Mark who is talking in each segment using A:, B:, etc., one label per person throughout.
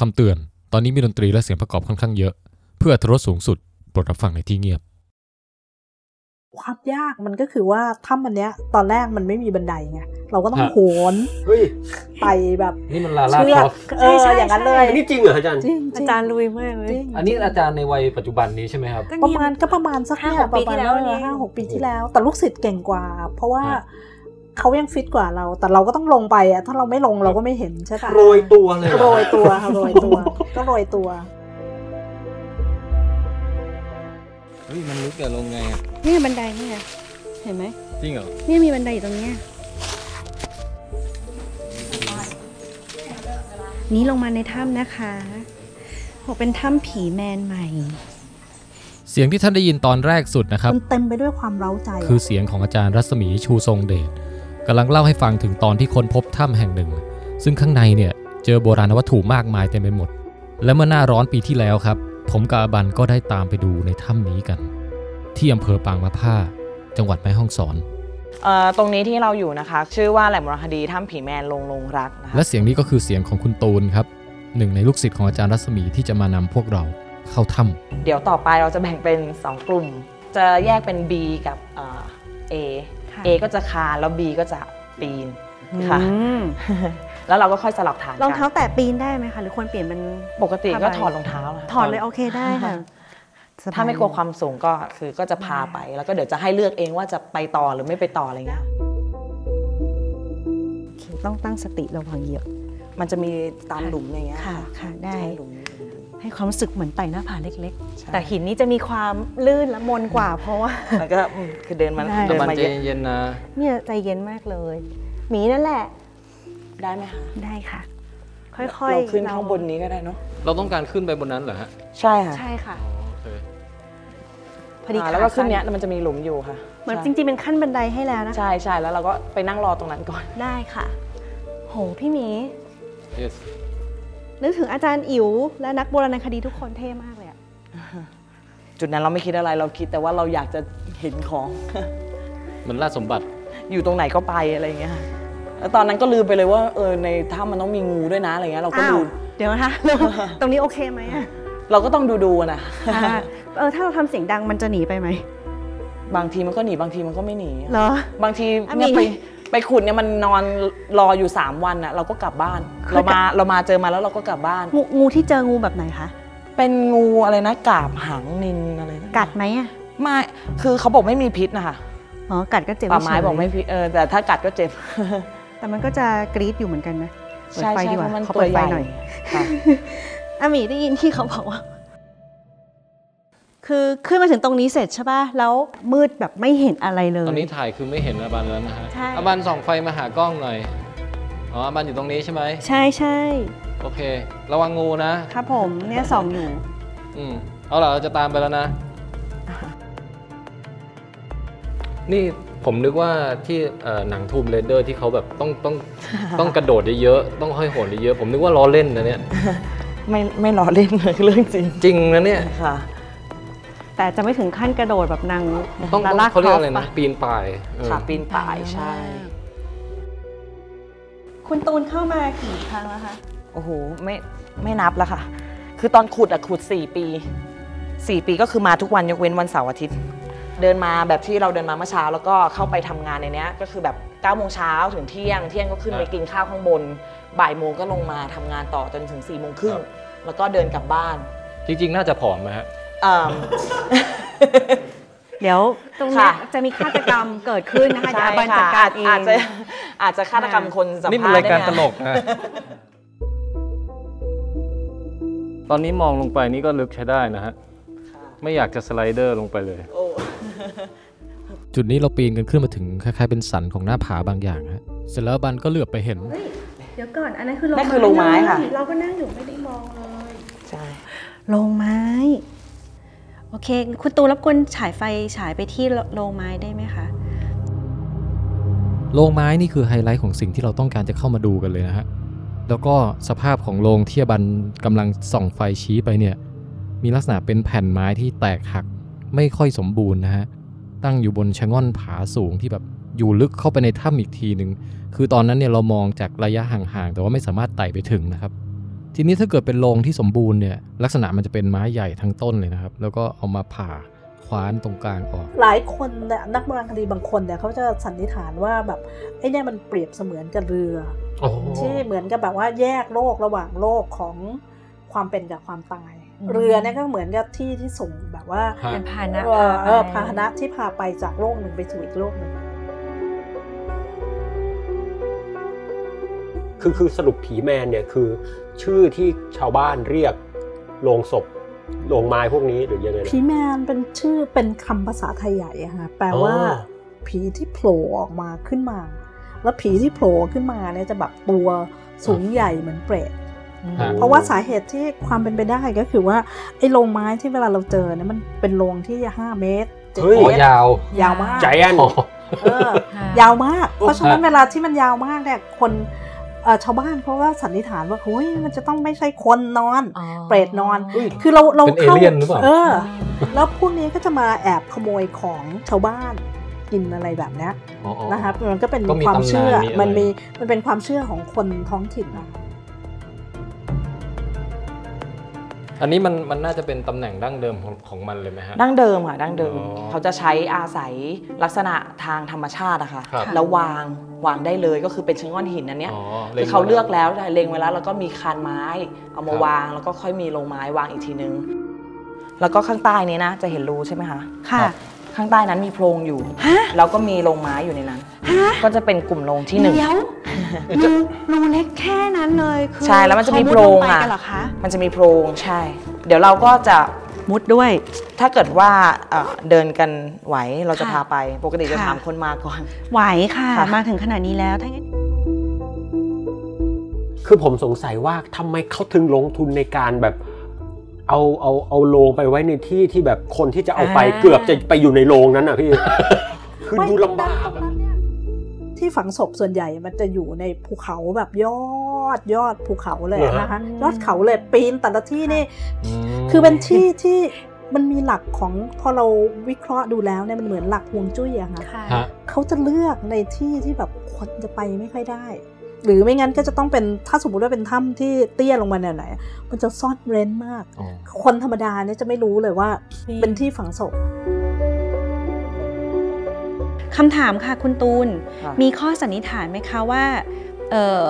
A: คำเตือน ตอนนี้มีดนตรีและเสียงประกอบค่อนข้างเยอะ เพื่ออรรถรสสูงสุดโปรดรับฟังในที่เงียบ
B: ความยากมันก็คือว่าถ้ำอันเนี้ย ตอนแรกมันไม่มีบันไดไง เราก็ต้อง
A: ฮะ
B: โหน
C: เฮ้ย
B: ไปแบบ
A: นี่มันลาลา
B: เชื
A: ค
B: อก
A: รอฟ
B: เอออย่างนั้นเลย
C: อันนี้จริงเหรออาจารย์
B: จริง
D: อาจารย์ลุยมากเลย
B: จริง
A: อันนี้อาจารย์ในวัยปัจจุบันนี้ใช่ไหมครับ
B: ประมาณก็ประมาณสัก
D: ห้า
B: เนี่ย
D: หกปีที่แล้ว
B: ประมาณ
D: นี่
B: ห้าหกปีที่แล้ว แต่ลูกศิษย์เก่งกว่า เพราะว่า
A: ฮะ
B: เขายังฟิตกว่าเรา แต่เราก็ต้องลงไปอะถ้าเราไม่ลงเราก็ไม่เห็นใช่ปะ
C: โรยตัวเลยเหรอ
B: โรยตัวค่ะโรยตัวก็โรยตัว
A: เฮ้ยมันลึกอะลงไงอะ
D: นี่บันไดนี่ไงเห็นไหม
A: จริงเหรอ
D: นี่มีบันไดอยู่ตรงเนี้ยนี่ลงมาในถ้ำนะคะบอกเป็นถ้ำผีแมนใหม่
A: เสียงที่ท่านได้ยินตอนแรกสุดนะครับ
B: มันเต็มไปด้วยความเร้าใจอะ
A: คือเสียงของอาจารย์รัศมีชูทรงเดช กำลังเล่าให้ฟังถึงตอนที่ค้นพบถ้ำแห่งหนึ่ง ซึ่งข้างในเนี่ยเจอโบราณวัตถุมากมายเต็มไปหมด และเมื่อหน้าร้อนปีที่แล้วครับ ผมกับอาบันก็ได้ตามไปดูในถ้ำนี้กัน ที่อำเภอปางมะผ้า จังหวัดแม่ฮ่องสอน
E: เอ่อตรงนี้ที่เราอยู่นะคะ ชื่อว่าแหล่งโบราณคดีถ้ำผีแมนลงลงรักนะคะ
A: และเสียงนี้ก็คือเสียงของคุณตูนครับหนึ่งในลูกศิษย์ของอาจารย์รัศมีที่จะมานำพวกเราเข้าถ้ำ
E: เดี๋ยวต่อไปเราจะแบ่งเป็น 2 กลุ่ม จะแยกเป็น B กับเอ่อ A
D: ค่ะ
E: A ก็จะคานแล้ว B ก็จะปีนค่ะ
D: อืม
E: แล้วเราก็ค่อยสลับฐาน
D: รองเท้า
E: กัน
D: แตะปีนได้ไหมคะหรือควรเปลี่ยนเป็น
E: ปกติก็
D: ผ้าใบ
E: ถอดรองเท้านะคะ
D: ถอดเลยโอเคได้ค่ะสบย
E: ถ้าไม่กลัวความสูงก็คือก็จะพาไปแล้วก็เดี๋ยวจะให้เลือกเองว่าจะไปต่อหรือไม่ไปต่ออะไรเงี้ย
D: โอเคต้องตั้งสติระวังเหยียบ
E: มันจะมีตามหลุมอย่างเงี้ย
D: ค่ะค่ะได้
E: จะมีหลุม
D: ให้ความรู้สึกเหมือนไต่หน้าผาเล็ก
E: ใช่
D: ๆแต่หินนี้จะมีความลื่นและมนกว่า เพราะว่า
E: แล้วก็อืมคือเดินมา
D: ได้
E: เดินมาเยอะ
A: เย็นๆนะ
D: เนี่ยใจเย็นมากเลยหมีนั่นแหละ
E: ได้ไหมคะ
D: ได้ค่ะ ค่อยๆ
E: เราขึ้น
D: เร
E: ข้างบนนี้ก็ได้เนาะ
A: เราต้องการขึ้นไปบนนั้นเหรอฮะ
E: ใช่ค่ะ
D: ใช่ค่ะ
A: โอเค
D: พอดี
E: อ่าแล้วก็
D: ขา
E: ขึ้นเนี้ย
D: สั้
E: มันจะมีหลุมอยู่ค่ะ
D: เหมือน
E: ใช่
D: จริงๆเป็นขั้นบันไดให้แล้วนะคะ
E: ใช่ใช่แล้วเราก็ไปนั่งรอตรงนั้นก่อน
D: ได้ค่ะ โหพี่หมี
A: yes
D: นึกถึงอาจารย์อิ๋วและนักโบราณคดีทุกคนเท่มากเลยอะ
E: จุดนั้นเราไม่คิดอะไรเราคิดแต่ว่าเราอยากจะเห็นของ
A: เหมือนล่าสมบัติ
E: อยู่ตรงไหนก็ไปอะไรอย่างเงี้ยค่ะแล้วตอนนั้นก็ลืมไปเลยว่าเออในถ้ำมันต้องมีงูด้วยนะอะไรเงี้ยเราก็
D: อ้าว
E: ลืม
D: เดี๋ยวนะคะตรงนี้โอเคไหมอะ
E: เราก็ต้องดูดูๆนะ
D: อ่าเออถ้าเราทำเสียงดังมันจะหนีไปไหม
E: บางทีมันก็หนีบางทีมันก็ไม่หนี
D: เหรอ
E: บางที
D: อะ
E: เนี่ย
D: มี
E: ไป ไปขุดเนี่ยมันนอนรออยู่ 3 วันอะเราก็กลับบ้าน
D: เคย
E: เรามาเรามาเจอมาแล้วเราก็กลับบ้าน
D: งูงูที่เจองูแบบไหนคะ
E: เป็นงูอะไรนะกาบหางนินอะไรนะ
D: กัดไหมอะ
E: ไม่คือเขาบอกไม่มีพิษนะคะ
D: อ๋อกัดก็เจ็บ
E: ป่าไม้
D: เฉย
E: บอกไม่พิษเออแต่ถ้ากัดก็เจ็บ
D: แต่มันก็จะกรี๊ดอยู่เหมือนกันนะเปิด
E: ใช่
D: ไฟ
E: ใช่
D: ดีก
E: เพ
D: ว่า
E: ราะมัน
D: เขา
E: ตัว
D: เปิด
E: ให
D: ไฟ
E: ญ่
D: หน่อย
E: ค่ะ
D: อาหมีได้ยินที่เขาบอกว่า คือขึ้นมาถึงตรงนี้เสร็จใช่ป่ะ แล้วมืดแบบไม่เห็นอะไรเลย
A: ตอนนี้ถ่ายคือไม่เห็นอาบันแล้วนะฮะ
D: ใช่
A: อาบันส่องไฟมาหากล้องหน่อย อ๋ออาบันอยู่ตรงนี้ใช่ไหม
D: ใช่ใช่
A: โอเค ระวังงูนะ
D: ครับผมเนี่ยส่องอยู่
A: อืม เอาล่ะเราจะตามไปแล้วนะ นี่ผมนึกว่าที่เอ่อหนังทูมเรเดอร์ที่เขาแบบต้องต้องต้องกระโดดเยอะๆ ต้องห้อยโหนเยอะๆ ผมนึกว่าล้อเล่นนะเนี่ย
E: ไม่ไม่ล้อเล่นเลยเรื่องจริง
A: จริงนะเนี่ย
E: ค่ะ
D: แต่จะไม่ถึงขั้นกระโดดแบบนาง
A: ต้อง
D: ลา
A: ต้อง
D: ล่า
A: เขาเรียก
D: คฟ
A: อะไรนะ
D: ป
A: ปีนป่ายเออ
E: ค่ะปีนป่ายใช่
D: คุณตูนเข้ามากี่ครั้งแล้วคะ
E: โอ้โห ไม่ไม่นับแล้วค่ะ คือตอนขุดอะขุด 4 ปี 4 ปีก็คือมาทุกวันยกเว้นวันเสาร์อาทิตย์ เดินมาแบบที่เราเดินมาเมื่อเช้า แล้วก็เข้าไปทำงานในเนี้ยก็คือแบบ9โมงเช้าถึงเที่ยง เที่ยงก็ขึ้นไปกินข้าวข้างบน บ่ายโมงก็ลงมาทำงานต่อจนถึง4ี่โมงครึ่งแล้วก็เดินกลับบ้าน
A: จริงๆ น่าจะผอมนะฮะ
E: เอิ่ม
D: เดี๋ยวตรงเนี้ย
E: ค่ะ
D: จะมีฆาตกรรมเกิดขึ้นนะคะเดี๋ยว
E: ใช่
D: อาบันจั
E: ค่ะ
D: ดการเอง
E: อาจจะอาจจะฆาตกรรมคนสัมภาษณ์
A: นี่มันรายการ
E: ได้
A: ต
E: ไหม
A: ลกนะตอนนี้มองลงไปนี่ก็ลึกใช้ได้นะฮะ ไม่อยากจะสไลเดอร์ลงไปเลย
E: โอ้
A: จุดนี้เราปีนกันขึ้นมาถึงคล้ายๆเป็นสันของหน้าผาบางอย่างฮะเสร็จแล้วบันก็เหลือบไปเห็น
D: เดี๋ยวก่อน อันนั้นคือ
E: นั่นคือโรงไม้ค่ะ
D: เราก็นั่งอยู่ไม่ได้มองเลย
E: ใช่
D: โรงไม้ โอเค คุณตูนรบกวนฉายไฟฉายไปที่โรงไม้ได้ไหมคะ
A: โรงไม้นี่คือไฮไลท์ของสิ่งที่เราต้องการจะเข้ามาดูกันเลยนะฮะแล้วก็สภาพของโรงที่บันกำลังส่องไฟชี้ไปเนี่ย มีลักษณะเป็นแผ่นไม้ที่แตกหักไม่ค่อยสมบูรณ์นะฮะตั้งอยู่บนชะง่อนผาสูงที่แบบอยู่ลึกเข้าไปในถ้ำอีกทีหนึ่งคือตอนนั้นเนี่ยเรามองจากระยะห่างๆแต่ว่าไม่สามารถไต่ไปถึงนะครับ ทีนี้ถ้าเกิดเป็นโรงที่สมบูรณ์เนี่ยลักษณะมันจะเป็นไม้ใหญ่ทั้งต้นเลยนะครับ แล้วก็เอามาผ่าคว้านตรงกลางออก
B: หลายคนเนี่ยนักโบราณคดีบางคนเนี่ยเขาจะสันนิษฐานว่าแบบไอ้เนี่ยมันเปรียบเสมือนกับเรือที่เหมือนกับแบบว่าแยกโลกระหว่างโลกของความเป็นกับความตาย
D: อืม
B: เรือเนี่ยก็เหมือนกับที่ที่ส่งแบบว่า
A: ฮะ
D: เป็นพาหนะ
B: เออเออ
D: ไป
B: พาหนะที่พาไปจากโลกหนึ่งไปสู่อีกโลกหนึ่ง
C: คือคือสรุปผีแมนเนี่ยคือ ชื่อที่ชาวบ้านเรียกโรงศพโรงไม้พวกนี้หรือยังไงนะ
B: ผีแมนเป็นชื่อเป็นคำภาษาไทยใหญ่อะค่ะแปลว่า
C: อ๋อ
B: ผีที่โผล่ออกมาขึ้นมา แล้วผีที่โผล่ขึ้นมาเนี่ยจะแบบตัวสูงใหญ่เหมือนเปรต
A: ฮะ
B: เพราะว่าสาเหตุที่ความเป็นไปได้ก็คือว่าไอ้โรงไม้ที่เวลาเราเจอเนี่ยมันเป็นโรงที่ห้าเมตรเจ็ด
C: เฮ้ย
A: อ๋
B: เม
A: อ
B: ตร
A: ยาว
B: ยาวมาก
C: ใจแอน
A: อ๋อ
B: เออ
D: ค่ะ
B: ยาวมาก เพราะฉะนั้น
A: ฮะ
B: เวลาที่มันยาวมากเนี่ยคนเอ่อ ชาวบ้านเขาก็สันนิษฐานว่าเฮ้ยมันจะต้องไม่ใช่คนนอน
D: อ๋อ
B: เปรตนอน คือเราเรา
A: เป็นเอ
B: ข้า
A: เลี่ยนหรือเปล่า
B: เออ แล้วพวกนี้ก็จะมาแอบขโมยของชาวบ้านกินอะไรแบบเนี้ย
A: อ๋ออ๋อ
B: นะคะมันก็เป็น
A: ก็มี
B: ความ
A: ตำนาน
B: เชื่อ
A: มีอะไร
B: มันมีมันเป็นความเชื่อของคนท้องถิ่นนะ
A: อันนี้มันมันน่าจะเป็นตำแหน่งดั้งเดิมของของมันเลยไหมฮะ
E: ดั้งเดิมค่ะดั้งเดิม
A: อ๋อ
E: เขาจะใช้อาศัยลักษณะทางธรรมชาติอะค่ะ
A: ครับ
E: แล้ววางวางได้เลยก็คือเป็นชิ้นก้อนหินอันเนี้ย
A: อ๋อ
E: คือเขาเลือกแล้วเล็งไว้แล้วแล้วก็มีคานไม้ เอามา
A: ครับ
E: วาง แล้วก็ค่อยมีโรงไม้วางอีกทีนึง แล้วก็ข้างใต้นี้นะ จะเห็นรูใช่ไหมคะ
D: ค่ะ
E: ข้างใต้นั้นมีโพรงอยู่
D: ฮะ
E: แล้วก็มีโรงไม้อยู่ในนั้น
D: ฮะ
E: ก็จะเป็นกลุ่มโรงที่หนึ่ง
D: เดี๋ยวรูรูเล็กแค่นั้นเลยคือ
E: ใช่แล้วมันจะมี
D: เขา
E: โพรง
D: ดลไป
E: อะ
D: กันเหรอคะ
E: มันจะมีโพรงใช่ เดี๋ยวเราก็จะ
D: มุดด้วย
E: ถ้าเกิดว่าเอ่อเดินกันไหวเราจะ
D: ค่ะ
E: พาไปปกติจะ
D: ค่ะ
E: ถามคนมาก่อน
D: ไหวค่ะ
E: ค่ะ
D: มาถึงขนาดนี้แล้วถ้างั้น
C: คือผมสงสัยว่าทำไมเขาถึงลงทุนในการแบบ เอาเอาเอาโรงไปไว้ในที่ที่แบบคนที่จะเอาไป
D: อ่า
C: เกือบจะไปอยู่ในโรงนั้นอะพี่ คือดูลำบาก
B: ตรงนั้นเนี่ยที่ฝังศพส่วนใหญ่มันจะอยู่ในภูเขาแบบยอดยอดภูเขาเลย
C: เหรอฮะ
B: นะคะยอดเขาเลยปีนแต่ละที่นี่
A: ม
B: คือเป็นที่ที่มันมีหลักของพอเราวิเคราะห์ดูแล้วเนี่ยมันเหมือนหลักฮวงจุ้ยอะค่ะ
D: ค่ะ
A: ฮะ
B: เขาจะเลือกในที่ที่แบบคนจะไปไม่ค่อยได้ หรือไม่งั้นก็จะต้องเป็นถ้าสมมติว่าเป็นถ้ำที่เตี้ยลงมาแนวไหน มันจะซ่อนเร้นมาก
A: อ๋อ
B: คนธรรมดาเนี่ยจะไม่รู้เลยว่า
D: อืม
B: เป็นที่ฝังศพ
D: คำถามค่ะคุณตูน
E: ค่ะ
D: มีข้อสันนิษฐานไหมคะว่าเอ่อ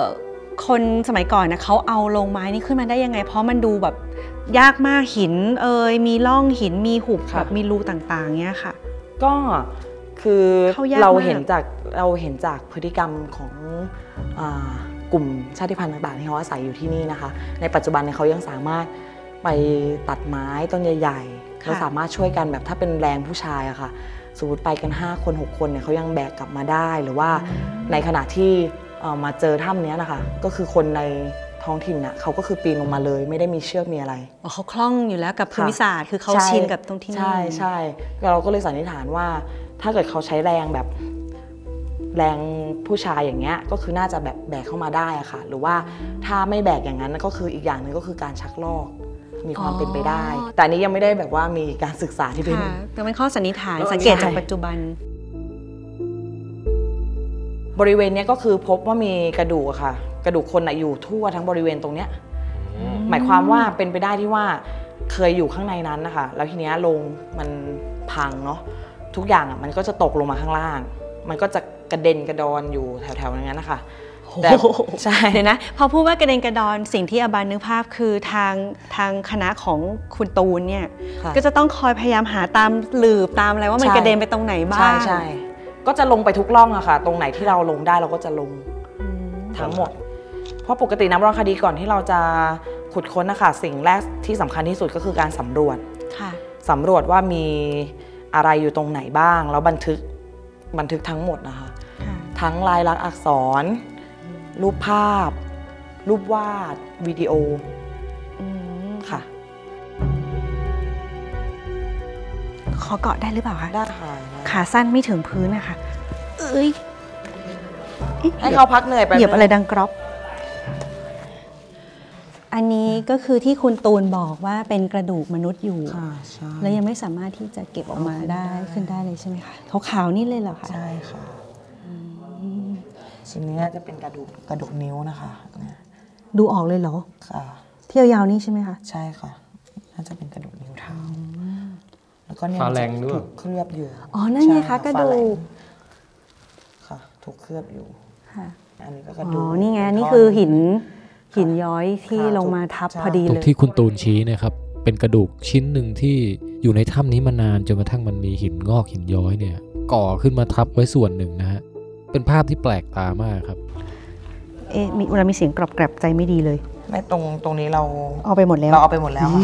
D: คนสมัยก่อนนะเขาเอาโลงไม้นี้ขึ้นมาได้ยังไง เพราะมันดูแบบยากมากหิน เอยมีร่องหินมีหุบ
E: ค่ะ
D: แบบมีรูต่างๆเนี้ยค่ะ
E: ก็ คือ
D: เข้ายาก
E: เรา
D: มาก
E: เห็นจากเราเห็นจากพฤติกรรมของอากลุ่มชาติพันธุ์ต่างๆที่เขาอาศัยอยู่ที่นี่นะคะ ในปัจจุบันเนี่ยเขายังสามารถไปตัดไม้ต้นใหญ่ๆแล้วสามารถช่วยกันแบบถ้าเป็นแรงผู้ชายอะค่ะสมมติไปกัน 5 คน 6 คนเนี่ยเขายังแบกกลับมาได้หรือว่าในขณะที่เอ่อมาเจอถ้ำเนี้ยนะคะ ก็คือคนในท้องถิ่นน่ะเขาก็คือปีนลงมาเลยไม่ได้มีเชือกมีอะไร
D: อ๋อเขาคล่องอยู่แล้วกับภูมิศาสตร์คือเขา
E: ใชิ
D: นกับตรงที่นี่
E: ใช่ใช่เราก็เลยสันนิษฐานว่า ถ้าเกิดเขาใช้แรงแบบแรงผู้ชายอย่างเงี้ยก็คือน่าจะแบบแบกเข้ามาได้อะค่ะ หรือว่าถ้าไม่แบกอย่างนั้นก็คืออีกอย่างหนึ่งก็คือการชักลอกมีความเป็นไปได้ แต่อันนี้ยังไม่ได้แบบว่ามีการศึกษาที่เป็น
D: ค่ะแต่เป็นข้อสันนิษฐาน
E: เออ
D: สังเกต
E: ใช่
D: จากปัจจุบัน
E: บริเวณเนี้ยก็คือพบว่ามีกระดูกอะค่ะ กระดูกคนอะอยู่ทั่วทั้งบริเวณตรงเนี้ย
A: อืม
E: หมายความว่าเป็นไปได้ที่ว่าเคยอยู่ข้างในนั้นนะคะ แล้วทีเนี้ยโรงมันพังเนาะ ทุกอย่างอะมันก็จะตกลงมาข้างล่าง มันก็จะกระเด็นกระดอนอยู่แถวๆอย่างนั้นนะคะแต่
D: โอ้โห
E: ใช่
D: เดี๋ยวนะ พอพูดว่ากระเด็นกระดอนสิ่งที่อบานนึกภาพคือทางทางคณะของคุณตูนเนี่ย
E: ค่ะ
D: ก็จะต้องคอยพยายามหาตามหลืบตามอะไรว่ามัน
E: ใช่
D: กระเด็นไปตรงไหนบ้าง
E: ใช่ใช่ก็จะลงไปทุกร่องอะค่ะ ตรงไหนที่เราลงได้เราก็จะลง
D: อืม
E: ทั้งหมด เพราะปกติน้ำร้อนคดีก่อนที่เราจะขุดค้นนะคะสิ่งแรกที่สำคัญที่สุดก็คือการสำรวจ
D: ค่ะ
E: สำรวจว่ามี อะไรอยู่ตรงไหนบ้าง แล้วบันทึกบันทึกทั้งหมดนะคะ
D: ค่ะ
E: ทั้งลายลักษณ์อักษร รูปภาพ รูปวาด วิดีโอ
D: อืม
E: ค่ะ
D: ขอเกาะได้หรือเปล่าคะ
E: ได้ค่ะ
D: ขาสั้นไม่ถึงพื้นนะคะ เอ้ยอ๊ะ
E: ให้เขาพักเหนื่อยไป
D: เหยียบอะไรดังกรอบ อันนี้ก็คือที่คุณตูนบอกว่าเป็นกระดูกมนุษย์อยู่
E: ค่ะใช่
D: แล้วยังไม่สามารถที่จะเก็บออกมาได้ขึ้นได้เลยใช่ไหมคะขาวๆนี่เลยเหรอคะ
E: ใช่ค่ะชิ้นนี้จะเป็นกระดูกกระดูกนิ้วนะคะเนี่ย
D: ดูออกเลยเหรอ
E: ค่ะ
D: เที่ยวยาวนี่ใช่ไหมคะ
E: ใช่ค่ะน่าจะเป็นกระดูกนิ้วเท้าแล้วก็เนี่ย
A: ฟ้าแรงด้วย
E: ถูกเคลือบอยู่
D: อ๋อนั่นไง
E: ใช่
D: คะกระดูก
E: ฟ้าแงค่ะถูกเคลือบอยู่
D: ค่ะ
E: อันนี้ก็กระ
D: อ๋
E: ดู
D: อกนี่ไงนี่คือหิน หินย้อยที่
E: ค่ะ
D: ลงมาทับ
E: ใช่
D: พอดี
A: ตร
D: เล
A: ง
D: ย
A: ที่คุณตูนชี้เนะครับเป็นกระดูกชิ้นหนึ่งที่อยู่ในถ้ำนี้มานานจนกระทั่งมันมีหินงอกหินย้อยเนี่ย ก่อขึ้นมาทับไว้ส่วนหนึ่งนะฮะเป็นภาพที่แปลกตามากครับ
D: เอ๊ะมีเวลามีเสียงกรอบแกรบใจไม่ดีเลย
E: ไม่ตรงตรงนี้เรา
D: เอาไปหมดแล้ว
E: เราเอาไปหมดแล้วอะ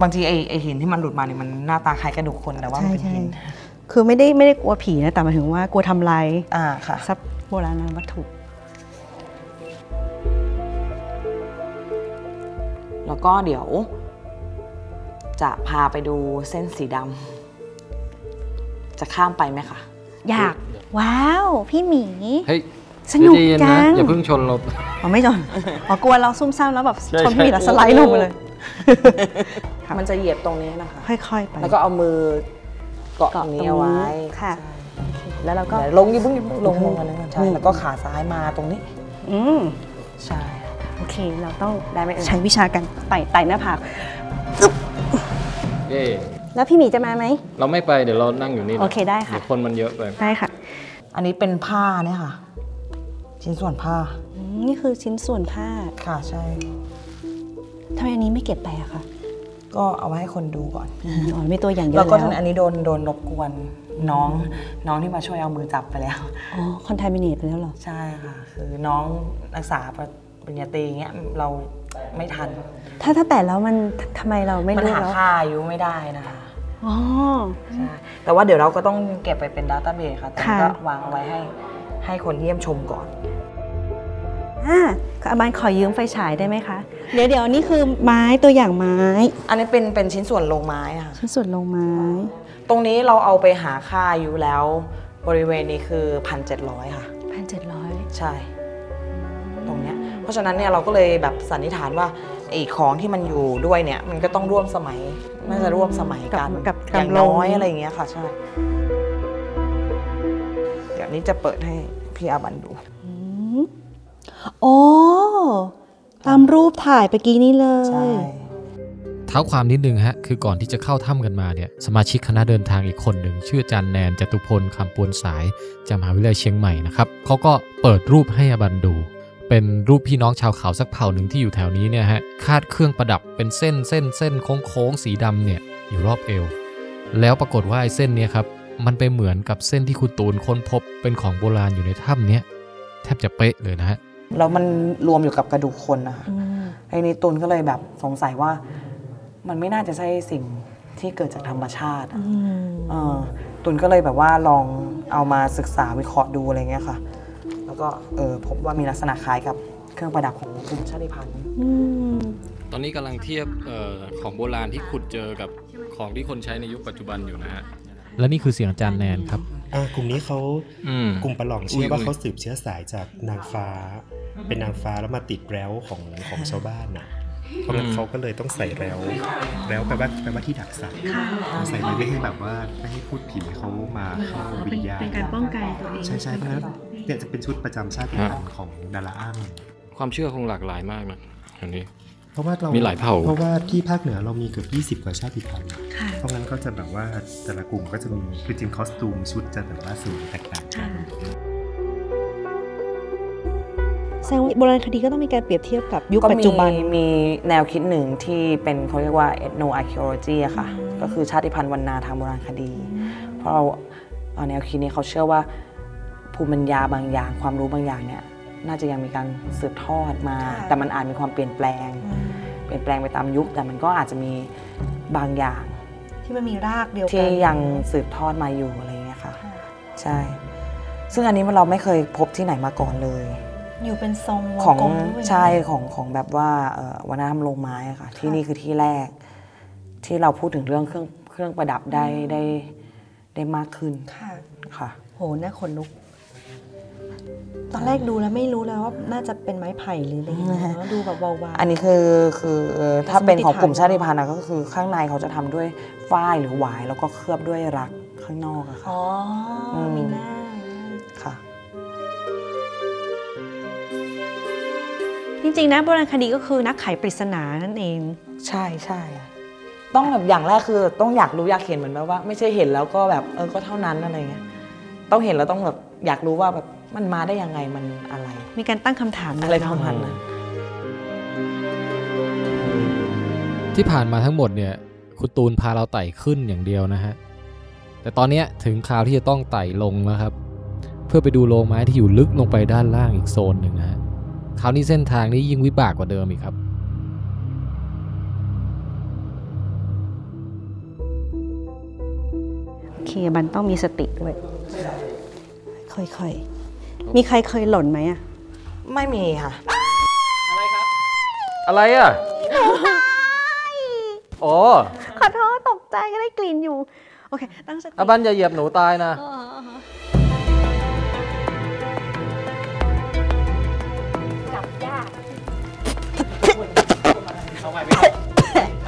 E: บางทีไอไอหินที่มันหลุดมาเนี่ยมันหน้าตาคล้ายกระดูกคนแต่ว่ามันเป็น
D: ใช่
E: หิน
D: ใช่คือไม่ได้ไม่ได้กลัวผีนะแต่หมายถึงว่ากลัวทำลาย
E: อ่าค่ะ
D: ทรัพย์โบราณวัตถุ
E: แล้วก็เดี๋ยว จะพาไปดูเส้นสีดำจะข้ามไปไหมคะ
D: อยาก ว้าว พี่หมี
A: เฮ้ย
D: สนุกจัง
A: อย่าเพิ่งชนเรา
D: อ๋อไม่จนอ๋อกลัวเราซุ่มซ่ามแล้วแบบ
A: ใช่
D: ชนพี่หมีแล้วสไลด์ลงมาเลย ค่ะ
E: มันจะเหยียบตรงนี้นะคะ
D: ค่อยๆไป
E: แล้วก็เอามือเกาะตรงนี้เอาไว้
D: ค่ะ
E: ใช่
D: แล้วเราก็
E: เดี๋ยวลงอยิ่าเพิ่งอย่าเพิ่งลงลงมาเลยใช่แล้วก็ขาซ้ายมาตรงนี้
D: อืม
E: ใช่
D: โอ เค เราต้อง
E: ได้ไหมเอ่ย
D: ใช้วิชาการไต่ไต่หน้าผาก
A: เย้
D: แล้วพี่หมีจะมาไหม
A: เราไม่ไปเดี๋ยวเรานั่งอยู่นี่
D: โอเคได้ค่ะ
A: เดี๋ยวคนมันเยอะไป
D: ได้ค่ะ
E: อันนี้เป็นผ้าเนี่ยค่ะ ชิ้นส่วนผ้า
D: อืมนี่คือชิ้นส่วนผ้า
E: ค่ะใช่
D: ทำไมอันนี้ไม่เก็บไปอะคะ
E: ก็เอาไว้ให้คนดูก่อน
D: อ๋อมีตัวอย่างเยอะ
E: แล้วก็
D: แล้ว
E: อันนี้โดนโดนรบกวนน้องน้องที่มาช่วยเอามือจับไปแล้ว
D: อ๋อคอนทามิเนตไปแล้วเหรอ
E: ใช่ค่ะ คือน้องนักศึกษาปริ ญญาตรีอย่างเงี้ยเราไม่ทัน
D: ถ้าถ้าแต่แล้วมันทำไมเราไม่
E: มัน
D: รู้
E: หา
D: แล้ว
E: ค่าอายุไม่ได้นะคะ
D: อ๋อ
E: ใช่แต่ว่าเดี๋ยวเราก็ต้องเก็บไปเป็นดัตต้าเบสค่ะแต่
D: ค่ะ
E: ก็วางเอาไว้ให้ให้คนเยี่ยมชมก่อน
D: อ่าอาบานขอยืมไฟฉายได้ไหมคะ เดี๋ยวเดี๋ยวนี่คือไม้ตัวอย่างไม้
E: อันนี้เป็นเป็นชิ้นส่วนโลงไม้อะค่ะ
D: ชิ้นส่วนลงไม้
E: ตรงนี้เราเอาไปหาค่าอายุแล้ว บริเวณนี้คือพันเจ็ดร้อยค่ะ
D: พันเจ็ดร้อย
E: ใช่ ตรงเนี้ยเพ ราะฉะนั้นเนี่ยเราก็เลยแบบสันนิษฐานว่าไอ้ของที่มันอยู่ด้วยเนี่ยมันก็ต้องร่วมสมัยน่าจะร่วมสมัยกัน
D: กับ
E: อ
D: กับ
E: ย่าง
D: โร
E: น้อยอะไรอย่างเงี้ยค่ะใช่เดี๋ยวนี้จะเปิดให้พี่อาบันดู
D: โอ้ตามรูปถ่ายไปกี้นี่เล
E: ใช่
D: ย
A: เท้าความนิดนึงฮะ คือก่อนที่จะเข้าถ้ำกันมาเนี่ย สมาชิกคณะเดินทางอีกคนหนึ่ง ชื่ออาจารย์แนนจตุพลคำปวนสายจากมหาวิทยาลัยเชียงใหม่นะครับเขาก็เปิดรูปให้อบันดู เป็นรูปพี่น้องชาวเขาสักเผ่าหนึ่งที่อยู่แถวนี้เนี่ยฮะคาดเครื่องประดับเป็นเส้นเส้นเส้นโค้งโค้งๆสีดำเนี่ยอยู่รอบเอว แล้วปรากฏว่าไอ้เส้นเนี่ยครับมันไปเหมือนกับเส้นที่คุณตูนค้นพบเป็นของโบราณอยู่ในถ้ำเนี้ยแทบจะเป๊ะเลยนะฮะ
E: แล้วมันรวมอยู่กับกระดูกคนนะคะ
D: อืม
E: ไอ้นี่ตุนก็เลยแบบสงสัยว่า มันไม่น่าจะใช่สิ่งที่เกิดจากธรรมชาติอะ
D: อืม
E: เออตุนก็เลยแบบว่าลองเอามาศึกษาวิเคราะห์ดูอะไรเงี้ยค่ะแล้ว ก็เออพบว่ามีลักษณะคล้ายกับเครื่องประดับของกลุ่มชาติพันธุ์
D: อืม
A: ตอนนี้กำลังเทียบออของโบราณที่ขุดเจอกับของที่คนใช้ในยุคปัจจุบันอยู่นะฮะและนี่คือเสียงอาจารย์แนนครับ
F: อ่ากลุ่มนี้เขา
A: อืม
F: กลุ่มประหลองเชื่อ
A: อุ้ย
F: ว่า
A: อุ้ย
F: เขาสืบเชื้อสายจากนางฟ้า เป็นนางฟ้าแล้วมาติดแร้วของของชาวบ้านน่ะ เพราะงั้นเขาก็เลยต้องใส่แร้วแร้วแปลว่าแปลว่าที่ดักสัตว์ใส่ไว้ไม่ให้แบบว่าไม่ให้พูดผีเขามาเข้าวิญญาณ
D: เป็นการป้องกันตัวเอง
F: ใช่ใช่เพราะฉะนั้นเนี่ยจะเป็นชุดประจำชาติพันธุ์ของดาราอ้าง
A: ความเชื่อคงหลากหลายมากนะอันนี้
F: เพราะว่าเรา
A: มี
F: มี
A: หลายเผ่า
F: เพราะว่าที่ภาคเหนือเรามีเกือบ20 กว่าชาติพันธุ์
D: ค่ะ
F: เพราะงั้นก็จะแบบว่าแต่ละกลุ่มก็จะมีคือจริงคอสตูมชุดจะแบบว่าสูงแตกต่างกัน
D: แสดงว่าโบราณคดีก็ต้องมีการเปรียบเทียบกับยุค
E: ก็
D: ปัจ
E: มี
D: จุบัน
E: มีแนวคิดหนึ่งที่เป็นเขาเรียกว่า ethno archaeology อะค่ะ ก็คือชาติพันธุ์วรรณาทางโบราณคดี เพราะเราเอาแนวคิดนี้เขาเชื่อว่าภูมิปัญญาบางอย่าง ความรู้บางอย่างเนี่ยน่าจะยังมีการสืบทอดมา
D: ค่ะ
E: แต่มันอาจมีความเปลี่ยนแปลง เปลี่ยนแปลงไปตามยุค แต่มันก็อาจจะมีบางอย่าง
D: ที่มันมีรากเดียวกั
E: ที่ยังสืบทอดมาอยู่อะไรอย่างเงี้ยค่ะ ใช่ ซึ่งอันนี้มันเราไม่เคยพบที่ไหนมาก่อนเลย
D: อยู่เป็นทรงว
E: ของ
D: กลมด้วยนะ
E: ใช่ของของแบบว่าเอ่อวัฒนธรรมโลงไม้อะค่ะ ที่นี่คือที่แรก ที่เราพูดถึงเรื่องเครื่องเครื่องประดับได้ได้ได้มากขึ้น
D: ค่ะ
E: ค่ะ
D: โหน่าขนลุก ตอนแรกดูแล้วไม่รู้เลยว่าน่าจะเป็นไม้ไผ่หรืออะไรอย่างเงี้ยเนอะดูแบบเบาๆ
E: อันนี้คือคือถ้าเป็นของกลุ่ม
D: สมมติฐาน
E: ชาติพันธุ์อะก็คือข้างในเขาจะทำด้วยฝ้ายหรือหวายแล้วก็เคลือบด้วยรักข้างนอกอะค่ะ
D: อ๋ออ
E: ม
D: มีหน้า จริงๆนะโบราณคดีก็คือนักไขปริศนานั่นเอง
E: ใช่ใช่ต้องแบบอย่างแรกคือต้องอยากรู้อยากเห็นเหมือนแบบว่า ไม่ใช่เห็นแล้วก็แบบเออก็เท่านั้นอะไรเงี้ยต้องเห็นแล้วต้องแบบอยากรู้ว่าแบบมันมาได้ยังไงมันอะไร
D: มีการตั้งคำถาม
E: อะไรประมาณนั้น
A: ที่ผ่านมาทั้งหมดเนี่ยคุณตูนพาเราไต่ขึ้นอย่างเดียวนะฮะ แต่ตอนเนี้ยถึงคราวที่จะต้องไต่ลงแล้วครับ เพื่อไปดูโรงไม้ที่อยู่ลึกลงไปด้านล่างอีกโซนหนึ่งนะฮะ คราวนี้เส้นทางนี้ยิ่งวิบากกว่าเดิมอีกครับ
D: โอเค บันต้องมีสติด้วย ค่อยๆ มีใครเคยหล่นไหมอะ
E: ไม่มีค่ะ
A: อะไรอะโอ้
D: ขอโทษตกใจก็ได้กลิ่นอยู่ โอเค ตั้งสติ
A: อาบันอย่าเหยียบหนูตายนะ
D: เออเออ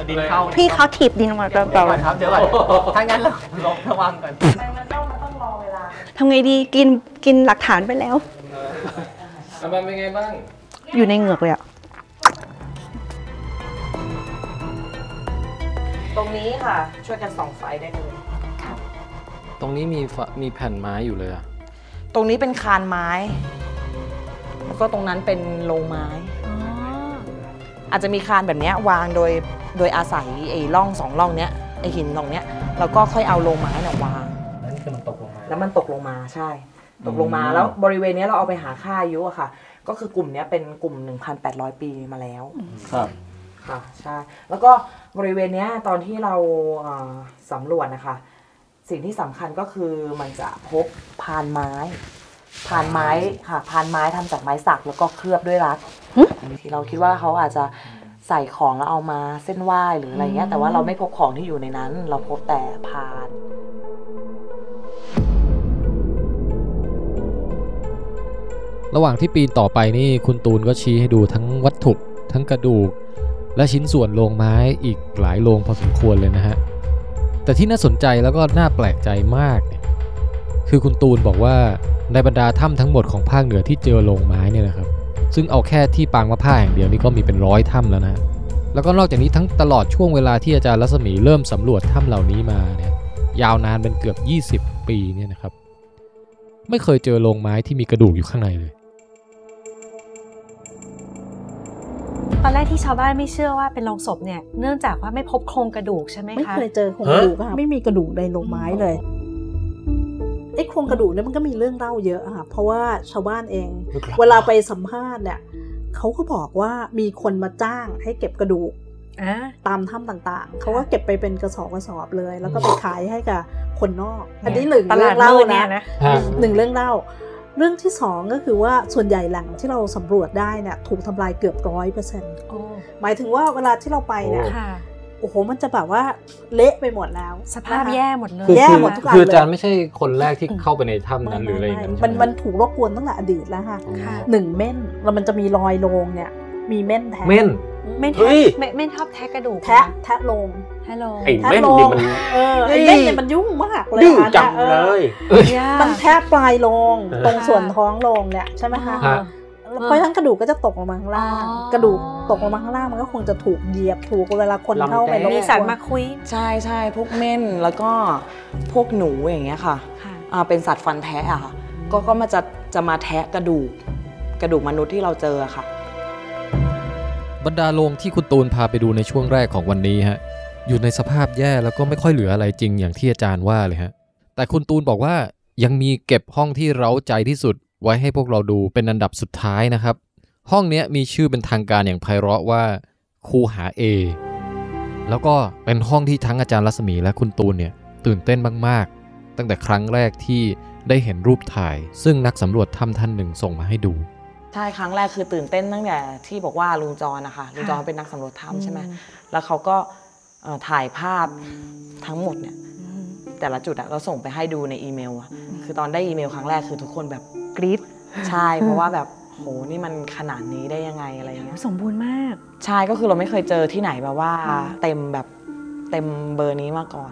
G: ดินเข้า
D: พี่เขาถีบดินออกมาเปล่า
G: ครับเดี๋ยวก่อนถ้างั้นเราลงระวังก่อน
D: ๆทำไงดีกินกินหลักฐานไปแล้ว
A: อาบันเป็นไงบ้าง
D: อยู่ในเหงือกเลยอะ
E: ตรงนี้ค่ะ ช่วยกันส่องไฟได้เลย
A: ตรงนี้มีฝมีแผ่นไม้อยู่เลยอะ
E: ตรงนี้เป็นคานไม้ แล้วก็ตรงนั้นเป็นโรงไม้ อาจจะมีคานแบบเนี้ยวางโดยโดยอาศัยไอ้ร่องสองร่องเนี้ยไอ้หินตรงเนี้ยแล้วก็ค่อยเอาโรงไม้เนี่ยวาง
G: นั่นคือมันตกลงมา
E: แล้วมันตกลงมาใช่ ตกลงมาแล้วบริเวณเนี้ยเราเอาไปหาค่าอายุอะค่ะ ก็คือกลุ่มเนี้ยเป็นกลุ่ม 1,800 ปีมาแล้ว
A: ครับ
E: ค่ะใช่แล้วก็บริเวณเนี้ยตอนที่เราเอ่อสำรวจนะคะ สิ่งที่สำคัญก็คือมันจะพบพานไม้พานไม้ค่ะพานไม้ทำจากไม้สักแล้วก็เคลือบด้วยรัก ที่เราคิดว่าเขาอาจจะใส่ของแล้วเอามาเส้นไหว้หรืออะไรเงี้ย แต่ว่าเราไม่พบของที่อยู่ในนั้น เราพบแต่พาน
A: ระหว่างที่ปีนต่อไปนี่คุณตูนก็ชี้ให้ดูทั้งวัตถุ ทั้งกระดูก และชิ้นส่วนโลงไม้อีกหลายโลงพอสมควรเลยนะฮะ แต่ที่น่าสนใจแล้วก็น่าแปลกใจมากเนี่ยคือคุณตูนบอกว่าในบรรดาถ้ำทั้งหมดของภาคเหนือที่เจอโลงไม้เนี่ยนะครับ ซึ่งเอาแค่ที่ปางมะผ้าแห่งเดียวนี่ก็มีเป็นร้อยถ้ำแล้วนะฮะแล้วก็นอกจากนี้ทั้งตลอดช่วงเวลาที่อาจารย์รัศมีเริ่มสำรวจถ้ำเหล่านี้มาเนี่ยยาวนานเป็นเกือบ 20 ปีเนี่ยนะครับ ไม่เคยเจอโลงไม้ที่มีกระดูกอยู่ข้างในเลย
D: ตอนแรกที่ชาวบ้านไม่เชื่อว่าเป็นโลงศพเนี่ยเนื่องจากว่าไม่พบโครงกระดูกใช่ไหม
B: ไม่
D: คะ
B: เคยเจอโครงกระดูกอะค่ะไม่มีกระดูกในโลงไม้เลย ไอ้โครงกระดูกเนี่ยมันก็มีเรื่องเล่าเยอะอะค่ะเพราะว่าชาวบ้านเอง เวลาไปสัมภาษณ์เนี่ยเขาก็บอกว่ามีคนมาจ้างให้เก็บกระดูก
D: อ่า
B: ตามถ้ำต่างๆ เขาก็เก็บไปเป็นกระสอบกระสอบเลย แล้วก็ไปขายให้กับคนนอก อันนี้หนึ่ง
D: ต
B: เรื่
D: ลา
B: อ
D: ด
B: งเล่า
D: มืดเนี่ย
B: นะ
D: นะ
B: หนึ่งเรื่องเล่า เรื่องที่สองก็คือว่าส่วนใหญ่แหล่งที่เราสำรวจได้เนี่ยถูกทำลายเกือบร้อยเปอร์เซ็นต์
D: โอ้
B: หมายถึงว่าเวลาที่เราไปเนี่ย
D: ค่ะ
B: โอ้โหมันจะแบบว่าเละไปหมดแล้ว
D: สภาพ
B: นะคะ
D: แย่หมดเลย
A: คือ
B: แย่
A: คือ
B: หมดทุกอัน
A: คืออาจารย์
B: เลย
A: ไม่ใช่คนแรกที่เข้าไปในถ้ำนั้นหรืออะไรอย่าง
B: ไม่
A: นั้น
B: ไม่
A: ใช่ไห
B: มันมันถูกรบกวนตั้งแต่อดีตแล้วค่ะ
D: ค่ะ
B: หนึ่งเม่นแล้วมันจะมีรอยโลงเนี่ย มีเม่นแทะ
A: เม่น
D: ไม่
C: เฮ้
D: แทะ
C: ย
D: ไม่ไม่ชอบแทะกระดูก
B: แทะแทะโลง
D: ฮัลโหล
C: ไอ้
B: แทะ
C: เม่น
B: โล
C: นี่
B: ง
C: มัน
B: เออไอ้
C: เฮ้ย
B: เม่นเนี่ยมันยุ่งมากเลย
C: ดื้อ
B: อะ
C: จัง
B: ออ
C: เลย
D: ย่า
B: มันแทะปลายโลง
C: เออ
B: ตรงส่วนท้องโลงเนี่ยใช่ไหมคะ
A: ฮะ
B: เพราะฉะนั้นกระดูกก็จะตกลงมาข้างล่าง
D: อ๋อ
B: กระดูกตกลงมาข้างล่างมันก็คงจะถูกเหยียบถูกเวลาคนเข้าไป
C: ลำแดง
B: รบกวน
D: มีสัตว์มาคุย
E: ใช่ใช่พวกเม่นแล้วก็พวกหนูอย่างเงี้ยค่ะ
D: ค่ะ
E: อ่าเป็นสัตว์ฟันแทะอะค่ะก็ก็มาจะจะมาแทะกระดูกกระดูกมนุษย์ที่เราเจออะค่ะ
A: บรรดาโรงที่คุณตูนพาไปดูในช่วงแรกของวันนี้ฮะอยู่ในสภาพแย่แล้วก็ไม่ค่อยเหลืออะไรจริงอย่างที่อาจารย์ว่าเลยฮะแต่คุณตูนบอกว่ายังมีเก็บห้องที่เร้าใจที่สุด ไว้ให้พวกเราดูเป็นอันดับสุดท้ายนะครับ ห้องเนี้ยมีชื่อเป็นทางการอย่างไพเราะว่าคูหา A แล้วก็เป็นห้องที่ทั้งอาจารย์รัศมีและคุณตูนเนี่ยตื่นเต้นมากๆ ตั้งแต่ครั้งแรกที่ได้เห็นรูปถ่าย ซึ่งนักสำรวจถ้ำท่านหนึ่งส่งมาให้ดู
E: ใช่ครั้งแรกคือตื่นเต้นตั้งแต่ที่บอกว่าลุงจรนะคะลุงจรเขาเป็นนักสำรวจถ้ำใช่ไหมแล้วเขาก็เอ่อถ่ายภาพทั้งหมดเนี่ยแต่ละจุดอะเราส่งไปให้ดูในอีเมลอะคือตอนได้อีเมลครั้งแรกคือทุกคนแบบ
D: กรี๊ด
E: ใช่เพราะว่าแบบโหนี่มันขนาดนี้ได้ยังไงอะไรอย่างเงี้ย
D: สมบูรณ์มาก
E: ใช่ก็คือเราไม่เคยเจอที่ไหนแบบว่า เต็มแบบเต็มเบอร์นี้มาก่อน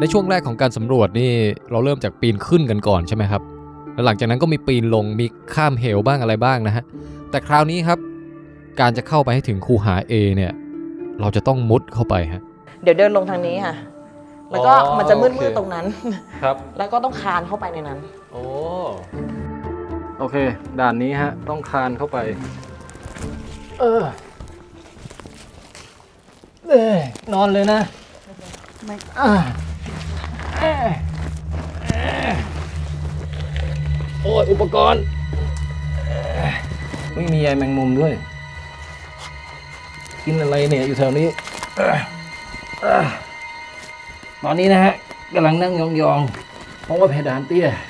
A: ในช่วงแรกของการสำรวจนี่เราเริ่มจากปีนขึ้นกันก่อนใช่ไหมครับแล้วหลังจากนั้นก็มีปีนลงมีข้ามเหวบ้างอะไรบ้างนะฮะแต่คราวนี้ครับ การจะเข้าไปให้ถึงคูหา A เนี่ย เราจะต้องมุดเข้าไปฮะ
E: เดี๋ยวเดินลงทางนี้ค่ะ แล้วก็
A: อ๋อ
E: มันจะมื
A: โอเค
E: ดๆตรงนั้น
A: ครับ
E: แล้วก็ต้องคานเข้าไปในนั้น
A: โอ้โอเค ด่านนี้ฮะ ต้องคานเข้าไป เออเอ้ยนอนเลยนะไม่อ่าเอ้ยเอ้ยโอ้ยอุปกรณ์เอ้ยไม่มีใยแมงมุมด้วย กินอะไรเนี่ยอยู่แถวนี้เอ้ยเอ้ยตอนนี้นะฮะกำลังนั่งยองๆเพราะว่าเพดานเตี้ยเอ้ยเอ้ย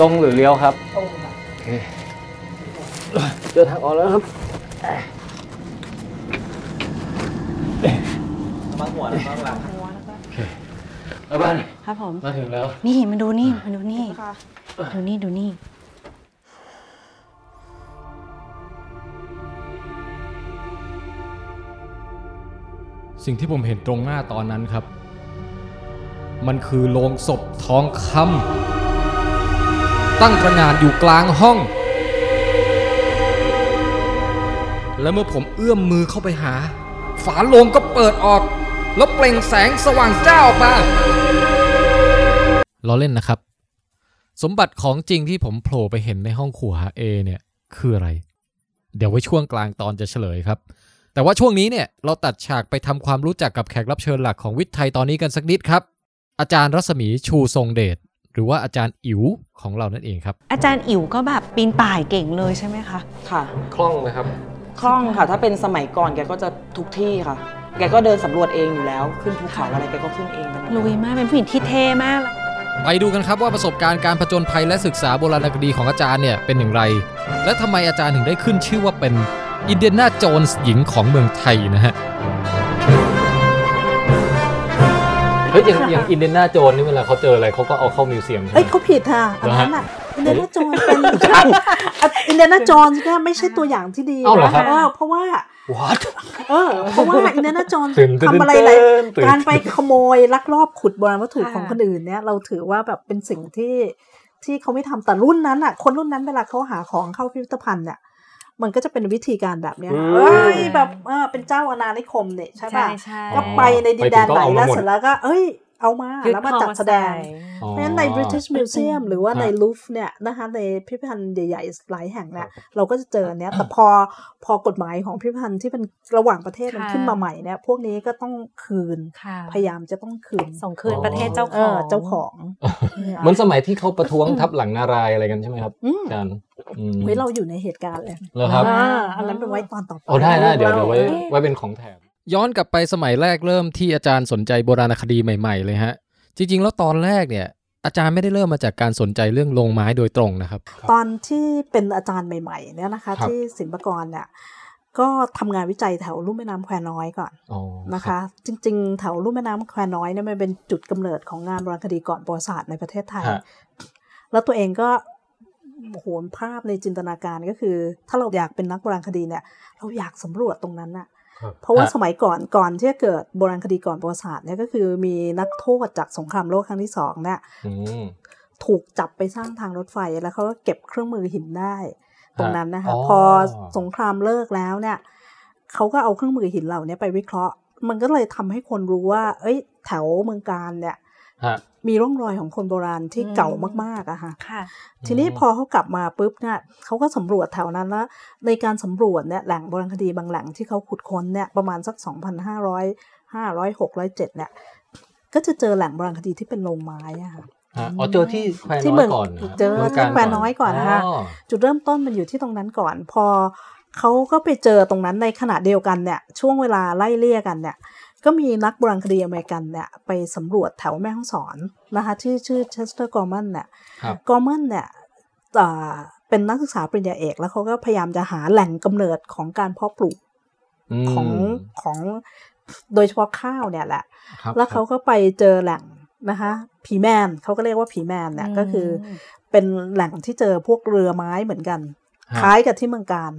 A: ตรงหรือเลี้ยวครับ ตรงโอเคเจอทางออกแล้วครับ
G: มาหัวแล้วก็หลัง
A: แล้วบ้าน
D: ครับผม
A: มาถึงแล้ว
D: นี่มาดูนี่มาดูนี่ ดูนี่ดูนี่
A: สิ่งที่ผมเห็นตรงหน้าตอนนั้นครับ มันคือโลงศพทองคำตั้งตระงานอยู่กลางห้อง และเมื่อผมเอื้อมมือเข้าไปหา ฝาโลงก็เปิดออก แล้วเปล่งแสงสว่างเจ้าออกมาล้อเล่นนะครับ สมบัติของจริงที่ผมโผล่ไปเห็นในห้องขัวเอเนี่ย คืออะไร เดี๋ยวไว้ช่วงกลางตอนจะเฉลยครับ แต่ว่าช่วงนี้เนี่ยเราตัดฉากไปทำความรู้จักกับแขกรับเชิญหลักของวิทย์ไทยตอนนี้กันสักนิดครับ อาจารย์รัศมีชูทรงเดชหรือว่าอาจารย์อิ๋วของเรานั่นเองครับ
D: อาจารย์อิ๋วก็แบบปีนป่ายเก่งเลยใช่ไหมคะ
E: ค่ะ
A: คล่องไหมครับ
E: คล่องค่ะ ถ้าเป็นสมัยก่อนแกก็จะทุกที่ค่ะ แกก็เดินสำรวจเองอยู่แล้ว ขึ้นภูเขาอะไรแกก็ขึ้นเองกันหมด
D: ลุยมากเป็นผู้หญิงที่เท่มาก
A: ไปดูกันครับว่าประสบการณ์การผจญภัยและศึกษาโบราณคดีของอาจารย์เนี่ยเป็นอย่างไร และทำไมอาจารย์ถึงได้ขึ้นชื่อว่าเป็น อินเดียนาโจนส์หญิงของเมืองไทยนะฮะเฮ้ยอย่างอย่างอินเดียนาโจนนี่เวลาเขาเจออะไรเขาก็เอาเข้ามิวเซียมใช่ไห
B: เอ้ย
A: ม
B: เขาผิดค่ะอันนั้นอะอินเดียนาโจนเป็นอินเดียนาโจนก็ไม่ใช่ตัวอย่างที่ดี
A: เอ้าเหรอครับ
B: เออเพราะว่า
A: What
B: เออเพราะว่าอินเดียนาโจน
A: ตื่นเต้น
B: ทำอะไรหลาย
A: ตื่น
B: การไปขโมยลักลอบขุดโบราณวัตถุ
D: ค่ะ
B: ของคนอื่นเนี่ยเราถือว่าแบบเป็นสิ่งที่ที่เขาไม่ทำแต่รุ่นนั้นอะ คนรุ่นนั้นเวลาเขาหาของเข้าพิพิธภัณฑ์เนี่ย มันก็จะเป็นวิธีการแบบเนี้ย
C: อืม
B: เอ้ยแบบเออเป็นเจ้าอาณานิคมเนี่ยใช่ป่ะ
D: ใช่
B: ก็ไปในดินแดนไหน
A: ไปถึงก็เอามา
B: แล้ว
A: หมด
B: เสร็จแล้วก็ เอ้ย เอามา
D: ยึด
B: แล้วมา
D: คอ
B: จัดแสดง
D: ใส่
A: อ๋อ
B: เพราะฉะนั้นใน British Museum หรือว่าใน
A: ฮะ
B: ลูฟเนี่ยนะคะในพิพิธภัณฑ์ใหญ่ๆหลายแห่งเนี่ยเราก็จะเจออันเนี้ยแต่พอพอกฎหมายของพิพิธภัณฑ์ที่เป็นระหว่างประเทศมัน
D: ค่ะ
B: ขึ้นมาใหม่เนี่ยพวกนี้ก็ต้องคืน
D: ค่ะ
B: พยายามจะต้องคืน
D: ส่งคืนประเทศเจ้า
B: เอ
D: ของ
B: อเจ้าของ
A: เหมือนสมัยที่เขาประท้วงทับหลังนารายอะไรกันใช่ไหมครับ
B: อืม
A: อาจารย์อืม
B: เฮ้ยเราอยู่ในเหตุการณ์เลย
A: เหรอครับ
B: อ่าอันนั้นเป็นไว้ตอนต่อไป
A: โอ้ได้ได้เดี๋ยวเดี๋ยวไว้
B: ออ
A: ไว้เป็นของแถม ย้อนกลับไปสมัยแรกเริ่มที่อาจารย์สนใจโบราณคดีใหม่ ๆ เลยฮะ จริง ๆ แล้วตอนแรกเนี่ยอาจารย์ไม่ได้เริ่มมาจากการสนใจเรื่องโลงไม้โดยตรงนะครับ
B: ตอนที่เป็นอาจารย์ใหม่ ๆ เนี่ยนะคะ
A: ครับ
B: ที่ศิลปากรเนี่ยก็ทำงานวิจัยแถวลุ่มแม่น้ำแควน้อยก่อน
A: อ๋อ
B: นะคะ จริง ๆ แถวลุ่มแม่น้ำแควน้อยเนี่ยมันเป็นจุดกำเนิดของงานโบราณคดีก่อนประวัติศาสตร์ในประเทศไทย
A: ฮะ
B: แล้วตัวเองก็โหนภาพในจินตนาการก็คือ ถ้าเราอยากเป็นนักโบราณคดีเนี่ย เราอยากสำรวจตรงนั้นน่ะ
A: ครับ
B: เพราะว่า
A: ฮะ
B: สมัยก่อนก่อนที่จะเกิดโบราณคดีก่อนประวัติศาสตร์เนี่ยก็คือมีนักโทษจากสงครามโลกครั้งที่สองเนี่ย
A: อืม
B: ถูกจับไปสร้างทางรถไฟแล้วเขาก็เก็บเครื่องมือหินได้ ตรงนั้นนะคะ
A: อ๋อ
B: พอสงครามเลิกแล้วเนี่ยเขาก็เอาเครื่องมือหินเหล่านี้ไปวิเคราะห์ มันก็เลยทำให้คนรู้ว่า เอ้ย แถวเมืองการเนี่ย
A: ฮะ
B: มีร่องรอยของคนโบราณที่
D: อืม
B: เก่ามากๆอะค่ะ
D: ค่ะ
B: ทีนี้
A: อืม
B: พอเขากลับมาปุ๊บเนี่ยเขาก็สำรวจแถวนั้นแล้วในการสำรวจเนี่ยแหล่งโบราณคดีบางแหล่งที่เขาขุดค้นเนี่ยประมาณสัก 2,500 500 600 7เนี่ยก็จะเจอแหล่งโบราณคดีที่เป็นโรงไม้อะค่ะ
A: ฮะอ๋อเจอที่แคว
B: ที่
A: น้
B: เมื
A: อย
B: อง
A: ก่อนนะ
B: เจอ
A: มืง
B: ที่แควน้อยก่อนนะคะ
A: อ๋อ
B: จุดเริ่มต้นมันอยู่ที่ตรงนั้นก่อน พอเขาก็ไปเจอตรงนั้นในขณะเดียวกันเนี่ย ช่วงเวลาไล่เลี่ยกันเนี่ย ก็มีนักโบราณคดีอเมริกันเนี่ยไปสำรวจแถวแม่ฮ่องสอนนะคะที่ชื่อเชสเตอร์กอร์มันเนี่ย
A: ครับ
B: กอร์มันเนี่ยเอ่อเป็นนักศึกษาปริญญาเอกแล้วเขาก็พยายามจะหาแหล่งกำเนิดของการเพาะปลูก
A: ม
B: ของของโดยเฉพาะข้าวเนี่ยแหละ
A: ครับ
B: แล้วเขาก็ไปเจอแหล่งนะคะผีแมนเขาก็เรียกว่าผีแมนเนี่ยก็คืออเป็นแหล่งที่เจอพวกเรือไม้เหมือนกัน
A: ฮะ
B: คล้ายกับที่เมืองการ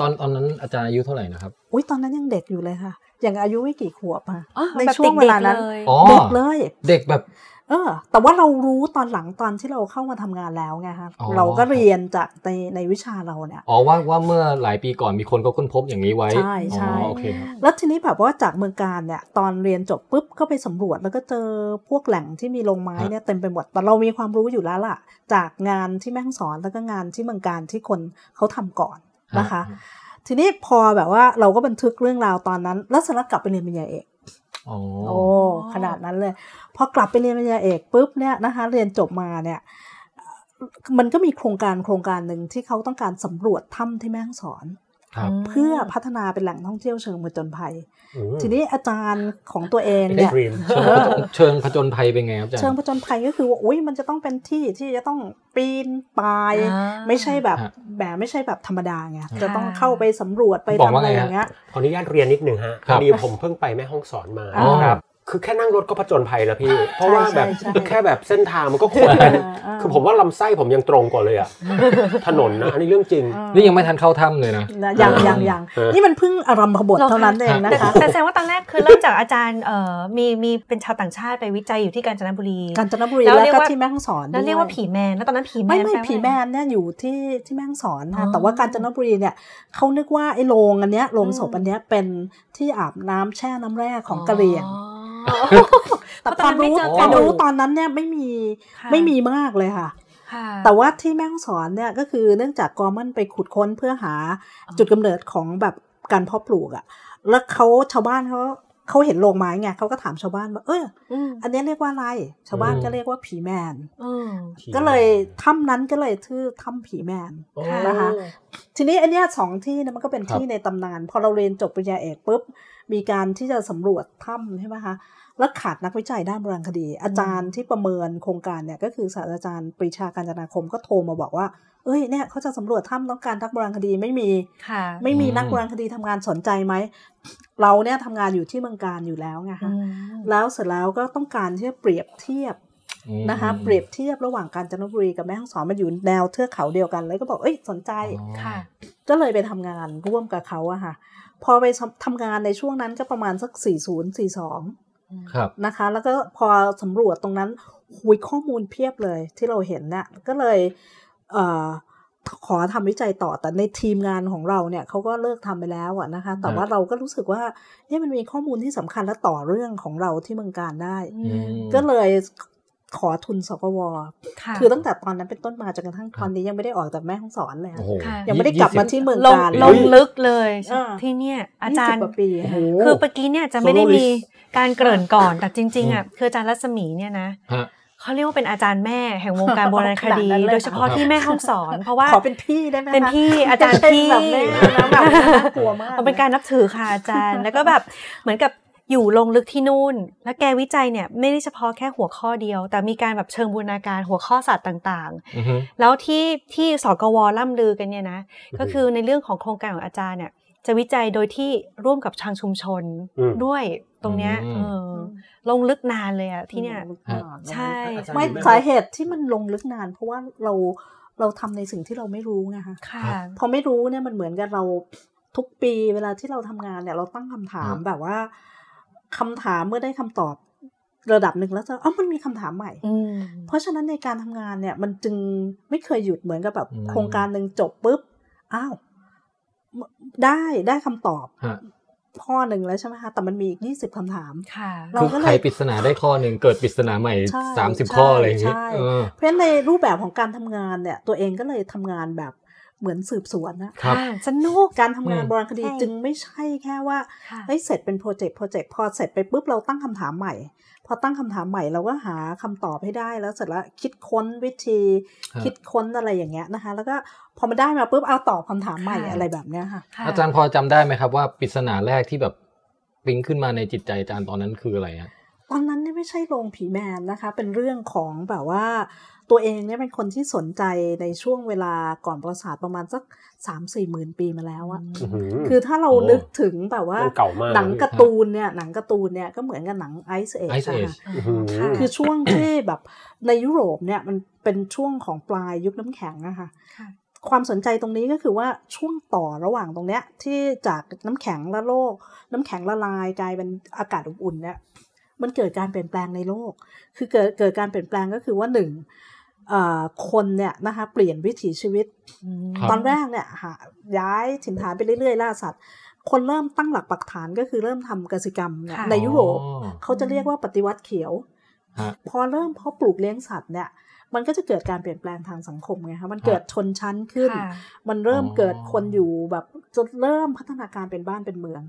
A: ตอนตอนนั้นอาจารย์อายุเท่าไหร่นะครับ
B: อุ้ยตอนนั้นยังเด็กอยู่เลยค่ะ อย่างอายุไม่กี่ขวบอะ
D: อ๋อ
B: ใน
D: แบบ
B: ช่วงเวลานั้น
D: ด็กๆย
A: อ๋อ
B: เด็กเลย
A: เด็กแบบ
B: เออ แต่ว่าเรารู้ตอนหลังตอนที่เราเข้ามาทำงานแล้วไงคะ
A: อ๋อ
B: เราก็เรียนจากในในวิชาเราเนี่ย
A: อ๋อว่าว่าเมื่อหลายปีก่อนมีคนก็ค้นพบอย่างนี้ไว้
B: ใช่ใช่
A: อ๋อโอเคครับ
B: แล้วทีนี้แบบว่าจากเมืองการเนี่ย ตอนเรียนจบปุ๊บก็ไปสำรวจแล้วก็เจอพวกแหล่งที่มีโรงไม้เนี่ยเต็มไปหมดแต่เรามีความรู้อยู่แล้วล่ะ จากงานที่แม่ฮ่องสอนแล้วก็งานที่เมืองการที่คนเขาทำก่อนนะคะ ทีนี้พอแบบว่าเราก็บันทึกเรื่องราวตอนนั้น แล้วเสร็จแล้วกลับไปเรียนปริญญาเอก
A: อ๋อ
B: โอ้ขนาดนั้นเลย พอกลับไปเรียนปริญญาเอกปุ๊บเนี่ยนะคะเรียนจบมาเนี่ยมันก็มีโครงการโครงการหนึ่งที่เขาต้องการสำรวจถ้ำที่แม่ฮ่องสอน
A: ครับ
B: เพื่อพัฒนาเป็นแหล่งท่องเที่ยวเชิงผจญภัย
C: อืม
B: ทีนี้อาจารย์ของตัวเองเนี่ย
C: Dream
A: เชิงผจญเชิงผจญภัยเป็นไงครับอาจารย์
B: เชิงผจญภัยก็คือว่าอุ้ยมันจะต้องเป็นที่ที่จะต้องปีนป่าย
D: อ่า
B: ไม่ใช่แบบ
A: ฮะ
B: แบบไม่ใช่แบบธรรมดาไง
A: ค่ะ
B: จะต้องเข้าไปสำรวจไป
A: บอก
B: ทำ
A: ว่า
B: อะไร
A: ไง
B: อ
A: ฮะ
B: ย่างเงี้ย
C: ขออนุญาตเรียนนิดหนึ่งฮะ
A: ค
C: พ
A: รั
C: อบดีผมเพิ่งไปแม่ห้องสอนมา
B: อ๋อ
C: ครับ คือแค่นั่งรถก็ผจญภัยแล้วพี่ เพราะว่าแบบ
B: ใช่ใช่
C: แค่แบบเส้นทางมันก็ขนเป็น
B: อ่า
C: คือผมว่าลำไส้ผมยังตรงกว่าเลยอะถนนนะอันนี้เรื่องจริง
A: นี่ยังไม่ทันเข้าถ้ำเลยนะ
B: นะยังยังยัง
C: เออ
B: นี่มันเพิ่งอารัมพบท
D: หรอคะ
B: เท่านั้นเองนะ
D: แต่
B: คะ
D: แต่แสดงว่าตอนแรกคือเริ่มจากอาจารย์เอ่อมีมีเป็นชาวต่างชาติไปวิจัยอยู่ที่กาญจนบุรี
B: กาญจนบุรี
D: แล้ว
B: แล้ว
D: เรียก
B: ก็
D: ว่า
B: ที่แม่ฮ่องสอน
D: แล้วเรียกว่า
B: ด้
D: ผีแมนแล้วตอนนั้นผีแมน
B: ไม่ไม่
D: แปลว่า
B: ผี
D: อะไร
B: แมนเนี่ยอยู่ที่ที่แม่ฮ่องสอน
D: อ๋
B: ค่ะ
D: อ
B: แต่ว่ากาญจนบุรีเนี่ยเขานึกว่าไอ้โรงอันเนี้ยโรงศพอันเนี้ยเป็นที่อาบน้ำแช่น้ำแร่ของกะเหรี่ยง
D: อ๋อ
B: แต่ความรู้
D: เพราะตอนนั้นไม่เจอ
B: ความรู้
D: กระดูก
B: ตอนนั้นเนี่ยไม่มี
D: ค่ะ
B: ไม่มีมากเลยค่ะ
D: ค่ะ
B: แต่ว่าที่แม่ฮ่องสอนเนี่ยก็คือเนื่องจากกอมันไปขุดค้นเพื่อหาจุดกำเนิดของแบบการเพาะปลูกอะแล้วเขาชาวบ้านเขา เขาเห็นโรงไม้ไงเขาก็ถามชาวบ้านว่าเออ
D: อืม
B: อันเนี้ยเรียกว่าอะไร ชาวบ้าน
C: อืม
B: ก็เรียกว่าผีแมน
D: อืม
B: ก็เลยถ้ำนั้นก็เลยชื่อถ้ำผีแมน
D: ค่ะ
B: นะคะ ทีนี้อันเนี้ยสองที่เนี่ยมันก็เป็น
A: ครับ
B: ที่ในตำนาน พอเราเรียนจบปริญญาเอกปุ๊บมีการที่จะสำรวจถ้ำใช่ไหมคะแล้วขาดนักวิจัยด้านโบราณคดี อาจารย์ที่ประเมินโครงการเนี่ยก็คือศาสตราจารย์ปรีชาการจนาคมก็โทรมาบอกว่า เอ้ยเนี่ยเขาจะสำรวจถ้ำต้องการนักโบราณคดีไม่มี
D: ค่ะ
B: ไม่มี
A: อืม
B: นักโบราณคดีทำงานสนใจไหมเราเนี่ยทำงานอยู่ที่เมืองการอยู่แล้วไง
D: อื
B: คะ
D: ม
B: แล้วเสร็จแล้วก็ต้องการที่จะเปรียบเทียบ
A: อืม
B: นะคะเปรียบเทียบระหว่างกาญจนบุรีกับแม่ฮ่องสอนมันอยู่แนวเทือกเขาเดียวกันเลยก็บอกเอ้ยสนใจ
A: อ๋อ
D: ค่ะ
B: ก็เลยไปทำงานร่วมกับเขาอะค่ะ พอไปทำงานในช่วงนั้นก็ประมาณสัก 40 42
A: ครับ
B: นะคะ แล้วก็พอสำรวจตรงนั้นหุยข้อมูลเพียบเลยที่เราเห็นเนี่ยก็เลยเอ่อขอทำวิจัยต่อแต่ในทีมงานของเราเนี่ยเขาก็เลิกทำไปแล้วอะนะคะ แต่ว่าเราก็รู้สึกว่าเนี่ยมันมีข้อมูลที่สำคัญและต่อเรื่องของเราที่เมืองการได้
A: อืม
B: ก็เลย ขอทุนสกว
D: ค่ะ
B: คือตั้งแต่ตอนนั้นเป็นต้นมาจนกระทั่งตอนนี้ยังไม่ได้ออกจากแม่ห้องสอนเลยอะ
A: โอ้โห
D: ค่ะ
B: ยังไม่ได้กลับมาที่เมือง
D: ลง
B: การ
D: ลงลึกเลย
B: อ่า
D: ที่เนี่ยอาจารย์
B: 20กว่าปีอะ
D: คือเมื่อกี้เนี่ยจะไม่ได้มีการเกริ่นก่อนแต่จริงๆอะคืออาจารย์รัศมีเนี่ยนะ
A: ฮะ
D: เขาเรียกว่าเป็นอาจารย์แม่แห่งวงการโบราณคดี
B: ขนาดนั้นเลย
D: โดยเฉพาะที่แม่ห้องสอน เพราะว่า
B: ขอเป็นพี่ได้ไหมคะ
D: เป็นพี่อาจารย์
B: ไม่ใช่
D: พี่
B: แบบแม่นะแบบนั้นน่ากลัวมาก
D: มันเป็นการนับถือค่ะอาจารย์ แล้วก็แบบเหมือนกับ อยู่ลงลึกที่นู่น แล้วแกวิจัยเนี่ยไม่ได้เฉพาะแค่หัวข้อเดียว แต่มีการแบบเชิงบูรณาการหัวข้อศาสตร์ต่าง
A: อือฮึ
D: ๆแล้วที่ที่สกวล่ำลือกันเนี่ยนะ ก็คือในเรื่องของโครงการของอาจารย์เนี่ยจะวิจัยโดยที่ร่วมกับทางชุมชน
C: อืม
D: ด้วยตรงเนี้ย
A: อืม
D: เออลงลึกนานเลยอะที่เนี่ย
A: ฮะ
D: ใช่
B: ไม่สาเหตุที่มันลงลึกนาน เพราะว่าเราเราทำในสิ่งที่เราไม่รู้ไงคะ
D: ค่ะ
B: พอไม่รู้เนี่ยมันเหมือนกับเราทุกปีเวลาที่เราทำงานเนี่ยเราตั้งคำถาม
A: ครับ
B: แบบว่า คำถามเมื่อได้คำตอบระดับหนึ่งแล้วจะเอ้ามันมีคำถามใหม่
D: อืม
B: เพราะฉะนั้นในการทำงานเนี่ย มันจึงไม่เคยหยุดเหมือนกับแบบ
A: อืม
B: โครงการหนึ่งจบปุ๊บอ้าวได้ได้คำตอบ
A: ฮะ
B: ข้อหนึ่งแล้วใช่ไหมคะแต่มันมีอีกยี่สิบคำถาม
D: ค่ะ
B: เรา
A: คือ
B: ก็เลย
A: ใครปริศนาได้ข้อหนึ่งเกิดปริศนาใหม่
B: ใช่
A: สามสิบ
B: ใช่
A: ข้ออะไรอย่างงี้
B: ใช่
A: เออ
B: เพราะฉะนั้นในรูปแบบของการทำงานเนี่ย ตัวเองก็เลยทำงานแบบ เหมือนสืบสวนนะครับ
D: ค่ะสนุก
B: การทำงาน
A: อืม
B: โบราณคดี
D: ใช่
B: จึงไม่ใช่แค่ว่า
D: ค่ะ
B: เฮ้ยเสร็จเป็นโปรเจกต์โปรเจกต์พอเสร็จไปปุ๊บเราตั้งคำถามใหม่ พอตั้งคำถามใหม่เราก็หาคำตอบให้ได้แล้วเสร็จแล้วคิดค้นวิธี
A: ฮะ
B: คิดค้นอะไรอย่างเงี้ยนะคะ แล้วก็พอมันได้มาปุ๊บเอาตอบคำถามใหม่
D: ค่ะ
B: อะไรแบบเนี้ยค่ะ
D: ค่ะ
A: อาจารย์พอจำได้ไหมครับว่าปริศนาแรกที่แบบปิ๊งขึ้นมาในจิตใจอาจารย์ตอนนั้นคืออะไรฮะ
B: ตอนนั้นเนี่ยไม่ใช่โรงผีแมนนะคะ เป็นเรื่องของแบบว่า ตัวเองเนี่ยเป็นคนที่สนใจในช่วงเวลาก่อนประวัติศาสตร์ประมาณสักสามสี่หมื่นปีมาแล้วอะ
C: อื้อหือ
B: คือถ้าเรา
A: โอ้
B: นึกถึงแบบว่า
C: มันเก่ามาก
B: หนังการ์ตูนเนี่ยหนังการ์ตูนเนี่ยก็เหมือนกับหนังไอซ์เอ
A: Ice Age
C: อื้อหือ
D: ค่ะ
B: คือช่วงที่แบบในยุโรปเนี่ยมันเป็นช่วงของปลายยุคน้ำแข็งนะคะ
D: ค่ะ
B: ความสนใจตรงนี้ก็คือว่าช่วงต่อระหว่างตรงเนี้ยที่จากน้ำแข็งและโลก น้ำแข็งละลายกลายเป็นอากาศอบอุ่นเนี่ยมันเกิดการเปลี่ยนแปลงในโลก คือเกิดเกิดการเปลี่ยนแปลงก็คือว่าหนึ่งเอ่อ คนเนี่ยนะคะเปลี่ยนวิถีชีวิต
A: ครับ
B: ตอนแรกเนี่ยหาย้ายถิ่นฐานไปเรื่อยๆล่าสัตว์คนเริ่มตั้งหลักปักฐานก็คือเริ่มทำกสิกรรมเนี่ย
D: ค่ะ
B: ในยุโรป
A: อ๋อ
B: เขาจะเรียกว่าปฏิวัติเขียว
A: ฮะ
B: พอเริ่มเพาะปลูกเลี้ยงสัตว์เนี่ย มันก็จะเกิดการเปลี่ยนแปลงทางสังคมไงคะมันเกิดชนชั้นขึ้น
D: ค่ะ
B: มันเริ่ม
A: อ๋อ
B: เกิดคนอยู่แบบจนเริ่มพัฒนาการเป็นบ้านเป็นเมือง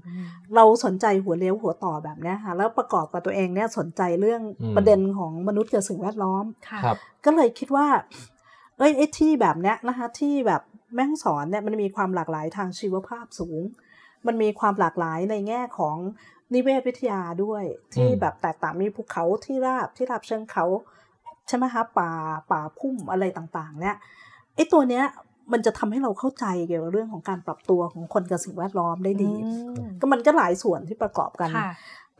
B: เราสนใจหัวเลี้ยวหัวต่อแบบเนี้ยค่ะแล้วประกอบกับตัวเองเนี่ยสนใจเรื่องประเด็นของมนุษย์กับสิ่งแวดล้อม
D: ค่ะ
A: ครับ
B: ก็เลยคิดว่า เอ้ยไอ้ที่แบบเนี้ยนะคะที่แบบแม่ฮ่องสอนเนี่ยมันมีความหลากหลายทางชีวภาพสูง มันมีความหลากหลายในแง่ของนิเวศวิทยาด้วย ที่
A: อืม
B: แบบแตกต่างมีภูเขาที่ราบที่ราบเชิงเขาใช่ไหมคะป่าป่าพุ่มอะไรต่างๆ เนี่ยไอ้ตัวเนี้ยมันจะทำให้เราเข้าใจเกี่ยวกับเรื่องของการปรับตัวของคนกับสิ่งแวดล้อมได้ดี
D: อืม
B: ก็มันก็หลายส่วนที่ประกอบกัน
D: ค่ะ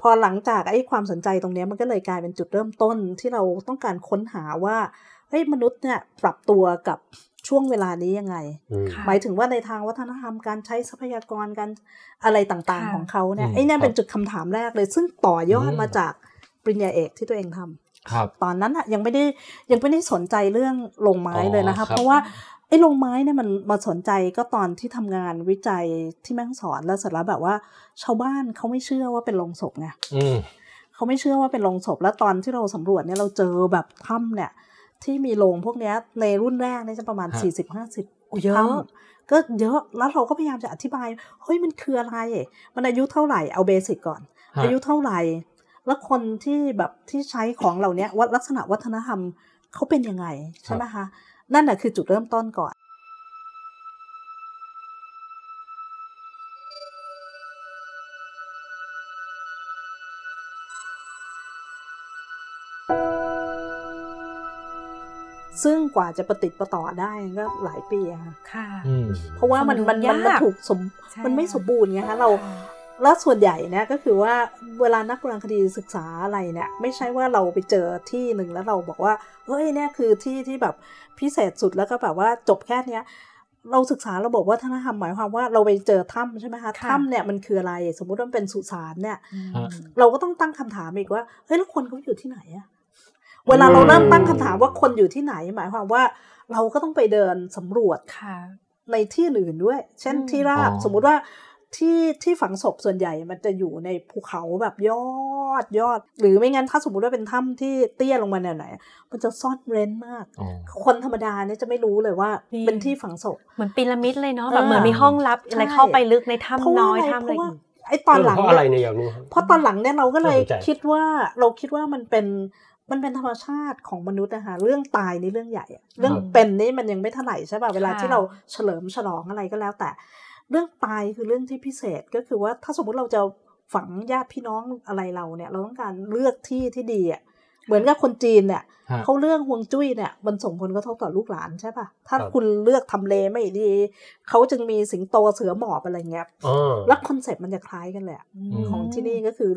B: พอหลังจากไอ้ความสนใจตรงเนี้ยมันก็เลยกลายเป็นจุดเริ่มต้นที่เราต้องการค้นหาว่าเฮ้ยมนุษย์เนี่ยปรับตัวกับช่วงเวลานี้ยังไง
C: อืม
D: ค่ะ
B: หมายถึงว่าในทางวัฒนธรรมการใช้ทรัพยากรการอะไรต่าง
D: ค่ะ
B: ๆของเขาเนี่ย
A: อืม
B: ไอ้เนี่ย
A: ครับ
B: เป็นจุดคำถามแรกเลย ซึ่งต่อยอด
A: อืม
B: มาจากปริญญาเอกที่ตัวเองทำ
A: ครับ
B: ตอนนั้นอะยังไม่ได้ยังไม่ได้สนใจเรื่องลงไม้เลยนะ
A: อ๋อครั
B: คะ
A: บ
B: เพราะว่าไอ้ลงไม้เนี่ยมันมาสนใจก็ตอนที่ทำงานวิจัยที่แม่ฮ่องสอนแล้วเสร็จแล้วแบบว่า ชาวบ้านเขาไม่เชื่อว่าเป็นโลงศพไง
A: อืม
B: เขาไม่เชื่อว่าเป็นโลงศพแล้วตอนที่เราสำรวจเนี่ยเราเจอแบบถ้ำเนี่ย ที่มีโลงพวกเนี้ยในรุ่นแรกเนี่ยจะประมาณ
A: ฮะ
B: สี่สิบห้าสิบ
D: โอ้เยอะ
B: ถ้ำก็เยอะแล้วเราก็พยายามจะอธิบายเฮ้ยมันคืออะไร มันอายุเท่าไหร่เอาเบสิกก่อน
A: ฮะ
B: อายุเท่าไหร่ แล้วคนที่แบบที่ใช้ของเหล่าเนี้ยวัดลักษณะวัฒนธรรมเขาเป็นยังไงใช่ไหมคะนั่นแหะคือจุดเริ่มต้นก่อนซึ่งกว่าจะประติดประต่อได้ก็หลายปีอะค่ะ
D: ค่ะ
A: อืม
B: เพราะว่ามันมันมันมัน
D: ยาก
B: ถูกสม
D: ใช่
B: มันไม่สมบูรณ์ไงคะเรา แล้วส่วนใหญ่เนี่ยก็คือว่าเวลานักโบราณคดีศึกษาอะไรเนี่ยไม่ใช่ว่าเราไปเจอที่หนึ่งแล้วเราบอกว่าเฮ้ยเนี่ยคือที่ที่แบบพิเศษสุดแล้วก็แบบว่าจบแค่เนี้ยเราศึกษาระบบวัฒนธรรมหมายความว่าเราไปเจอถ้ำใช่ไหมคะ
D: ค่ะ
B: ถ้ำเนี่ยมันคืออะไร สมมุติว่ามันเป็นสุสานเนี่ย
A: ฮะ
B: เราก็ต้องตั้งคำถามอีกว่าเฮ้ยแล้วคนเขาอยู่ที่ไหนอะเวลาเราเริ่มตั้งคำถามว่าคนอยู่ที่ไหน หมายความว่าเราก็ต้องไปเดินสำรวจ
D: ค่ะ
B: ในที่อื่นด้วย เช่น
D: อืม
B: ที่ราบ
A: อ๋อ
B: สมมุติว่า ที่ที่ฝังศพส่วนใหญ่มันจะอยู่ในภูเขาแบบยอดยอด หรือไม่งั้นถ้าสมมุติว่าเป็นถ้ำที่เตี้ยลงมาแนวไหน มันจะซ่อนเร้นมาก
A: อ๋อ
B: คนธรรมดาเนี่ยจะไม่รู้เลยว่า
D: นี่
B: เป็นที่ฝังศพ
D: เหมือนพีระมิดเลยเนาะ
B: เออ
D: แบบเหมือนมีห้องลับอะไร
B: ใช่
D: เข้าไปลึกใน
B: เพราะ
D: ถ้ำ
B: ว่า
D: น้อย
B: อะไร
D: ถ้ำ
B: เพ
D: อะไร
B: ราะว่า
D: อีก
B: ไอ้ตอนหลัง
C: เพราะ
B: เนี่
C: อะไร
B: ย
C: เนี่ยอยากรู้
B: เพราะตอนหลังเนี่ยเราก็เลย
C: น่าสนใจ
B: คิดว่าเราคิดว่ามันเป็นมันเป็นธรรมชาติของมนุษย์นะคะเรื่องตายนี่เรื่องใหญ่อะเรื่องเป็นนี่มันยังไม่เท่าไหร่ใช่ป่ะเวลา
D: ค่ะ
B: ที่เราเฉลิมฉลองอะไรก็แล้วแต่ เรื่องตายคือเรื่องที่พิเศษก็คือว่าถ้าสมมุติเราจะฝังญาติพี่น้องอะไรเราเนี่ย เราต้องการเลือกที่ที่ดีอะเหมือนกับคนจีนเนี่ย
A: ฮะ
B: เขาเลือกฮวงจุ้ยเนี่ยมันส่งผลกระทบต่อลูกหลานใช่ป่ะถ้า
C: ครับ
B: คุณเลือกทำเลไม่ดีเขาจึงมีสิงโตเสือหมอบอะไรเงี้ย
C: อ๋อ
B: แล้วคอนเซ็ปต์มันจะคล้ายกันเลยอะ
A: อืม
B: ของที่นี่ก็คือ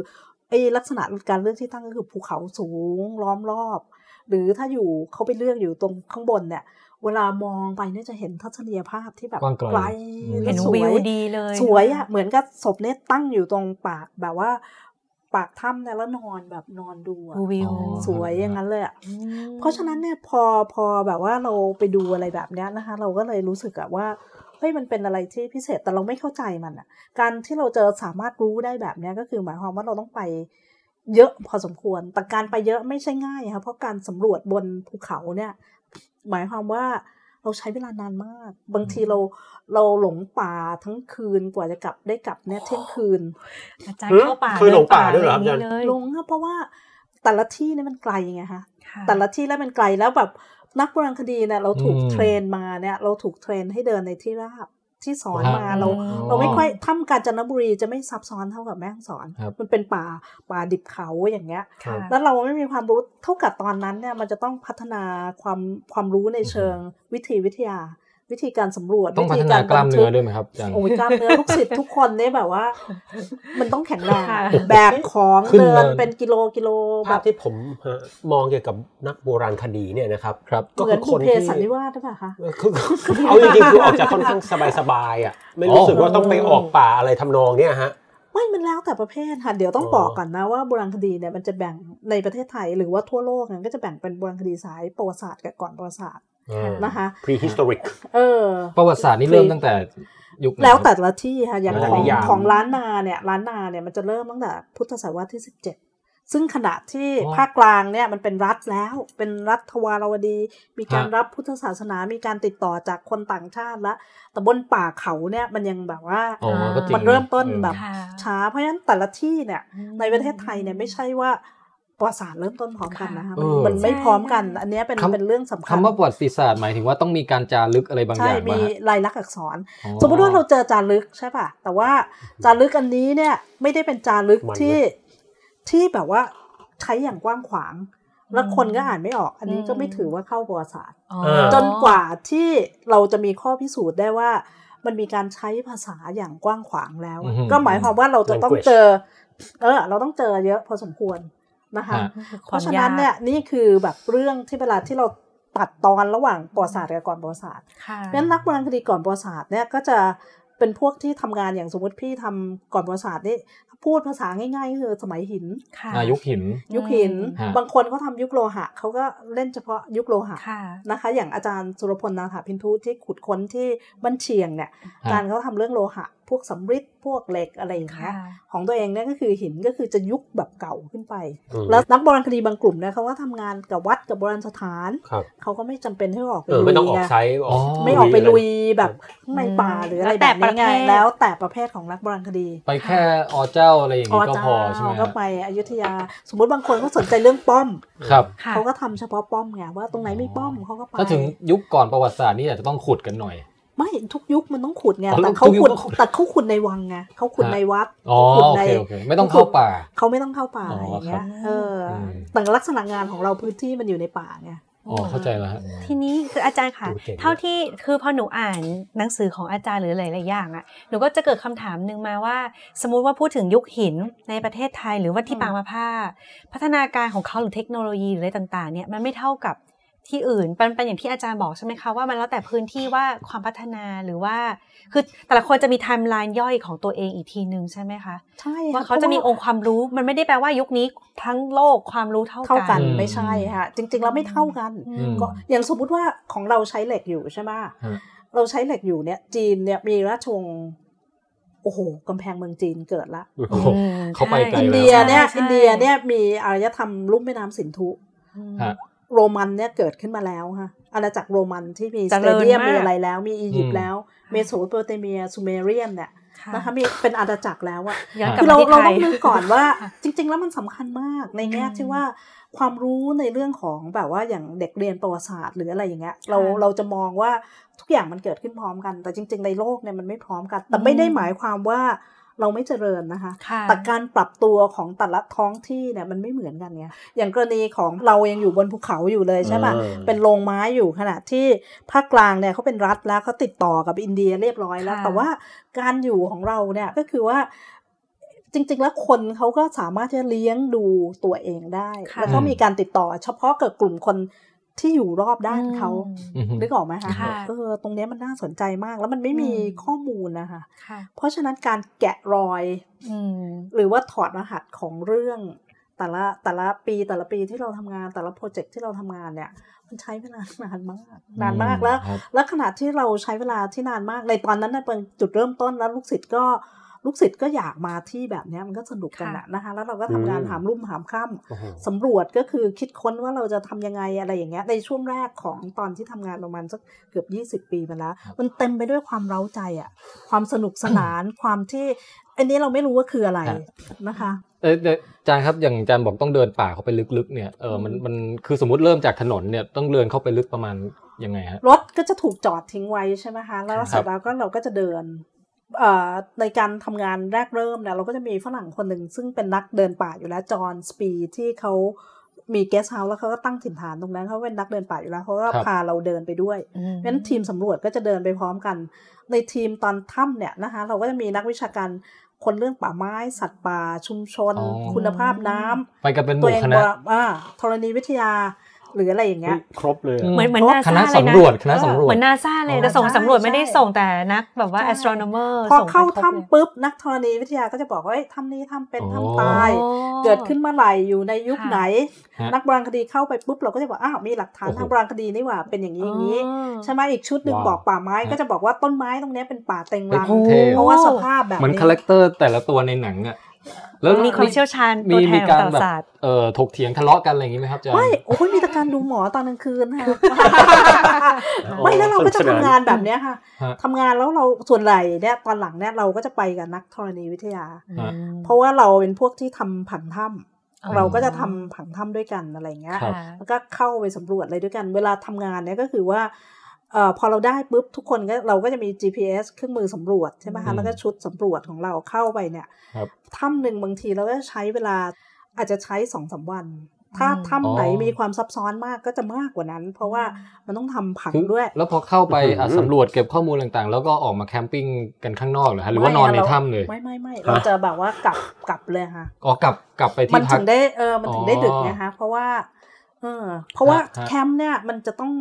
B: ไอ้ลักษณะการเลือกที่ตั้งก็คือภูเขาสูงล้อมรอบ หรือถ้าอยู่เขาไปเลือกอยู่ตรงข้างบนเนี่ย เวลามองไปเนี่ยจะเห็นทัศนียภาพที่แบบ
A: กว้างไกล
B: ไกล
A: อืม
B: และ
D: เห็น
B: สว
D: วิวยดีเลย
B: สวยอะเหมือนกับศพเนี่ยตั้งอยู่ตรงปากแบบว่า ปากถ้ำเนี่ยแล้วนอนแบบนอนดูอะ
D: ดูวิว
A: อ๋อ
B: สวยอย่างนั้นเลยอะ
D: อืม
B: เพราะฉะนั้นเนี่ยพอพอแบบว่าเราไปดูอะไรแบบเนี้ยนะคะ เราก็เลยรู้สึกอะว่าเฮ้ยมันเป็นอะไรที่พิเศษแต่เราไม่เข้าใจมันอะการที่เราจะสามารถรู้ได้แบบเนี้ยก็คือหมายความว่าเราต้องไปเยอะพอสมควร แต่การไปเยอะไม่ใช่ง่ายค่ะเพราะการสำรวจบนภูเขาเนี่ย หมายความว่าเราใช้เวลานานมาก บางทีเราเราหลงป่าทั้งคืนกว่าจะกลับได้กลับเนี่ยเที่ยงคืน
D: อาจารย์เข้าป่า
C: เคยหลงป่าด้วยเหรอครับ
D: ดิน
C: อาจารย์
D: เลย
B: หลงค่ะเพราะว่าแต่ละที่เนี่ยมันไกลไงคะ
D: ค่ะ
B: แต่ละที่แล้วมันไกลแล้วแบบนักโบราณคดีเนี่ยเราถูก
A: อืม
B: เทรนมาเนี่ยเราถูกเทรนให้เดินในที่ราบ ที่สอน
A: ฮะ
B: มาเรา
D: อ๋อ
B: เราไม่ค่อยถ้ำกาญจนบุรีจะไม่ซับซ้อนเท่ากับแม่ฮ่องสอน
A: ครับ
B: มันเป็นป่าป่าดิบเขาอย่างเงี้ย
D: ค่ะ
B: แล้วเราไม่มีความรู้เท่ากับตอนนั้นเนี่ยมันจะต้องพัฒนาความความรู้ในเชิงวิธีวิทยา วิธีการสำรวจ
A: ต้องพั
B: วิ
A: ฒ
B: ธี
A: นากล้าม
B: บั
A: เนื้อ
B: ทึก
A: ด้วยไหมครับอาจารย์
B: โอ้ยกล้ามเนื้อลูกศิษย์ทุกคนเนี่ยแบบว่า มันต้องแข็งแรง
D: ค่ะ
B: แบกของ
A: ขึ้น
B: เดิน
A: เนิน
B: เป็นกิโลกิโลแบ
C: ภาพ
B: บ
C: ที่ผมฮะมองเกี่ยวกับนักโบราณคดีเนี่ยนะครับ
A: ครับ
C: ก็
B: เหมื
C: คืออนค
B: บุ
C: น
B: พเพ
C: ที่
B: สันนิวาสหรือเปล่าคะ
C: คือเอาจริงๆคือออกจากค่อนข้างสบายๆอะไม่รู้สึกว่าต้องไปออกป่าอะไรทำนองเนี่ยฮะ
B: ไม่มันแล้วแต่ประเภทค่ะเดี๋ยวต้อง
C: อ๋อ
B: บอกก่อนนะว่าโบราณคดีเนี่ยมันจะแบ่งในประเทศไทยหรือว่าทั่วโลกเนี่ยก็จะแบ่งเป็นโบราณคดีสายประวัติศาสตร์กับก่อนประวัติศาสตร์
C: เออ
B: นะคะ
C: prehistoric
B: เออ
A: ประวัติศาสตร์นี่เริ่มตั้งแต่ยุคไหน
B: แล้วแต่ละที่ค่ะอย่าง
C: แล้วแต่
B: ของ
C: นิยาม
B: ของล้านนาเนี่ยล้านนาเนี่ยมันจะเริ่มตั้งแต่พุทธศตวรรษที่17ซึ่งขณะที่ภาคกลางเนี่ยมันเป็นรัฐแล้ว เป็นรัฐทวารวดี มีการรับพุทธศาสนามีการติดต่อจากคนต่างชาติละแต่บนป่าเขาเนี่ยมันยังแบบว่า
A: อ๋อก็จริง
B: มันเริ่มต้น
A: ออ
B: แบบ
D: ค่ะ
B: ช้าเพราะฉะนั้นแต่ละที่เนี่ยในประเทศไทยเนี่ยไม่ใช่ว่า ประวัติศาสตร์เริ่มต้นพร้อมกันนะคะ
A: เอ
B: มัน
A: อ
B: มันไม่พร้อมกัน
D: ใช่
B: อันเนี้ยเป็น
A: คำ
B: เป็นเรื่องสำคัญ
A: คำว่าประวัติศาสตร์หมายถึงว่าต้องมีการจารึกอะไรบางอ
B: ใช่
A: ย่าง
B: มี
A: ป่ะฮะ
B: ลายลักษณ์อักษร
A: อ๋อ
B: สมมติว่าเราเจอจารึกใช่ป่ะแต่ว่าจารึกอันนี้เนี่ยไม่ได้เป็นจารึก
C: มัน
B: ที่ที่แบบว่าใช้อย่างกว้างขวาง แล้วคนก็อ่านไม่ออก อันนี้ก็ไม่
D: อืม
B: ถือว่าเข้าประวัติศาสตร์
D: อ๋อ
C: เออ
B: จนกว่าที่เราจะมีข้อพิสูจน์ได้ว่ามันมีการใช้ภาษาอย่างกว้างขวางแล้ว
A: อือฮึ
B: ก็หมายความว่าเราจะต้อง
C: Language
B: เจอ เออ เราต้องเจอเยอะพอสมควร นะคะ
A: ฮะ
B: เพราะฉะนั้นเนี่ยนี่คือแบบเรื่องที่เวลาที่เราตัดตอนระหว่างประวัติศาสตร์กับก่อนประวัติศาสตร์
D: ค่ะ
B: เพราะฉะนั้นนักโบราณคดีก่อนประวัติศาสตร์เนี่ยก็จะเป็นพวกที่ทำงานอย่างสมมติพี่ทำก่อนประวัติศาสตร์นี่พูดภาษาง่ายๆก็คือสมัยหิน
D: ค่ะ
A: อายุคหิน
B: ยุคหิน
A: ฮะ
B: บางคนเขาทำยุคโลหะเขาก็เล่นเฉพาะยุคโลหะ
D: ค่ะ
B: นะคะ อย่างอาจารย์สุรพลนาถาพินทุที่ขุดค้นที่บ้านเชียงเนี่ย
A: ฮะ
B: การเขาทำเรื่องโลหะพวกสำริดพวกเหล็กอะไรอย่างเงี้
D: ค่ะ
B: ยของตัวเองเนี่ยก็คือหินก็คือจะยุคแบบเก่าขึ้นไป
C: อืม
B: แล้วนักโบราณคดีบางกลุ่มเนี่ยเขาก็ทำงานกับวัดกับโบราณสถาน
C: ครับ
B: เขาก็ไม่จำเป็นที่จะออกไป
C: เออ
B: ลุ
C: ไม่
B: ย
C: ต้องออก
B: ไง
C: ไซต์
A: อ๋อ
B: ไม่ออกไปลุยแบบ
C: ครับ
B: ข้างในป่าหรืออะไร
D: แล้ว
B: แบ
D: แต่
B: บนี้ไง
D: ประเภท
B: แล้วแต่ประเภทของนักโบราณคดี
A: ไปแค่อเจ้าอะไรอย่าง
B: อ๋อ
A: งี้ก็
B: เจ้า
A: พอใช่ไหม
B: ก็
A: ฮะ
B: ไปอยุธยา สมมติบางคนเขาสนใจเรื่องป้อม
A: ครับ
D: ค่ะ
B: เขาก็ทำเฉพาะป้อมไงว่าตรงไหนไม่ป้อมเขาก็ไป
A: ถ้าถึงยุคก่อนประวัติศาสตร์นี่อาจจะต้องขุดกันหน่อย
B: ไม่ทุกยุคมันต้องขุดไง
A: อ๋อ
B: แต่
A: ทุ
B: เขา
A: กยุค
B: ขุด
A: ต้องขุด
B: แต่เขาขุดในวังไงเขาขุด
A: ฮะ
B: ในวัด
A: อ๋อ
B: เขาขุด
A: โอ
B: ใน
A: เคโอเคไม่ต้องเข้าป่า
B: เขาไม่ต้องเข้าป่า
A: อ๋อ
B: อย่างเงี้
A: ครั
B: ย
A: บ
B: เอออ
A: ม
B: แต่ลักษณะงานของเราพื้นที่มันอยู่ในป่าไง
A: อ๋อเข้าใจแล้วฮะ
D: ทีนี้คืออาจารย์ค่ะ
C: ดูเก่ง
D: เท่าที่คือพอหนูอ่านหนังสือของอาจารย์หรือหลายๆอย่างอะหนูก็จะเกิดคำถามหนึ่งมาว่า สมมุติว่าพูดถึงยุคหินในประเทศไทยหรือว่าที่
B: อืม
D: ปางมะผ้า พัฒนาการของเขาหรือเทคโนโลยีหรืออะไรต่าง ๆเนี่ยมันไม่เท่ากับ ที่อื่นเป็นเป็นอย่างที่อาจารย์บอกใช่ไหมคะว่ามันแล้วแต่พื้นที่ว่าความพัฒนาหรือว่าคือแต่ละคนจะมีไทม์ไลน์ย่อยของตัวเองอีกทีนึงใช่ไหมคะ
B: ใช่
D: ว่าเขาจะมีองค์ความรู้มันไม่ได้แปลว่ายุคนี้ทั้งโลกความรู้เท่า
B: เท่ากัน
A: อืม
B: ไม่ใช่ค่ะจริงๆแล้วไม่เท่ากัน
D: อืม
B: ก็อย่างสมมุติว่าของเราใช้เหล็กอยู่ใช่ไหม
A: ฮะ
B: เราใช้เหล็กอยู่เนี่ยจีนเนี่ยมีราชวงศ์โอ้โหกำแพงเมืองจีนเกิดละ
A: โอ้โห
D: อืม
A: เขาไปไกล
B: อิน
A: แล้ว
B: เดียเนี่ย
D: ใช่ใช่
B: อินเดียเนี่ยมีอารยธรรมลุ่มแม่น้ำสินธุ
D: อืม
A: ฮะ
B: โรมันเนี่ยเกิดขึ้นมาแล้วฮะอาณาจักรโรมันที่มี
D: เจ
B: ส
D: ริ
B: เต
D: ญ
B: เดียม
D: มาก
B: มีอะไรแล้ว มีอียิป
A: อื
B: ต์
A: ม
B: แล้วเมโสโปเตเมียซูเมเรียนเนี่ย
D: ค่ะ
B: นะคะมีเป็นอาณาจักรแล้วอะ
D: ย้อนกลับ
B: คือ
D: มา
B: เรา
D: ที่
B: เรา
D: ไท
B: ต้
D: ย
B: องนึกก่อนว่า
D: ค่ะ
B: จริง ๆ แล้วมันสำคัญมากในแง่
D: อืม
B: ที่ว่าความรู้ในเรื่องของแบบว่าอย่างเด็กเรียนประวัติศาสตร์หรืออะไรอย่างเงี้ยเรา
D: ค่ะ
B: เราจะมองว่าทุกอย่างมันเกิดขึ้นพร้อมกัน แต่จริง ๆ ในโลกเนี่ยมันไม่พร้อมกัน แต่ไม่ได้หมายความว่า เราไม่เจริญนะคะ
D: ค่ะ
B: แต่การปรับตัวของแต่ละท้องที่เนี่ยมันไม่เหมือนกันไงอย่างกรณีของเรายังอยู่บนภูเขาอยู่เลยใช่ปะ
C: เออ
B: เป็นโรงไม้อยู่ขณะที่ภาคกลางเนี่ยเขาเป็นรัฐแล้วเขาติดต่อกับอินเดียเรียบร้อยแล้ว
D: ค่ะ
B: แต่ว่าการอยู่ของเราเนี่ยก็คือว่าจริง ๆ แล้วคนเขาก็สามารถที่จะเลี้ยงดูตัวเองได้
D: ค่ะ
B: แล้วก็มีการติดต่อเฉพาะกับกลุ่มคน ที่อยู่รอบด้านเขา
A: อืม
B: นึกออกไหมคะ
D: ค่ะ
B: เออตรงเนี้ยมันน่าสนใจมาก แล้วมันไม่มี
D: อืม
B: ข้อมูลนะคะ
D: ค่ะ
B: เพราะฉะนั้นการแกะรอย
D: อืม
B: หรือว่าถอดรหัสของเรื่อง แต่ละแต่ละปีแต่ละปีที่เราทำงานแต่ละโปรเจกต์ที่เราทำงานเนี่ย มันใช้เวลานานมาก นานมากแล้ว
A: ครับ
B: แล้วขณะที่เราใช้เวลาที่นานมากในตอนนั้นน่ะเป็นจุดเริ่มต้นแล้วลูกศิษย์ก็ ลูกศิษย์ก็อยากมาที่แบบเนี้ยมันก็สนุกกันอะนะคะ แล้วเราก็ทำงาน
C: อืม
B: หามรุ่มหามค่ำ
C: โอ้โห
B: สำรวจก็คือคิดค้นว่าเราจะทำยังไงอะไรอย่างเงี้ยในช่วงแรกของตอนที่ทำงานประมาณสักเกือบ 20 ปีมาแล้ว มันเต็มไปด้วยความเร้าใจอะความสนุกสนานความที่อันนี้เราไม่รู้ว่าคืออะไร
A: ฮะ
B: นะคะ
A: เออเดี๋ยวอาจารย์ครับอย่างอาจารย์บอกต้องเดินป่าเข้าไปลึกๆเนี่ยเออมันมันคือสมมติเริ่มจากถนนเนี่ยต้องเดินเข้าไปลึกประมาณยังไงฮะ
B: รถก็จะถูกจอดทิ้งไว้ใช่ไหมคะแล้ว
A: ครับ
B: เสร็จแล้วก็เราก็จะเดินเอ่อ ในการทำงานแรกเริ่มเนี่ยเราก็จะมีฝรั่งคนหนึ่งซึ่งเป็นนักเดินป่าอยู่แล้วจอห์นสปีที่เขามีเกสต์เฮาส์แล้วเขาก็ตั้งถิ่นฐานตรงนั้นเขาเป็นนักเดินป่าอยู่แล้วเขาก็พาเราเดินไปด้วย
D: อืม
B: เพราะฉะนั้นทีมสำรวจก็จะเดินไปพร้อมกัน ในทีมตอนถ้ำเนี่ยนะคะเราก็จะมีนักวิชาการคนเรื่องป่าไม้ สัตว์ป่าชุมชน
A: อ๋อ
B: คุณภาพน้ำ
A: ไปกันเป็นห
B: ตัว
A: มู่
B: เอง
A: ค
B: บ
A: ณะ
B: อกอ่าธรณีวิทยา หรืออะไรอย่างเงี้ย
C: ครบเลยอะ
D: เหมือนเหมือนนา
A: ค
D: ซา
A: ณะ
D: เลยนะ
A: สำรวจคณะสำรวจ
D: เหมือนนาซาเลยแต่ส่ง
B: ใช่
D: สำรวจไม่ได้
B: ใช่
D: ส่งแต่นักแบบว่า
B: ใช่
D: astronomer
B: พอ
D: ส่งไป
B: เข้า
D: ครบเลย
B: ถ้ำปุ๊บนักธรณีวิทยาก็จะบอกว่าเอ้ยถ้ำนี้ถ้ำเป็น
A: อ๋อ
B: ถ้ำตาย
D: โอ้
B: เกิดขึ้นเมื่อไหร่อยู่ในยุค
D: ค่ะ
B: ไหน
A: ฮะ
B: นักโบราณคดีเข้าไปปุ๊บเราก็จะบอกอ้าวมีหลักฐาน
A: โอ้โห
B: ทางโบราณคดีนี่หว่าเป็นอย่างนี้อย่างนี้
D: อ๋อ
B: ใช่ไหมอีกชุดหนึ่ง
C: ว้าว
B: บอกป่าไม้
A: ฮะ
B: ก็จะบอกว่าต้นไม้ตรงเนี้ยเป็นป่าเต็งรัง
A: เฮ้ยเท่
B: เพราะว่าสภาพแบบ
A: เหมือน
B: นี้
A: คาแรคเตอร์แต่ละตัวในหนังอะ แล้ว
D: มีความเชี่ยวชาญ
A: มี
D: ตัวแท
A: มี
D: นข
A: กา
D: อง
A: ร
D: ต
A: แบบ
D: ศาสตร์
A: เอ่อถกเถียงทะเลาะกันอะไรอย่างนี้ไหมครับอาจารย์
B: ไม่โอ้ยมีแต่การดูหมอตอนกลางคืนค่ะไม่แล้วเราก็จะทำงานแบบเนี้ยค่ะ
A: ฮะ
B: ทำงานแล้วเราส่วนใหญ่เนี่ยตอนหลังเนี่ยเราก็จะไปกับนักธรณีวิทยา
A: ฮะ
B: เพราะว่าเราเป็นพวกที่ทำผังถ้
D: อ๋อำ
B: เราก็จะทำผังถ้ำด้วยกันอะไรเงี้ย
A: ครับ
B: แล้วก็เข้าไปสำรวจอะไรด้วยกัน เวลาทำงานเนี่ยก็คือว่าเอ่อพอเราได้ปุ๊บทุกคนก็เราก็จะมี GPS เครื่องมือสำรวจใช่ไหม
A: อื
B: คะ
A: ม
B: แล้วก็ชุดสำรวจของเราเข้าไปเนี่ย
A: ครับ
B: ถ้ำหนึ่งบางทีเราก็ใช้เวลาอาจจะใช้สองสามวัน ถ้า
D: อืม
B: ถ้ำไหน
A: อ๋อ
B: มีความซับซ้อนมากก็จะมากกว่านั้น เพราะว่ามันต้องทำผัง
A: คือ
B: ด้วย
A: แล้วพอเข้าไปอะ
C: อื้อหือ
A: สำรวจเก็บข้อมูลต่างๆ แล้วก็ออกมาแคมปิ้งกันข้างนอกเหรอฮะหรือว่านอนใน
B: ไม่ะ
A: ถ้ำเลย
B: ไม่ไม่ไม่เราจะแบบว่ากลับกลับเลยค่ะ
A: อ๋อกลับกลับไป
B: มั
A: ที่
B: น
A: พั
B: ถึ
A: ก
B: งได้เออมันถึงได้
A: อ๋อ
B: ดึกนะคะเพราะว่าเออเพราะว่า
A: ฮะฮะ
B: แคมป์เนี่ยมันจะต้อง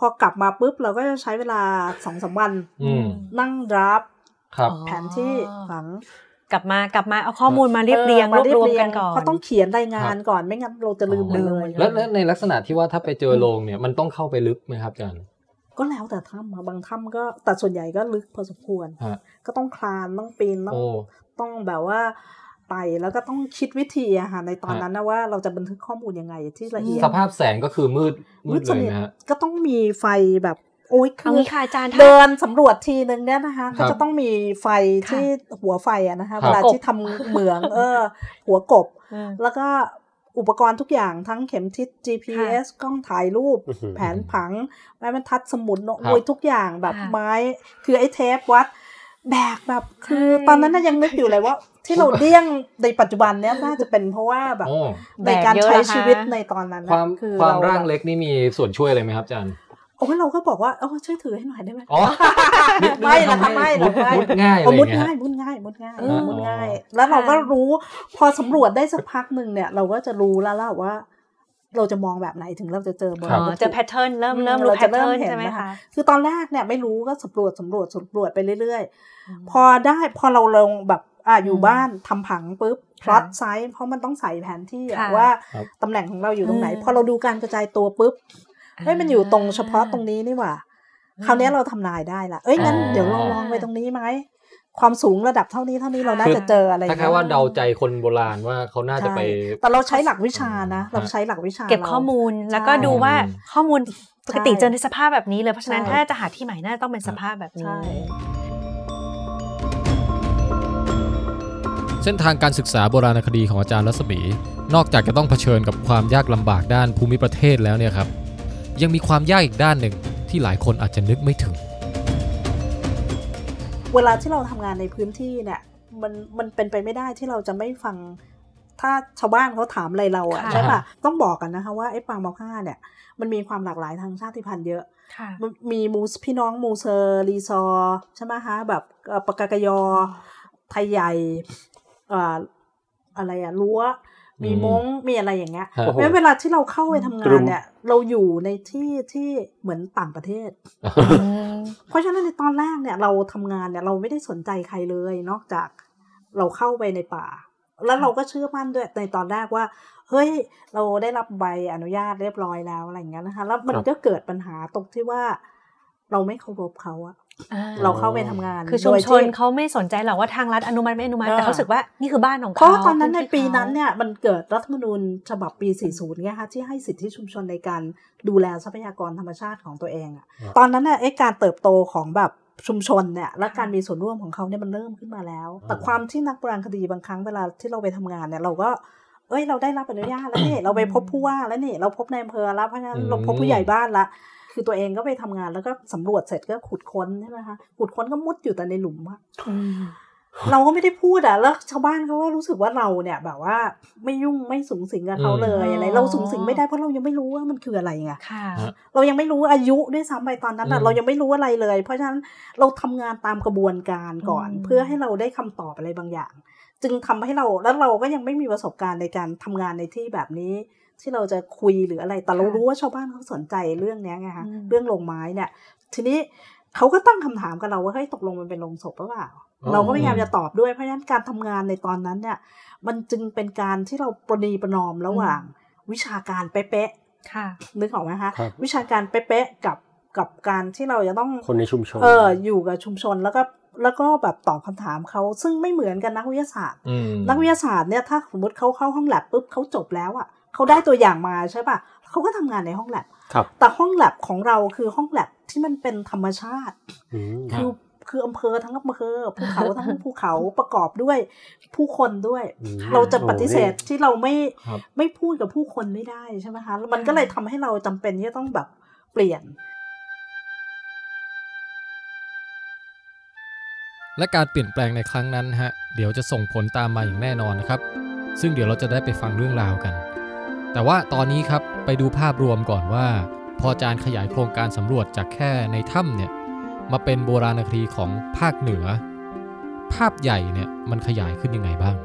B: พอกลับมาปุ๊บเราก็จะใช้เวลาสองสามวัน
A: อืม
B: นั่งดราฟ
A: ครับ
D: อ๋อ
B: แผนที่ฝัง
D: กลับมากลับมาเอาข้อมูลมาเรียบเรียง
B: ออ
D: รวบรวม
B: เย
D: กันก่อน
B: เพราะต้องเขียนรายงานก่อนไม่งั้นเราจะลืมหมดเลย
A: แล้วแล้วในลักษณะที่ว่าถ้าไปเจอโรงเนี่ยมันต้องเข้าไปลึกไหมครับอาจารย์
B: ก็แล้วแต่ถ้ำอะบางถ้ำก็แต่ส่วนใหญ่ก็ลึกพอสมควร
A: ฮะ
B: ก็ต้องคลานต้องปีนต้อง
A: โอ้
B: ต้องแบบว่า ไต่แล้วก็ต้องคิดวิธีอะค่ะในตอน
A: ฮะ
B: นั้นนะว่าเราจะบันทึกข้อมูลยังไงที่ละเอียด
A: สภาพแสงก็คือมืดมืด
B: ส
A: เลย
B: นิท
A: นะฮะ
B: ก็ต้องมีไฟแบบโอ้ยคื
D: เอา
B: อ
D: งี้ค่ะอาจารย์ถ้า
B: เดินสำรวจทีนึงเนี่ยนะคะ
A: ครั
B: ก็
A: บ
B: จะต้องมีไฟ
D: ค่ะ
B: ที่หัวไฟอะนะคะ
A: ครับ
B: เวลาที่ทำเหมือง เออ หัวกบ
D: อืม
B: แล้วก็อุปกรณ์ทุกอย่างทั้งเข็มทิศ GPS กล้องถ่ายรูป
C: อื้อหือ
B: แผนผัง ไม้บรรทัดสมุดโน้ต
A: ครับ
B: โอ้ยทุกอย่างแบบ
D: ค่ะ
B: ไม้ คือไอ้เทปวัดแบกแบบคือ
D: ใช่
B: ตอนนั้นน่ะยังนึกอยู่เลยว่า ที่เราเลี่ยงในปัจจุบันเนี้ยน่าจะเป็นเพราะว่าแบบ
A: โอ้
B: ในการ
D: แบกเยอะ
B: ใช้
D: เหรอคะ
B: ชีวิตในตอนนั้น
A: ค
B: น่ะ
A: วาม
B: คือ
A: ความ
B: เร่า
A: งเล็กนี่มีส่วนช่วยอะไรไหมครับอาจารย์
B: โอ้ยเราก็บอกว่าเออช่วยถือให้หน่อยได้ไหม
A: อ๋อ
B: ไม่ละค่ะไม่
A: มุ
B: ละ
A: ด
B: ไม่
A: มุดง่ายอะไร
B: เอา
A: อ
B: มุด
A: ย่างเงี้ย
B: ง่ายมุดง่ายมุดง่าย
A: อ๋อ
B: มุดง่าย แล้วเราก็รู้พอสำรวจได้สักพักหนึ่งเนี่ย เราก็จะรู้แล้วล่ะว่า เราจะมองแบบไหนถึงเราจะเจอโบ
A: ครั
B: รา
A: บ
B: ณ
D: อ๋
B: วั
D: อ
B: ต
D: เจ
B: ถุ
D: อแพทเทิร์นเริ่มเริ่ม
B: อื
D: รู้
B: เรา
D: แพ
B: จะ
D: ท
B: เริ่
D: เทิ
B: ม
D: ร์น
B: เห็น
D: ใช่ไหม
B: นะคะ
D: คะ
B: คือตอนแรกเนี่ยไม่รู้ก็สำรวจสำรวจสำรวจไปเรื่อยๆ พอได้พอเราลงแบบ อะอยู่
D: อืม
B: บ้านทำผังปุ๊บพ
D: ค่ะ
B: ลอตไซส์เพราะมันต้องใส่แผนที่อะ
D: ค่ะ
B: ว่า
A: ครับ
B: ตำแหน่งของเราอยู่ตรงไหน
D: อืม
B: พอเราดูการกระจายตัวปุ๊บเฮ้ยมันอยู่ตรงเฉพาะตรงนี้นี่หว่า คราวเนี้ยเราทำนายได้ละเอ้ยงั้น
A: อ๋อ
B: เดี๋ยวเราลองไปตรงนี้ไหมความสูงระดับเท่านี้เท่านี้เราน่า
A: คือ
B: จะเจออะไร
A: คล้ายๆว่าเดาใจคนโบราณว่าเขาน่าจะไป
B: ใช่แต่เราใช้หลักวิชานะ เราใช้หลักวิชา
D: เก็บ
B: รา
D: ข้อมูลแล้วก็
B: ใช่
D: ดูว่าข้อมูลปกติ
B: ใช่
D: เจอในสภาพแบบนี้เลยเพราะฉะนั้น
B: ใช่
D: ถ้าจะหาที่ใหม่น่าจะต้องเป็นสภาพแบบนี้
A: เส้นทางการศึกษาโบราณคดีของอาจารย์รัศมี นอกจากจะต้องเผชิญกับความยากลำบากด้านภูมิประเทศแล้วเนี่ยครับ ยังมีความยากอีกด้านหนึ่งที่หลายคนอาจจะนึกไม่ถึง
B: เวลาที่เราทำงานในพื้นที่เนี่ยมันมันเป็นไปไม่ได้ที่เราจะไม่ฟัง ถ้าชาวบ้านเขาถามอะไรเราอะ
D: ค่ะ
B: ใช่ปะต้องบอกกันนะคะว่าไอ้ปางมอค่าเนี่ย มันมีความหลากหลายทางชาติพันธุ์เยอะ
D: ค่ะ
B: มันมีมูสพี่น้องมูเซอร์รีซอร์ใช่ไหมคะแบบเอ่อปากกากยอไทยใหญ่ อ่าอะไรอะรั้วมี
A: อืม
B: มงมีอะไรอย่างเงี้ย
A: ฮะ
C: โอ้โห
B: เพราะฉะนั้นเวลาที่เราเข้าไปทำ
C: กรุ
B: งาน
C: ม
B: เนี่ย เราอยู่ในที่ที่เหมือนต่างประเทศ เพราะฉะนั้นในตอนแรกเนี่ย เราทำงานเนี่ย เราไม่ได้สนใจใครเลยนอกจากเราเข้าไปในป่า แล้วเราก็เชื่อมั่นด้วยในตอนแรกว่า เฮ้ย เราได้รับใบอนุญาตเรียบร้อยแล้วอะไรอย่างเงี้ยนะคะ แล้วมัน
C: ครับ
B: ก็เกิดปัญหาตรงที่ว่า เราไม่เคารพเขาอะ
D: อ่า
B: เราเข้าไปทำงาน
D: คือชุม
B: โดย
D: ช
B: ที่
D: นเขาไม่สนใจหรอกว่าทางรัฐอนุมัติไม่อนุมัติ
B: เออ
D: แต่เขารู้สึกว่านี่คือบ้านของ
B: เพ
D: เขา
B: ราะว่าตอนนั้นใน
D: พื้
B: ปี
D: ที่ขา
B: นั้นเนี่ยมันเกิดรัฐธรรมนูญฉบับปี 40เนี่ยค่ะที่ให้สิทธิชุมชนในการดูแลทรัพยากรธรรมชาติของตัวเองอะ
C: ครับ
B: ตอนนั้นเนี่ยไอ้การเติบโตของแบบชุมชนเนี่ยและการมีส่วนร่วมของเขาเนี่ยมันเริ่มขึ้นมาแล้ว แต่ความที่นักโบราณคดีบางครั้งเวลาที่เราไปทำงานเนี่ยเราก็เอ้ยเราได้รับอนุญาตแล้วนี่เราไปพบผู้ว่าแล้วนี่เราพบในอำเภอแล้วเพราะฉะนั้น
A: อืม
B: เราพบผู้ใหญ่บ้านละ คือตัวเองก็ไปทำงานแล้วก็สำรวจเสร็จก็ขุดค้นใช่ไหมคะขุดค้นก็มุดอยู่แต่ในหลุมอะ
D: อืม
B: เราก็ไม่ได้พูดอะแล้วชาวบ้านเขาก็รู้สึกว่าเราเนี่ย แบบว่าไม่ยุ่งไม่สูงสิงกับเขาเลย
D: อืม
B: อะไรเราสูงสิงไม่ได้เพราะเรายังไม่รู้ว่ามันคืออะไรไง
D: ค่ะ
B: เรายังไม่รู้อายุด้วยซ้ำไปตอนนั้นอะ
A: อืม
B: เรายังไม่รู้อะไรเลย เพราะฉะนั้นเราทำงานตามกระบวนการก่อน
D: อืม
B: เพื่อให้เราได้คำตอบอะไรบางอย่าง จึงทำให้เราแล้วเราก็ยังไม่มีประสบการณ์ในการทำงานในที่แบบนี้ ที่เราจะคุยหรืออะไร แต่เรารู้ว่าชาวบ้านเขาสนใจเรื่องเนี้ยไงคะ
D: อืม
B: เรื่องโรงไม้เนี่ย ทีนี้เขาก็ตั้งคำถามกับเราว่าเฮ้ยตกลงมันเป็นโรงศพหรือเปล่า
C: อ๋อ
B: เราก็พยายามจะตอบด้วยเพราะฉะนั้นการทำงานในตอนนั้นเนี่ย มันจึงเป็นการที่เราประนีประนอมระหว่าง วิชาการเป๊ะ
D: ค่ะ
B: ๆนึกออกไหมคะ
C: ครับ
B: วิชาการเป๊ะๆกับกับการที่เราจะต้อง
C: คนในชุมชน
B: เอออยู่กับชุมชนแล้วก็แล้วก็แบบตอบคำถามเขาซึ่งไม่เหมือนกันนักวิทยาศาสตร์
A: อืม
B: นักวิทยาศาสตร์เนี่ยถ้าสมมติเขาเข้าห้องแลบปุ๊บเขาจบแล้วอะ เขาได้ตัวอย่างมาใช่ป่ะเขาก็ทำงานในห้องแลบ
C: ครับ
B: แต่ห้องแลบของเราคือห้องแลบที่มันเป็นธรรมชาติ
C: อืม
B: คือคืออำเภอทั้งอำเภอภูเขาทั้งภูเขาประกอบด้วยผู้คนด้วย
C: อืม
B: เราจะปฏิเสธ
C: โอ้
B: ที่เราไม่
A: ครับ
B: ไม่พูดกับผู้คนไม่ได้ใช่ไหมคะแล้วมันก็เลยทำให้เราจำเป็นที่จะต้องแบบเปลี่ยน
A: และการเปลี่ยนแปลงในครั้งนั้นฮะเดี๋ยวจะส่งผลตามมาอย่างแน่นอนนะครับ ซึ่งเดี๋ยวเราจะได้ไปฟังเรื่องราวกัน แต่ว่าตอนนี้ครับไปดูภาพรวมก่อนว่า พออาจารย์ขยายโครงการสำรวจจากแค่ในถ้ำเนี่ยมาเป็นโบราณคดีของภาคเหนือ ภาพใหญ่เนี่ยมันขยายขึ้นยังไงบ้าง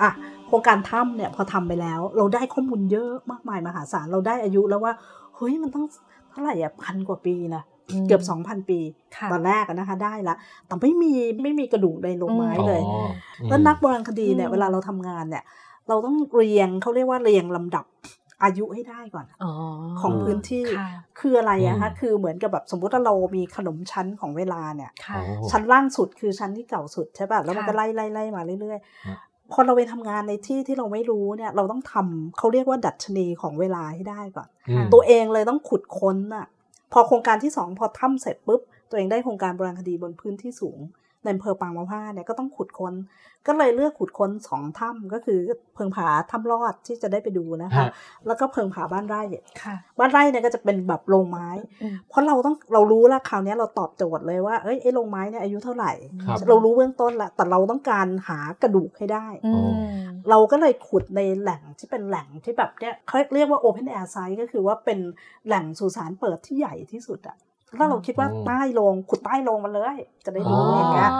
B: อะโครงการถ้ำเนี่ยพอทำไปแล้ว เราได้ข้อมูลเยอะมากมายมหาศาลเราได้อายุแล้วว่าเฮ้ยมันต้องเท่าไหร่อะพันกว่าปีนะ เกือบสองพันปี
D: ค่ะ
B: ตอนแรกอะนะคะได้ละแต่ไม่มีไม่มีกระดูกในโรงไม้เลย
A: อ๋ออืม
B: แล้วนักโบราณคดีเนี่ย
D: อืม
B: เวลาเราทำงานเนี่ย เราต้องเรียงเขาเรียกว่าเรียงลำดับอายุให้ได้ก่อน
D: อ๋อ
B: ของพื้นที่
D: ค่ะ
B: คืออะไรอะคะ
A: อืม
B: คือเหมือนกับแบบสมมติว่าเรามีขนมชั้นของเวลาเนี่ย
D: ค่ะ
C: โอ้
B: ชั้นล่างสุดคือชั้นที่เก่าสุดใช่ป่ะแล้วมัน
D: ค่ะ
B: ก็ไล่ไล่ไล่มาเรื่อย
A: ฮะ
B: ๆพอเราไปทำงานในที่ที่เราไม่รู้เนี่ย เราต้องทำเขาเรียกว่าดัชนีของเวลาให้ได้ก่อน
A: อืม
B: ตัวเองเลยต้องขุดค้นน่ะ พอโครงการที่สองพอถ้ำเสร็จปุ๊บ ตัวเองได้โครงการโบราณคดีบนพื้นที่สูง ในอำเภอปางมะผ้าเนี่ยก็ต้องขุดค้น ก็เลยเลือกขุดค้นสองถ้ำก็คือเพิงผาถ้ำรอดที่จะได้ไปดูนะคะ
A: ฮะ
B: แล้วก็เพิงผาบ้านไร่
D: ค่ะ
B: บ้านไร่เนี่ยก็จะเป็นแบบโรงไม้
D: อืม
B: เพราะเราต้องเรารู้แล้วคราวเนี้ยเราตอบโจทย์เลยว่าเอ้ยไอ้โรงไม้เนี่ยอายุเท่าไหร่
A: ครับ
B: เรารู้เบื้องต้นละแต่เราต้องการหากระดูกให้ได้
D: อืม
B: เราก็เลยขุดในแหล่งที่เป็นแหล่งที่แบบเนี้ยเขาเรียกว่า Open Air Site ก็คือว่าเป็นแหล่งสุสานเปิดที่ใหญ่ที่สุดอะ ถ้าเราคิดว่า
A: อ๋อ
B: ใต้โลงขุดใต้โลงมาเลย จะได้
A: อ๋
B: ดู
A: อ
B: อย่างเงี้ย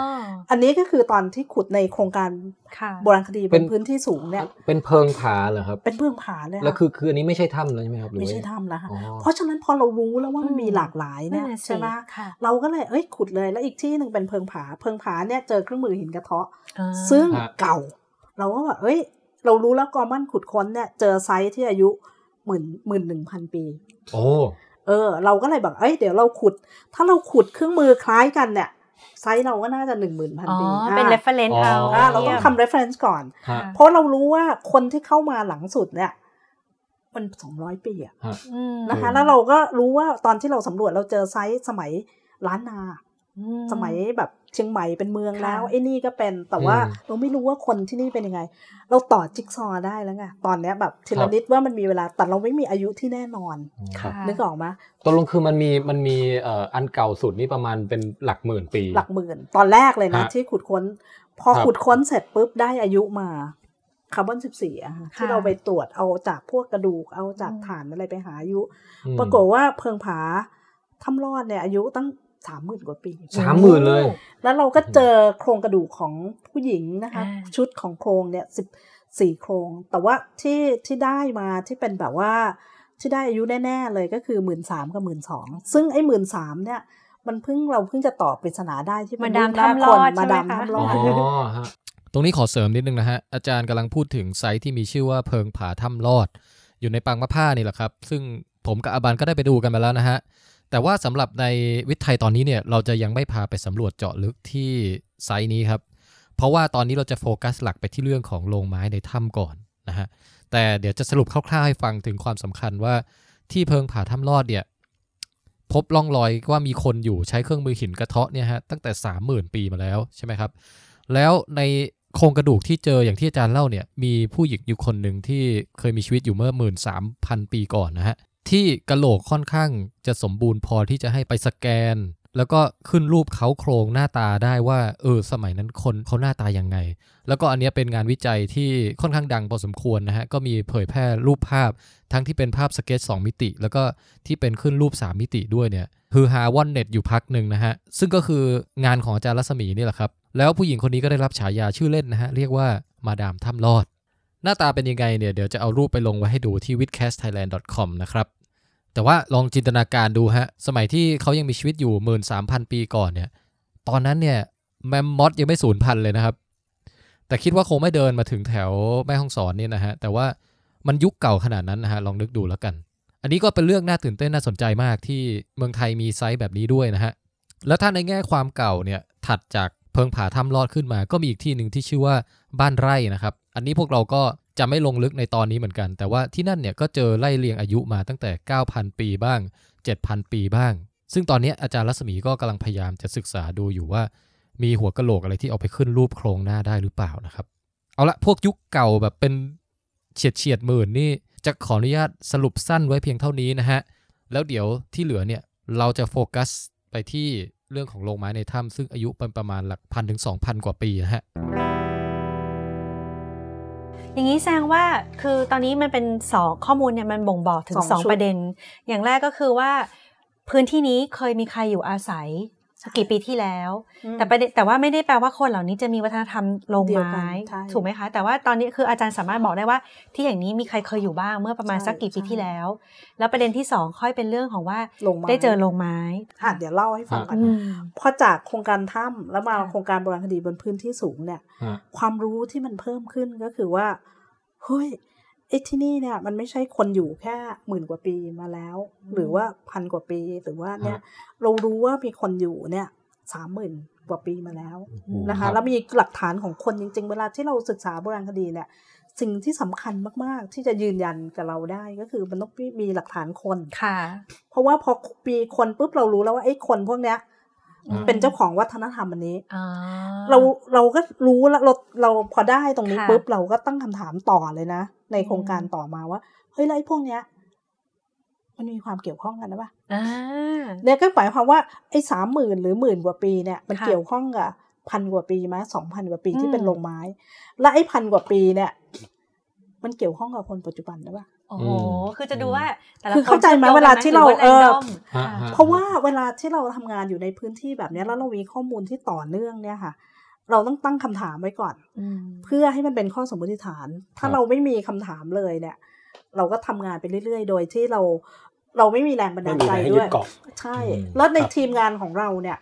B: อันนี้ก็คือตอนที่ขุดในโครงการ
D: ค่ะ
B: โบราณคดีบ
A: เป็น
B: นพื้นที่สูงเนี่ย
A: เป็นเพิงผาเหรอครับ
B: เป็นเบื้องผาเลย
A: แล้ว
B: ค่ะ
A: คือคืออันนี้ไม่ใช่ถ้ำเลยใช่ไหมครับหรือ
B: ไม่ใช่
A: ว่า
B: ถ้ำแล้วค่ะ
A: อ๋อ
B: เพราะฉะนั้นพอเรารู้แล้วว่ามันมี
D: อืม
B: หลากหลายเนี่ย
D: นั่นน่ะสิ
B: ใช่ไหม
D: ค่ะ
B: เราก็เลยเอ้ยขุดเลยแล้วอีกที่หนึ่งเป็นเพิงผา เพิงผาเนี่ยเจอเครื่องมือหินกระเทาะ
D: อ่า
B: ซึ่ง
A: ฮะ
B: เก่า เราก็แบบเอ้ย เรารู้แล้วกอมันขุดค้นเนี่ยเจอ site ที่อายุหมื่นหมื่นหนึ่งพันปี
A: โอ้
B: เออ เราก็เลยแบบเอ้ยเดี๋ยวเราขุด ถ้าเราขุดเครื่องมือคล้ายกันเนี่ย site เราก็น่าจะหนึ่งหมื่นพัน
D: อ๋อ
B: ปี
D: เป็น
B: อ่า
D: reference
A: อ๋อ
D: เอา
B: อ่าเราต้องทำ reference ก่อน
A: ฮะ
B: เพราะเรารู้ว่าคนที่เข้ามาหลังสุดเนี่ย มันสองร้อยปีอะ
D: อืม
B: นะคะ แล้วเราก็รู้ว่าตอนที่เราสำรวจเราเจอไซส์สมัยล้านนา
D: อื
B: สมัยแบบเชียงใหม่เป็นเมืองแล้ว
D: ค่ะ
B: ไอ้นี่ก็เป็นแต่ว่า
A: อืม
B: เราไม่รู้ว่าคนที่นี่เป็นยังไง เราต่อจิ๊กซอว์ได้แล้วไงตอนเนี้ยแบบที
A: ครั
B: ละ
A: บ
B: นิดว่ามันมีเวลาแต่เราไม่มีอายุที่แน่นอน
A: ครับ
D: ค่ะ
B: นึกออกไหม
A: ตกลงคือมันมีมันมีเอ่ออันเก่าสุดนี่ประมาณเป็นหลักหมื่นปี
B: หลักหมื่น ตอนแรกเลยนะ
A: ฮะ
B: ที่ขุดค้น พอ
A: ครับ
B: ขุดค้นเสร็จปุ๊บได้อายุมาคาร์บอนสิบสี่อะค่ะที่
D: ค่ะ
B: เราไปตรวจเอาจากพวกกระดูกเอาจาก
D: อืม
B: ฐานอะไรไปหาอายุ
A: อืม
B: ปรากฏว่าเพิงผาถ้ำรอดเนี่ยอายุตั้ง สามหมื่นกว่าปี
A: สามหมื่นเลย
B: แล้วเราก็เจอโครงกระดูกของผู้หญิงนะคะ
D: อ่า
B: ชุดของโครงเนี่ยสิบสี่โครง แต่ว่าที่ที่ได้มาที่เป็นแบบว่าที่ได้อายุแน่ๆเลยก็คือหมื่นสามกับหมื่นสองซึ่งไอ้หมื่นสามเนี่ย มันเพิ่งเราเพิ่งจะตอบปริศนาได้ที่เป็น
D: มาดาม
B: รูปหน้
D: ถ้ำรอด
B: คนมาดาม
D: ใช่ไหมคะ
B: ถ้ำร
A: อ๋
B: อ
A: อ
B: ด
A: ฮะตรงนี้ขอเสริมนิดนึงนะฮะ อาจารย์กำลังพูดถึงไซต์ที่มีชื่อว่าเพิงผาถ้ำลอด อยู่ในปางมะผ้านี่แหละครับ ซึ่งผมกับอาบันก็ได้ไปดูกันมาแล้วนะฮะ แต่ว่าสำหรับในวิทย์ไทยตอนนี้เนี่ยเราจะยังไม่พาไปสำรวจเจาะลึกที่ไซต์นี้ครับ เพราะว่าตอนนี้เราจะโฟกัสหลักไปที่เรื่องของโรงไม้ในถ้ำก่อนนะฮะแต่เดี๋ยวจะสรุปคร่าวๆให้ฟังถึงความสำคัญว่าที่เพิงผาถ้ำลอดเนี่ยพบร่องรอยว่ามีคนอยู่ใช้เครื่องมือหินกระเทาะเนี่ยฮะตั้งแต่ 30,000 ปีมาแล้วใช่ไหมครับ แล้วในโครงกระดูกที่เจออย่างที่อาจารย์เล่าเนี่ยมีผู้หญิงอยู่คนหนึ่งที่เคยมีชีวิตอยู่เมื่อ 13,000 ปีก่อนนะฮะ ที่กระโหลกค่อนข้างจะสมบูรณ์พอที่จะให้ไปสแกน แล้วก็ขึ้นรูปเขาโครงหน้าตาได้ว่า เออ สมัยนั้นคนเขาหน้าตายังไง แล้วก็อันนี้เป็นงานวิจัยที่ค่อนข้างดังพอสมควรนะฮะ ก็มีเผยแพร่รูปภาพ ทั้งที่เป็นภาพสเก็ต2มิติ แล้วก็ที่เป็นขึ้นรูป 3 มิติด้วยเนี่ยฮือฮาว่อนเน็ตอยู่พักหนึ่งนะฮะ ซึ่งก็คืองานของอาจารย์รัศมีนี่แหละครับ แล้วผู้หญิงคนนี้ก็ได้รับฉายาชื่อเล่นนะฮะ เรียกว่ามาดามถ้ำลอด หน้าตาเป็นยังไงเนี่ย เดี๋ยวจะเอารูปไปลงไว้ให้ดูที่ w i t c a s t t h a i l a n d c o m นะครับ แต่ว่าลองจินตนาการดูฮะ สมัยที่เขายังมีชีวิตอยู่ 13,000 ปีก่อนเนี่ย ตอนนั้นเนี่ยแมมมอสยังไม่สูญพันธุ์เลยนะครับ แต่คิดว่าคงไม่เดินมาถึงแถวแม่ห้องสอนนี่นะฮะ แต่ว่ามันยุคเก่าขนาดนั้นนะฮะ ลองนึกดูแล้วกัน อันนี้ก็เป็นเรื่องน่าตื่นเต้นน่าสนใจมากที่เมืองไทยมีไซต์แบบนี้ด้วยนะฮะ แล้วถ้าในแง่ความเก่าเนี่ย ถัดจากเพิงผาถ้ำลอดขึ้นมา ก็มีอีกที่หนึ่งที่ชื่อว่าบ้านไร่นะครับ อันนี้พวกเราก็ จะไม่ลงลึกในตอนนี้เหมือนกัน แต่ว่าที่นั่นเนี่ยก็เจอไล่เรียงอายุมาตั้งแต่ 9,000 ปีบ้าง 7,000 ปีบ้าง ซึ่งตอนนี้อาจารย์รัศมีก็กำลังพยายามจะศึกษาดูอยู่ว่า มีหัวกะโหลกอะไรที่เอาไปขึ้นรูปโครงหน้าได้หรือเปล่านะครับ เอาละพวกยุคเก่าแบบเป็นเฉียดเฉียดหมื่นนี่จะขออนุญาตสรุปสั้นไว้เพียงเท่านี้นะฮะแล้วเดี๋ยวที่เหลือเนี่ยเราจะโฟกัสไปที่เรื่องของโรงไม้ในถ้ำซึ่งอายุเป็นประมาณหลักพันถึงสองพันกว่าปีนะฮะ
D: อย่างนี้แสดงว่าคือตอนนี้มันเป็นสองข้อมูลเนี่ยมันบ่งบอกถึง
B: สอง
D: สอง
B: ชุด
D: ประเด็น อย่างแรกก็คือว่า พื้นที่นี้เคยมีใครอยู่อาศัย กี่ปีที่แล้ว แต่ประเด็นแต่ว่าไม่ได้แปลว่าคนเหล่านี้จะมีวัฒนธรรมโรง
B: เดียวกั
D: ไม้
B: นใช่
D: ถูกไหมคะ แต่ว่าตอนนี้คืออาจารย์สามารถบอกได้ว่า ที่อย่างนี้มีใครเคยอยู่บ้างเมื่อประมาณ
B: ใช่
D: สักกี่ปี
B: ใช่
D: ที่แล้ว แล้วประเด็นที่สองค่อยเป็นเรื่องของว่า
B: โรงไม้
D: ได้เจอโรงไม้
B: อะเดี๋ยวเล่าให้ฟังกัน
D: อืม
B: พอจากโครงการถ้ำแล้วมา
D: ค่ะ
B: โครงการโบราณคดีบนพื้นที่สูงเนี่ย
A: ฮะ
B: ความรู้ที่มันเพิ่มขึ้นก็คือว่าเฮ้ย ไอ้ที่นี่เนี่ยมันไม่ใช่คนอยู่แค่หมื่นกว่าปีมาแล้ว หรือว่าพันกว่าปีหรือว่าเนี่ยเรารู้ว่ามีคนอยู่เนี่ยสามหมื่นกว่าปีมาแล้วนะคะแล้วมีหลักฐานของคนจริง ๆ เวลาที่เราศึกษาโบราณคดีเนี่ยสิ่งที่สำคัญมาก ๆ ที่จะยืนยันกับเราได้ก็คือมันต้องมีหลักฐานคน
D: ค่ะ
B: เพราะว่าพอปีคนปุ๊บเรารู้แล้วว่าไอ้คนพวกเนี้ย
A: อืม
B: เป็นเจ้าของวัฒนธรรมอันนี้
D: อ่า
B: เราเราก็รู้แล้วเราเราพอได้ตรงนี้
D: ค่ะ
B: ปุ๊บเราก็ตั้งคำถามต่อเลยนะ ในโครงการต่อมาว่าเฮ้ยแล้วไอ้พวกเนี้ยมันมีความเกี่ยวข้องกันนะปะ
D: อ่า
B: เนี่ยก็หมายความว่าไอ้สามหมื่นหรือหมื่นกว่าปีเนี่ยมัน
D: ค่ะ
B: เกี่ยวข้องกับพันกว่าปีไหมสองพันกว่าปี
D: อื
B: ที่
D: ม
B: เป็นโรงไม้ และไอ้พันกว่าปีเนี่ย มันเกี่ยวข้องกับคนปัจจุบันนะปะ
D: โอ้โห
A: อืม
D: คือจะดูว่าแต่ละ
B: คือ
D: คน
B: เข้าใจไหม
D: ชื่อม
B: เวลาที่เรา
D: กันไหมห
B: เออ
D: ว่ random
A: ฮะ
D: ค่ะ
A: ฮะ
B: เพราะว่าเวลาที่เราทำงานอยู่ในพื้นที่แบบเนี้ยแล้วเรามีข้อมูลที่ต่อเนื่องเนี่ยค่ะ เราต้องตั้งคำถามไว้ก่อน
D: อืม
B: เพื่อให้มันเป็นข้อสมมติฐาน ถ้า
A: ครับ
B: เราไม่มีคำถามเลยเนี่ย เราก็ทำงานไปเรื่อย ๆ โดยที่เราเราไม่มีแรงบัน
C: ไม่
B: ดาล
C: มี
B: ใจ
C: อะไรให้
B: ด้
C: ยึ
B: ว
C: ด
B: ย
C: เกาะ
B: ใช่
A: อืม
B: แล้วใน
A: ครับ
B: ทีมงานของเราเนี่ย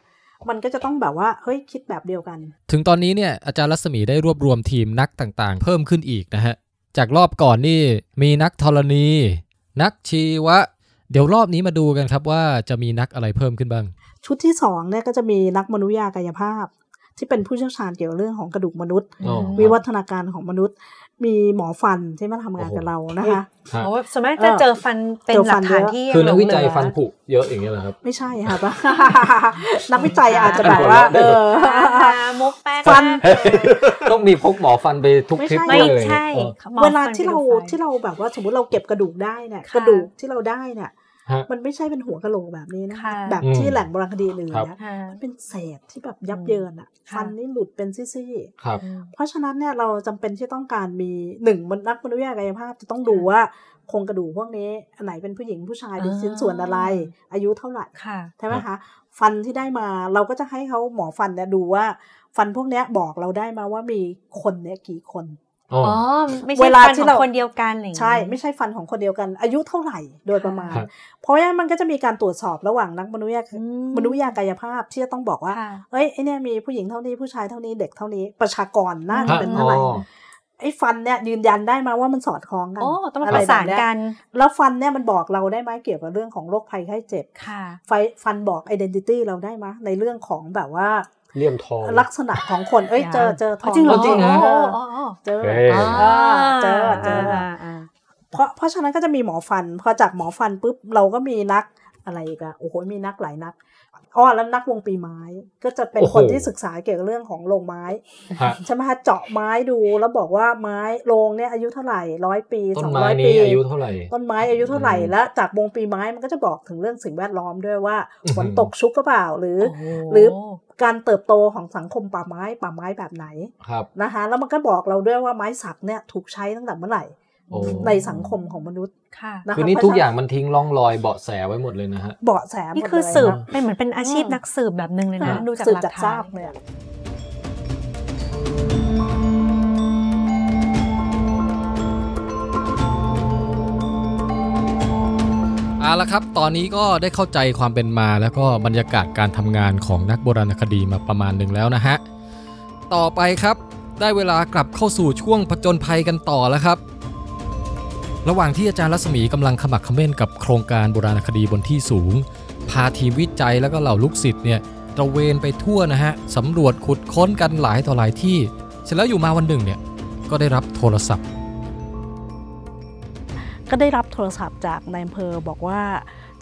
B: มันก็จะต้องแบบว่า เฮ้ย คิดแบบเดียวกัน
A: ถึงตอนนี้เนี่ยอาจารย์รัศมีได้รวบรวมทีมนักต่างๆ เพิ่มขึ้นอีกนะฮะ จากรอบก่อนนี่มีนักธรณี นักชีวะ เดี๋ยวรอบนี้มาดูกันครับว่าจะมีนักอะไรเพิ่มขึ้นบ้าง
B: ชุดที่สองเนี่ยก็จะมีนักมนุษยากายภาพ ที่เป็นผู้เชี่ยวชาญเกี่ยวกับเรื่องของกระดูกมนุษย์
A: อ๋อ
B: วิวัฒนาการของมนุษย์ มีหมอฟันที่มาทำงานกับเรานะคะ
A: ฮะ
D: โอ้ส่วนมากจะเจอฟันเป็น
B: เจอ
D: หลั
B: ฟั
D: ก
B: น
D: ฐาน
B: เยอะ
D: ที่
A: คือนัก
D: หลง
A: วิจัย
D: เหลือ
A: ฟันผุเยอะอย่างเงี้ยเหรอครับ
B: ไม่ใช่ค่ะนักวิจัยอาจจะแบบว่า เออ
D: อ่ามุกแป้ง
B: ฟัน
D: มากเลย
A: ต้องมีพกหมอฟันไปทุกทริป
B: ไม่
D: ไม่
A: เลย
D: ใช่
A: เออ
D: หมอ
B: เวลา
D: ฟัน
B: ที่เรา
D: ไปดูไฟ
B: ที่เราแบบว่าสมมติเราเก็บกระดูกได้เนี่ย
D: ค่ะ
B: กระดูกที่เราได้เนี่ย
A: ฮะ
B: มันไม่ใช่เป็นหัวกะโหลกแบบนี้นะ
D: ค่ะ
B: แบบ
A: อืม
B: ที่แหล่งโบราณคดีอื่น
A: ครับ
B: นะ
D: ค่ะ
B: มันเป็นเศษที่แบบยับเยินอะ
D: ค่ะ
B: ฟันนี่หลุดเป็นซี่
A: ครับ
B: ๆเพราะฉะนั้นเนี่ยเราจำเป็นที่ต้องการมีหนึ่งมันนักมนุษยกายภาพจะต้องดูว่าโครงกระดูกพวกนี้อันไหนเป็นผู้หญิงผู้ชายเป็น
D: อ่า
B: ชิ้นส่วนอะไร อายุเท่าไหร่
D: ค่ะ
B: ใช่ไหมคะฟันที่ได้มาเราก็จะให้เขาหมอฟันเนี่ยดูว่าฟันพวกเนี้ยบอกเราได้มาว่ามีคนเนี่ยกี่คน
A: อ๋อ
D: อ๋อ ไม่
B: เว
D: ใช่
B: ลา
D: ฟัน
B: ที่
D: ของ
B: เรา
D: คนเดียวกันอะไรอย่างงี้
B: ใช่ ไม่ใช่ฟันของคนเดียวกัน อายุเท่าไหร่โดยประมาณ
A: ครับ
B: เพราะว่ามันก็จะมีการตรวจสอบระหว่างนักมนุษย
D: อืม
B: มนุษยกายภาพที่จะต้องบอกว่า
D: ค่ะ
B: เฮ้ยไอเนี่ยมีผู้หญิงเท่านี้ผู้ชายเท่านี้เด็กเท่านี้ประชากรน่าจะ
A: ฮะ
B: เป็นเท่าไหร่
A: อ๋อ
B: ไอ้ฟันเนี่ยยืนยันได้มาว่ามันสอดคล้องกัน
D: โอ้ต้องมา
B: อะ
D: ป
B: ไร
D: ระ
B: แบ
D: สา
B: บ
D: น
B: เนี้ย
D: กัน
B: แล้วฟันเนี่ยมันบอกเราได้ไหมเกี่ยวกับเรื่องของโรคภัยไข้เจ็บ
D: ค่ะ
B: ไฟฟันบอก identity เราได้ไหมในเรื่องของแบบว่า
C: เลี่ยมทอง
B: ลักษณะของคนเอ้ยเจอเจอทอง
D: จริงเหรอ
A: จริงเหรอ
B: เออ
D: อ๋ออ๋อ
B: เจอ
C: เฮ้ย
B: เออเจอเจอา
D: อ่า
B: เพราะเพราะฉะนั้นก็จะมีหมอฟัน พอจากหมอฟันปุ๊บเราก็มีนักอะไรอีกอะโอ้โหมีนักหลายนัก อ๋อแล้วนักวงปีไม้ก็จะเป็น
A: โอ้โห
B: คนที่ศึกษาเกี่ยวกับเรื่องของโรงไม้
A: ฮะ
B: ใช่ไหมคะเจาะไม้ดูแล้วบอกว่าไม้โรงเนี่ยอายุเท่าไหร่ร้อยปี
A: ต้
B: ส
A: น
B: อง
A: ไม้
B: ร้อย
A: นี้
B: ปี
A: อายุเท่าไหร่
B: ต้นไม้อายุเท่าไหร่
A: อืม
B: และจากวงปีไม้มันก็จะบอกถึงเรื่องสิ่งแวดล้อมด้วยว่า
A: อื้อหือ
B: ฝนตกชุกก็เปล่าหรือ
D: โอ้โห
B: หรือการเติบโตของสังคมป่าไม้ป่าไม้แบบไหน
A: ครับ
B: นะคะ แล้วมันก็บอกเราด้วยว่าไม้สักเนี่ยถูกใช้ตั้งแต่เมื่อไหร่
A: โอ้
B: ในสังคมของมนุษย์
D: ค่ะ
B: นะคะ
A: คือนี่
B: เพระ
A: ทุก
B: ฉะ
A: อย่างมันทิ้งร่องรอยเบาะแสไว้หมดเลยนะฮะ
B: เบาะแสหมด
D: นี่คือ
B: เลย
D: สืบ
B: นะ
D: เป็นเหมือนเป็นอาชีพนักสืบแบบหนึ่งเลยนะ
B: อ่า
D: ดูจาก
B: สืบ
D: หลัก
B: จาก
D: ฐา
B: ทราบ
D: น
B: เนี่ย
A: เอาละครับ ตอนนี้ก็ได้เข้าใจความเป็นมาแล้วก็บรรยากาศการทำงานของนักโบราณคดีมาประมาณหนึ่งแล้วนะฮะ ต่อไปครับ ได้เวลากลับเข้าสู่ช่วงผจญภัยกันต่อแล้วครับ ระหว่างที่อาจารย์รัศมีกำลังขมักเขม้นกับโครงการโบราณคดีบนที่สูง พาทีมวิจัยแล้วก็เหล่าลูกศิษย์เนี่ยตระเวนไปทั่วนะฮะสำรวจขุดค้นกันหลายต่อหลายที่ เสร็จแล้วอยู่มาวันหนึ่งเนี่ยก็ได้รับโทรศัพท์
B: ก็ได้รับโทรศัพท์จากนายอำเภอบอกว่า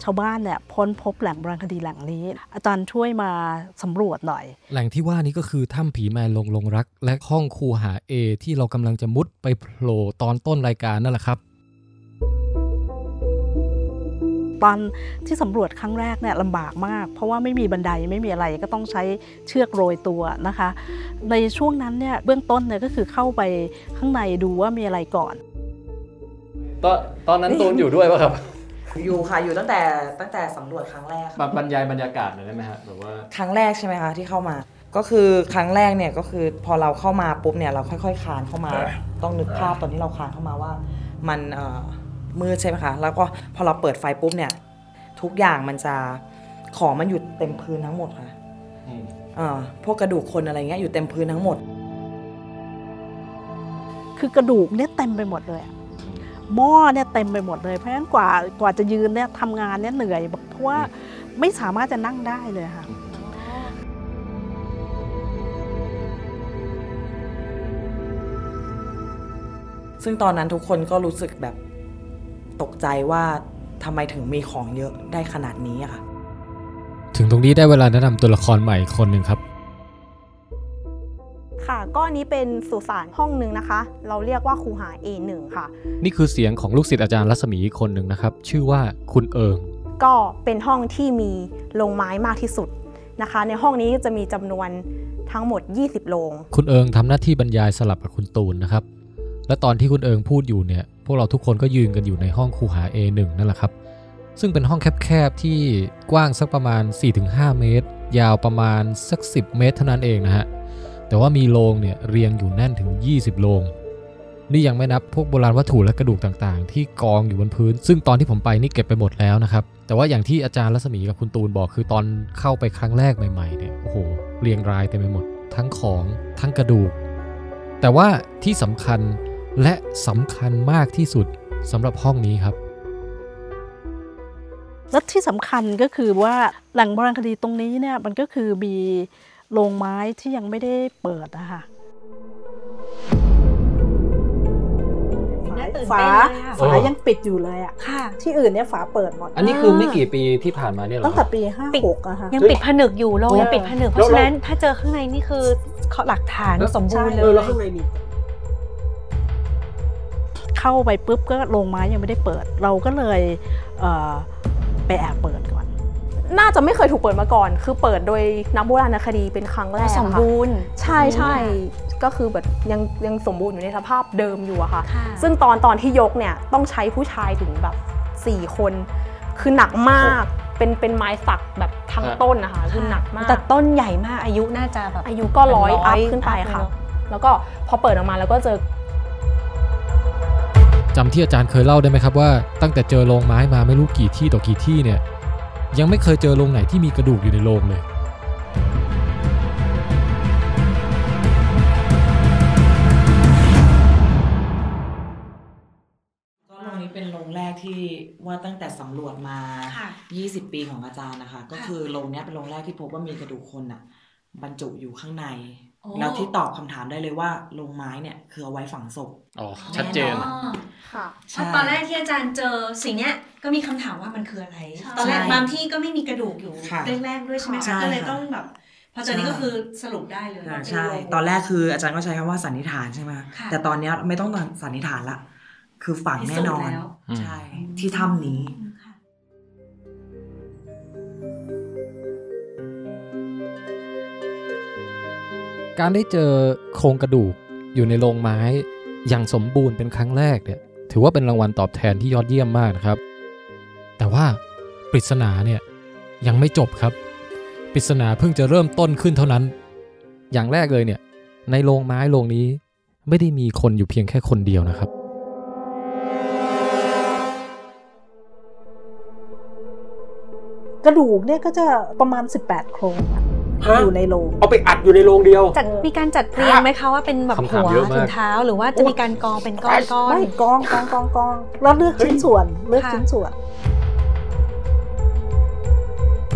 B: ชาวบ้านเนี่ยพ้นพบแหล่งโบราณคดีแหล่งนี้ อาจารย์ช่วยมาสำรวจหน่อย
A: แหล่งที่ว่านี้ก็คือถ้ำผีแมนลงลงรัก และห้องคูหาเอที่เรากำลังจะมุดไปโผล่ตอนต้นรายการนั่นแหละครับ
B: ตอนที่สำรวจครั้งแรกเนี่ยลำบากมาก เพราะว่าไม่มีบันไดไม่มีอะไรก็ต้องใช้เชือกโรยตัวนะคะ ในช่วงนั้นเนี่ยเบื้องต้นเนี่ยก็คือเข้าไปข้างในดูว่ามีอะไรก่อน
A: ตอนตอนนั้นตูนอยู่ด้วยป่ะครับ
E: อยู่ค่ะอยู่ตั้งแต่ตั้งแต่สำรวจครั้งแรกค่ะ
A: บรรยายบรรยากาศหน่อยได้ไหมฮะแบบว่า
E: ครั้งแรกใช่ไหมคะที่เข้ามา ก็คือครั้งแรกเนี่ยก็คือพอเราเข้ามาปุ๊บเนี่ยเราค่อยๆคลานเข้ามา ต้องนึกภาพตอนที่เราคลานเข้ามาว่า มันเอ่อ มืดใช่ไหมคะ แล้วก็พอเราเปิดไฟปุ๊บเนี่ย ทุกอย่างมันจะของมันอยู่เต็มพื้นทั้งหมดค่ะเอ่อพวกกระดูกคนอะไรเงี้ยอยู่เต็มพื้นทั้งหมด
B: คือกระดูกเนี่ยเต็มไปหมดเลยอะหม้อเนี่ยเต็มไปหมดเลยเพราะฉะนั้นกว่ากว่าจะยืนเนี่ยทำงานเนี่ยเหนื่อยเพราะว่าไม่สามารถจะนั่งได้เลยค่ะ
E: ซึ่งตอนนั้นทุกคนก็รู้สึกแบบ ตกใจว่าทำไมถึงมีของเยอะได้ขนาดนี้อะค่ะ
A: ถึงตรงนี้ได้เวลาแนะนำตัวละครใหม่อีกคนหนึ่งครับ
H: ค่ะก็อันนี้เป็นสุสานห้องหนึ่งนะคะ เราเรียกว่าคูหา A1 ค่ะ
A: นี่คือเสียงของลูกศิษย์อาจารย์รัศมีอีกคนหนึ่งนะครับ ชื่อว่าคุณเอิง
H: ก็เป็นห้องที่มีโรงไม้มากที่สุดนะคะ ในห้องนี้จะมีจำนวนทั้งหมด 20 โรง
A: คุณเอิงทำหน้าที่บรรยายสลับกับคุณตูนนะครับ และตอนที่คุณเอิงพูดอยู่เนี่ยพวกเราทุกคนก็ยืนกันอยู่ในห้องคูหา A1 นั่นแหละครับ ซึ่งเป็นห้องแคบๆที่กว้างสักประมาณ 4-5 เมตร ยาวประมาณสัก 10 เมตรเท่านั้นเองนะฮะแต่ว่ามีโรงเนี่ยเรียงอยู่แน่นถึง 20โรงนี่ยังไม่นับพวกโบราณวัตถุและกระดูกต่างๆ ที่กองอยู่บนพื้น ซึ่งตอนที่ผมไปนี่เก็บไปหมดแล้วนะครับ แต่ว่าอย่างที่อาจารย์รัศมีกับคุณตูนบอกคือตอนเข้าไปครั้งแรกใหม่ๆเนี่ยโอ้โหเรียงรายเต็มไปหมด ทั้งของทั้งกระดูก แต่ว่าที่สำคัญ และสำคัญมากที่สุดสำหรับห้องนี้ครับ
B: และที่สำคัญก็คือว่าแหล่งโบราณคดีตรงนี้เนี่ยมันก็คือมีโรงไม้ที่ยังไม่ได้เปิดนะคะ
D: น่าตื่น
B: ฝา
D: เต้นเลยอะ
B: ฝายังปิดอยู่เลยอะ
D: ค่ะ
B: ที่อื่นเนี่ยฝาเปิดหมด
A: อันนี้คือไม่กี่ปีที่ผ่านมาเนี่ยหรอ
B: ตั้งแต่ปี56อะค่ะ
D: ยังปิดผนึกอยู่โรงยังปิดผนึกเพราะฉะนั้นถ้าเจอข้างในนี่คือหลักฐานสมบูรณ์เล
C: เออยแล้วข้างในมี
B: เข้าไปปุ๊บก็โรงไม้ยังไม่ได้เปิด เราก็เลยเอ่อไปแอบเปิดก่อน
H: น่าจะไม่เคยถูกเปิดมาก่อน คือเปิดโดยนักโบราณคดีเป็นครั้งแรก
D: สม
H: ค่ะ
D: บูรณ์
H: ใช่ใช่ก็คือแบบยังยังสมบูรณ์อยู่ในสภาพเดิมอยู่อะค่ะ
D: ค่ะ
H: ซึ่งตอนตอนที่ยกเนี่ยต้องใช้ผู้ชายถึงแบบ4คน คือหนักมากเป็นเป็นไม้สักแบบทั้งต้นนะคะคือหนักมาก
D: แต่ต้นใหญ่มากอายุน่าจะแบบ
H: อายุก็ร้อย
D: เป็นร้
H: อั
D: อย
H: พขึ้นไป
D: อัพเลย
H: ค่ะ
D: เนอะ
H: แล้วก็พอเปิดออกมาแล้วก็เจอ
A: จำที่อาจารย์เคยเล่าได้ไหมครับว่าตั้งแต่เจอโรงไม้มาไม่รู้กี่ที่ต่อกี่ที่เนี่ยยังไม่เคยเจอโรงไหนที่มีกระดูกอยู่ในโรงเลย
E: ก็โรงนี้เป็นโรงแรกที่ว่าตั้งแต่สำรวจมา
D: ค่ะ
E: 20 ปีของอาจารย์นะคะ ก็คือโรงเนี้ยเป็นโรงแรกที่พบว่ามีกระดูกคนอะบรรจุอยู่ข้างใน
D: โอ้
E: แล้วที่ตอบคำถามได้เลยว่าโรงไม้เนี่ยคือเอาไว้ฝังศพ
A: อ๋อชัดเจน
E: แน่นอน
H: ค่ะ
E: ใช่
D: ตอนแรกที่อาจารย์เจอสิ่งเนี้ยก็มีคำถามว่ามันคืออะไร
H: ใช่
D: ตอนแรกบางที่ก็ไม่มีกระดูกอยู่
E: ค่ะ
D: แรกๆด้วยใช่ไหม
E: ใช่
D: คะก็เลย
E: ค่ะ
D: ต้องแบบพอเจอนี้ก็คือสรุปได้เลย
E: อ่า
D: ว่าเป็น
E: ใช่
D: โรง
E: ตอนแรกคืออาจารย์ก็ใช้คำว่าสันนิษฐานใช่ไหม
D: ค่ะ
E: แต่ตอนเนี้ยไม่ต้องสันนิษฐานละ คือฝังแน่นอน
D: พิสูจน์แล้ว
E: ใช่ที่ถ้ำนี้
D: ค่ะ
A: การได้เจอโครงกระดูกอยู่ในโรงไม้ อย่างสมบูรณ์เป็นครั้งแรกเนี่ยถือว่าเป็นรางวัลตอบแทนที่ยอดเยี่ยมมากนะครับ แต่ว่าปริศนาเนี่ยยังไม่จบครับ ปริศนาเพิ่งจะเริ่มต้นขึ้นเท่านั้น อย่างแรกเลยเนี่ยในโรงไม้โรงนี้ไม่ได้มีคนอยู่เพียงแค่คนเดียวนะครับ
B: กระดูกเนี่ยก็จะประมาณ 18 โครงอะ อยู่ในโรง
C: เอาไปอัดอยู่ในโรงเดียว
D: จัดมีการจัดเรียงไหมคะว่าเป็นแบบ
A: คำถาม
D: หัว
A: เยอะมาก
D: ถึงเท้าหรือว่าจะมีการกองเป็นก้อนก้อน
B: ไม่กองกองกองกองแล้วเลือกชิ้นส่วนเลือก
D: ค่ะ
B: ชิ้นส่วน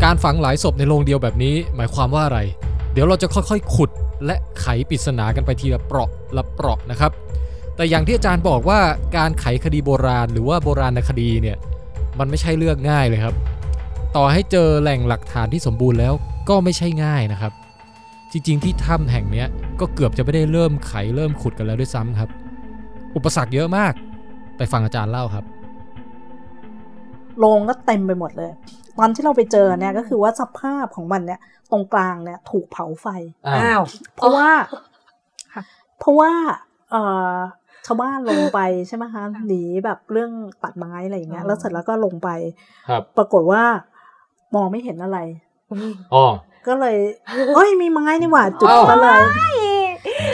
A: การฝังหลายศพในโรงเดียวแบบนี้หมายความว่าอะไร เดี๋ยวเราจะค่อยๆ ขุดและไขปริศนากันไปทีละเปราะละเปราะนะครับ แต่อย่างที่อาจารย์บอกว่าการไขคดีโบราณหรือว่าโบราณคดีเนี่ยมันไม่ใช่เรื่องง่ายเลยครับ ต่อให้เจอแหล่งหลักฐานที่สมบูรณ์แล้ว ก็ไม่ใช่ง่ายนะครับ จริงๆ ที่ถ้ำแห่งเนี้ยก็เกือบจะไม่ได้เริ่มไขเริ่มขุดกันแล้วด้วยซ้ำครับ อุปสรรคเยอะมาก ไปฟังอาจารย์เล่าครับ
B: โรงก็เต็มไปหมดเลย ตอนที่เราไปเจอเนี่ยก็คือว่าสภาพของมันเนี่ย ตรงกลางเนี่ยถูกเผาไฟ
D: อ้าว
B: เพราะว่า
D: ค่ะ
B: เพราะว่า เอ่อชาวบ้านลงไปใช่ไหมคะหนีแบบเรื่องตัดไม้อะไรอย่างเงี้ยแล้วเสร็จแล้วก็ลงไป
A: ครับ
B: ปรากฏว่ามองไม่เห็นอะไร
A: อ๋อ
B: ก็เลยเอ้ยมีไม้นี่หว่าจุด
A: อ้าว
B: มาเลย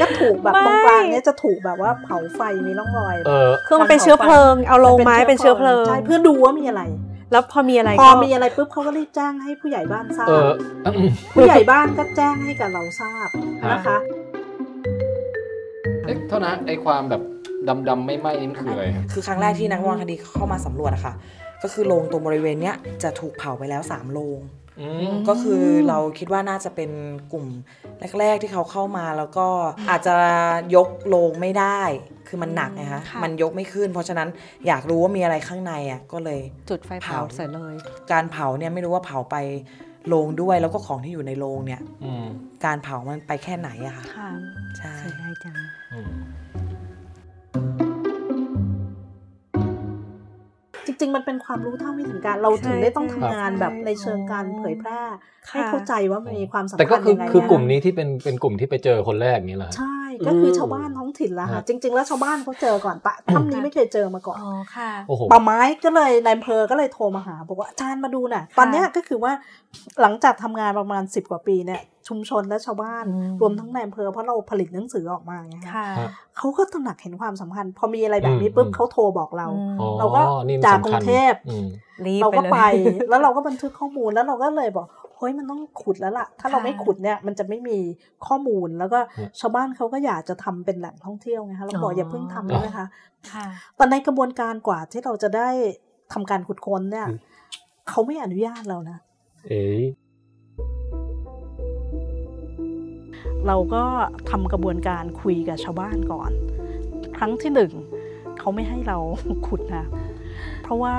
B: ก็ถูกแบบ
D: ไม่
B: ตรงกลางเนี่ยจะถูกแบบว่าเผาไฟมีร่องรอย
A: เออ
D: คือมันเป็นเชื้อเพลิงเอาลงไม้เป็นเชื้อเพลิง
B: ใช่เพื่อดูว่ามีอะไร
D: แล้วพอมีอะไร
B: พอ
D: ก็
B: มีอะไรปุ๊บเขาก็รีบแจ้งให้ผู้ใหญ่บ้านทราบ
A: เออ
B: ผู้ใหญ่บ้านก็แจ้งให้กับเราทราบนะคะ
A: เอ๊ะเท่านะไอความแบบดำๆไม่ไหม้นี่มันคืออะไรครับ
E: คือครั้งแรกที่นักโบราณคดีเข้ามาสำรวจอะค่ะ ก็คือโรงตรงบริเวณเนี้ยจะถูกเผาไปแล้ว3โรง
A: อืม
E: ก็คือเราคิดว่าน่าจะเป็นกลุ่มแรก ๆ ที่เขาเข้ามาแล้วก็อาจจะยกโรงไม่ได้ คือมันหนักไงคะ
D: ค่ะ
E: มันยกไม่ขึ้น เพราะฉะนั้นอยากรู้ว่ามีอะไรข้างในอะก็เลย
D: จุดไฟเผา
E: เผา
D: เสร็จเลย
E: การเผาเนี่ยไม่รู้ว่าเผาไปโรงด้วยแล้วก็ของที่อยู่ในโรงเนี่ย
A: อืม
E: การเผามันไปแค่ไหนอะค่ะ
D: ค่ะ
E: ใช่
D: เสียดายจัง
B: จริง ๆ มันเป็นความรู้เท่าไม่ถึงการเราถึงได้ต้องทำงานแบบในเชิงการเผยแพร่ให้เข้าใจว่ามันมีความสำคัญ
A: แต่ก็คือ
B: ยังไง
A: คือกลุ่ม
B: นะ
A: นี้ที่เป็นเป็นกลุ่มที่ไปเจอคนแรกอย่างนี้เหรอฮะ
B: ใช่ก็คือชาวบ้านท้องถิ่นละ
A: ครั
B: ค่ะ
A: บ
B: จริง ๆ แล้วชาวบ้านเขาเจอก่อนปะถ้ำนี้ไม่เคยเจอมาก่อน
D: อ๋อค่ะ
A: โอ้โห
B: ป่าไม้ก็เลยนายอำเภอก็เลยโทรมาหาบอกว่าอาจารย์มาดูหน่ะ ตอนเนี้ยก็คือว่าหลังจากทำงานประมาณ 10 กว่าปีเนี่ย ชุมชนและชาวบ้าน
D: อืม
B: รวมทั้งนายอำเภอเพราะเราผลิตหนังสือออกมาไงคะ
D: ค่ะ
A: ครับ
B: เขาก็ตระหนักเห็นความสำคัญ พอมีอะไรแบบนี้
A: อืม
B: ปุ๊บ
A: อืม
B: เขาโทรบอกเรา
D: อืม
A: อ๋อ
B: เราก็
A: นี่
B: จาก
A: สำ
B: กรุ
A: คัญ
B: งเทพ
A: อืม
D: รีบ
B: เรา
D: ไป
B: ก็
D: เลย
B: ไปแล้วเราก็บันทึกข้อมูลแล้วเราก็เลยบอกเฮ้ยมันต้องขุดแล้วล่ะ ถ้าเรา
D: ค่ะ
B: ไม่ขุดเนี่ยมันจะไม่มีข้อมูลแล้วก็
A: อืม
B: ชาวบ้านเขาก็อยากจะทำเป็นแหล่งท่องเที่ยวไงคะเราบอกอย่าเพิ่งทำได้ไหมคะ
D: ค่ะ
B: แต่ในกระบวนการกว่าที่เราจะได้ทำการขุดค้นเนี่ย
C: อืม
B: เขาไม่อนุญาตเรานะ
A: เอ๊
B: เราก็ทำกระบวนการคุยกับชาวบ้านก่อน ครั้งที่หนึ่งเขาไม่ให้เราขุดนะเพราะว่า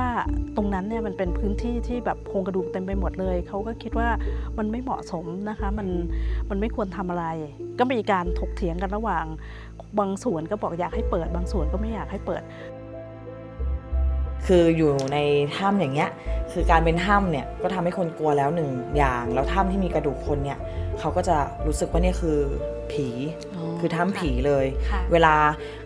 B: ตรงนั้นเนี่ยมันเป็นพื้นที่ที่แบบโครงกระดูกเต็มไปหมดเลย เขาก็คิดว่ามันไม่เหมาะสมนะคะมันมันไม่ควรทำอะไร ก็มีการถกเถียงกันระหว่าง บางส่วนก็บอกอยากให้เปิด บางส่วนก็ไม่อยากให้เปิด
E: คืออยู่ในถ้ำอย่างเงี้ยคือการเป็นถ้ำเนี่ยก็ทำให้คนกลัวแล้วหนึ่งอย่าง แล้วถ้ำที่มีกระดูกคนเนี่ยเขาก็จะรู้สึกว่าเนี่ยคือผีคือถ้ำผีเลย
D: ค่ะ
E: เวลา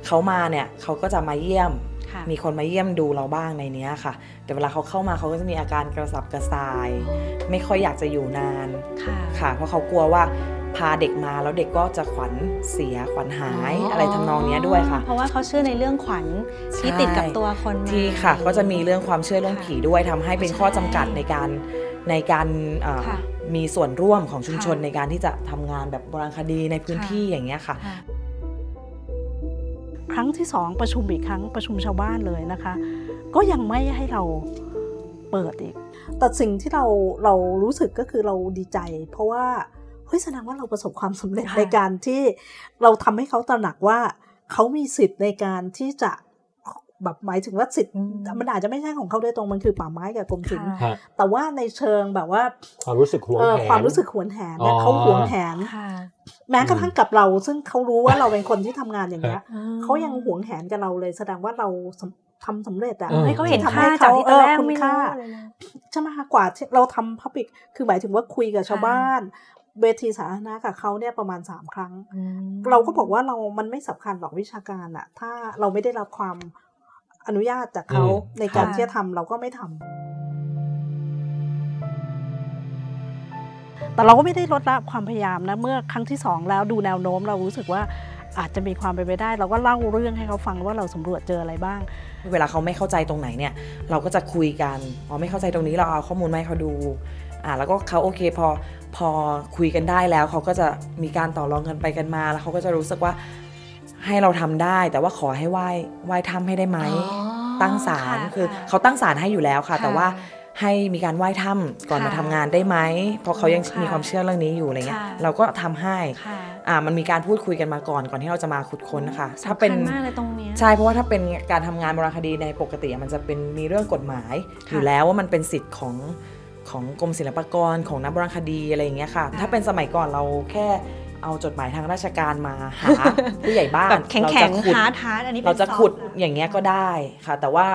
E: เขามาเนี่ยเขาก็จะมาเยี่ยม
D: ค่ะ
E: มีคนมาเยี่ยมดูเราบ้างในเนี้ยค่ะ แต่เวลาเขาเข้ามาเขาก็จะมีอาการกระสับกระส่าย ไม่ค่อยอยากจะอยู่นาน
D: ค่ะ
E: ค่ะเพราะเขากลัวว่าพาเด็กมาแล้วเด็กก็จะขวัญเสียขวัญหายอะไรทำนองเนี้ยด้วยค่ะ
D: เพราะว่าเขาเชื่อในเรื่องขวัญที่
E: ใช่
D: ติดกับตัวคนมา
E: ที่ค่ะ ก็จะมีเรื่องความเชื่อเรื่อง
D: ค่ะ
E: ผีด้วยทำให้เป็นข้อจำกัดในการในการเอ่อ
D: ค่ะ
E: มีส่วนร่วมของชุมชน
D: ค่ะ
E: ในการที่จะทำงานแบบโบราณคดีในพื้น
D: ค่ะ
E: ที่อย่างเงี้ยค่ะ
D: ค่ะ
B: ครั้งที่สองประชุมอีกครั้งประชุมชาวบ้านเลยนะคะ ก็ยังไม่ให้เราเปิดอีก แต่สิ่งที่เราเรารู้สึกก็คือเราดีใจ เพราะว่า เฮ้ยแสดงว่าเราประสบความสำเร็จ
D: ค่ะ
B: ในการที่เราทำให้เขาตระหนักว่าเขามีสิทธิ์ในการที่จะแบบหมายถึงว่าสิทธิ์มันอาจจะไม่ใช่ของเขาโดยตรงมันคือป่าไม้กับกรมศิลป์
D: ค่ะ
A: ฮะ
B: แต่ว่าในเชิงแบบว่า
C: ความรู้สึกหวง
B: เอ่อ
C: แหน
B: ความรู้สึกหวงแหนเนี่ย
A: อ๋อ
B: เขาหวงแหน
D: ค่ะ
B: แม้กระทั่งกับเรา ซึ่งเขารู้ว่าเราเป็นคนที่ทำงานอย่างเงี้ย
D: อืม
B: เขายังหวงแหนกับเราเลย แสดงว่าเราสำทำสำเร็จอะ
A: เออ
D: ให้เขาเห็น
B: ทำ
D: ค่า
B: ให้
D: จากที่ตอนแรก
B: เออคุณ
D: ไม่รู้
B: ค่า
D: เลยนะ
B: ใช่ไหมคะกว่าที่เราทำพับ l ิ c คือหมายถึงว่าคุยกับชาวบ้าน เวทีสาธารณะกับเขาเนี่ยประมาณสามครั้ง
D: อืม
B: เราก็บอกว่าเรามันไม่สำคัญหรอกวิชาการอะถ้าเราไม่ได้รับความอนุญาตจากเขา
A: อืม
B: ในการ
D: ค่ะ
B: ที่จะทำเราก็ไม่ทำแต่เราก็ไม่ได้ลดละความพยายามนะ เมื่อครั้งที่สองแล้วดูแนวโน้มเรารู้สึกว่าอาจจะมีความเป็นไปได้ เราก็เล่าเรื่องให้เขาฟังว่าเราสำรวจเจออะไรบ้าง
E: เวลาเขาไม่เข้าใจตรงไหนเนี่ย เราก็จะคุยกันพอไม่เข้าใจตรงนี้เราเอาข้อมูลมาให้เขาดู อ่าแล้วก็เขาโอเคพอพอคุยกันได้แล้วเขาก็จะมีการต่อรองกันไปกันมา แล้วเขาก็จะรู้สึกว่าให้เราทำได้ แต่ว่าขอให้ไหว้ไหว้ทำให้ได้ไหม
D: อ๋อ
E: ตั้งศาล
D: ค่ะ
E: คือ
D: ค่ะ
E: เขาตั้งศาลให้อยู่แล้วค่ะ
D: ค่ะ
E: แต่ว่าให้มีการไหว้ถ้ำก่อน
D: ค่ะ
E: มาทำงานได้ไหมเพราะเขายัง
D: ค่ะ
E: มีความเชื่อเรื่องนี้อยู่อะไรเงี้ย
D: ค่ะ
E: เราก็ทำให้
D: ค่ะ
E: อ่ามันมีการพูดคุยกันมาก่อนก่อนที่เราจะมาขุดค้นนะคะถ้าเป็น
D: สำคัญมากเลยตรงเนี้ย
E: ใช่เพราะว่าถ้าเป็นการทำงานโบราณคดีในปกติอะมันจะเป็นมีเรื่องกฎหมาย
D: ค่ะ
E: อยู่แล้วว่ามันเป็นสิทธิ์ของ ของกรมศิลปากรของนักโบราณคดีอะไรอย่างเงี้ยค่ะ ถ้าเป็นสมัยก่อนเราแค่เอาจดหมายทางราชการมาหา ผู้ใหญ่บ้าน
D: แบบแข็ง
E: เรา
D: แข็
E: จะ
D: ง
E: ขุด
D: ฮาร์ดฮาร์ดอันนี้ป็น
E: เราจะ
D: ซอฟต์
E: ขุด
D: แล้ว
E: อย่างเงี้ยก็ได้ค่ะ แต่ว่า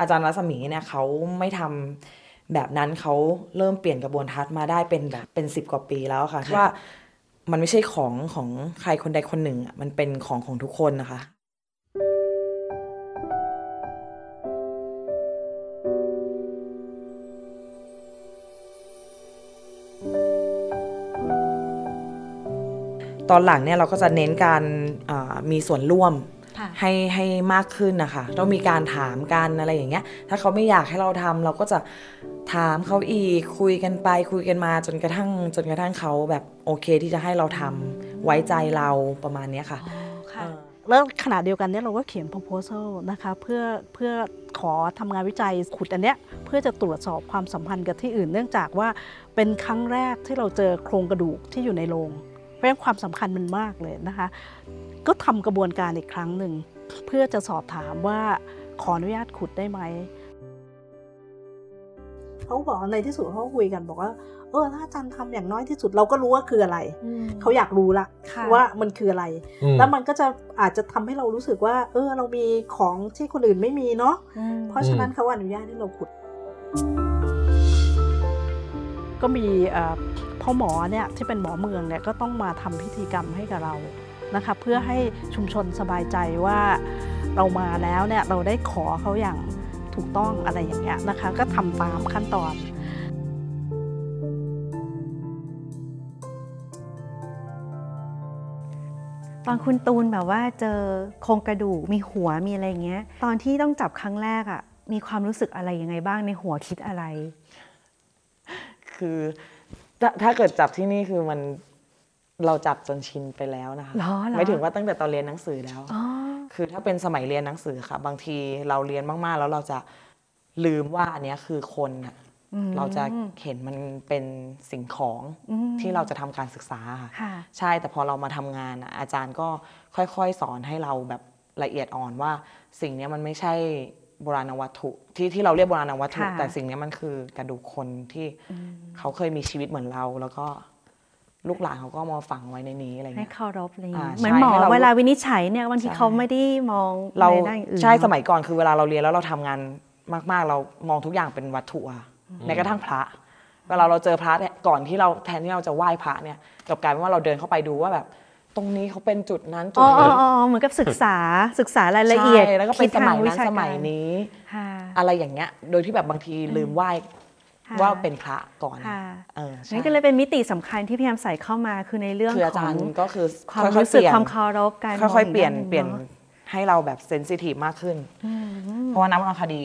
E: อาจารย์รัศมีเนี่ยเขาไม่ทำแบบนั้นเขาเริ่มเปลี่ยนกระบวนทัศน์มาได้เป็นแบบเป็นสิบกว่าปีแล้วค่ะว่ามันไม่ใช่ของของใครคนใดคนหนึ่งอะมันเป็นของของทุกคนนะคะ ตอนหลังเนี่ยเราก็จะเน้นการอ่ามีส่วนร่วม
D: ค่ะ
E: ให้ให้มากขึ้นนะคะต้องมีการถามกันอะไรอย่างเงี้ย ถ้าเขาไม่อยากให้เราทำเราก็จะถามเขาอีกคุยกันไปคุยกันมาจนกระทั่งจนกระทั่งเขาแบบโอเคที่จะให้เราทำไว้ใจเราประมาณเนี้ยค่ะ
D: อ๋อค่ะ
E: เออ
B: แล้วขณะเดียวกันเนี่ยเราก็เขียน proposal นะคะเพื่อเพื่อขอทำงานวิจัยขุดอันเนี้ยเพื่อจะตรวจสอบความสัมพันธ์กับที่อื่น เนื่องจากว่าเป็นครั้งแรกที่เราเจอโครงกระดูกที่อยู่ในโรงเพ ราะฉะนั้นความสำคัญมันมากเลยนะคะ ก็ทำกระบวนการอีกครั้งหนึ่ง เพื่อจะสอบถามว่าขออนุญาตขุดได้ไหมเขาบอกในที่สุดเขาก็คุยกันบอกว่า เออถ้าอาจารย์ทำอย่างน้อยที่สุดเราก็รู้ว่าคืออะไร เขาอยากรู้ละ
D: ค่ะ
B: ว่ามันคืออะไร
A: อืม
B: แล้วมันก็จะอาจจะทำให้เรารู้สึกว่า เออ เรามีของที่คนอื่นไม่มีเนาะ
D: อืม
B: เพราะฉะนั้นเขาอนุญาตให้เราขุด ก็มีเอ่อ พ่อหมอเนี่ยที่เป็นหมอเมืองเนี่ยก็ต้องมาทำพิธีกรรมให้กับเรานะคะเพื่อให้ชุมชนสบายใจว่าเรามาแล้วเนี่ยเราได้ขอเขาอย่างถูกต้องอะไรอย่างเงี้ยนะคะก็ทำตามขั้นตอน
D: ตอนคุณตูนแบบว่าเจอโครงกระดูกมีหัวมีอะไรอย่างเงี้ย ตอนที่ต้องจับครั้งแรกอะ่ะมีความรู้สึกอะไรยังไงบ้างในหัวคิดอะไร
E: คือ ถ้าถ้าเกิดจับที่นี่คือมันเราจับจนชินไปแล้วนะคะ
D: เหรอเหรอ
E: ไม่ถึงว่าตั้งแต่ตอนเรียนหนังสือแล้ว
D: อ๋อ
E: คือถ้าเป็นสมัยเรียนหนังสือค่ะ บางทีเราเรียนมากๆ แล้วเราจะลืมว่าอันเนี้ยคือคนอะ
D: อืม
E: เราจะเห็นมันเป็นสิ่งของ
D: อืม
E: ที่เราจะทำการศึกษาค่ะ
D: ค่ะ
E: ใช่แต่พอเรามาทำงานอะอาจารย์ก็ค่อยๆ สอนให้เราแบบละเอียดอ่อนว่า สิ่งเนี้ยมันไม่ใช่ โบราณวัตถุที่ที่เราเรียกโบราณวัตถุ
D: ค่ะ
E: แต่สิ่งเนี้ยมันคือกระดูกคนที่เขาเคยมีชีวิตเหมือนเราแล้วก็ลูกหลานเขาก็เอามาฝังไว้ในนี้อะไร
D: ให้
E: เงี้ย
D: เคารพอะไรอย่าง
E: อ่า
D: เงี้ยเหมือนหมอ
E: ใช่ให้เรา
D: เวลาวินิจฉัยเนี่ยบางที
E: ใช่
D: เขาไม่ได้มอง
E: เรา
D: ในด้านอื่น
E: ใช่
D: เนอะ
E: สมัยก่อนคือเวลาเราเรียนแล้วเราทำงานมาก ๆ เรามองทุกอย่างเป็นวัตถุอะแม้กระทั่งพระ เวลาเราเจอพระเนี่ยก่อนที่เราแทนที่เราจะไหว้พระเนี่ยกลับกลายเป็นว่าเราเดินเข้าไปดูว่าแบบ ตรงนี้เขาเป็นจุดนั้นจุ
D: อ๋
E: ด
D: ออ๋อ
E: นี้
D: อ๋อเหมือนกับศึกษาศึกษารายละเอียด
E: ใช่แล้วก็เป็น
D: คิด
E: ส
D: ทาง
E: มัย
D: วิ
E: นั้น
D: ชา
E: ส
D: การ
E: มัยนี้
D: ค่ะ
E: อะไรอย่างเงี้ย โดยที่แบบบางทีลืมไหว้
D: ค่ะ
E: ว่าเป็นพระก่อน
D: ค่ะ
E: เออใช่
D: นั่นก็เลยเป็นมิติสำคัญที่พยายามใส่เข้ามาคือในเรื่อง
E: คืออา
D: ข
E: จา
D: อ
E: รงย์ก็คือ
D: ความ
E: ค่อย
D: รู้
E: ๆ
D: สึ
E: เป
D: ก
E: ลี่ยน
D: ความเคารพการ
E: ค่อยๆ เปลี่ยน
D: มงก
E: เปลี่ยน
D: ด้าหง
E: ให้เราแบบเซนซิทีฟมากขึ้น
D: อืม
E: เพราะว่านักวรรณคดี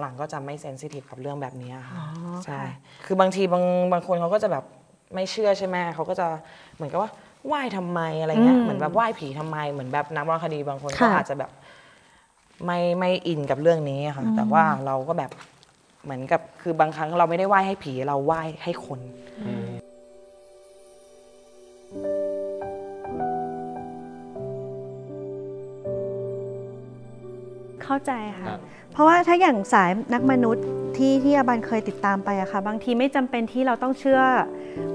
E: หลังๆ ก็จะไม่เซนซิทีฟกับเรื่องแบบนี้ค่ะ
D: อ๋อ
E: ใช่
D: ค่ะ
E: คือบางทีบางบางคนเขาก็จะแบบไม่เชื่อใช่ไหมเขาก็จะเหมือนกับว่า ไหว้ทำไมอะไรเงี้ย
D: อืม
E: เหมือนแบบไหว้ผีทำไมเหมือนแบบนักวรรณคดีบางคนก็
D: ค่ะ
E: อาจจะแบบไม่ไม่อินกับเรื่องนี้อะค่ะ แต่ว่าเราก็แบบเหมือนกับคือบางครั้งเราไม่ได้ไหว้ให้ผีเราไหว้ให้คน
D: เข้าใจค่ะ
A: ครับ
D: เพราะว่าถ้าอย่างสายนักมนุษย์ ที่ที่อาบันเคยติดตามไปอะค่ะบางทีไม่จำเป็นที่เราต้องเชื่อ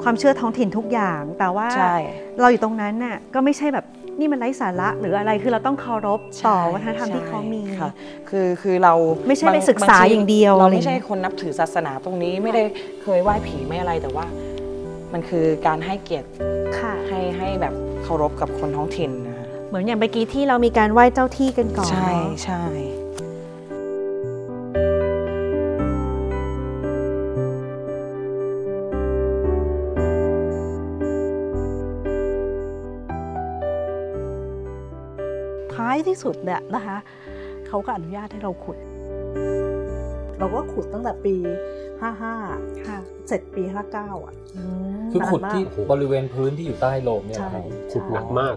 D: ความเชื่อท้องถิ่นทุกอย่าง แต่ว่า
E: ใช่
D: เราอยู่ตรงนั้นน่ะก็ไม่ใช่แบบนี่มันไร้สาระหรืออะไรคือเราต้องเคารพต่อวัฒนธรรมที่เขามี
E: ค่ะคือคือเรา
D: ไม่ใช่
E: บง
D: ไปศึกษา
E: บที
D: อย่างเดียว
E: เรา
D: อะไร
E: ไม่ใช่คนนับถือศาสนาตรงนี้ไม่ได้เคยไหว้ผีไม่อะไรแต่ว่า มันคือการให้เกียรติ
D: ค่ะ
E: ให้ให้แบบเคารพกับคนท้องถิ่นนะคะ
D: เหมือนอย่างเมื่อกี้ที่เรามีการไหว้เจ้าที่กันก่อน
E: ใช่
D: เนาะ
E: ใช่
B: ที่สุดเนี่ยนะคะเขาก็อนุญาตให้เราขุด เราก็ขุดตั้งแต่ปี 55
D: ค่ะ
B: เสร็จปี 59 อะ
A: คือขุด
B: นานมาก
A: ที่บริเวณพื้นที่อยู่ใต้โลงเนี่ย
B: ใช่
A: ครับ
C: ขุดหนักมาก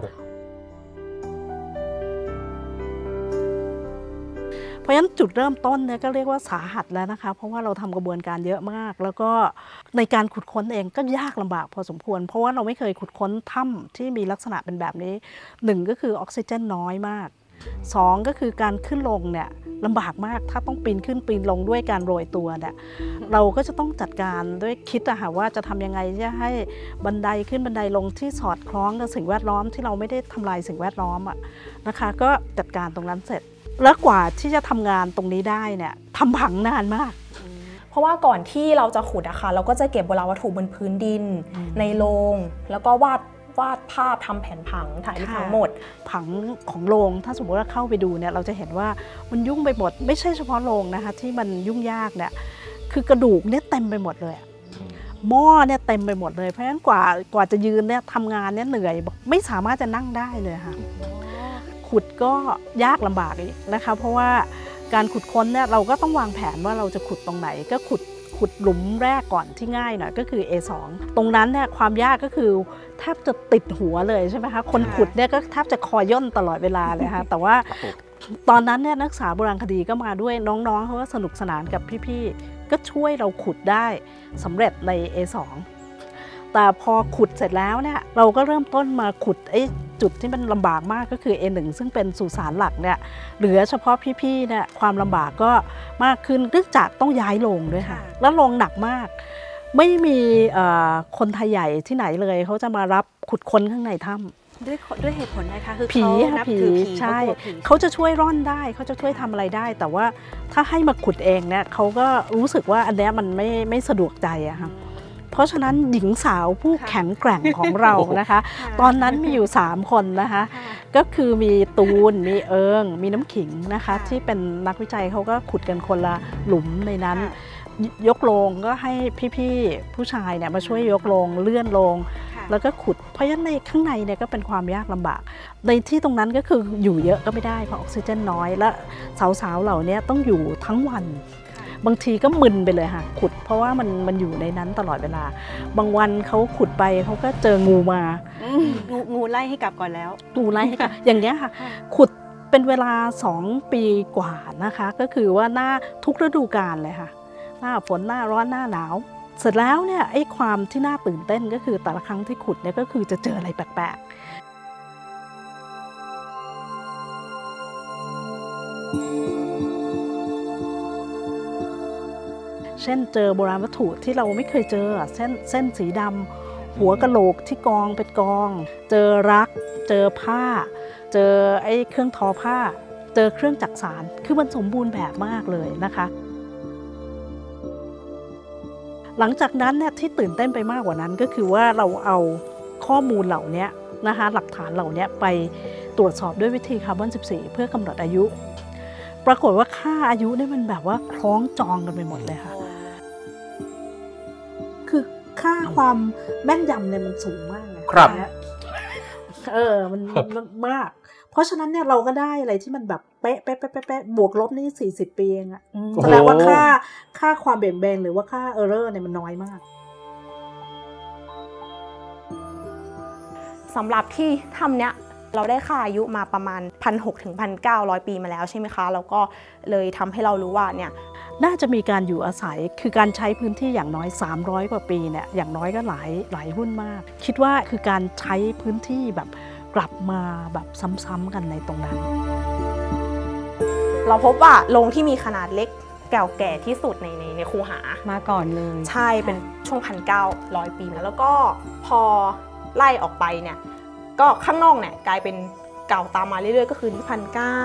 B: ราะฉะนั้นจุดเริ่มต้นเนี่ยก็เรียกว่าสาหัสแล้วนะคะ เพราะว่าเราทำกระบวนการเยอะมาก แล้วก็ในการขุดค้นเองก็ยากลำบากพอสมควร เพราะว่าเราไม่เคยขุดค้นถ้ำที่มีลักษณะเป็นแบบนี้หนึ่งก็คือออกซิเจนน้อยมากสองก็คือการขึ้นลงเนี่ยลำบากมากถ้าต้องปีนขึ้นปีนลงด้วยการโรยตัวเนี่ยเราก็จะต้องจัดการด้วยคิดอะค่ะว่าจะทำยังไงจะให้บันไดขึ้นบันไดลงที่สอดคล้องกับสิ่งแวดล้อมที่เราไม่ได้ทำลายสิ่งแวดล้อมอะนะคะ ก็จัดการตรงนั้นเสร็จ แล้วกว่าที่จะทำงานตรงนี้ได้เนี่ยทำผังนานมาก
H: เพราะว่าก่อนที่เราจะขุดอะค่ะเราก็จะเก็บโบราณวัตถุบนพื้นดิน
B: อืม
H: ในโรงแล้วก็วาดวาดภาพทำแผนผังถ่ายรูป
B: ค่ะ
H: ทั้งหมด
B: ผังของโรงถ้าสมมติว่าเข้าไปดูเนี่ยเราจะเห็นว่ามันยุ่งไปหมด ไม่ใช่เฉพาะโรงนะคะที่มันยุ่งยากเนี่ยคือกระดูกเนี่ยเต็มไปหมดเลยอะหม้อเนี่ยเต็มไปหมดเลยเพราะฉะนั้นกว่ากว่าจะยืนเนี่ยทำงานเนี่ยเหนื่อยบอกไม่สามารถจะนั่งได้เลยค่ะ ขุดก็ยากลำบากอีกนะคะ เพราะว่าการขุดค้นเนี่ยเราก็ต้องวางแผนว่าเราจะขุดตรงไหน ก็ขุดขุดหลุมแรกก่อนที่ง่ายหน่อยก็คือ A2 ตรงนั้นเนี่ยความยากก็คือแทบจะติดหัวเลยใช่ไหมคะคนขุดเนี่ยก็แทบจะคอย่นตลอดเวลาเลยค่ะแต่ว่าตอนนั้นเนี่ยนักศึกษาโบราณคดีก็มาด้วยน้องๆเขาก็สนุกสนานกับพี่ๆก็ช่วยเราขุดได้สำเร็จใน A2 แต่พอขุดเสร็จแล้วเนี่ยเราก็เริ่มต้นมาขุดไอ้จุดที่มันลำบากมากก็คือ A1 ซึ่งเป็นสุสานหลักเนี่ยเหลือเฉพาะพี่ๆเนี่ยความลำบากก็มากขึ้นเนื่องจากต้องย้ายโรงด้วยค่ะ
D: ค่ะ
B: แล้วโรงหนักมาก ไม่มีเอ่อคนไทยใหญ่ที่ไหนเลยเขาจะมารับขุดค้นข้างในถ้ำ
D: ด้วยด้วยเหตุผลนะคะคือ
B: ผี
D: เขา
B: ค่ะ
D: นับ
B: ผี
D: ถือผี
B: ใช่
D: เขากลัวผี
B: เขาจะช่วยร่อนได้เขาจะช่วยทำอะไรได้ แต่ว่าถ้าให้มาขุดเองเนี่ยเขาก็รู้สึกว่าอันเนี้ยมันไม่ไม่สะดวกใจอะค่ะเพ ราะฉะนั้นหญิงสาวผู้
D: ค่ะ
B: แข็งแกร่งของเรานะคะ
D: ค่ะ
B: ตอนนั้นมีอยู่ 3 คนนะคะ
D: ค่ะ
B: ก็คือมีตูน มีเอิง มีน้ำขิงนะคะ
D: ค่ะ
B: ที่เป็นนักวิจัยเขาก็ขุดกันคนละหลุมในนั้น
D: ค่ะ
B: ยยกโลงก็ให้พี่ๆผู้ชายเนี่ยมาช่วยยกโลงเลื่อนโลง
D: ค่ะ
B: แล้วก็ขุด เพราะฉะนั้นในข้างในเนี่ยก็เป็นความยากลำบาก ในที่ตรงนั้นก็คืออยู่เยอะก็ไม่ได้เพราะออกซิเจนน้อยและสาวๆเหล่านี้ต้องอยู่ทั้งวัน บางทีก็มึนไปเลยค่ะ ขุด เพราะว่ามันมันอยู่ในนั้นตลอดเวลา บางวันเขาขุดไปเขาก็เจองูมา
D: งูงูไล่ให้กลับก่อนแล้ว
B: งูไล่ให้กับอย่างเงี้ยค่ะ ขุดเป็นเวลา 2 ปีกว่านะคะ ก็คือว่าหน้าทุกฤดูกาลเลยค่ะ หน้าฝนหน้าร้อนหน้าหนาว เสร็จแล้วเนี่ยไอ้ความที่น่าตื่นเต้นก็คือแต่ละครั้งที่ขุดเนี่ยก็คือจะเจออะไรแปลกๆ เช่นเจอโบราณวัตถุที่เราไม่เคยเจอเส้นเส้นสีดำหัวกะโหลกที่กองเป็นกอง เจอรัก เจอผ้า เจอไอ้เครื่องทอผ้า เจอเครื่องจักสารคือมันสมบูรณ์แบบมากเลยนะคะหลังจากนั้นเนี่ยที่ตื่นเต้นไปมากกว่านั้นก็คือว่าเราเอาข้อมูลเหล่านี้นะคะหลักฐานเหล่านี้ไปตรวจสอบด้วยวิธีคาร์บอน14 เพื่อกำหนดอายุ ปรากฏว่าค่าอายุเนี่ยมันแบบว่าคล้องจองกันไปหมดเลยค่ะ คือค่าความแม่นยำเนี่ยมันสูงมากไง
C: ครับ
B: นะเออมันมันมาก เพราะฉะนั้นเนี่ยเราก็ได้อะไรที่มันแบบเป๊ะเป๊ะเป๊ะเป๊ะเป๊ะบวกลบนี่40ปีเองอะ
C: โอ้
B: แส
C: โห
B: ดงว่าค่าค่าความเบี่ยงเบนหรือว่าค่าเออร์เรอร์เนี่ยมันน้อยมาก
H: สำหรับที่ถ้ำเนี้ยเราได้ค่าอายุมาประมาณ 1,600ถึง1,900 ปีมาแล้วใช่ไหมคะ แล้วก็เลยทำให้เรารู้ว่าเนี่ย
B: น่าจะมีการอยู่อาศัย คือการใช้พื้นที่อย่างน้อย 300 กว่าปีเนี่ยอย่างน้อยก็หลายหลายรุ่นมาก คิดว่าคือการใช้พื้นที่แบบกลับมาแบบซ้ำๆกันในตรงนั้น
H: เราพบว่าโรงที่มีขนาดเล็กเก่าแก่ที่สุดในในในคูหา
D: มาก่อนเลย
H: ใช่เป็นช่วงพันเก้าร้อยปีมาแล้วก็พอไล่ออกไปเนี่ย ก็ข้างนอกเนี่ยกลายเป็นเก่าตามมาเรื่อยๆ ก็คือที่พันเก้า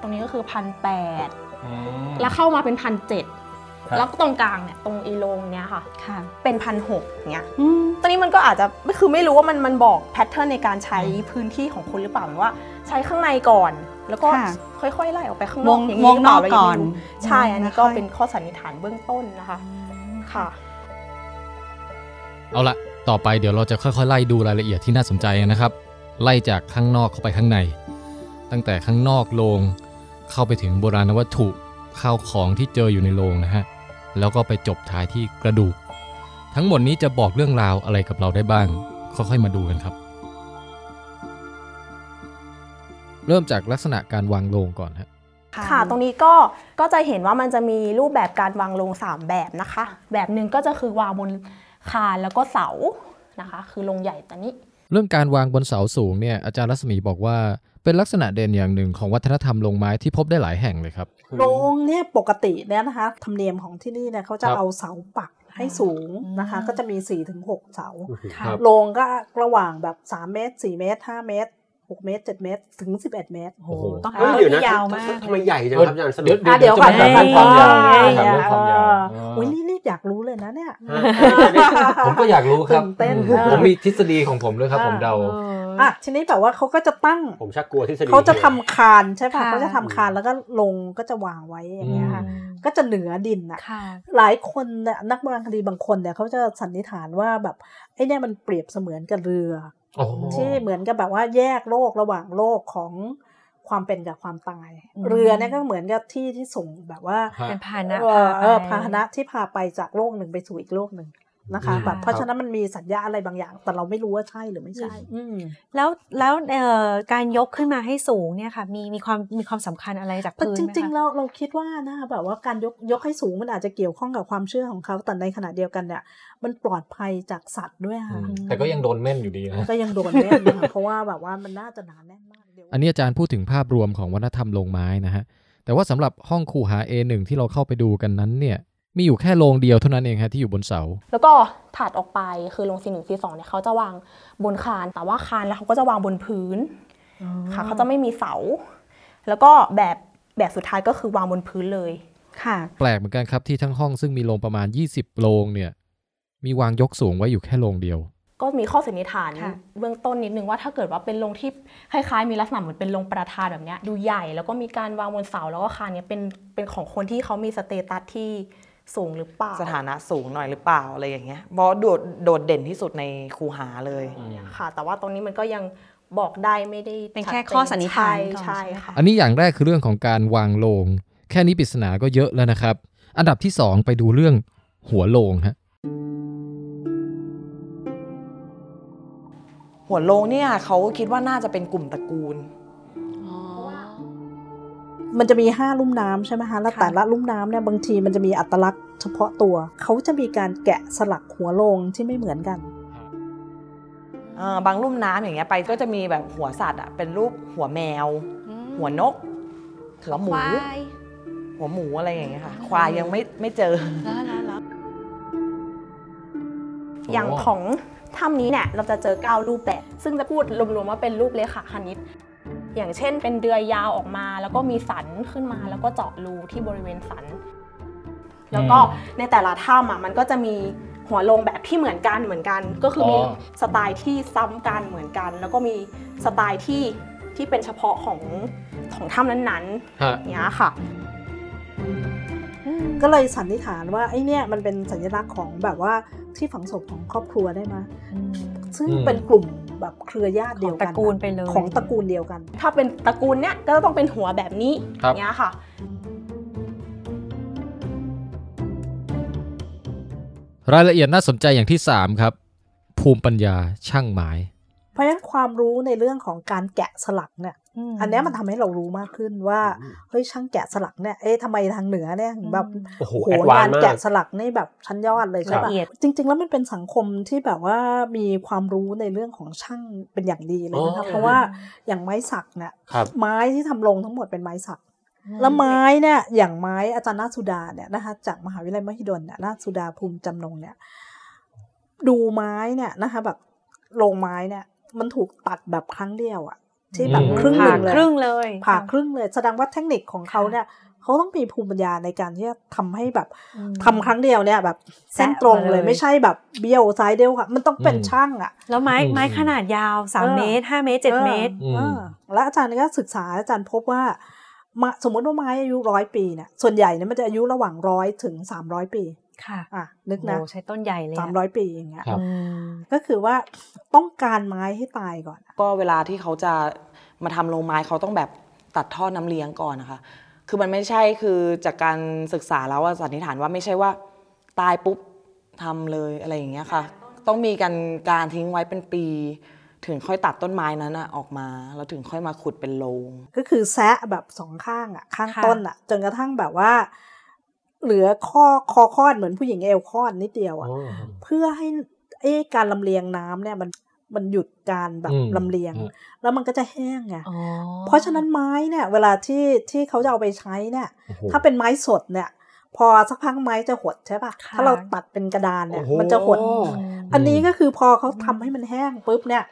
H: ตรงนี้ก็คือพันแปด แล้วเข้ามาเป็นพันเจ็ด
A: ครับ
H: แล้วก็ตรงกลางเนี่ยตรงอีโรงเนี่ยค่ะ
D: ค่ะ
H: เป็นพันหกเงี้ยตอนนี้มันก็อาจจะไม่คือไม่รู้ว่ามันมันบอกแพทเทิร์นในการใช้พื้นที่ของคุณหรือเปล่าหรือว่า ใช้ข้างในก่อน แล้วก็
D: ค่ะ
H: ค่อยๆไล่ออกไปข้างน
D: ว
H: อก
D: ง
H: อย่าง
D: วงนอก
H: หรืเปล่า
D: ก่อน
H: เรายังไม่รู้ใช่อันนี้ก็
D: แล้วค่อย
H: เป็นข้อสันนิษฐานเบื้องต้นนะคะค่ะ
A: เอาละต่อไปเดี๋ยวเราจะค่อยๆ ไล่ดูรายละเอียดที่น่าสนใจนะครับ ไล่จากข้างนอกเข้าไปข้างใน ตั้งแต่ข้างนอกโรง เข้าไปถึงโบราณวัตถุข้าวของที่เจออยู่ในโรงนะฮะ แล้วก็ไปจบท้ายที่กระดูก ทั้งหมดนี้จะบอกเรื่องราวอะไรกับเราได้บ้าง ค่อยๆมาดูกันครับ เริ่มจากลักษณะการวางโรงก่อนฮะ
H: ค่ะ ตรงนี้ก็ก็จะเห็นว่ามันจะมีรูปแบบการวางโลง3 แบบนะคะ แบบหนึ่งก็จะคือวางบนคานแล้วก็เสานะคะ คือโลงใหญ่ตัวนี้
A: เรื่องการวางบนเสาสูงเนี่ยอาจารย์รัศมีบอกว่าเป็นลักษณะเด่นอย่างหนึ่งของวัฒนธรรมลงไม้ที่พบได้หลายแห่งเลยครับ
B: โรงเนี่ยปกติเนี่ยนะคะธรรมเนียมของที่นี่เนี่ยเขาจะ
A: ครับ
B: เอาเสาปักให้สูงนะคะ
D: อืม
B: ก็จะมี4ี่ถึงหเสา
D: ค่ะ
A: ครับ
B: โรงก็ระหว่างแบบ 3 เมตร 4 เมตร 5 เมตร 6 เมตร 7 เมตร ถึง 11 เมตร
D: โอ้โหต้อง
C: เฮ้ย
D: ต้น
C: เดี๋ยวนะ
D: ที่ยาวมาก
C: ทำไมใหญ่จังครับอาจารย์สรุป
B: อะเดี๋ยวก่อน
A: จะมาถามเรื่องความยาว
B: เอ้ย
A: ถามเรื่องความยาว
B: เอออุ้ยนี่รีบอยากรู้เลยนะเนี่ย
A: ผมก็อยากรู้ครับ
B: ตื่นเต้น
A: ผมมีทฤษฎีของผมด้วยครับ ผมเดา
B: อะทีนี้แบบว่าเขาก็จะตั้ง
C: ผมชักกลัวที่สดี
B: เขาจะทำคานใช่ป่ะ
D: ค่ะ
B: เขาจะทำคานแล้วก็ลงก็จะวางไว้อย่างเงี้ยค่ะ
D: อืม
B: ก็จะเหนือดินอะ
D: ค่ะ
B: หลายคนเนี่ยนักโบราณคดีบางคนเนี่ยเขาจะสันนิษฐานว่าแบบไอ้เนี่ยมันเปรียบเสมือนกับเรือ
A: โอ้
B: ที่เหมือนกับแบบว่าแยกโลกระหว่างโลกของความเป็นกับความตาย
D: อืม
B: เรือเนี่ยก็เหมือนกับที่ที่ส่งแบบว่า
D: เป็นพาหนะ
B: เออเออ
D: ไป
B: พาหนะที่พาไปจากโลกหนึ่งไปสู่อีกโลกหนึ่ง นะคะ
D: ค่ะ
B: แบบเพราะฉะนั้นมันมีสัญญาอะไรบางอย่าง แต่เราไม่รู้ว่าใช่หรือไม่ใช่อืม
D: แล้วแล้วเอ่อการยกขึ้นมาให้สูงเนี่ยค่ะ มีมีความมีความสำคัญอะไรจาก
B: แต่
D: พื้น
B: จ
D: ไหม
B: ริงๆ
D: คะ
B: เราเราคิดว่านะแบบว่าการยกยกให้สูงมันอาจจะเกี่ยวข้องกับความเชื่อของเขาแต่ในขณะเดียวกันเนี่ย มันปลอดภัยจากสัตว์ด้วยค่ะ
A: แต่ก็ยังโดนเม่นอยู่ดีนะ
B: ก็ยังโดนแน่นนะคะเพราะว่าแบบว่ามันน่าจะหนาแน่นมากเดี๋ยว
A: อันนี้อาจารย์พูดถึงภาพรวมของวัฒนธรรมโรงไม้นะฮะแต่ว่าสำหรับห้องคูหา A1 ที่เราเข้าไปดูกันนั้นเนี่ย มีอยู่แค่โรงเดียวเท่านั้นเองฮะที่อยู่บนเสา
H: แล้วก็ถัดออกไปคือลงซีหนึ่งซีสองเนี่ยเขาจะวางบนคาน แต่ว่าคานแล้วเขาก็จะวางบนพื้นค่ะเขาจะไม่มีเสา แล้วก็แบบแบบสุดท้ายก็คือวางบนพื้นเลย
D: ค่ะ
A: แปลกเหมือนกันครับที่ทั้งห้องซึ่งมีโรงประมาณ 20 โรงเนี่ยมีวางยกสูงไว้อยู่แค่โรงเดียว
H: ก็มีข้อสันนิษฐาน
D: ค่ะ
H: เบื้องต้นนิดนึงว่าถ้าเกิดว่าเป็นโรงที่คล้ายๆ มีลักษณะเหมือนเป็นโรงประธานแบบเนี้ยดูใหญ่ แล้วก็มีการวางบนเสาแล้วก็คานเนี้ยเป็นเป็นของคนที่เขามีสเตตัสที่ สูงหรือเปล่า
E: สถานะสูงหน่อยหรือเปล่าอะไรอย่างเงี้ยเพราะโดดโดดเด่นที่สุดในคูหาเลย
H: ค่ะ แต่ว่าตรงนี้มันก็ยังบอกได้ไม่ได้
D: เป็นแค่
H: ชัดจ
D: ข้อสันนิษฐาน
H: ใช่
D: ก่อน
H: ใช่
D: ใช่ไหม
H: ค่ะ
A: อันนี้อย่างแรกคือเรื่องของการวางโลง แค่นี้ปริศนาก็เยอะแล้วนะครับ อันดับที่ 2 ไปดูเรื่องหัวโลงฮะ
E: หัวโลงเนี่ยเขาคิดว่าน่าจะเป็นกลุ่มตระกูล
B: มันจะมีห้าลุ่มน้ำใช่ไหมคะแล้ว
D: ค่ะ
B: แต่ละลุ่มน้ำเนี่ยบางทีมันจะมีอัตลักษณ์เฉพาะตัว เขาจะมีการแกะสลักหัวโลงที่ไม่เหมือนกัน
E: เอ่อบางรุ่มน้ำอย่างเงี้ยไปก็จะมีแบบหัวสัตว์อะเป็นรูปหัวแมว หัวนกหัวหมูหัวหมูอะไรอย่างเงี้ยค่ะ ควายยังไม่ไม่เจอ
H: อย่างของถ้ำนี้เนี่ยเราจะเจอ9รูปแบบ ซึ่งจะพูดรวมๆว่าเป็นรูปเลขาคณิต อย่างเช่น เป็นเดือยยาวออกมา แล้วก็มีสันขึ้นมา แล้วก็เจาะรูที่บริเวณสัน แล้วก็ในแต่ละถ้ำอะมันก็จะมีหัวลงแบบที่เหมือนกันเหมือนกัน ก็คือมี
A: อ๋อ
H: สไตล์ที่ซ้ำกันเหมือนกัน แล้วก็มีสไตล์ที่ที่เป็นเฉพาะของของถ้ำนั้น
A: ฮะ
H: ๆเนี้ยค่ะ
B: ก็เลยสันนิษฐานว่าไอ้เนี่ยมันเป็นสัญลักษณ์ของแบบว่าที่ฝังศพของครอบครัวได้ไหมซึ่ง
A: อืม
B: เป็นกลุ่ม แบบเครือญาติเดียวกัน
D: ของตระกูลไปเลย
B: ของตระกูลเดียวกัน
H: ถ้าเป็นตระกูลเนี้ยก็จะต้องเป็นหัวแบบนี้
A: ครับ
H: เนี้ยค่ะ
A: รายละเอียดน่าสนใจอย่างที่ 3 ครับ ภูมิปัญญาช่างไม้
B: เพราะฉะนั้นความรู้ในเรื่องของการแกะสลักเนี่ยอันเนี้ยมันทำให้เรารู้มากขึ้นว่าเฮ้ยช่างแกะสลักเนี่ยเอ๊ะทำไมทางเหนือเนี่ยถึงแบบ
C: โอ้โห
B: โห
C: แอดวาน
B: งาน
C: ซ์มาก
B: แกะสลักนี่แบบชั้นยอดเลยใช่
D: ละ
B: ปะ
D: เอียด
B: จริง ๆ แล้วมันเป็นสังคมที่แบบว่ามีความรู้ในเรื่องของช่างเป็นอย่างดีเลยนะคะ
C: อ๋อ
B: เพราะว่าอย่างไม้สักเนี่ย
C: ครับ
B: ไม้ที่ทำลงทั้งหมดเป็นไม้สักแล้วไม้เนี่ยอย่างไม้อาจารย์นาสุดาเนี่ยนะคะจากมหาวิทยาลัยมหิดลเนี่ยนาสุดาภูมิจำนงเนี่ย ดูไม้เนี่ยนะคะ แบบโรงไม้เนี่ย มันถูกตัดแบบครั้งเดียวอะ ที่แบบ
A: อืม
B: ครึ่งห
D: ผ่า
B: นึ่งเลย
D: ครึ่งเลย
B: ผ่าครึ่งเลย แสดงว่าเทคนิคของเขาเนี่ยเขาต้องมีภูมิปัญญาในการที่จะทำให้แบบ
D: อืม
B: ทำครั้งเดียวเนี่ยแบบเส้นตรง
D: แซะมา
B: เล
D: เลยย
B: ไม่ใช่แบบเบี้ยวซ้ายเดียวค่ะมันต้องเป็น
A: อืม
B: ช่างอะ
D: แล้วไม้
A: อืม
D: ไม้ขนาดยาว
B: เออ
D: 3เมตร5เมตร7เมตร
A: อืม
B: เออแล้วอาจารย์ก็ศึกษาอาจารย์พบว่ามาสมมติว่าไม้อายุร้อยปีเนี่ยส่วนใหญ่เนี่ยมันจะอายุระหว่างร้อยถึงสามร้อยปี
D: ค่ะ
B: อะนึกนะ
D: โอ้ใช้ต้นใหญ่เลยอะ
B: สามร้อยปีอย่างเงี้ย
A: ครับ
D: อืม
B: ก็คือว่าต้องการไม้ให้ตายก่อน
E: ก็เวลาที่เขาจะมาทำโรงไม้เขาต้องแบบตัดท่อน้ำเลี้ยงก่อนนะคะ คือมันไม่ใช่คือจากการศึกษาแล้วอะสันนิษฐานว่าไม่ใช่ว่าตายปุ๊บทำเลยอะไรอย่างเงี้ยค่ะ ต้องมีการการทิ้งไว้เป็นปี ถึงค่อยตัดต้นไม้นั้นอะออกมา แล้วถึงค่อยมาขุดเป็นโรง
B: ก็คือแซะแบบสองข้างอะข้าง
D: ค่ะ
B: ต้นอะจนกระทั่งแบบว่า เหลือข้อคอคลอดเหมือนผู้หญิงเอวคลอดนิดเดียวอะเพื่อให้ไอ้การลำเลียงน้ำเนี่ยมันมันหยุดการแบบ
A: อืม
B: ลำเลียง
A: อืม
B: แล้วมันก็จะแห้งไง
D: อ๋อ
B: เพราะฉะนั้นไม้เนี่ย เวลาที่ที่เขาจะเอาไปใช้เนี่ย
C: โอ้โห
B: ถ้าเป็นไม้สดเนี่ย พอสักพักไม้จะหดใช่ปะ
D: ค่ะ
B: ถ้าเราตัดเป็นกระดานเนี่ย
C: โอ้โห
B: มันจะหด
D: อืม
B: อันนี้ก็คือพอเขาทำให้มันแห้งปุ๊บเนี่ย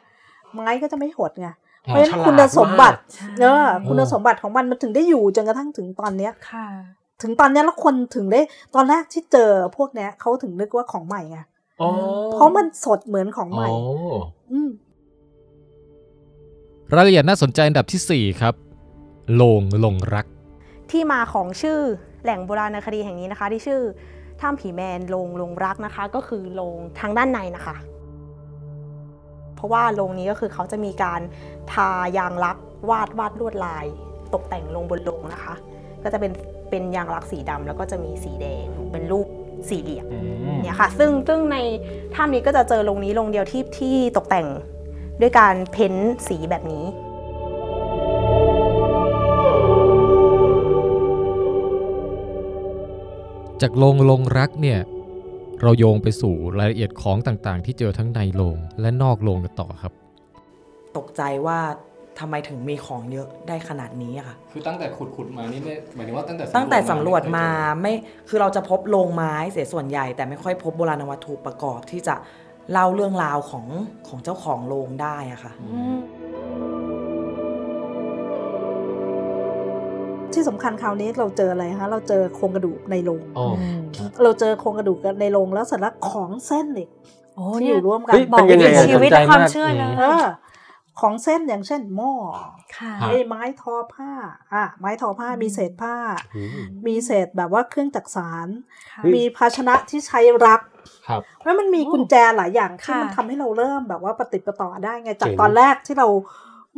B: ไม้ก็จะไม่หดไงเพ
A: ค
B: ราะ
A: รับ
B: ฉะนั้นคุณสมบัติ
D: ใช่
B: เออคุณสมบัติของมันมันถึงได้อยู่จนกระทั่งถึงตอนเนี้ย
D: ค่ะ
B: ถึงตอนเนี้ยแล้วคนถึงได้ตอนแรกที่เจอพวกเนี้ยเขาถึงนึกว่าของใหม่ไง
C: อ๋อ
B: เพราะมันสดเหมือนของใหม่
A: อ๋อ
B: อืม
A: รายละเอียดน่าสนใจอันดับที่ 4 ครับโลงลงรัก
H: ที่มาของชื่อแหล่งโบราณคดีแห่งนี้นะคะ ที่ชื่อถ้ำผีแมนโรงโรงรักนะคะ ก็คือโรงทางด้านในนะคะ เพราะว่าโรงนี้ก็คือเขาจะมีการทายางรักวาดวาดลวดลาย ตกแต่งลงบนโรงนะคะ ก็จะเป็น เป็นยางรักสีดำแล้วก็จะมีสีแดงเป็นรูปสี่เหลี่ยมเนี่ยค่ะซึ่งซึ่งในถ้ำนี้ก็จะเจอโรงนี้โรงเดียวที่ที่ตกแต่งด้วยการเพ้นท์สีแบบนี้
A: จากโลงลงรักเนี่ยเราโยงไปสู่รายละเอียดของต่างๆ ที่เจอทั้งในโลงและนอกโลงกันต่อครับ
E: ตกใจว่า ทำไมถึงมีของเยอะได้ขนาดนี้อะค่ะ
A: คือตั้งแต่ขุดขุดมานี่ไม่หมายถึงว่าตั้งแต่
E: ตั้งแต่สำรวจมาไม่คือเราจะพบโรงไม้เสียส่วนใหญ่ แต่ไม่ค่อยพบโบราณวัตถุประกอบที่จะเล่าเรื่องราวของของเจ้าของโรงได้อะค่ะ
B: ที่สำคัญคราวนี้เราเจออะไรฮะเราเจอโครงกระดูกในโรง
A: อ๋อ
B: เราเจอโครงกระดูกในโรงแล้วเสร็จแล้วของเส้นอีก
D: โอ้
B: ที่
D: เนี่
B: อยยู่ร่วมกัน
C: เฮ้ย
D: บอก
C: เป็นยังไง
D: วิถีชีวิต
A: สนใจ
D: ความ
A: มาก
D: เชื่อนะ
B: เออ ของเส้นอย่างเช่นหม้อ
D: ค่ะ
A: ฮะ
B: ไอ้ไม้ทอผ้าอะไม้ทอผ้ามีเศษผ้า
C: อืม
B: มีเศษแบบว่าเครื่องจักสาน
D: ค่ะ
B: มีภาชนะที่ใช้รัก
A: ครับ
B: แล้วมันมีกุญแจหลายอย่างที่
D: ค่ะ
B: มันทำให้เราเริ่มแบบว่าปฏิดประต่อได้ไงจาก
C: เจ๋ง
B: ตอนแรกที่เรา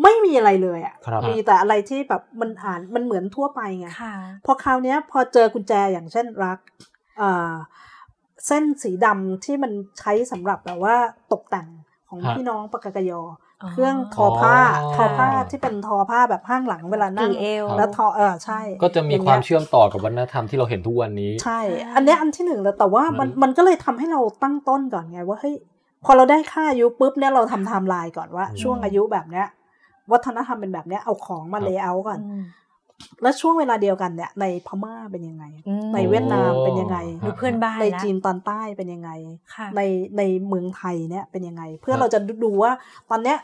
B: ไม่มีอะไรเลยอะ
C: ครับ
B: มีแต่อะไรที่แบบมันอ่านมันเหมือนทั่วไปไง
D: ค่ะ
B: พอคราวเนี้ยพอเจอกุญแจอย่างเช่นรักอ่าเส้นสีดำที่มันใช้สำหรับแบบว่าตกแต่งของ
A: ฮะ
B: พี่น้องปกาเกอะญอ
D: อ๋อ
B: เครื่องทอผ้า
A: อ๋อ
B: ทอผ้าที่เป็นทอผ้าแบบห้างหลังเวลานั่ง
D: กี่เอว
B: แล้วทอเออใช่
A: ก็จะมี
B: อย่ง
A: ควา
B: เงี้
A: ม
B: ย
A: เชื่อมต่อกับวัฒนธรรมที่เราเห็นทุกวันนี้
B: ใช่ อันเนี้ยอันที่หนึ่งแล้วแต่ว่ามันมันก็เลยทำให้เราตั้งต้นก่อนไงว่าเฮ้ยพอเราได้ค่าอายุปุ๊บเนี่ยเราทำไทม์ไลน์ก่อนว่า ช่วงอายุแบบเนี้ยวัฒนธรรมเป็นแบบเนี้ยเอาของมา
A: ครับ
B: layer ก่อน
D: อืม
B: แล้วช่วงเวลาเดียวกันเนี่ยในพม่าเป็นยังไง
D: อืม
B: ในเวียดนามเป็นยังไง
D: ดูเพื่อนบ้าน
B: ใน
D: ละ
B: จีนตอนใต้เป็นยังไง
D: ค่ะ
B: ในในเมืองไทยเนี่ยเป็นยังไง เพื่อ
A: ครับ
B: เราจะดูว่าตอนเนี้ย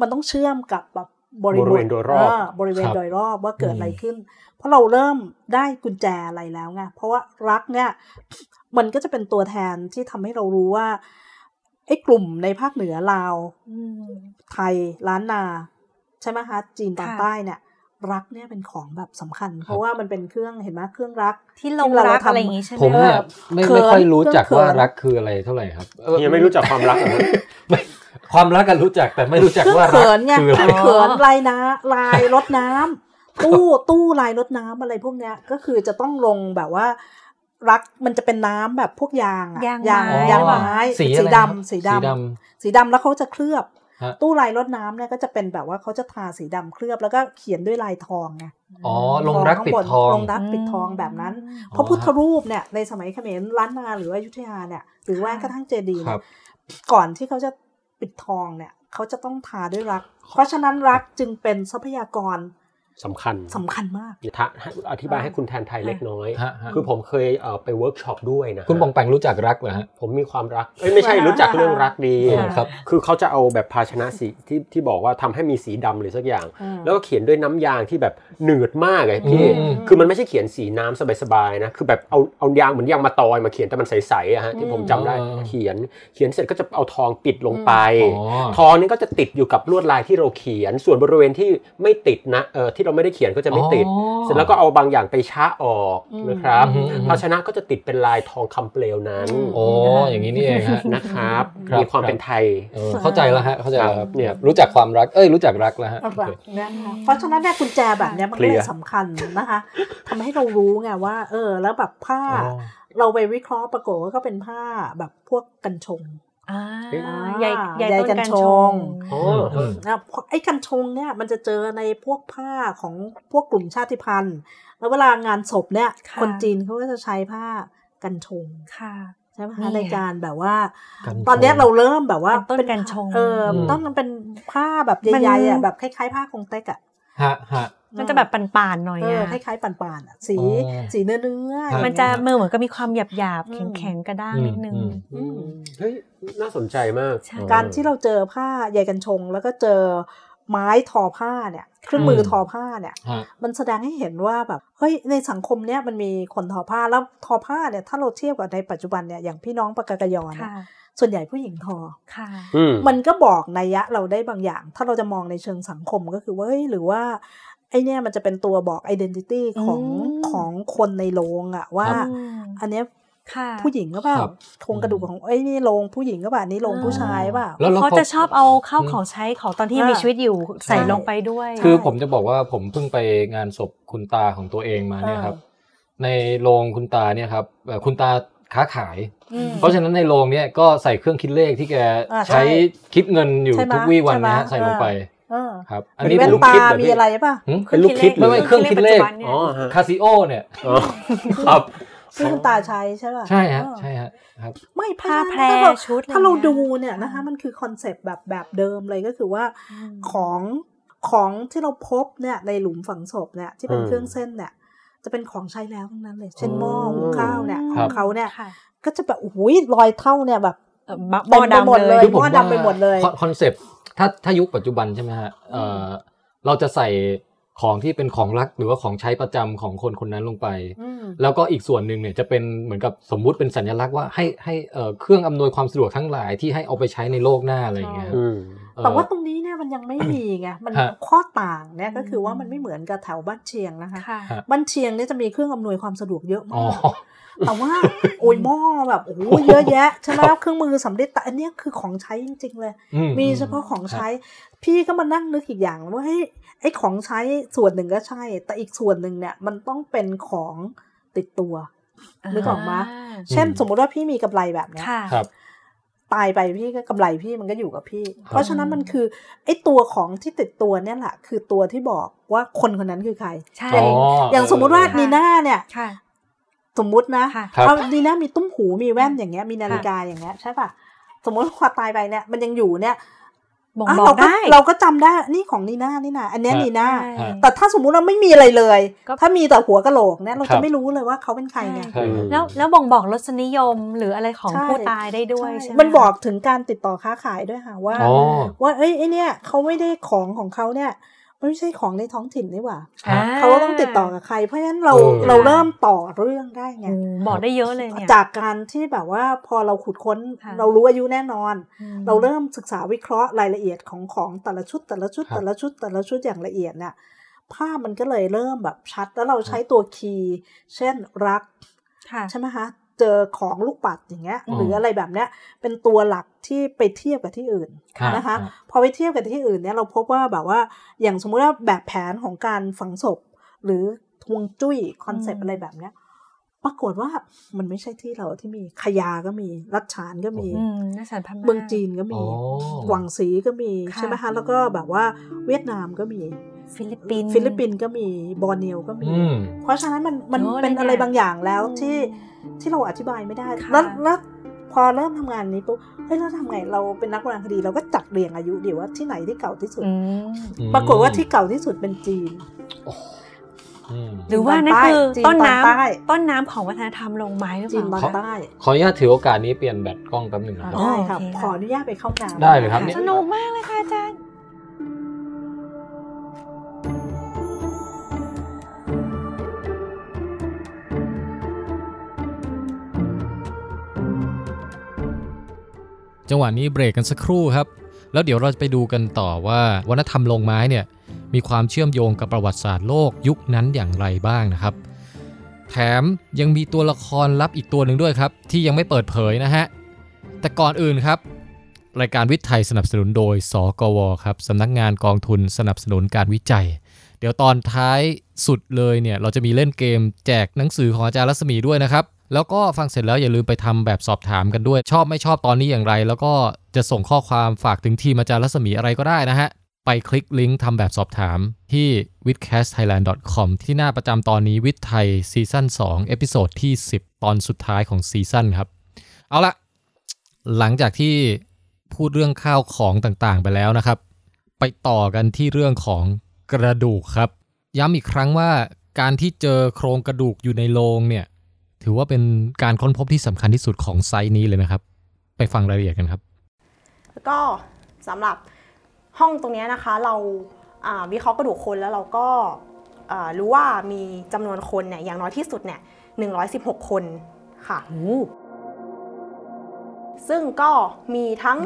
B: มันต้องเชื่อมกับแบบบริ
C: บริเวณโดยรอบ
B: เบริเวณ
A: ครับ
B: โดยรอบว่าเกิด
A: อืม
B: อะไรขึ้น เพราะเราเริ่มได้กุญแจอะไรแล้วไงเพราะว่ารักเนี่ยมันก็จะเป็นตัวแทนที่ทำให้เรารู้ว่าไอ้กลุ่มในภาคเหนือลาว
D: อืม
B: ไทยล้านนา ใช่ไหมคะจีนตอน
D: ค่ะ
B: ใต้เนี่ย รักเนี่ยเป็นของแบบสำคัญ เพราะว่ามันเป็นเครื่องเห็นไหมเครื่องรัก
D: ที่ลง
B: ที่เรา
D: รัก
B: ทำ
D: อะไรอย่างงี้ใช่ไหม
A: ผมเนี่ยไม่
B: เขิน
A: ไม่ค่อยรู้จัก
B: เขิน
A: ว่ารักคืออะไรเท่าไหร่ครับเออ
C: ยังไม่รู้จักความรักเหรอ
A: ไม่ความรักกันรู้จักแต่ไม่รู้จัก
B: เครื่อง
A: ว่ารั
B: เขิ
A: ก
B: นไง
A: คืออะไร
B: เขินลายน้ำลายรดน้ำตู้ตู้ลายรดน้ำอะไรพวกเนี้ยก็คือจะต้องลงแบบว่ารักมันจะเป็นน้ำแบบพวกยางอะ
D: ยาง
B: ยาง
D: ไม้
B: ยางไม้
A: สี
B: สี
A: อะไร
B: ดำ
A: ครับ
B: สีดำ
A: สีด
B: สีดำแล้วเขาจะเคลือบ
A: ฮะ
B: ตู้ลายรดน้ำเนี่ยก็จะเป็นแบบว่าเขาจะทาสีดำเคลือบแล้วก็เขียนด้วยลายทองไง
A: อ๋อลงรักปิดทอง
B: ลงรักปิดทองแบบนั้นพระพุทธรูปเนี่ยในสมัยเขมรล้านนาหรือว่าอยุธยาเนี่ยหรือแม้กระทั่งเจดีย์
A: ครั
B: เนี่ย
A: บ
B: ก่อนที่เขาจะปิดทองเนี่ยเขาจะต้องทาด้วยรัก เพราะฉะนั้นรักจึงเป็นทรัพยากร
C: สำคัญ
B: สำคัญมาก
C: ถ้าให้อธิบายให้คุณแทนไทยเล็กน้อย
A: ฮะฮะ
C: คือผมเคยเอ่อไปเวิร์กช็อปด้วยนะฮะ
A: คุณปองแปงรู้จักรักเหรอฮะ
C: ผมมีความรักเอ้ยไม่ใช่รู้จักเรื่องรักดี
A: อ๋อครับ
C: คือเขาจะเอาแบบภาชนะสีที่ที่บอกว่าทำให้มีสีดำหรือสักอย่าง
B: อืม
C: แล้วก็เขียนด้วยน้ำยางที่แบบหนืดมากไงพี่
A: อืม
C: คือมันไม่ใช่เขียนสีน้ำสบายๆนะ คือแบบเอาเอายางเหมือนยางมาตอยมาเขียนแต่มันใสๆอะฮะที่ผมจำได้
A: อ๋อ
C: เขียน เขียนเสร็จก็จะเอาทองปิดลงไป
A: อ๋อ
C: ทองนี่ก็จะติดอยู่กับลวดลายที่เราเขียน ส่วนบริเวณที่ไม่ติดนะเออที่ที่เราไม่ได้เขียนก็จะไม่ติด
A: อ๋อ
C: เสร็จแล้วก็เอาบางอย่างไปชะออก
B: อืม
C: นะครับ
A: อืมอืม
C: ภาชนะก็จะติดเป็นลายทองคำเปลวนั้น
A: โอ้อย่างนี้นี่เองฮะ
C: นะครับ
A: ครับ
C: มีความเป็นไทย
A: เออเข้าใจแล้วฮะเข้าใจแล้วครับ
C: เนี่ย
A: รู้จักความรักเอ้ยรู้จักรักแล้วฮะ
B: รั
A: โอกเค
B: นะคะเพราะฉะนั้นเนี่ยกุญแจแบบเนี้ยมันก็เล
C: เคลีย
B: ย
C: ร์
B: สำคัญนะคะทำให้เรารู้ไงว่า เออ แล้วแบบผ้า
A: อ๋อ
B: เราไปวิเคราะห์ปรากฏว่าก็เป็นผ้าแบบพวกกันชง
D: อ่า
B: อ่า
D: ใหญ่ใหญ่
B: ใหญ่
D: ต้น
B: กั
D: กันน
B: ช
D: ช
B: ง
D: ง
C: อ๋อ
A: อืม
B: นะเพราะไอ้กันชงเนี่ยมันจะเจอในพวกผ้าของพวกกลุ่มชาติพันธุ์ แล้วเวลางานศพเนี่ย
D: ค่ะ
B: คนจีนเขาก็จะใช้ผ้ากันชง
D: ค่ะ
B: ใช่ไหม
D: นี่
B: คะ
D: ไง
B: ในการแบบว่า
A: กันชง
B: ตอนเนี้ยเราเริ่มแบบว่า
D: เป็นต้นกันชง
B: เอออ
A: ม
B: ต้นมันเป็นผ้าแบบ
D: มัน
B: ใหญ่ๆอะแบบคล้ายๆผ้าคงเต็กอะ
A: ฮะฮะ
D: มันจะแบบป่านๆหน่อย
B: เออ
D: อะ
B: คล้ายๆป่านๆอะสี
A: อ๋อ
B: สีเนื้อเนื้อๆ
A: ครับ
D: มันจะ
B: อย่างเงี้ย
D: มือเหมือนก็มีความหยาบหยาบ
B: อื
D: แข็ง
B: ม
D: แข็งๆกระด้าง
A: อืม
D: นิดนึง
A: อืม
B: อืม
C: เฮ้ยน่าสนใจมาก
D: ใช่
B: การที่เราเจอผ้าใยกันชง แล้วก็เจอไม้ทอผ้าเนี่ยเครื่องมือทอผ้าเนี่ย
A: ฮะ
B: มันแสดงให้เห็นว่าแบบเฮ้ยในสังคมเนี้ยมันมีคนทอผ้าแล้วทอผ้าเนี่ยถ้าเราเทียบกับในปัจจุบันเนี่ยอย่างพี่น้องปากากยอเนี่ย
D: ค่ะ
B: ส่วนใหญ่ผู้หญิงทอ
D: ค่ะ
C: อืม
B: มันก็บอกนัยยะเราได้บางอย่าง ถ้าเราจะมองในเชิงสังคมก็คือว่าเฮ้ยหรือว่า ไอเนี่ยมันจะเป็นตัวบอก identity ของ
D: อืม
B: ของคนในโรงอะว่า
A: ครับ
D: อืม
B: อันเนี้ย
D: ค่ะ
B: ผู้หญิงก็เปล่า
A: ครับ
B: โครงกระดูกของไอ้ยนี่โรงผู้หญิงก็เปล่าอันนี้โรงผู้ชายเปล่า
A: แล้วแล้ว
D: เขา
A: พอ
D: จะชอบเอาข้าวของใช้ของตอนที่ยังมี
B: อ่า
D: ชีวิตอยู่ใส่
B: ใช่
D: ลงไปด้วย
A: คือผมจะบอกว่าผมเพิ่งไปงานศพคุณตาของตัวเองมาเนี่ยครับ ในโรงคุณตาเนี่ยครับเอ่อคุณตาค้าขาย
B: อืม
A: เพราะฉะนั้นในโรงเนี่ยก็ใส่เครื่องคิดเลขที่แก
B: อ่าใช่
A: ใช้คิดเงินอยู่
B: ใช่ไหม
A: ทุกวี่วันนะฮะ
B: ใช่
A: ใส่
B: ไหม
A: ลงไป
B: เออ
A: ครับ อั
B: อั
A: น
B: น
A: นี้
B: นี้แว่
A: เป็น
B: น
A: ลูก
B: ตา
A: คิดเหรอ
B: มี
A: พี่
B: อะไรป่ะ
A: หึ
C: เป็นลูกคิดหรื
A: ไม่
C: อ
A: ไม่เครื่องคิดเลข
D: ปัจจุบันนี่ย
C: อ๋อฮะ
A: คาซิโอเนี่ย
C: อ๋อครับ
B: ซึ่งคุณตาใช้ใช่ป่ะ
A: ใช่ฮะ
B: เออ
A: ใช่ฮะครับ
B: ไม่เพระ
D: ผ้า
B: ฉะนั้น
D: แพร
B: ถ้าเรา
D: ชุดอะไร
B: ถ้าเรา
D: เงี้ย
B: ดูเนี่ยนะคะ มันคือคอนเซปต์แบบแบบเดิมเลยก็คือว่า
D: อืม
B: ของของที่เราพบเนี่ยในหลุมฝังศพเนี่ยที่เป็น
C: อืม
B: เครื่องเส้นเนี่ย จะเป็นของใช้แล้วทั้งนั้นเลย เช่น
A: อ๋อ
B: หม้อหุงข้าวเนี่ยข
A: ครั
B: อง
A: บ
B: เขาเนี่ย
D: ค่ะ
B: ก็จะแบบโอ้โหรอยเท่าเนี่ยแบบ
D: เอ่อห
B: เต็
D: ม้อ
B: มไปหมด
D: ดำ
B: เล
D: เลยย
B: หม้อดำไปหมดเลย
A: คอนคอนเซปต์ ถ้าถ้ายุคปัจจุบันใช่ไหมฮะเอ่อเราจะใส่ของที่เป็นของรักหรือว่าของใช้ประจำของคนคนนั้นลงไป
B: อืม
A: แล้วก็อีกส่วนหนึ่งเนี่ยจะเป็นเหมือนกับสมมุติเป็นสัญลักษณ์ว่าให้ให้เอ่อเครื่องอำนวยความสะดวกทั้งหลายที่ให้เอาไปใช้ในโลกหน้าอะไรอย่างเงี้ย
C: อืม
A: เอ่อ
B: แต่ว่าตรงนี้เนี่ยมันยังไม่มีไงมัน
A: ฮะ
B: ข้อต่างเนี่ยก็คือว่ามันไม่เหมือนกับแถวบ้านเชียงนะคะ
D: ค่ะ
A: ฮะ
B: บ้านเชียงเนี่ยจะมีเครื่องอำนวยความสะดวกเยอะ
A: อ๋
B: มา
A: อ
B: ก แต่ว่าโอ้ยหม้อแบบโอ้โหเยอะแยะใช่ไหมเครื่องมือสำเร็จแต่อันเนี้ยคือของใช้จริง ๆ เลย
A: อื
B: มีเฉพาะของใช้ พี่ก็มานั่งนึกอีกอย่างว่าเฮ้ยไอ้ของใช้ส่วนหนึ่งก็ใช่ แต่อีกส่วนหนึ่งเนี่ย มันต้องเป็นของติดตัวนึกออกไหมเช่นสมมุติว่าพี่มีกำไรแบบเนี้ย
D: ค่ะ
A: ครับ
B: ตายไปพี่ก็กำไรพี่มันก็อยู่กับพี่ เพราะฉะนั้นมันคือไอ้ตัวของที่ติดตัวเนี่ยแหละคือตัวที่บอกว่าคนคนนั้นคือใคร
D: ใช่
B: อย่าง
A: อ๋อ
B: อย่างสมมุติว่า
D: ค่ะ
B: นีน่าเนี่ย
D: ค่ะ
B: สมมุตินะ
D: ค่ะ
A: ครับ
B: เอานีน่ามีตุ้มหูมีแว่นอย่างเงี้ยมีนาฬิกาอย่างเงี้ยใช่ป่ะสมมติว่าพอตายไปเนี่ยมันยังอยู่เนี่ย
D: บ่ง
B: อะ
D: บอก
B: เราก็
D: ได้
B: เราก็จำได้นี่ของนีน่านี่นะอันเนี้ย
A: ฮะ
B: นีน่า
D: ใช่
B: แต่ถ้าสมมุติเราไม่มีอะไรเลย
D: ก็
B: ถ้ามีแต่หัวกะโหลกเนี่ยเรา
A: ครั
B: จะ
A: บ
B: ไม่รู้เลยว่าเขาเป็นใครไง
A: ใช่ครับ
D: แล้วแล้วบ่งบอกรสนิยมหรืออะไรของ
B: ใช่
D: ผู้ตายได้ด้วย
B: ใช่
D: ใช่ไหม
B: มันบอกถึงการติดต่อค้าขายด้วยค่ะว่า
A: อ๋อ
B: ว่าเอ้ยไอเนี่ยเขาไม่ได้ของของเขาเนี่ย มันไม่ใช่ของในท้องถิ่นนี่หว่า
D: อ่า
B: เขาต้องติดต่อกับใคร เพราะฉะนั้นเรา
A: เออ
B: เราเริ่มต่อเรื่องได้ไง
D: โอ้บอกได้เยอะเลยเนี่ย
B: จากการที่แบบว่าพอเราขุดค้น
D: ค่ะ
B: เรารู้อายุแน่นอน
D: อืม
B: เราเริ่มศึกษาวิเคราะห์รายละเอียดของของแต่ละชุดแต่ละชุด
A: ครับ
B: แต่ละชุดแต่ละชุดอย่างละเอียดเนี่ยภาพมันก็เลยเริ่มแบบชัดแล้วเราใช้ตัวคีย์เช่นรัก
D: ค่ะ
B: ใช่ไหมคะ เจอของลูกปัดอย่างเงี้ย
A: อืม
B: หรืออะไรแบบเนี้ยเป็นตัวหลักที่ไปเทียบกับที่อื่น
A: ครับ
B: นะคะ
A: ครับ
B: พอไปเทียบกับที่อื่นเนี่ยเราพบว่าแบบว่าอย่างสมมุติว่าแบบแผนของการฝังศพ หรือทวงจุ้ยคอนเซป
D: อื
B: ต์
D: ม
B: อะไรแบบเนี้ยปรากฏว่ามันไม่ใช่ที่เราที่มีขยาก็มี รัชฉานก็มี
D: อืมน่าสนพม่า
B: เมืองจีนก็มี
A: อ๋อ
B: หวังสีก็มี
D: ค่ะ
B: ใช่ไหมคะแล้วก็แบบว่าเวียดนามก็มี
D: ฟิลิปปินส์
B: ฟิลิปปินส์ก็มีบอร์เนียวก็มี
A: อืม
B: เพราะฉะนั้นมันมัน
D: เยอะเลย
B: เป็นอะไร
D: เนี่ย
B: บางอย่างแล้ว
D: อืม
B: ที่ที่เราอธิบายไม่ได้
D: ค่ะ
B: แล้วแล้วพอเริ่มทำงานนี้ปุ๊บเฮ้ยเราทำไงเราเป็นนักโบราณคดีเราก็จัดเรียงอายุเดี๋ยวว่าที่ไหนที่เก่าที่สุด
D: อืม
B: ปรากฏว่าที่เก่าที่สุดเป็นจีน
A: อืม
D: หรือว่านั่น
B: ใต้
D: คือ
B: จีน
D: ต้น
B: ตอน
D: น้
B: ใต้ำ
D: ต้นน้ำของวัฒนธรรมลงไม้หรือ
B: จี
D: เป
B: นตอน
D: ล่า
B: ใต้
A: ขออนุญาตถือโอกาสนี้เปลี่ยนแบตกล้องแป๊บหนึ่งนะ
B: อ่า
A: ครับ
B: ได้ครับ
D: โอเคค่ะ
B: ขออนุญาตไปเข้าน้ำ
A: ได้เลยครับ
D: สนุกมากเลยค่ะอาจารย์
A: จังหวะนี้เบรกกันสักครู่ครับ แล้วเดี๋ยวเราจะไปดูกันต่อว่าวัฒนธรรมลงไม้เนี่ยมีความเชื่อมโยงกับประวัติศาสตร์โลกยุคนั้นอย่างไรบ้างนะครับ แถมยังมีตัวละครลับอีกตัวหนึ่งด้วยครับ ที่ยังไม่เปิดเผยนะฮะ แต่ก่อนอื่นครับ รายการวิทย์ไทยสนับสนุนโดย สกวครับสำนักงานกองทุนสนับสนุนการวิจัย เดี๋ยวตอนท้ายสุดเลยเนี่ยเราจะมีเล่นเกมแจกหนังสือของอาจารย์รัศมีด้วยนะครับ แล้วก็ฟังเสร็จแล้วอย่าลืมไปทำแบบสอบถามกันด้วย ชอบไม่ชอบตอนนี้อย่างไร แล้วก็จะส่งข้อความฝากถึงทีมอาจารย์รัศมีอะไรก็ได้นะฮะ ไปคลิกลิงก์ทำแบบสอบถามที่ w i t c a s t t h a i l a n d c o m ที่หน้าประจำตอนนี้วิทย์ไทย season 2 episode ที่ 10 ตอนสุดท้ายของ season ครับ เอาละหลังจากที่พูดเรื่องข้าวของต่างๆ ไปแล้วนะครับ ไปต่อกันที่เรื่องของกระดูกครับ ย้ำอีกครั้งว่าการที่เจอโครงกระดูกอยู่ในโลงเนี่ย ถือว่าเป็นการค้นพบที่สำคัญที่สุดของไซต์นี้เลยนะครับ ไปฟังรายละเอียดกันครับ
H: แล้วก็สำหรับห้องตรงเนี้ยนะคะเราอ่าวิเคราะห์กระดูกคนแล้วเราก็อ่ารู้ว่ามีจำนวนคนเนี่ยอย่างน้อยที่สุดเนี่ย116 คนค่ะ ซึ่งก็มีทั้ง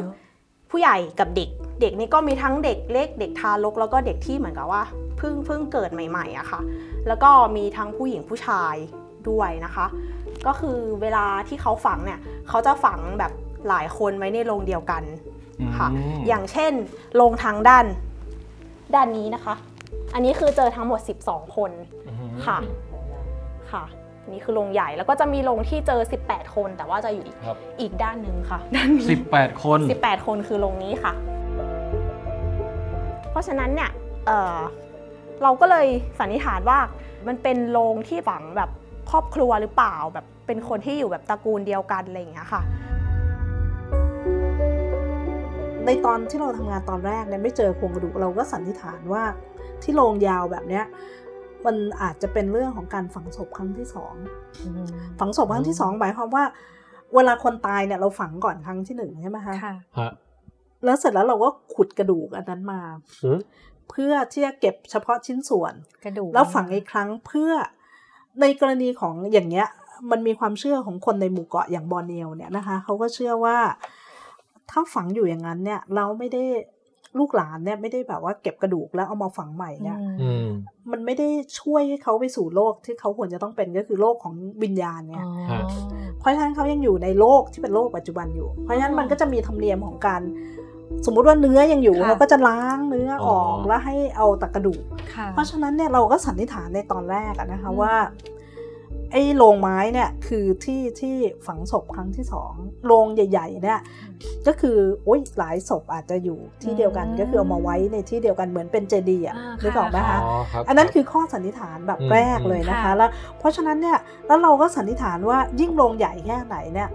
H: ผู้ใหญ่กับเด็ก เด็กนี่ก็มีทั้งเด็กเล็ก เด็กทารกแล้วก็เด็กที่เหมือนกับว่าเพิ่งเพิ่งเกิดใหม่ๆอะค่ะ แล้วก็มีทั้งผู้หญิงผู้ชาย ด้วยนะคะ ก็คือเวลาที่เขาฝังเนี่ยเขาจะฝังแบบหลายคนไว้ในโรงเดียวกันค่ะ อย่างเช่นโรงทางด้านด้านนี้นะคะ อันนี้คือเจอทั้งหมด 12 คนค่ะค่ะอันนี้คือโรงใหญ่แล้วก็จะมีโรงที่เจอ 18 คน แต่ว่าจะอยู่อีก
A: ครับ
H: อีกด้านหนึ่งค่ะด้านนี้
A: 18 คน
H: 18 คนคือโรงนี้ค่ะ เพราะฉะนั้นเนี่ยเอ่อเราก็เลยสันนิษฐานว่ามันเป็นโรงที่ฝังแบบ ครอบครัวหรือเปล่าแบบเป็นคนที่อยู่แบบตระกูลเดียวกันอะไรอย่างเงี้ยค่ะ
B: ในตอนที่เราทำงานตอนแรกเนี่ยไม่เจอโครงกระดูกเราก็สันนิษฐานว่าที่โรงยาวแบบเนี้ยมันอาจจะเป็นเรื่องของการฝังศพครั้งที่สองฝังศพครั้งที่สองหมายความว่า เวลาคนตายเนี่ยเราฝังก่อนครั้งที่หนึ่งใช่ไหมคะ
D: ค่ะ
A: ฮะ
B: แล้วเสร็จแล้วเราก็ขุดกระดูกอันนั้นมา
C: หือ
B: เพื่อที่จะเก็บเฉพาะชิ้นส่วน
D: กระดูก
B: แล้วฝังอีกครั้งเพื่อ ในกรณีของอย่างเงี้ยมันมีความเชื่อของคนในหมู่เกาะอย่างบอร์เนียวเนี่ยนะคะเขาก็เชื่อว่า ถ้าฝังอยู่อย่างนั้นเนี่ย เราไม่ได้ลูกหลานเนี่ยไม่ได้แบบว่าเก็บกระดูกแล้วเอามาฝังใหม่เนี่ย
A: อืม
B: มันไม่ได้ช่วยให้เขาไปสู่โลกที่เขาควรจะต้องเป็นก็คือโลกของวิญญาณเนี่ย
A: ฮะ
B: เพราะฉะนั้นเขายังอยู่ในโลกที่เป็นโลกปัจจุบันอยู่ เพราะฉะนั้นมันก็จะมีธรรมเนียมของการ สมมุติว่าเนื้อยังอยู่
D: ค่ะ
B: เราก็จะล้างเนื้อออก
A: อ๋อ
B: แล้วให้เอาแต่กระดูก
D: ค่ะ
B: เพราะฉะนั้นเนี่ยเราก็สันนิษฐานในตอนแรกอะนะคะว่าไอ้โรงไม้เนี่ยคือที่ที่ฝังศพครั้งที่สองโรงใหญ่ ๆ เนี่ยก็คือโอ้ยหลายศพอาจจะอยู่ที่เดียวกัน
D: อืม
B: ก็คือเอามาไว้ในที่เดียวกันเหมือนเป็นเจดีย์อะ
D: อ่า
B: นึกออกไหม
D: ค่ะ
B: คะ
A: อ๋อครับ
B: อันนั้นคือข้อสันนิษฐานแบบ
A: อืม
B: แรกเลยนะคะ
D: ค่ะ
B: แล้วเพราะฉะนั้นเนี่ยแล้วเราก็สันนิษฐานว่ายิ่งโรงใหญ่แค่ไหนเนี่ย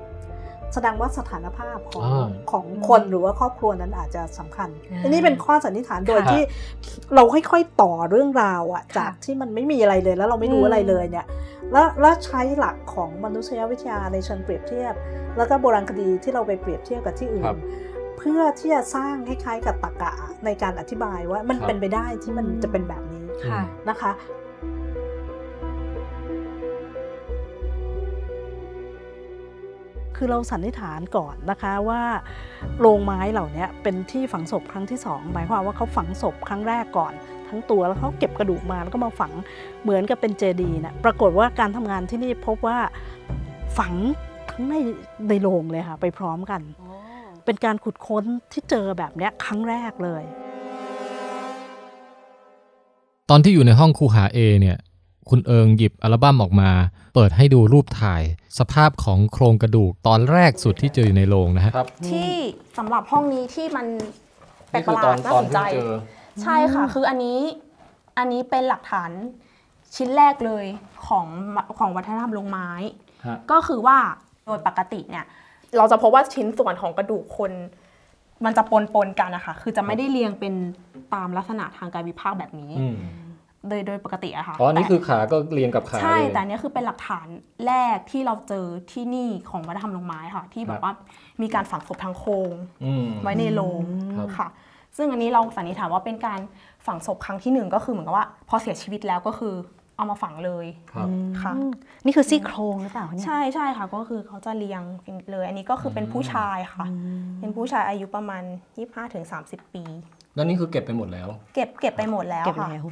B: แสดงว่าสถานภาพของ
A: อ่า
B: ของคนหรือว่าครอบครัวนั้นอาจจะสำคัญ
D: อ่า
B: อันนี้เป็นข้อสันนิษฐานโดย
A: ค่ะ
B: ที่เราค่อยๆต่อเรื่องราวอะ
D: ค่ะ
B: จากที่มันไม่มีอะไรเลยแล้วเราไม่รู้
D: อืม
B: อะไรเลยเนี่ยแล้วแล้วใช้หลักของมนุษยวิทยาในเชิงเปรียบเทียบ แล้วก็โบราณคดีที่เราไปเปรียบเทียบกับที่อื่
A: ครั
B: น
A: บ
B: เพื่อที่จะสร้างคล้ายๆกับตรรกะในการอธิบายว่ามัน
A: ครับ
B: เป็นไปได้ที่มันจะเป็นแบบนี้
D: ค่ะ
B: นะคะ คือเราสันนิษฐานก่อนนะคะว่าโรงไม้เหล่านี้เป็นที่ฝังศพครั้งที่สองหมายความว่าเขาฝังศพครั้งแรกก่อน ทั้งตัวแล้วเขาเก็บกระดูกมาแล้วก็มาฝังเหมือนกับเป็นเจดีย์นะปรากฏว่าการทำงานที่นี่พบว่าฝังทั้งในในโรงเลยค่ะไปพร้อมกัน เป็นการขุดค้นที่เจอแบบเนี้ยครั้งแรกเลย
A: ตอนที่อยู่ในห้องคูหาเอเนี่ย คุณเอิงหยิบอัลบั้มออกมา เปิดให้ดูรูปถ่าย สภาพของโครงกระดูกตอนแรกสุดที่เจออยู่ในโรงนะฮะ
C: ครับ
H: ที่สำหรับห้องนี้ที่มันแปลกประหลาดน่าสนใจ ใช่ค่ะ คืออันนี้อันนี้เป็นหลักฐานชิ้นแรกเลยของของวัฒนธรรมลงไม้
A: ฮะ
H: ก็คือว่าโดยปกติเนี่ย เราจะพบว่าชิ้นส่วนของกระดูกคน มันจะปนปนๆกันนะคะคือจะไม่ได้เรียงเป็นตามลักษณะทางกายวิภาคแบบนี้
A: อืม
H: โดยโดยปกติอะค่ะ
A: อ๋อนี่
H: แต่
A: คือขาก็เรียงกับขา
H: ใช่
A: เลย
H: แต่อันเนี้ยคือเป็นหลักฐานแรกที่เราเจอที่นี่ของวัฒนธรรมลงไม้ค่ะ ที่แบ
A: ครับบ
H: ว่ามีการฝังศพทางโครง
A: อืม
H: ไว้ในโรง
A: ครับ
H: ค่ะ ซึ่งอันนี้เราสันนิษฐานว่าเป็นการฝังศพครั้งที่หนึ่งก็คือเหมือนกับว่าพอเสียชีวิตแล้วก็คือเอามาฝังเลย
A: ครับ
H: ค่ะ
D: อืมนี่คือซี่โครงหรือเปล่าคะเนี่ย
H: ใช่ใช่ค่ะ ก็คือเขาจะเรียงเลย อันนี้ก็คือเป็นผู้ชายค่ะ เป็นผู้ชายอายุประมาณ 25-30 ปี
A: แล้วนี่คือเก็บไปหมดแล้ว
H: เก็บเก็บไปหมดแล้ว
D: เก็บ
H: ค่ะ
D: แล้ว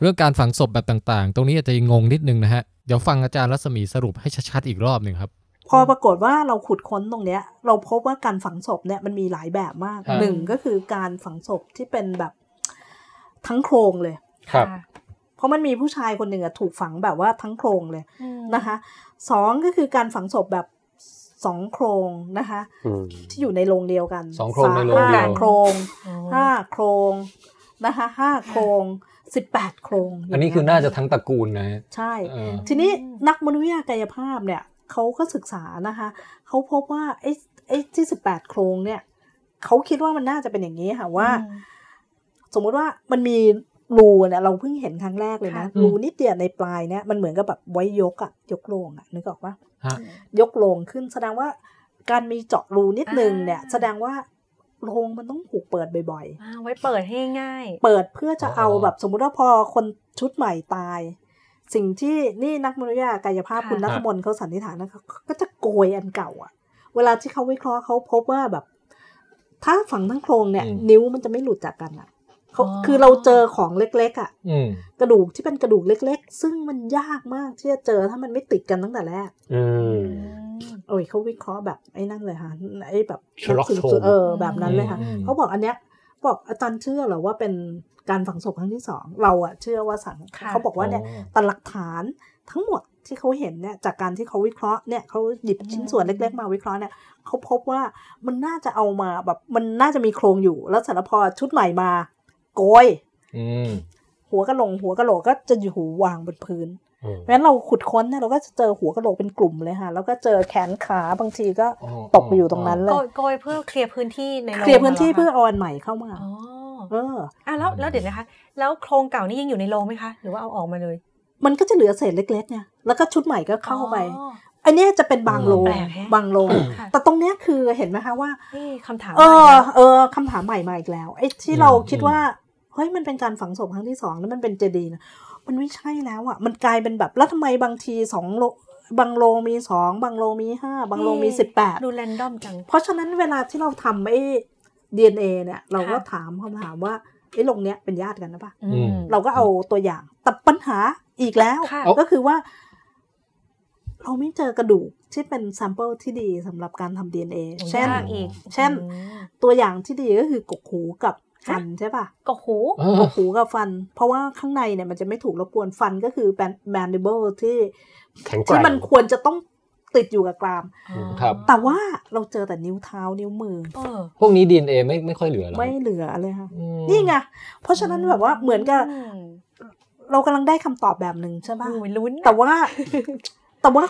A: เรื่องการฝังศพแบบต่างๆ ตรงนี้อาจจะงงนิดนึงนะฮะ เดี๋ยวฟังอาจารย์รัศมีสรุปให้ชัดๆอีกรอบหนึ่งครับ
B: พอปรากฏว่าเราขุดค้นตรงเนี้ย เราพบว่าการฝังศพเนี่ยมันมีหลายแบบมาก
A: ครับ
B: หนึ่งก็คือการฝังศพที่เป็นแบบทั้งโครงเลย
A: ครับ
D: ค่ะ
B: เพราะมันมีผู้ชายคนหนึ่งอะถูกฝังแบบว่าทั้งโครงเลย
D: อืม
B: นะคะสองก็คือการฝังศพแบบสองโครงนะคะ
C: อืม
B: ที่อยู่ในโรงเดียวกัน
A: สองโครงในโรงเดียว
B: ห้าโครง
D: อ๋อ
B: ห้าโครงนะคะห้าโครง สิบแปดโครง
A: อันนี้คือน่าจะทั้งตระกูลนะฮะ
B: ใช่
A: เออ
B: ทีนี้นักมนุษยกายภาพเนี่ยเขาก็ศึกษานะคะ เขาพบว่าไอ้ไอ้ที่สิบแปดโครงเนี่ยเขาคิดว่ามันน่าจะเป็นอย่างนี้ค่ะว่า สมมุติว่ามันมีรูเนี่ยเราเพิ่งเห็นครั้งแรกเลยนะ
A: ค่ะ
B: รูนิดเดียวในปลายเนี่ยมันเหมือนกับแบบไว้ยกอะยกโลงอะนึกออกปะ
A: ฮะ
B: ยกโลงขึ้นแสดงว่าการมีเจาะรูนิดนึงเนี่ย
D: อ่า
B: แสดงว่า โลงมันต้องถูกเปิดบ่อย
D: อ่าไว้เปิดให้ง่าย
B: ๆเปิดเพื่อจะเอา
A: อ๋อ
B: แบบสมมุติว่าพอคนชุดใหม่ตาย สิ่งที่นี่นักมนุษยกายภาพ
D: ค่ะ
B: คุณนัทมนต์เขาสันนิษฐานนะคะก็จะโกยอันเก่าอะเวลาที่เขาวิเคราะห์เขาพบว่าแบบ ถ้าฝังทั้งโครงเนี่ย
A: อืม
B: นิ้วมันจะไม่หลุดจากกันอะเขา
D: อ๋อ
B: คือเราเจอของเล็กๆอะ
A: อืม
B: กระดูกที่เป็นกระดูกเล็ก ๆ ซึ่งมันยากมากที่จะเจอถ้ามันไม่ติดกันตั้งแต่แรก
C: อืม
B: โอ้ยเขาวิเคราะห์แบบไอ้นั่นเลยค่ะไอ้แบบ
C: Sherlock
B: สืบ
C: Holmes
B: เออแบบนั้นเลยค่ะ
A: อืม
B: เขาบอกอันเนี้ยบอกอาจารย์เชื่อเหรอว่าเป็นการฝังศพครั้งที่สองเราอะเชื่อว่าสัง
D: ค่ะ
B: เขาบอกว่าเนี่ย
A: อ๋อ
B: แต่หลักฐานทั้งหมดที่เขาเห็นเนี่ยจากการที่เขาวิเคราะห์เนี่ยเขาหยิบชิ้นส่วนเล็ก ๆ มาวิเคราะห์เนี่ยเขาพบว่ามันน่าจะเอามาแบบมันน่าจะมีโครงอยู่ แล้วเสร็จแล้วพอชุดใหม่มาโกย
A: อืม
B: หัวกะโหลงหัวกะโหลกก็จะอยู่หูวางบนพื้น
C: อืม
B: เพราะฉะนั้นเราขุดค้นเนี่ยเราก็จะเจอหัวกะโหลกเป็นกลุ่มเลยค่ะ แล้วก็เจอแขนขาบางทีก็
A: อ๋อ
B: ตกไปอยู่ตรงนั้นเล
D: โก
B: ย
D: ยโกยเพื่อเคลียร์พื้นที่ในโรง
B: เคลียร์พื้นที่
D: หร
B: เพื่อเอาอันใหม่เข้ามา
D: อ๋อ
B: เออ
D: อะแล้วแล้วเดี๋ยวนะคะ แล้วโครงเก่านี่ยังอยู่ในโรงไหมคะ หรือว่าเอาออกมาเลย
B: มันก็จะเหลือเศษเล็กๆไงแล้วก็ชุดใหม่ก็เข้าไป
D: อ๋อ
B: อันเนี้ยจะเป็นบางโลง
D: แปลกแฮะ
B: บางโลง
D: ค่ะ
B: แต่ตรงเนี้ยคือเห็นไหมคะว่า
D: นี่คำถาม
B: เอ
D: มาอีก
B: อ
D: แล้ว
B: เออคำถามใหม่มาอีกแล้วไอ้ที่เราคิดว่าเฮ้ยมันเป็นการฝังศพครั้งที่สองแล้วมันเป็นเจดีย์นะ มันไม่ใช่แล้วอะ มันกลายเป็นแบบแล้วทำไมบางทีสองโลบางโลงมีสองบางโลงมีห้าบางโลงมีสิบแปด
D: ดูแรนดอมจัง
B: เพราะฉะนั้นเวลาที่เราทำไอ้ DNA เนี่ย เราก็
D: ค่ะ
B: ถามคำถามว่าไอ้โรงเนี้ยเป็นญาติกันนะปะ
D: อืม
B: เราก็เอาตัวอย่างแต่ปัญหาอีกแล้ว
D: ค่ะ
B: ก็คือว่า เราไม่เจอกระดูกที่เป็น s ซมเปิลที่ดีสำหรับการทำ DNA เช่น
D: ยากอีก
B: เช่น
D: อืม
B: ตัวอย่างที่ดีก็คือกกหูกับ ฟันใช่ปะ
D: กกหู
A: เออก
B: กหูกับฟัน เพราะว่าข้างในเนี่ยมันจะไม่ถูกรบกวนฟันก็คือ mandible ที่
C: แข็งแก
B: ที่
C: ร่ง
B: มันควรจะต้องติดอยู่กับกราม
A: ครับ
B: แต่ว่าเราเจอแต่นิ้วเท้านิ้วมือ
D: เออ
A: พวกนี้ DNA ไม่ไม่ค่อยเหลือแล้ว
B: ไม่เหลือเลยค่ะ
A: อืม
B: นี่ไงเพราะฉะนั้นแบบว่าเหมือนกับ
D: อืม
B: เรากำลังได้คำตอบแบบหนึ่งใช่ปะ
D: โอ้ยลุ้น
B: แต่ว่า แต่ว่า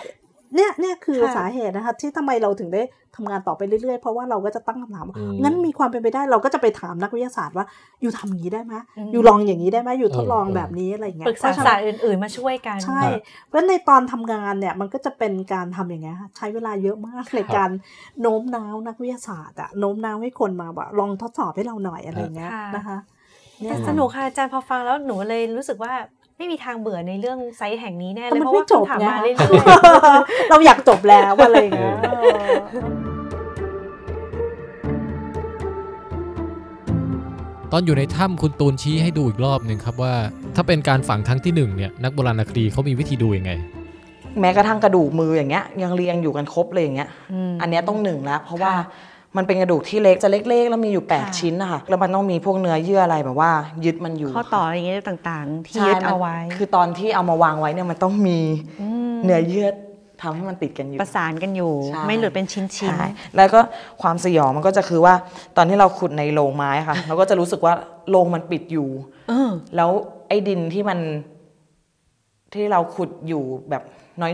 B: เนี่ยเนี่ยคือ
D: ค่ะ
B: สาเหตุนะคะที่ทำไมเราถึงได้ทำงานต่อไปเรื่อยๆ เพราะว่าเราก็จะตั้งคำถามว่า
A: อืม
B: งั้นมีความเป็นไปได้เราก็จะไปถามนักวิทยาศาสตร์ว่า อยู่ทำอย่างนี้ได้ไหม
D: อืม
B: อยู่ลองอย่างนี้ได้ไหมอยู่ทดลอง
A: เออ
B: แบบนี้อะไรอย่างเงี้ย
D: ปรึกษา
B: เพะฉะ
D: ศา
B: นั้
D: สต
B: น
D: ร์อื่นๆมาช่วยกัน
B: ใช่เพราะฉะนั้นในตอนทำงานเนี่ยมันก็จะเป็นการทำอย่างเงี้ยค่ะใช้เวลาเยอะมากในการโน้มน้าวนักวิทยาศาสตร์อะโน้มน้าวให้คนมาแบบลองทดสอบให้เราหน่อยอะไรอย่างเงี้ย
D: ค่ะ
B: นะคะเนี่ย
D: แต่สนุกค่ะอาจารย์พอฟังแล้วหนูเลยรู้สึกว่า ไม่มีทางเบื่อในเรื่องไซต์แห่งนี้แน่เลย
B: มัน
D: เพราะ
B: ไม่
D: ว่า
B: จบ
D: คำถาม
B: ไง
D: มาเรื่อย
B: เราอยากจบแล้วอะไรอย่างเงี้ยเออ
A: ตอนอยู่ในถ้ำคุณตูนชี้ให้ดูอีกรอบหนึ่งครับว่า ถ้าเป็นการฝังครั้งที่หนึ่งเนี่ยนักโบราณคดีเขามีวิธีดูยังไง
E: แม้กระทั่งกระดูกมืออย่างเงี้ยยังเรียงอยู่กันครบเลยอย่างเงี้ย
D: ๆม
E: อันเนี้ยต้องหนึ่งแล้วเพราะว่า
D: ค่ะ
E: มันเป็นกระดูกที่เล็กจะเล็ก ๆ แล้วมีอยู่
D: ค่ะ
E: 8ชิ้นนะคะแล้วมันต้องมีพวกเนื้อเยื่ออะไรแบบว่า ยึดมันอยู่
D: ข้อต่ออะไรอย่างเงี้ยต่างๆ ที่
E: ใช่
D: ยึด
E: มัน
D: เอาไว้
E: คือตอนที่เอามาวางไว้เนี่ยมันต้องมี
D: ม
E: เนื้อเยื่อทำให้มันติดกันอยู่
D: ประสานกันอยู่
E: ใช่
D: ไม่หลุดเป็นชิ้น
E: ใช่แล้วก็ความสยองมันก็จะคือว่าตอนที่เราขุดในโรงไม้ค่ะ เราก็จะรู้สึกว่าโรงมันปิดอยู่
D: ๆเออ
E: แล้วไอ้ดินที่มัน ที่เราขุดอยู่แบบ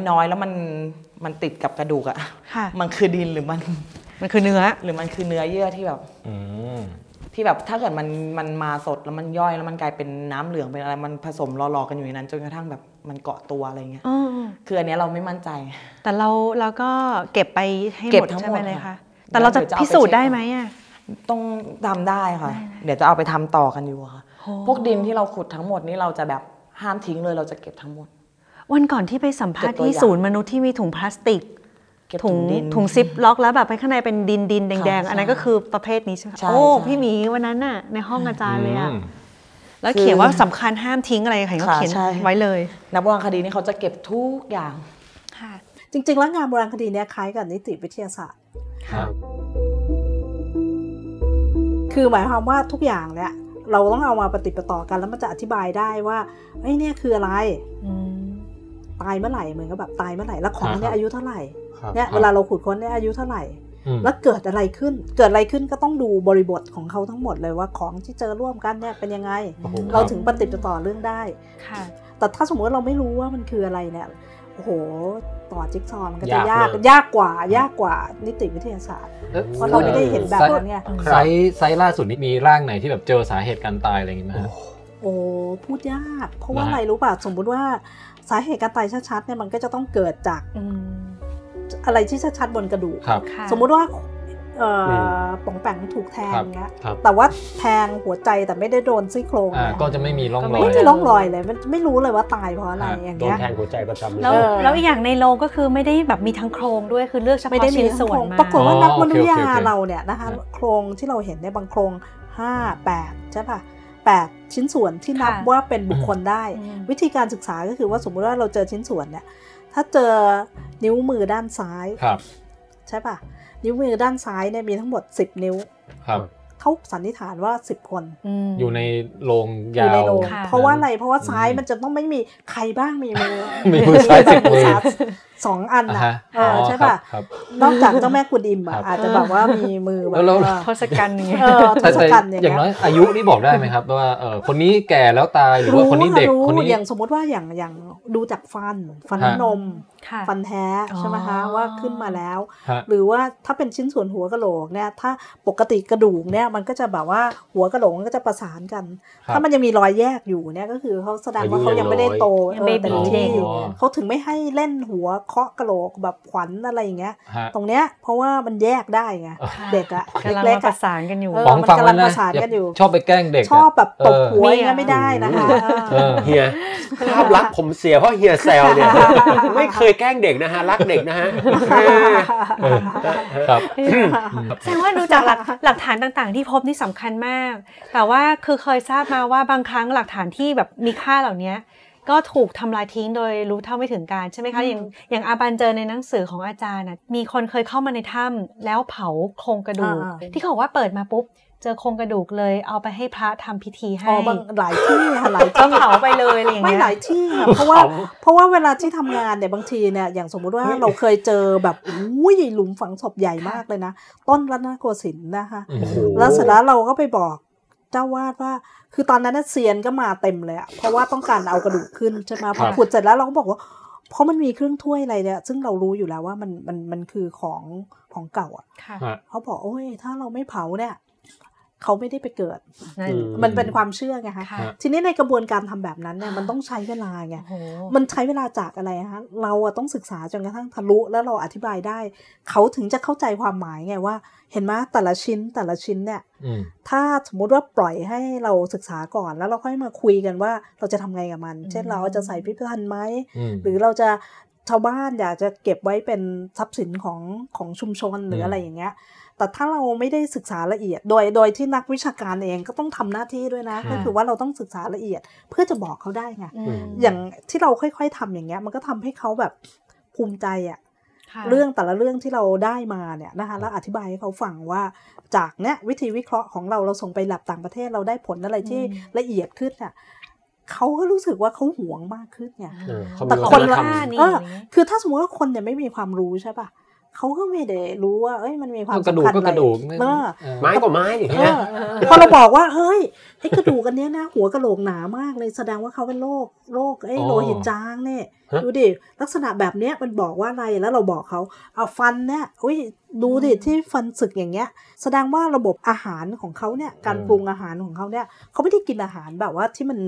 E: น้อยๆ แล้วมันมันติดกับกระดูกอะ
D: ค่ะ
E: มันคือดินหรือมัน
D: มันคือเนื้อ
E: หรือมันคือเนื้อเยื่อที่แบบ
A: อืม
E: ที่แบบถ้าเกิดมันมันมาสดแล้วมันย่อยแล้วมันกลายเป็นน้ำเหลืองเป็นอะไรมันผสมรอๆกันอยู่ในนั้นจนกระทั่งแบบมันเกาะตัวอะไรเงี้ย
D: อืม
E: คืออันเนี้ยเราไม่มั่นใจ
D: แต่เราเราก็เก็บไปให้
E: เก็
D: ห
E: บ
D: มด
E: ทั้งหมด
D: ใช่ไหมเลย
E: ค่ะ
D: คะแต่เราจะ
E: เดี๋ยวจะเอาไป
D: พิสูจน์
E: เช็ค
D: ได้ไหมอะ
E: ต้องทำได้ค่ะ เดี๋ยวจะเอาไปทำต่อกันอยู่อะค่ะ
D: โอ้
E: พวกดินที่เราขุดทั้งหมดนี่เราจะแบบห้ามทิ้งเลยเราจะเก็บทั้งหมด
D: วันก่อนที่ไปสัมภาษณ์
E: เก็บตัว
D: ที่
E: อย่าง
D: ศูนย์มนุษย์ที่มีถุงพลาสติก
E: เก็บ
D: ถุง
E: ดิน
D: ถุงซิปล็อกแล้วแบบไปข้างในเป็นดินดินแดง
E: ค่ะ
D: ๆอันนั้นก็คือประเภทนี้ใช่ไหม
E: ใช่
D: โอ้
E: ใช่
D: พี่หมีวันนั้นน่ะในห้องอาจารย์เลยอะ
A: อืม
D: แล้วเขียนว่าสำคัญห้ามทิ้งอะไรค่ะเขา
E: ค่ะ
D: เขียน
E: ใช่
D: ไว้เลย
E: นักโบราณคดีนี่เขาจะเก็บทุกอย่าง
D: ค่ะ
B: จริง ๆ แล้วงานโบราณคดีเนี้ยคล้ายกับนิติวิทยาศาสตร์
A: ครับ
B: คือหมายความว่าทุกอย่างเนี่ยเราต้องเอามาปฏิดประต่อกันแล้วมันจะอธิบายได้ว่าไอ้ยเนี่ยคืออะไร
D: อืม
B: ตายเมื่อไหร่เหมือนกับแบบตายเมื่อไหร่แล้วของเนี่
A: ครั
B: ย
A: บ
B: อายุเท่าไหร่
C: ครับ
B: เนี่ย
A: ครับ
B: เวลาเราขุดค้นเนี่ยอายุเท่าไหร่
A: อืม
B: แล้วเกิดอะไรขึ้น เกิดอะไรขึ้นก็ต้องดูบริบทของเขาทั้งหมดเลยว่าของที่เจอร่วมกันเนี่ยเป็นยังไง
C: โอ้โห
B: เราถึงปฏิดประต่อเรื่องได้
D: ค่ะ
B: แต่ถ้าสมมติว่าเราไม่รู้ว่ามันคืออะไรเนี่ยโอ้โหต่อจิ๊กซอว์มันก็จะ
C: ยายา
B: กก
C: เลย
B: ยากกว่ายากกว่านิติวิทยาศาสตร์เพราะเราไม่ได้เห็นแบบนั้นไง
A: ไซส์ไซส์ล่าสุดนี้มีร่างไหนที่แบบเจอสาเหตุการตายอะไรอย่างงี้ไหมฮะ
B: โอ้พูดยาก เพราะว่า
A: นะฮะ
B: อะไรรู้ป่ะสมมุติว่าสาเหตุการตายชัดๆเนี่ยมันก็จะต้องเกิดจาก
D: อืม
B: อะไรที่ชัดๆบนกระดูก
A: ครับ
D: ค่ะ
B: สมมุติว่าเอ่ออ
C: ม
B: ป๋องแปงถูกแทง
A: ครับ
B: เงี้ย
A: ครับ
B: แต่ว่าแทงหัวใจแต่ไม่ได้โดนซี่โครง
A: อ่า
B: เนี่ย
A: ก็จะไม่มีร่องรอ
B: ไม่
A: ย
B: มีร่องรอยเลยมันไม่รู้เลยว่าตายเพราะอะไร
A: ฮะ
B: อย่าง
C: โดน
B: เงี้ย
C: แทงหัวใจประจำเลย
D: แล้ว
B: เออ
D: แล้วอีกอย่างในโรงก็คือไม่ได้แบบมีทั้งโครงด้วยคือเลือกเฉ
B: ไม่
D: พาะ
B: ได้มี
D: ชิ้น
B: ทั้ง
D: ส่ว
B: โคนรง
D: มา
B: ปรากฏว่า
A: อ๋อ
B: นักมนุษย
A: โอเคโอเคาโอเค
B: เราเนี่ยนะคะ
A: ฮะ
B: โครงที่เราเห็นในยบางโครงห้าแปดใช่ป่ะแปดชิ้นส่วนที่นับ
D: ค่ะ
B: ว่าเป็นบุคคลได้
D: อืม
B: วิธีการศึกษาก็คือว่าสมมุติว่าเราเจอชิ้นส่วนเนี่ย ถ้าเจอนิ้วมือด้านซ้าย
A: ครับ
B: ใช่ปะนิ้วมือด้านซ้ายเนี่ยมีทั้งหมด10นิ้ว
A: ครับ
B: เขาสันนิษฐานว่า 10 คน
D: ม
A: อยู่ในโรง
B: อยา
A: ว
B: ในโรง
D: ค่ะ
B: เพราะว่าอะไรเพราะว่าซ้าย
A: อืม
B: มันจะต้องไม่มีใครบ้างมีมือ
A: มีมือซ้ายสิบมือ
B: ซ้ายสองอัน
A: อ่า
B: นะ
A: ฮะ
B: เออใช่ปะ
A: ครับ
B: นอกจากเจ้าแม่กุนอิม
A: ครั
B: อะ
A: บ
B: อาจจะแบบว่ามีมือแบบ
A: แล้ว
B: ว่า
D: ทศกัณฐ์อย่างเงี้ย
B: เออท
A: แต่
B: ศ
A: แต่
B: กัณฐ์อย่าง
A: อย่างน้อย
B: เงี้ย
A: อายุนี่บอกได้ไหมครับว่าเออคนนี้แก่แล้วตายหรือว่าคนนี้เด็ก
B: รู้
A: คนนี้
B: อย่างสมมติว่าอย่างอย่างดูจากฟันฟัน
A: ฮะ
B: นม
D: ค่ะ
B: ฟันแท้ใช่ไหมคะ
D: อ๋อ
B: ว่าขึ้นมาแล้ว
A: ฮะ
B: หรือว่าถ้าเป็นชิ้นส่วนหัวกะโหลกเนี่ยถ้าปกติกระดูกเนี่ยมันก็จะแบบว่าหัวกะโหลกมันก็จะประสานกัน
A: ครับ
B: ถ้ามันยังมีรอยแยกอยู่เนี่ยก็คือเขาแสดงว่าเขายังไม่ได้โต
D: ยัง
B: เอ
D: เบ
B: อ
D: บี
B: เต็มที่
A: อ๋อ
B: เขาถึงไม่ให้เล่นหัวเคาะกะโหลกแบบขวัญอะไรอย่างเงี้ย
A: ฮะ
B: ตรงเนี้ยเพราะว่ามันแยกได้ไง
D: ค่ะ
B: เด็กอะ
D: กำลัง
B: เล็ก
D: มา
B: ๆ
D: ป
B: อะ
D: ระสานกันอยู่
B: เออ
A: ป๋อง
B: มัน
A: ฟัง
B: กำลั
A: แล้ว
B: ง
A: นะ
B: ประสานกันอยู่
A: ชอบไปแกล้งเด็กะ
B: ชอบแบบตบหัว
D: เออ
B: อย่างเงี้ยไม่ได้นะคะ
A: เออ
C: เฮียภาพลักษณ์ผมเสียเพราะเฮียแซวเนี่ยไม่เคยแกล้งเด็กนะฮะรักเด็กนะฮะ
A: ครับ
D: แสดงว่าดูจากหลักหลักฐานต่างๆ ที่พบนี่สำคัญมาก แต่ว่าคือเคยทราบมาว่าบางครั้งหลักฐานที่แบบมีค่าเหล่านี้ก็ถูกทำลายทิ้งโดยรู้เท่าไม่ถึงการใช่ไหมคะ อย่างอย่างอาบันเจอในหนังสือของอาจารย์นะมีคนเคยเข้ามาในถ้ำแล้วเผาโครงกระดูก
B: อ่า
D: ที่เขาบอกว่าเปิดมาปุ๊บ เจอโครงกระดูกเลยเอาไปให้พระทำพิธีให้
B: อ๋อบางหลายที่ค่ะหลาย
D: ก็
B: ที่
D: เผาไปเลยอะไรอย่าง
B: ไม่
D: เงี้ย
B: หลายที่ค่ะเพราะว่าเพราะว่าเวลาที่ทำงานเนี่ยบางทีเนี่ยอย่างสมมุติว่าเราเคยเจอแบบอุ้ยหลุมฝังศพใหญ่มากเลยนะ ต้นรัตนโกสินทร์นะคะ
A: โอ้โห
B: แล้วเสร็จแล้วเราก็ไปบอกเจ้าวาดว่า คือตอนนั้นน่ะเซียนก็มาเต็มเลยอะเพราะว่าต้องการเอากระดูกขึ้นใช่ไหมพ
A: ครั
B: อบขุดเสร็จแล้วเราก็บอกว่าเพราะมันมีเครื่องถ้วยอะไรเนี่ยซึ่งเรารู้อยู่แล้วว่ามันมันมันคือของของเก่าอะ
D: ค่ะ
A: ฮะ
B: เขาบอกโอ้ยถ้าเราไม่เผาเนี่ย เขาไม่ได้ไปเกิด
D: นั่น
C: อืม
B: มันเป็นความเชื่อไงคะ
D: ค่ะ
B: ทีนี้ในกระบวนการทำแบบนั้นเนี่ยมันต้องใช้เวลาไง
D: โอ้โห
B: มันใช้เวลาจากอะไรฮะ เราอะต้องศึกษาจนกระทั่งทะลุแล้วเราอธิบายได้ เขาถึงจะเข้าใจความหมายไงว่า เห็นไหมแต่ละชิ้นแต่ละชิ้นเนี่ย
A: อืม
B: ถ้าสมมุติว่าปล่อยให้เราศึกษาก่อนแล้วเราค่อยมาคุยกันว่าเราจะทำไงกับมัน เช่นเราจะใส่พิพิธภัณฑ์ไหม
A: อืม
B: หรือเราจะชาวบ้านอยากจะเก็บไว้เป็นทรัพย์สินของของชุมชนหรือ
A: ม
B: อะไรอย่างเงี้ย แต่ถ้าเราไม่ได้ศึกษาละเอียด โดยโดยที่นักวิชาการเองก็ต้องทำหน้าที่ด้วยนะ
D: ค่ะ
B: ก็คือว่าเราต้องศึกษาละเอียด เพื่อจะบอกเขาได้ไง
D: อืม
B: อย่างที่เราค่อย ๆทำอย่างเงี้ย มันก็ทำให้เขาแบบภูมิใจอะ
D: ค่ะ
B: เรื่องแต่ละเรื่องที่เราได้มาเนี่ยนะคะแล้วอธิบายให้เขาฟังว่าจากเนี้ยวิธีวิเคราะห์ของเราเราส่งไปแลบต่างประเทศเราได้ผลอะไรที่
D: อืม
B: ละเอียดขึ้นอะเขาก็รู้สึกว่าเขาหวงมากขึ้นไง
C: เออเขา
B: แต่
C: มี
B: ค
C: วัฒ
B: น
C: น
B: ละ
C: ธรรม
D: นี่
B: เออ
D: อย่างเงี้ย
B: คือถ้าสมมติว่าคนเนี่ยไม่มีความรู้ใช่ป่ะ เขาก็ไม่ได้รู้ว่าเอ้ยมันมีความ
A: กระดูก
B: สำคัญ
A: ก็กระดูก
B: อะไรเออ
A: เออ
C: ไม้ก็ไม้อย่าง
B: เอ
C: เงี้ย
B: อพอเราบอกว่าเฮ้ยไอ้กระดูกอันเนี้ยนะ หัวกระโหลกหนามากเลยแสดงว่าเขาเป็นโรคโรคไอ้
A: อ๋อ
B: โลหิตจางเนี่ย
C: ฮะ
B: ดูดิลักษณะแบบเนี้ยมันบอกว่าอะไรแล้วเราบอกเขาเอาฟันเนี่ยอุ้ยดูดิที่ฟันสึกอย่างเงี้ย แสดงว่าระบบอาหารของเขาเนี่ยการปรุงอาหารของเขาเนี่ยเขาไม่ได้กินอาหารแบบว่าที่มัน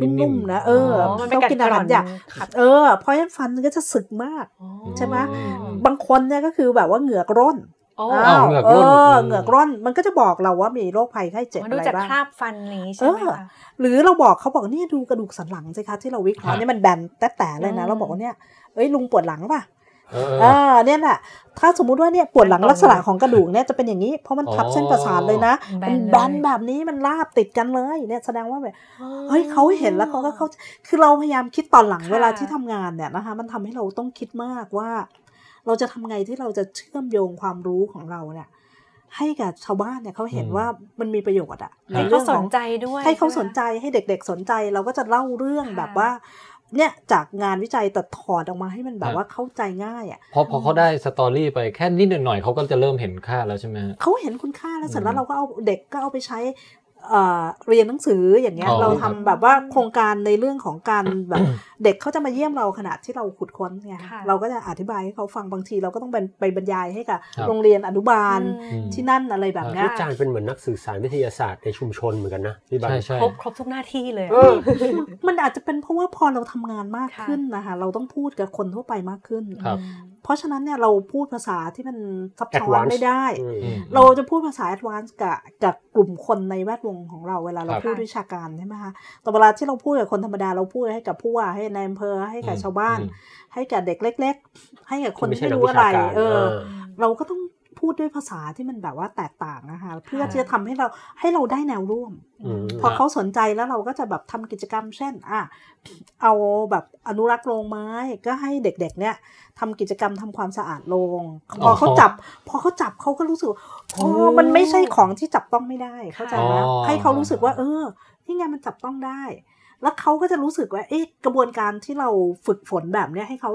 B: นุ่มๆนะเออ
D: อ๋อมันเป็น
B: เขากินอาหารอย่าง
D: ขัด
B: เออเพราะฉะนั้นฟันมันก็จะสึกมาก
D: อ๋อ
B: ใช่ไหม
A: อืม
B: บางคนเนี่ยก็คือแบบว่าเหงือกร่น
D: โอ้
B: อ้าว
C: เหงือก
B: เอ
C: ร่น
B: อเหงือกร่นมันก็จะบอกเราว่ามีโรคภัยไข้เจ็บ
D: มัน
B: อะ
D: ดู
B: ไร
D: จาก
B: บ้าง
D: คราบฟันอะไรอย่างงี้ใช่ไหม
B: เออ
D: คะ
B: หรือเราบอกเขาบอกเนี่ยดูกระดูกสันหลังสิคะที่เราวิเคราะห์
A: ฮะ
B: เนี่ยมันแบนแต่แต่เลยนะ
D: อืม
B: เราบอกว่าเนี่ยเอ้ยลุงปวดหลังป่ะ
C: เออ
B: เออเนี่ยแหละถ้าสมมุติว่าเนี่ยปวดหลัง
D: มันตรง
B: ลักษณะของกระดูกเนี่ยจะเป็นอย่างนี้ เพราะมันทับ
C: อ๋อ
B: เส้นประสาทเลยนะ
D: แบ
B: มันน
D: เลย
B: แบนแบบนี้มันราบติดกันเลยเนี่ยแสดงว่าแบบเฮ้ยเขาเห็นแล้วเขาก็เขาคือเราพยายามคิดตอนหลัง
D: ค่ะ
B: เวลาที่ทำงานเนี่ยนะคะมันทำให้เราต้องคิดมากว่า เราจะทำไงที่เราจะเชื่อมโยงความรู้ของเราเนี่ยให้กับชาวบ้านเนี่ยเขาเห็น
C: อืม
B: ว่ามันมีประโยชน์อะใน
D: ให้
B: เรื่
D: เขา
B: อง
D: ส
B: ข
D: น
B: อง
D: ใจด้วย
B: ให้เขาสน
D: ช่ไใจ
B: ให้เด็ก ๆ สนใจเราก็จะเล่าเรื่อง
D: ค่ะ
B: แบบว่า เนี่ยจากงานวิจัยแต่ถอดออกมาให้มันแบบ
C: ฮะ
B: ว่าเข้าใจง่ายอะ
C: พอพอเขาได้สตอรี่ไปแค่นิดหน่อยๆเขาก็จะเริ่มเห็นค่าแล้วใช่ไหมฮะ
B: เขาเห็นคุณค่าแล้วเสร็จ
C: อื
B: แล้ว
C: ม
B: เราก็เอาเด็กก็เอาไปใช้ เอ่อเรียนหนังสืออย่างเงี้ย
C: อ๋อ
B: เรา
C: ค
B: ทำ
C: รับ
B: แบบว่าโครงการในเรื่องของการแบบเด็กเขาจะมาเยี่ยมเราขณะที่เราขุดค้นไง
D: ค่ะ
B: เราก็จะอธิบายให้เขาฟังบางทีเราก็ต้องไปไปบรรยายให้กับ
C: ครับ
B: โรงเรียนอนุบาล
D: อืม
B: ที่นั่นอะไรแบบเนี้ย
C: อาจารย์เป็นเหมือนนักสื่อสารวิทยาศาสตร์ในชุมชนเหมือนกันนะพี่บัน
A: ใช่ใช่
D: ครบครบทุกหน้าที่เลยอะ
C: เออ
B: มันอาจจะเป็นเพราะว่าพอเราทำงานมาก
D: ค่ะ
B: ขึ้นนะคะเราต้องพูดกับคนทั่วไปมากขึ้น
C: ครับ
B: เพราะฉะนั้นเนี่ยเราพูดภาษาที่มันซับซ้อน
C: Advance
B: ไม่ได้
C: อืม
A: อืม
B: เราจะพูดภาษา advance กับกับกลุ่มคนในแวดวงของเราเวลาเรา
C: ครับ
B: พูดวิชาการใช่ไหมคะแต่เวลาที่เราพูดกับคนธรรมดาเราพูดให้กับผู้ว่าให้นายอำเภอให้กับ
A: อืม
B: ชาวบ้าน
C: อืม
B: ให้กับเด็กเล็ก ๆ ให้กับคน
C: ที่
B: ที่
C: ไม่
B: ไม่
C: ใช่
B: รู้อะไร
C: นักวิชาการ
B: เออ
C: เออ
B: เราก็ต้อง พูดด้วยภาษาที่มันแบบว่าแตกต่างนะคะเพื่อ
D: ค่ะ
B: ที่จะทำให้เราให้เราได้แนวร่วม
C: อืม
B: พอเขาสนใจแล้วเราก็จะแบบทำกิจกรรม เช่นอะเอาแบบอนุรักษ์โรงไม้ก็ให้เด็กๆ เนี่ยทำกิจกรรมทำความสะอาดโรงพอเขาจับ พอเขาจับเขาก็รู้สึกว่าอ๋อมันไม่ใช่ของที่จับต้องไม่ได้เข้าใจไหม
C: อ๋อ
B: ให้เขารู้สึกว่า เออนี่ไงมันจับต้องได้ แล้วเขาก็จะรู้สึกว่า เอ๊ะ กระบวนการที่เราฝึกฝนแบบเนี้ยให้เขา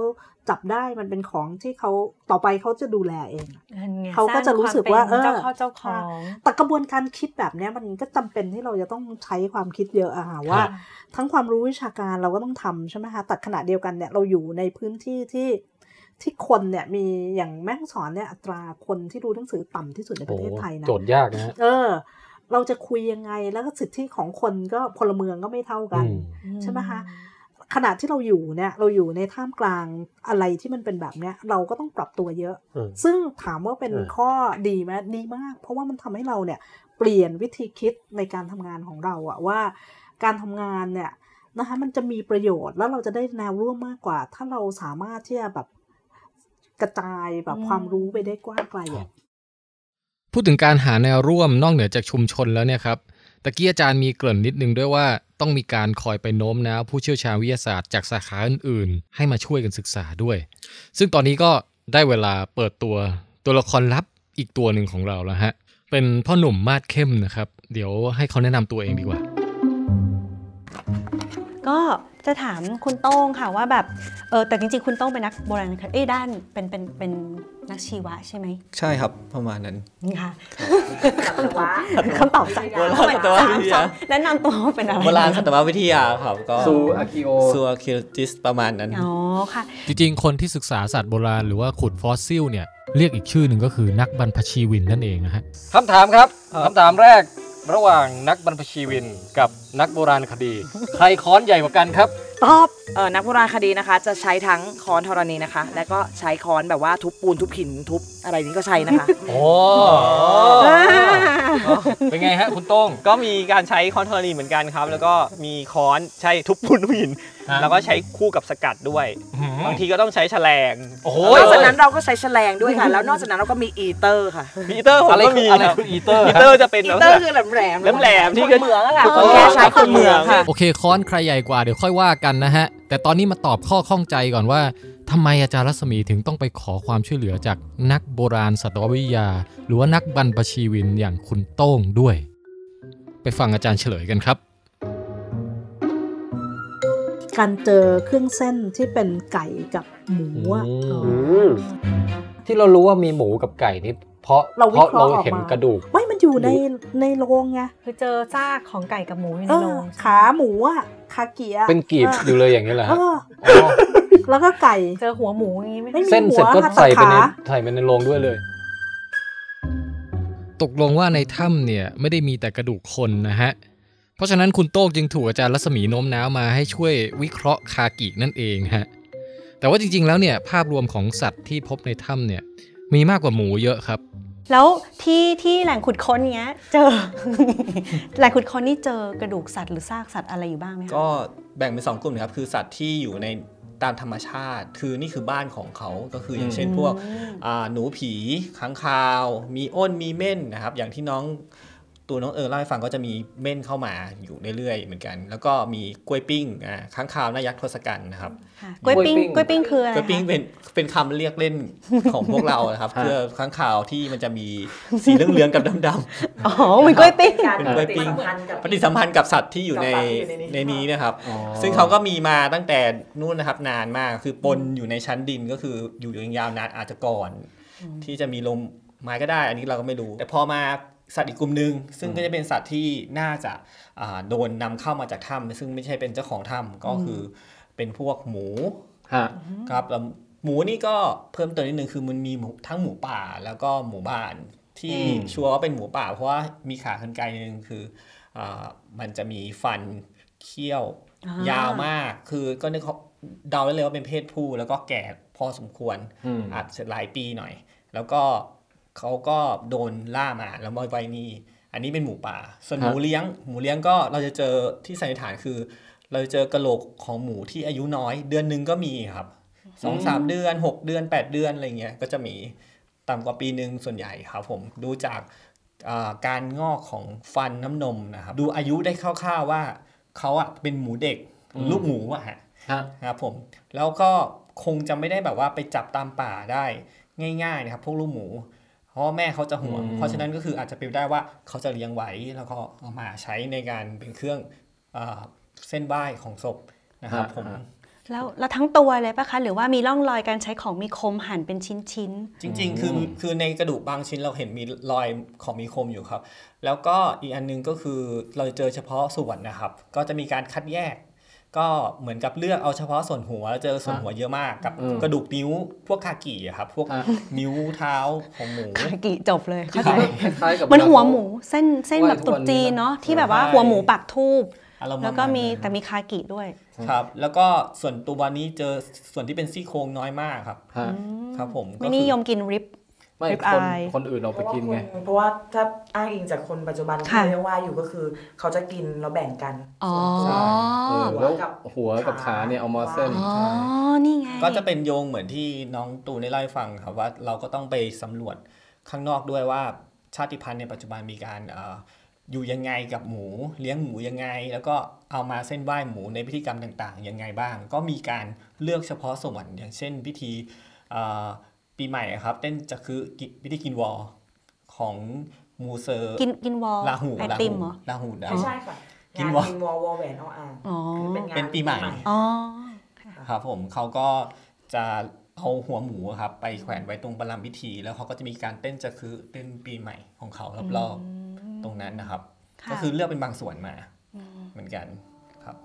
B: จับได้มันเป็นของที่เขาต่อไปเขาจะดูแลเอง
D: นั่นไง
B: เขาก็จะรู้สึกว่า
D: สร้งคมเป็น
B: เออ
D: เจ้าเข้าเจ้าของ
B: แต่กระบวนการคิดแบบเนี้ยมันก็จำเป็นที่เราจะต้องใช้ความคิดเยอะอะค่ะว่า ทั้งความรู้วิชาการเราก็ต้องทำใช่ไหมคะแต่ขณะเดียวกันเนี่ยเราอยู่ในพื้นที่ที่ที่คนเนี่ยมีอย่างแม่ฮ่องสอนเนี่ยอัตราคนที่รู้หนังสือต่ำที่สุดในประเทศไทยนะ
C: โจทย์ยากนะฮะ
B: เออ เราจะคุยยังไงแล้วก็สิทธิของคนก็พลเมืองก็ไม่เท่ากัน
C: อืม
B: ใช่ไหมคะขณะที่เราอยู่เนี่ยเราอยู่ในท่ามกลางอะไรที่มันเป็นแบบเนี้ย เราก็ต้องปรับตัวเยอะ
C: อืม
B: ซึ่งถามว่าเป็น
C: เออ
B: ข้อดีไหมดีมาก เพราะว่ามันทำให้เราเนี่ยเปลี่ยนวิธีคิดในการทำงานของเราอะว่า การทำงานเนี่ยนะคะมันจะมีประโยชน์แล้วเราจะได้แนวร่วมมากกว่า ถ้าเราสามารถที่จะแบบกระจายแบบ
D: อืม
B: ความรู้ไปได้กว้างไกลอะ
A: พูดถึงการหาแนวร่วมนอกเหนือจากชุมชนแล้วเนี่ยครับตะกี้อาจารย์มีเกริ่นนิดนึงด้วยว่าต้องมีการคอยไปโน้มน้าวผู้เชี่ยวชาญวิทยาศาสตร์จากสาขาอื่นๆ ให้มาช่วยกันศึกษาด้วย ซึ่งตอนนี้ก็ได้เวลาเปิดตัวตัวละครลับอีกตัวหนึ่งของเราแล้วฮะ เป็นพ่อหนุ่มมาดเข้มนะครับ เดี๋ยวให้เขาแนะนำตัวเองดีกว่า
D: ก็ จะถามคุณโต้งค่ะว่าแบบเออแต่จริงๆ คุณโต้งเป็นนักโบราณคดีเอ้ยด้านเป็นเป็นเป็นนักชีวะใช่ไหม
I: ใช่ครับประมาณนั้น
D: นี่ค่ะคำตอบจาก
I: โบราณสัตววิทยา
D: แนะนำตัวว่าเป็นอะไร
I: โบราณสัตววิทยาครับก็
C: ซูอากิโอ
I: ซูอาคิติสประมาณนั้น
D: อ๋อค่ะ
A: จริงๆ คนที่ศึกษาสัตว์โบราณหรือว่าขุดฟอสซิลเนี่ยเรียกอีกชื่อหนึ่งก็คือนักบรรพชีวินนั่นเองนะฮะ
C: คำถามครับคำถามแรก ระหว่างนักบรรพชีวินกับนักโบราณคดี ใครค้อนใหญ่กว่ากันครับ
E: ตอบเออนักโบราณคดีนะคะ จะใช้ทั้งค้อนธรณีนะคะ และก็ใช้ค้อนแบบว่าทุบปูนทุบหินทุบอะไรนี้ก็ใช้นะคะ
C: โอ้เป็นไงฮะคุณโต้ง
G: ก็มีการใช้ค้อนธรณีเหมือนกันครับ แล้วก็มีค้อนใช้ทุบปูนทุบหิน
C: ฮะ
G: แล้วก็ใช้คู่กับสกัดด้วย บางทีก็ต้องใช้ชะแลง
C: โอ้โห
E: นอกจากนั้นเราก็ใช้ชะแลงด้วยค่ะ แล้วนอกจากนั้นเราก็มีอีเตอร์ค่ะ
G: มีอีเตอร์ผม
C: อะไร
G: ก็
C: คือ
G: มี
C: อะไร
G: ครับ
C: คืออีเตอร์
G: อีเตอร์จะเป็น
E: อี
G: ลัก
E: เต
G: ษ
E: อร์
G: ณะ
E: คือแหลมแหลม
G: แหลมๆที่ก็
E: เหมืองอะค่ะ
G: คน
E: แค่ใช้คนเมืองค่ะ
A: โอเคค้อนใครใหญ่กว่าเดี๋ยวค่อยว่ากันนะฮะ แต่ตอนนี้มาตอบข้อข้องใจก่อนว่าทำไมอาจารย์รัศมีถึงต้องไปขอความช่วยเหลือจากนักโบราณสัตววิทยา หรือว่านักบรรพชีวินอย่างคุณโต้งด้วย ไปฟังอาจารย์เฉลยกันครับ
B: การเจอเครื่องเส้นที่เป็นไก่กับหมูอะ
C: อืมที่เรารู้ว่ามีหมูกับไก่นี่ เพราะ
B: เรา
C: เพ
B: วิ
C: ราะ
B: เคราะ
C: เรา
B: ห์ออก
C: เห็น
B: มาก
C: ระดูก
B: ไม่มันอยู่ในในโรงไง
D: คือเจอซากของไก่กับหมูอยู่
B: เอ
D: ในโร
B: องขาหมูอะคาเกียะ
C: เป็นกีบ
B: ออ
C: อยู่เลยอย่างนี้เหรอ
B: เอ
C: ฮะ
B: อ
C: อ๋อ
B: แล้วก็ไก่
D: เจอหัวหมูอย่างนี้ไหม
B: ไม่มี
C: เส้นเสร็จก็
B: หัวค่ะ
C: ใส่ไปใน
B: แต่ขา
C: ใส่ไปในโรงด้วยเลย
A: ตกลงว่าในถ้ำเนี่ยไม่ได้มีแต่กระดูกคนนะฮะเพราะฉะนั้นคุณโต้งจึงถูกอาจารย์รัศมีโน้มน้าวมาให้ช่วยวิเคราะห์คากินั่นเองฮะแต่ว่าจริงๆแล้วเนี่ยภาพรวมของสัตว์ที่พบในถ้ำเนี่ย มีมากกว่าหมูเยอะครับ
D: แล้วที่ที่แหล่งขุดค้นเนี้ย เจอ แหล่งขุดค้นนี่เจอกระดูกสัตว์หรือซากสัตว์อะไรอยู่บ้างไหมคะ
I: ก็แบ่งเป็นสองกลุ่มนะครับคือสัตว์ที่อยู่ในตามธรรมชาติ คือนี่คือบ้านของเขาก็คืออย่างเช่นพวกอ่าหนูผีค้างคาว มีอ้นมีเม่นนะครับ อย่างที่น้องตัวน้องเออเล่าให้ฟังก็จะมีเม่นเข้ามาอยู่เรื่อยๆเหมือนกัน แล้วก็มีกล้วยปิ้งอ่าค้างคาวหนายักษ์ทศกัณฐ์นะครับ
D: ค่ะ กล้วยปิ้งกล้วยปิ้งคืออะไร
I: กล้วยปิ้ง
D: คะ
I: เป็นเป็นคำเรียกเล่นของพวกเรานะครับเพื่อค้างคาวที่มันจะมีสีเหลืองๆกับดำๆ
D: อ๋อเหมือนกล้วยปิ้ง
I: เป็นกล้วยปิ้งปฏิสัมพันธ์กับสัตว์ที่อยู่ในในนี้นะครับ ซึ่งเขาก็มีมาตั้งแต่นู่นนะครับนานมากคือปนอยู่ในชั้นดินก็คืออยู่อย่างยาวนานอาจจะก่อน ที่จะมีลมไม้ก็ได้ อันนี้เราก็ไม่รู้ แต่พอมาสัตว์อีกกลุ่มหนึ่งซึ่งก็จะเป็นสัตว์ที่น่าจะอ่าโดนนำเข้ามาจากถ้ำซึ่งไม่ใช่เป็นเจ้าของถ้ำก็คือ เป็นพวกหมู
C: ฮะ
I: ครับแล้วหมูนี่ก็เพิ่มเติมนิดนึงคือมันมีหมูทั้งหมูป่าแล้วก็หมูบ้าน ที่
C: อืม
I: ชัวร์ว่าเป็นหมูป่า เพราะว่ามีขากรรไกรนึงคืออ่ามันจะมีฟันเขี้ยว
D: อ่าย
I: ยาวมาก คือก็นึกเขาเดาได้เลยว่าเป็นเพศผู้แล้วก็แก่พอสมควร
C: อืม
I: อาจจะหลายปีหน่อย แล้วก็เขาก็โดนล่ามาแล้วมาไว้นี่อันนี้เป็นหมูป่า ส่วนหมูเลี้ยง หมูเลี้ยงก็เราจะเจอที่สันนิษฐานคือ เราจะเจอกระโหลกของหมูที่อายุน้อย เดือนหนึ่งก็มีครับสองสามเดือนหกเดือนแปดเดือนอะไรเงี้ยก็จะมีต่ำกว่าปีหนึ่งส่วนใหญ่ครับผมดูจากอ่าการงอกของฟันน้ำนมนะครับดูอายุได้คร่าวๆว่าเขาอะเป็นหมูเด็ก
C: อืม
I: ลูกหมูอะฮะ
C: ฮะ
I: ครับผมแล้วก็คงจะไม่ได้แบบว่าไปจับตามป่าได้ง่ายๆนะครับพวกลูกหมู เพราะว่าแม่เขาจะห่วง
C: อืม
I: เพราะฉะนั้นก็คืออาจจะเป็นไปได้ว่าเขาจะเลี้ยงไว้แล้วก็เอามาใช้ในการเป็นเครื่องอา เส้นไหว้ของศพนะครับผม
D: แล้วแล้วทั้งตัวเลยปะคะ หรือว่ามีร่องรอยการใช้ของมีคมหั่นเป็นชิ้น
I: จริง ๆ คือคือในกระดูกบางชิ้นเราเห็นมีรอยของมีคมอยู่ครับ แล้วก็อีกอันนึงก็คือเราจะเจอเฉพาะส่วนนะครับ ก็จะมีการคัดแยก ก็เหมือนกับเลือกเอาเฉพาะส่วนหัวแล้วเจอส่วนหัวเยอะมากกับ
C: อืม
I: กระดูกนิ้วพวกคากิอะครับ พวก
C: อะ
I: นิ้วเท้าของหมู
D: ๆคากิจบเลยเข้า
C: ค
D: ใจ
C: ล้ายๆกับ
D: เหมันหัว
C: เา
D: หมูเส้นเส้นแบบ
C: ไหว้ทุก
D: ตุ๊
C: วั
D: ด
C: น
D: จีน
C: นี้นะ
D: เนาะที่แบบว่า
I: ใช่
D: หัวหมูปักทูบ
I: อารมณ์
D: แล้วก็มี
I: ประาณนั้น
D: แต่มีคากิด้วย
I: ครับ แล้วก็ส่วนตัวนี้เจอส่วนที่เป็นซี่โครงน้อยมากครับ
C: ฮะ
I: ครับผม
D: ไม่นิยมกินริบ
C: ไม่
D: Rib
C: คน
D: eye
C: คนอื่นเอาไปกินไง
E: เพราะว่าถ้าอ้างอิงจากคนปัจจุบัน
D: ค่ะ
E: ที่เรียกว่าอยู่ก็คือ เขาจะกินแล้วแบ่งกัน
D: อ๋อ
C: ใช่เออแล้ว
E: กับ
C: หัวกับขาเนี่ยเอามาเส้น
D: อ๋อนี่ไง
I: ก็จะเป็นโยงเหมือนที่น้องตูนได้เล่าให้ฟังครับว่าเราก็ต้องไปสำรวจข้างนอกด้วยว่าชาติพันธุ์ในปัจจุบันมีการเอ่ออยู่ยังไงกับหมู เลี้ยงหมูยังไง แล้วก็เอามาเส้นไหว้หมูในพิธีกรรมต่างๆยังไงบ้าง ก็มีการเลือกเฉพาะส่วนอย่างเช่น พิธีเอ่อปีใหม่อะครับ เต้นจะคือกิพิธีกินวอลของมูเซอร์
D: กินกินวอล
I: ลาหู
D: ไอ
I: ลา
D: ติ
I: หู
D: มเหรอ
I: ลาหูดาว
E: ไม่ใช่ค่ะ
I: กิ
E: งานน
I: วอ
E: กินวอลวอลแหวนเอาอ่าง
D: อ๋อ
E: เป็นงาน
I: เป็นปีใหม่
D: อ๋อ
I: ครับผมเขาก็จะเอาหัวหมูอะครับ ไปแขวนไว้ตรงประลำพิธี แล้วเขาก็จะมีการเต้นจะคือเต้นปีใหม่ของเขารอบๆ ตรงนั้นนะครับ
D: ค่ะ
I: ก็คือเลือกเป็นบางส่วนมาเหมือนกันครับ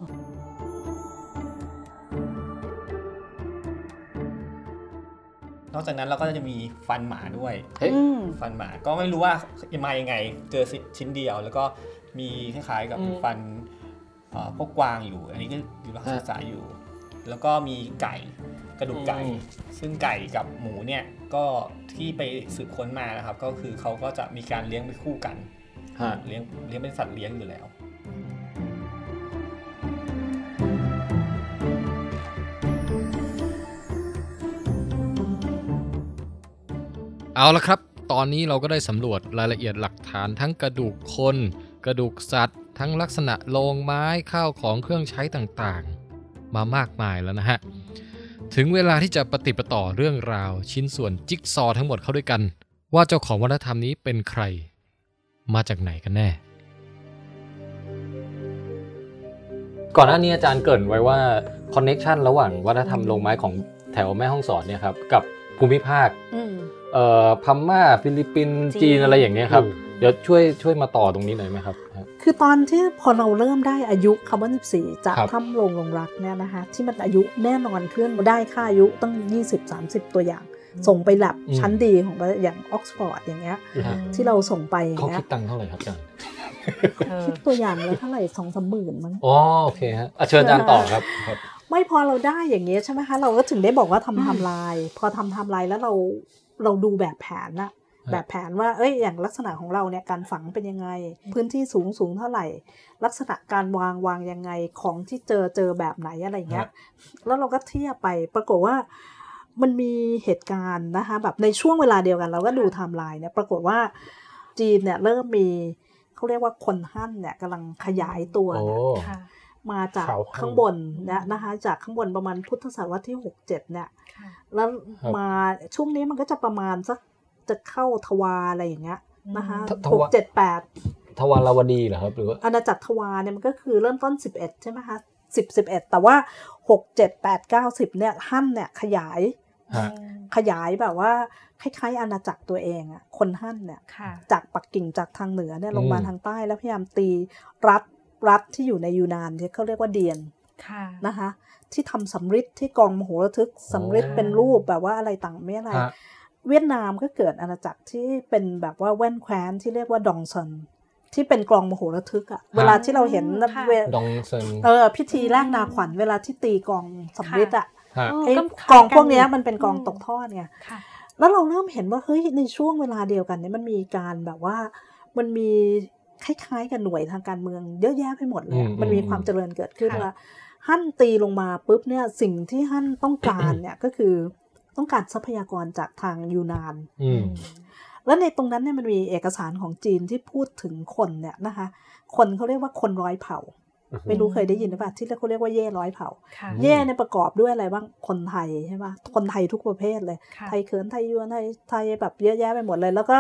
I: นอกจากนั้นเราก็จะมีฟันหมาด้วย
C: เฮ้ย
D: อืม
I: ฟันหมาก็ไม่รู้ว่ามายังไงเจอชิ้นเดียว แล้วก็มีคล้ายๆกับฟันเอ่อพวกกวางอยู่ อันนี้ก็อยู่ระหว่างศึกษาอยู่ แล้วก็มีไก่กระดูกไก่
C: อืม
I: ซึ่งไก่กับหมูเนี่ยก็ที่ไปสืบค้นมานะครับ ก็คือเขาก็จะมีการเลี้ยงไปคู่กัน
C: ฮะ
I: เลี้ยงเลี้ยงเป็นสัตว์เลี้ยงอยู่แล้ว
A: เอาละครับ ตอนนี้เราก็ได้สำรวจรายละเอียดหลักฐานทั้งกระดูกคน กระดูกสัตว์ ทั้งลักษณะโลงไม้ข้าวของเครื่องใช้ต่างๆ มามากมายแล้วนะฮะ ถึงเวลาที่จะปฏิดประต่อเรื่องราวชิ้นส่วนจิ๊กซอว์ทั้งหมดเข้าด้วยกัน ว่าเจ้าของวัฒนธรรมนี้เป็นใคร มาจากไหนกันแน่ ก่อนหน้านี้อาจารย์เกริ่นไว้ว่า connection ระหว่างวัฒนธรรมโลงไม้ของแถวแม่ฮ่องสอนเนี่ยครับกับภูมิภาค
D: อืม
A: เอ่อพม่าฟิลิปปินส์
D: จีน
A: จี
D: น
A: อะไรอย่างเงี้ยครับ
C: อืม
A: เดี๋ยวช่วยช่วยมาต่อตรงนี้หน่อยไหมครับ
B: คือตอนที่พอเราเริ่มได้อายุคาร์บอน14 จาก
A: ครับ
B: ถ้ำโลงลงรักเนี่ยนะคะที่มันอายุแน่นอนขึ้นได้ค่าอายุตั้ง 20-30 ตัวอย่าง ส่งไปแลบชั้นดีของประเทศอย่างออกซฟอร์ดอย่างเงี้ยที่เราส่งไปอย่า
A: เขา
B: งเงี้
A: คิ
B: ย
A: ดตังค์เท่าไหร่ครับอาจารย์
D: เออ
B: คิดตัวอย่างแล้วเท่าไหร่สองสามหมื่นมั้ง
A: อ๋อโอเคฮะอะเชิญอาจารย์ต่อครับครับ
B: ไม่พอเราได้อย่างเงี้ยใช่ไหมคะเราก็ถึงได้บอกว่าทำไทำลายพอทำไทำลายแล้วเราเราดูแบบแผนอะแบบแผนว่า เอ้ย อย่างลักษณะของเราเนี่ย การฝังเป็นยังไง พื้นที่สูงสูงเท่าไหร่ ลักษณะการวางวางยังไง ของที่เจอเจอแบบไหนอะไรเงี้ย แล้วเราก็เทียบไป ปรากฏว่า มันมีเหตุการณ์นะคะแบบในช่วงเวลาเดียวกัน เราก็ดูไทม์ไลน์เนี่ยปรากฏว่าจีนเนี่ยเริ่มมีเขาเรียกว่าคนหั่นเนี่ยกำลังขยายตัว
A: โอ้
B: เนี่ย
D: ค่ะ
B: มาจาก
C: เขาหั่น
B: ข้างบนเนี่ยนะคะจากข้างบนประมาณพุทธศตวรรษที่หกเจ็ดเนี่ย
D: ค่ะ
B: แล้ว
A: ครับ
B: มาช่วงนี้มันก็จะประมาณสักจะเข้าทวารอะไรอย่างเงี้ยนะคะ
A: ทท
B: หก
A: วาร
B: เจ็ดแปด
A: ทวารวดีเหรอครับหรือว่า
B: อาณาจักรทวารเนี่ยมันก็คือเริ่มต้นสิบเอ็ดใช่ไหมคะสิบสิบเอ็ดแต่ว่าหกเจ็ดแปดเก้าสิบเนี่ยหั่นเนี่ยขยาย
A: ฮะ
B: ขยายแบบว่าคล้ายๆอาณาจักรตัวเองอะคนหั่นเนี่ย
D: ค่ะ
B: จากปักกิ่งจากทางเหนือเนี่ยลงมา
A: อืม
B: ทางใต้แล้วพยายามตีรัฐรัฐที่อยู่ในยูนานที่เขาเรียกว่าเดียน
D: ค่ะ
B: นะคะ ที่ทำสำริดที่กองมโหระทึกสำริดเป็นรูปแบบว่าอะไรต่างไม่อะไร
A: ฮะ
B: เวียดนามก็เกิดอาณาจักรที่เป็นแบบว่าแว่นแคว้นที่เรียกว่าดองซันที่เป็นกลองมโหระทึกอะเวลาที่เราเห็น
D: ค่ะ
B: เว
A: ดองเซิน
B: เออพิธีแรกนาขวัญเวลาที่ตีกลองสำริดอะ
A: ฮะ
B: ไอ้
D: ก็
B: กลองพวกเนี้ย
D: คล้ายกัน
B: มันเป็นกลอง
D: อืม
B: ตกทอดไง
D: ค่ะ
B: แล้วเราเริ่มเห็นว่าเฮ้ยในช่วงเวลาเดียวกันเนี่ยมันมีการแบบว่ามันมีคล้ายๆกับหน่วยทางการเมืองเยอะแยะไปหมดเลยอะ
A: อืม
B: มันมี
A: อืม
B: ความเจริญเกิดขึ้น
D: ค่ะ
B: ว่าฮั่นตีลงมาปุ๊บเนี่ยสิ่งที่ฮั่นต้องการเนี่ยก็คือต้องการทรัพยากรจากทางยูนาน
A: อืม
B: แล้วในตรงนั้นเนี่ยมันมีเอกสารของจีนที่พูดถึงคนเนี่ยนะคะ คนเขาเรียกว่าคนร้อยเผ่า ไม่รู้เคยได้ยินหรือเปล่าที่เขาเรียกว่าเย่ร้อยเผ่า
D: ค่ะ
B: เย่เนี่ยประกอบด้วยอะไรบ้างคนไทยใช่ปะคนไทยทุกประเภทเลย
D: ค่ะ
B: ไทยเขินไทยยวนไทยไทยแบบเยอะแยะไปหมดเลย แล้วก็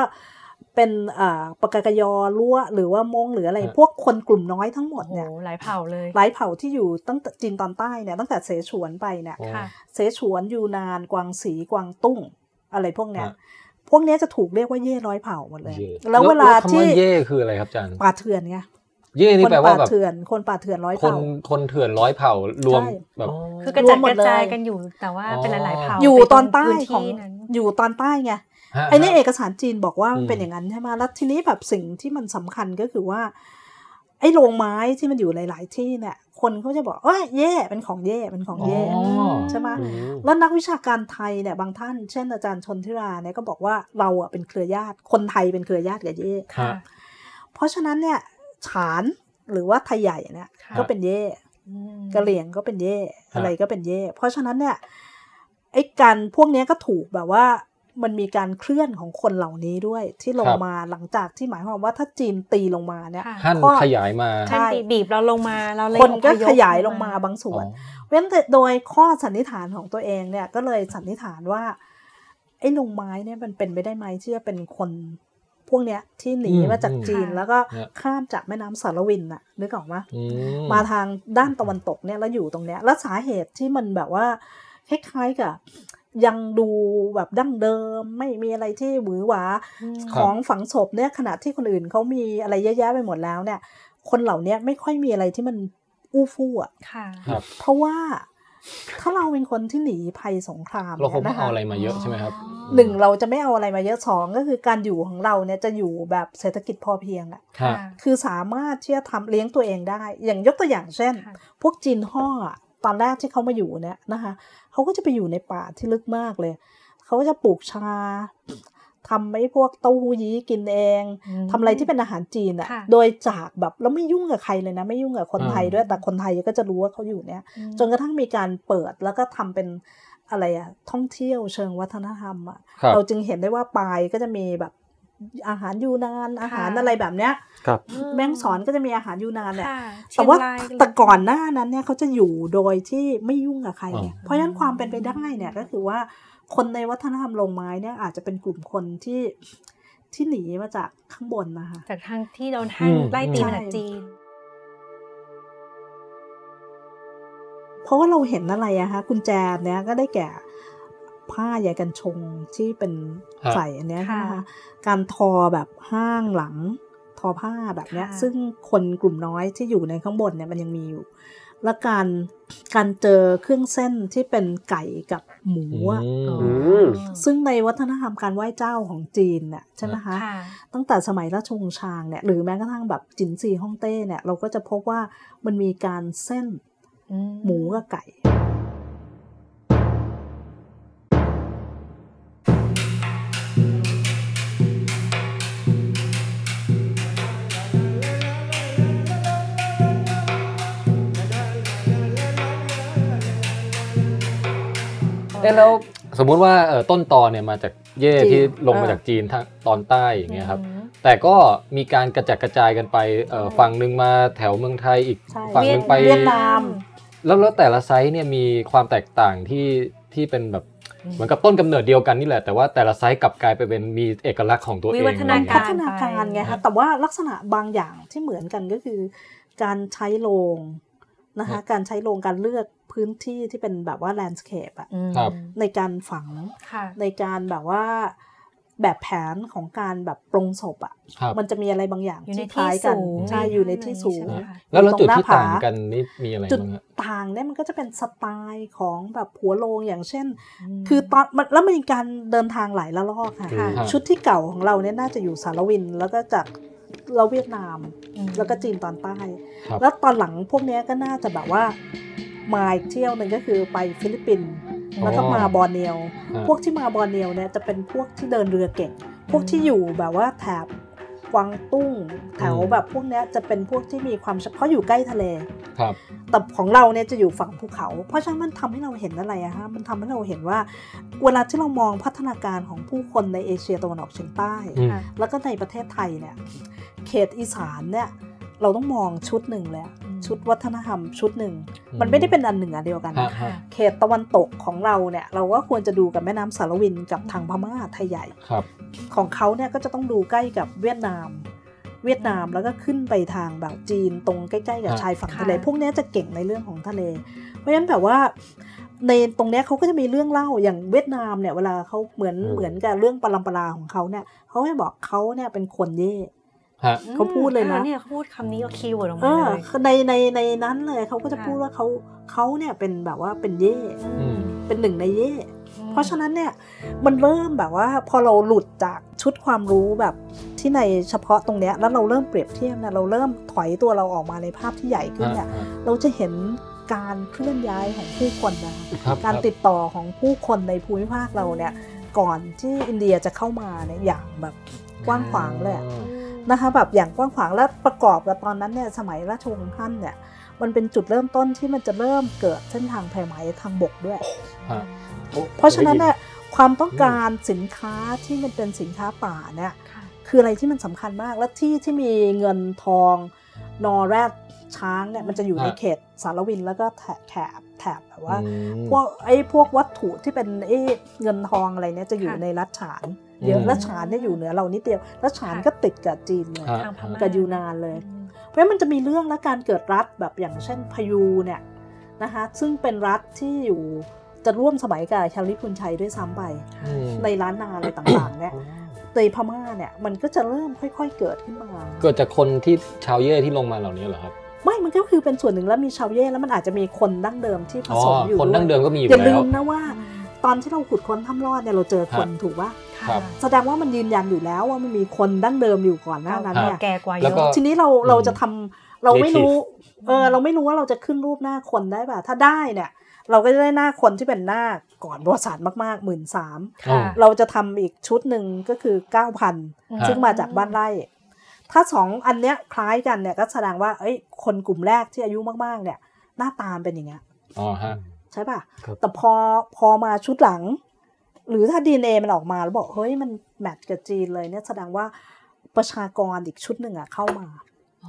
B: เป็นอ่าปากกากยอล้วหรือว่ามงหรืออะไร
A: ฮะ
B: พวกคนกลุ่มน้อยทั้งหมด
D: โอ้โห
B: เนี่ย
D: หลายเผ่าเลย
B: หลายเผ่าที่อยู่ตั้งแต่จีนตอนใต้เนี่ยตั้งแต่เสฉวนไปเนี่ย
D: ค่ะ
B: เสฉวนยูนาน กวางสีกวางตุ้ง อะไรพวกเนี้ย
A: ฮะ
B: พวกเนี้ยจะถูกเรียกว่าเย่ร้อยเผ่าหมดเลย
A: เย่
B: แล้วเวลา
A: คำ
B: ที่
A: เย่คืออะไรครับอาจารย์
B: ป่าเถื่อนไง
A: เย่นี่
B: คน
A: แปลว่า
B: ป่า
A: แบบ
B: เถื่อนคนป่าเถื่อนร้อย
A: คน
B: เผ่า
A: คนเถื่อนร้อยเผ่ารวม
B: ใช่
A: แบบ
D: คือกระจัด
B: รวมหม
D: ก
B: ด
D: ระจาย
B: เลย
D: กันอยู่แต่ว่า
A: อ๋อ
D: เป็นหลายๆเผ่า
B: อยู่
D: ไป
B: ตอนใต้
D: พื้
B: ของ
D: ที่นั้น
B: อยู่ตอนใต้ไง
A: ฮะ
B: ไอ้นี่
A: ฮะ
B: เอกสารจีนบอกว่ามัน
A: อืม
B: เป็นอย่างนั้นใช่ไหมแล้วทีนี้แบบสิ่งที่มันสำคัญก็คือว่า ไอ้โรงไม้ที่มันอยู่หลาย ๆ ที่เนี่ยคนเขาจะบอกเอ้ยเย่เป็นของเย่เป็นของเย่
A: อ๋อ
B: ใช่ไหม
C: อืม
B: แล้วนักวิชาการไทยเนี่ยบางท่าน เช่นอาจารย์ชนทิราเนี่ยก็บอกว่าเราอะเป็นเครือญาติ คนไทยเป็นเครือญาติกับเย่
D: ค่ะ
B: เพราะฉะนั้นเนี่ย ฉานหรือว่าไทยใหญ่เนี่ย
D: ค่ะ
B: ก็เป็นเย่
D: อืม
B: กะเหลี่ยงก็เป็นเย่อะไรก็เป็นเย่เพราะฉะนั้นเนี่ยไอ้การพวกเนี้ยก็ถูกแบบว่ามันมีการเคลื่อนของคนเหล่านี้ด้วยที่ลง
A: ครับ
B: มาหลังจากที่หมายความว่าถ้าจีนตีลงมาเนี่ย
D: ค่ะ
A: ท่าน
B: ข้อ
A: ขยายมา
B: ใช่
D: ท่านบีบเราลงมาเราเลย
B: คนก็
D: อพ
B: ขยายลงมาบางส่วน
A: อ๋อ
B: เว้นแต่โดยข้อสันนิษฐานของตัวเองเนี่ยก็เลยสันนิษฐานว่าไอ้ลงไม้เนี่ยมันเป็นไปได้ไหมที่จะเป็นคน พวกเนี้ยที่หนี
A: อืม
B: มาจาก
A: อืม
B: จีน
D: ค่ะ
B: แล้วก็
A: เนี่ย
B: ข้ามจากแม่น้ำสารวินน่ะนึกออกไหม
A: อื
B: มาทางด้านตะวันตกเนี่ยแล้วอยู่ตรงเนี้ยแล้วสาเหตุที่มันแบบว่าคล้ายๆกับยังดูแบบดั้งเดิมไม่มีอะไรที่หวือหวา
D: อืม
B: ของฝังศพเนี่ยขณะที่คนอื่นเขามีอะไรเยอะแยะไปหมดแล้วเนี่ย คนเหล่านี้ไม่ค่อยมีอะไรที่มันอู้ฟู่อะ
D: ค่ะ
A: ครับ
B: เพราะว่า ถ้าเราเป็นคนที่หนีภัยสงคราม
A: เราคง
B: นี่
A: ไม่
B: ย
A: เอา
B: นะคะ
A: อะไรมาเยอะใช่ไหมครับ
B: หนึ่งเราจะไม่เอาอะไรมาเยอะสองก็คือการอยู่ของเราเนี่ยจะอยู่แบบเศรษฐกิจพอเพียงอะ
A: ค่ะ
B: คือสามารถที่จะทำเลี้ยงตัวเองได้ อย่างยกตัวอย่างเช่น
D: ค่ะ
B: พวกจีนห่ออะตอนแรกที่เขามาอยู่เนี่ยนะคะเขาก็จะไปอยู่ในป่าที่ลึกมากเลยเขาก็จะปลูกชา ทำไอ้พวกเต้าหู้ยี้กินเอง
D: อืม
B: ทำอะไรที่เป็นอาหารจีนอะ
D: ค่ะ
B: โดยจากแบบแล้วไม่ยุ่งกับใครเลยนะ ไม่ยุ่งกับคนไทยด้วยแต่คนไทยก็จะรู้ว่าเขาอยู่เนี่ย
D: อืม
B: จนกระทั่งมีการเปิดแล้วก็ทำเป็นอะไรอะท่องเที่ยวเชิงวัฒนธรรมอะ
A: ครับ
B: เราจึงเห็นได้ว่าปลายก็จะมีแบบอาหารยูนานอาหารอะไรแบบเนี้ย
C: ครับ
B: แม่งสอนก็จะมีอาหารยูนานเนี่ย
D: ค่ะ
B: แต่ว่า
D: เชียงรย
B: แต่ก่อนหน้านั้นเนี่ยเขาจะอยู่โดยที่ไม่ยุ่งกับใครไง
A: อ๋อ
B: เพราะฉะนั้นความเป็นไปได้เนี่ยก็คือว่า คนในวัฒนธรรมลงไม้เนี่ยอาจจะเป็นกลุ่มคนที่ที่หนีมาจากข้างบนนะคะ
D: จากทางที่โดนท่าน
A: อืม
D: ไล่ตี
B: ใช่
D: มาจากจีน
B: เพราะว่าเราเห็นอะไรอะคะกุญแจเนี่ยก็ได้แก่ผ้าใยกันชงที่เป็น
A: ฮะ
B: ใส่อันเนี้ย
D: ค่ะ
B: นะคะการทอแบบห้างหลัง ทอผ้าแบบเนี้ย
D: ค่ะ
B: ซึ่งคนกลุ่มน้อยที่อยู่ในข้างบนเนี่ยมันยังมีอยู่ แล้วการการเจอเครื่องเส้นที่เป็นไก่กับหมูอะ
A: อืม
C: อืม
B: ซึ่งในวัฒนธรรมการไหว้เจ้าของจีนเนี่ยใช่ไหมคะ
D: ค่ะ
B: ตั้งแต่สมัยราชวงศ์ชางเนี่ยหรือแม้กระทั่งแบบจินซีฮ่องเต้เนี่ยเราก็จะพบว่ามันมีการเส้น
D: อื
B: หมูกับไก่
A: อ๊ะแล้วสมมุติว่าเอ่อต้นตอเนี่ยมาจากเย่
B: จีน
A: ที่ลงมา
B: เออ
A: จากจีนทางตอนใต้อย่างเงี้ยครับ
D: อืม
A: แต่ก็มีการกระจัดกระจายกันไปเอ่อฝั่งหนึ่งมาแถวเมืองไทยอีก
B: ใช่
A: ฝั่งหนึ่งไป
B: เวียดนาม
A: แล้วแล้วแต่ละ site เนี่ยมีความแตกต่างที่ที่เป็นแบบเหมือนกับต้นกำเนิดเดียวกันนี่แหละ แต่ว่าแต่ละ site กลับกลายไปเป็นมีเอกลักษณ์ของตัวเอง
D: วิวัฒนา
A: อะไร
D: กา
B: พั
D: ร
B: ฒนาการไง
D: ไป
B: คะแต่ว่าลักษณะบางอย่างที่เหมือนกันก็คือ การใช้โลงนะคะการใช้โลงการเลือก พื้นที่ที่เป็นแบบว่า landscape อะ
D: อืม
A: ครับ
B: ในการฝัง
D: ค่ะ
B: ในการแบบว่าแบบแผนของการแบบปรงศพอะ
A: ครับ
B: มันจะมีอะไรบางอย่าง
D: อยู่ใน
B: ที่คล้ายกัน
D: ที่สูง
B: ใช่อยู่ในที่สูง
D: ใช่ไหมคะ
A: แล้วแล้ว
B: ตรง
A: จุด
B: หน้า
A: ที่
B: ผา
A: ต่างกันนี่มีอะไร
B: จุด
A: บ้างฮะ
B: ต่างเนี่ยมันก็จะเป็นสไตล์ของแบบหัวโลงอย่างเช่น คือตอนมันแล้วมันมีการเดินทางหลายละลอกค่ะ
D: ค่ะ
A: ครับ
B: ชุดที่เก่าของเราเนี่ยน่าจะอยู่สารวินแล้วก็จากเราเวียดนาม
D: อืม
B: แล้วก็จีนตอนใต้
A: ครับ
B: แล้วตอนหลังพวกเนี้ยก็น่าจะแบบว่า มาอีกเที่ยวหนึ่งก็คือไปฟิลิปปินส์แล้วก็มาบอร์เนียว
A: ฮะ
B: พวกที่มาบอร์เนียวเนี่ยจะเป็นพวกที่เดินเรือเก่ง พวกที่อยู่แบบว่าแถบกวางตุ้งแถวแบบพวกเนี้ยจะเป็นพวกที่มีความเฉพาะอยู่ใกล้ทะเล
A: ครับ
B: แต่ของเราเนี่ยจะอยู่ฝั่งภูเขา เพราะฉะนั้นมันทำให้เราเห็นอะไรอะฮะมันทำให้เราเห็นว่า เวลาที่เรามองพัฒนาการของผู้คนในเอเชียตะวันออกเฉียงใต้
A: อืม
D: ค่ะ
B: แล้วก็ในประเทศไทยเนี่ย เขตอีสานเนี่ยเราต้องมองชุดหนึ่งเลยอะ
D: อืม
B: ชุดวัฒนธรรมชุดหนึ่ง
A: อืม
B: มันไม่ได้เป็นอันหนึ่งอันเดียวกัน
A: ฮะ
B: นะ
A: ฮะ
B: เขตตะวันตกของเราเนี่ยเราก็ควรจะดูกับแม่น้ำสารวินกับทางพม่าไทยใหญ่
A: ครับ
B: ของเขาเนี่ยก็จะต้องดูใกล้กับเวียดนาม เวียดนามแล้วก็ขึ้นไปทางแบบจีนตรงใกล้ๆกับ
A: ฮะ
B: ชายฝั่งทะเล
D: ค่ะ
B: พวกเนี้ยจะเก่งในเรื่องของทะเล เพราะฉะนั้นแบบว่าในตรงเนี้ยเขาก็จะมีเรื่องเล่าอย่างเวียดนามเนี่ยเวลาเขาเหมือน
A: อืม
B: เหมือนกับเรื่องปรัมปราของเขาเนี่ยเขาให้บอกเขาเนี่ยเป็นคนเย่
A: ฮะ
B: เขาพูดเลยนะ
D: ออเนี่ยเขาพูดคำนี้ก็ keyword ออกมาเอ
B: อ
D: เลย
B: ในในในนั้นเลยเขาก็จะ
D: ค่ะ
B: พูดว่าเขาเขาเนี่ยเป็นแบบว่าเป็นเยว่
A: อืม
B: เป็นหนึ่งในเยว่เพราะฉะนั้นเนี่ยมันเริ่มแบบว่าพอเราหลุดจากชุดความรู้แบบที่ในเฉพาะตรงเนี้ยแล้วเราเริ่มเปรียบเทียบเนี่ยเราเริ่มถอยตัวเราออกมาในภาพที่ใหญ่ขึ้นเนี่ย
A: ฮะ
B: เราจะเห็นการเคลื่อนย้ายของผู้คนนะคะ
A: ครับ
B: การ
A: ครับ
B: ติดต่อของผู้คนในภูมิภาคเราเนี่ยก่อนที่อินเดียจะเข้ามาเนี่ยอย่างแบบกว้างขวางเลยอะ นะคะแบบอย่างกว้างขวางและประกอบกับตอนนั้นเนี่ยสมัยราชวงศ์ฮั่นเนี่ยมันเป็นจุดเริ่มต้นที่มันจะเริ่มเกิดเส้นทางแพร่ไหมทางบกด้วย
A: ฮะ
B: เพราะฉะนั้นเนี่ยความต้องการสินค้าที่มันเป็นสินค้าป่าเนี่ย
D: ค่ะ
B: คืออะไรที่มันสำคัญมากและที่ที่มีเงินทองนอแรดช้างเนี่ยมันจะอยู่ใน
A: ฮะ
B: เขตสารวินแล้วก็แถบแถบแถบแบบว่า
A: อืม
B: พวกไอ้พวกวัตถุที่เป็นไอ้เงินทองอะไรเนี่ยจะอยู่
D: ค่ะ
B: ในรัฐฉาน เยอะ
A: อืม
B: รัฐฉานเนี่ยอยู่เหนือเรานิดเดียวรัฐฉานก็ติดกับจีนเลย
A: ฮะ
D: ทางพม่า
B: กับยูนานเลย เพราะฉะนั้นมันจะมีเรื่องและการเกิดรัฐแบบอย่างเช่นพยูเนี่ยนะคะซึ่งเป็นรัฐที่อยู่จะร่วมสมัยกับชาลิพุนชัยด้วยซ้ำไป
A: อืม
B: ในร้านนาอะไรต่างๆเนี่ยในพม่าเนี่ยมันก็จะเริ่มค่อย ๆ เกิดขึ้นมา
A: เกิดจากคนที่ชาวเย่ที่ลงมาเหล่านี้เหรอครับ
B: ไม่มันก็คือเป็นส่วนหนึ่งแล้วมีชาวเย่แล้วมันอาจจะมีคนดั้งเดิมที่ผ
A: อ๋อ
B: สมอยู่
A: คนดั้งเดิมก็มีอยู่
B: อย่าลื
A: แล้ว
B: มนะว่า ตอนที่เราขุดค้นถ้ำรอดเนี่ยเราเจอคน
A: ฮะ
B: ถูกปะ
A: ครับ
B: แสดงว่ามันยืนยันอยู่แล้วว่ามันมีคนดั้งเดิมอยู่ก่อนหน้านั้น
D: เก่า
B: เนี่ย
D: แก่กว่าเย
A: แล้วก็
D: อะ
B: ทีนี้เรา
A: อืม
B: เราจะทำเราไม่รู้
A: Native
B: เออเราไม่รู้ว่าเราจะขึ้นรูปหน้าคนได้ป่ะถ้าได้เนี่ย เราก็จะได้หน้าคนที่เป็นหน้าก่อนประวัติศาสตร์มากๆหมื่นสาม
D: ค่ะ
B: เราจะทำอีกชุดหนึ่งก็คือ
D: อืม
B: 9,000ซึ่งมาจากบ้านไร่ถ้าสองอันเนี้ยคล้ายกันเนี่ยก็แสดงว่าเอ้ยคนกลุ่มแรกที่อายุมากๆ เนี่ย หน้าตามนเป็นอย่างเงี้ย
A: อ๋อฮะ
B: ใช่ป่ะ
A: ครับ
B: แต่พอพอมาชุดหลัง หรือถ้า DNA มันออกมาแล้วบอกเฮ้ยมันแมทช์กับจีนเลยเนี่ยแสดงว่าประชากรอีกชุดหนึ่งอะเข้ามา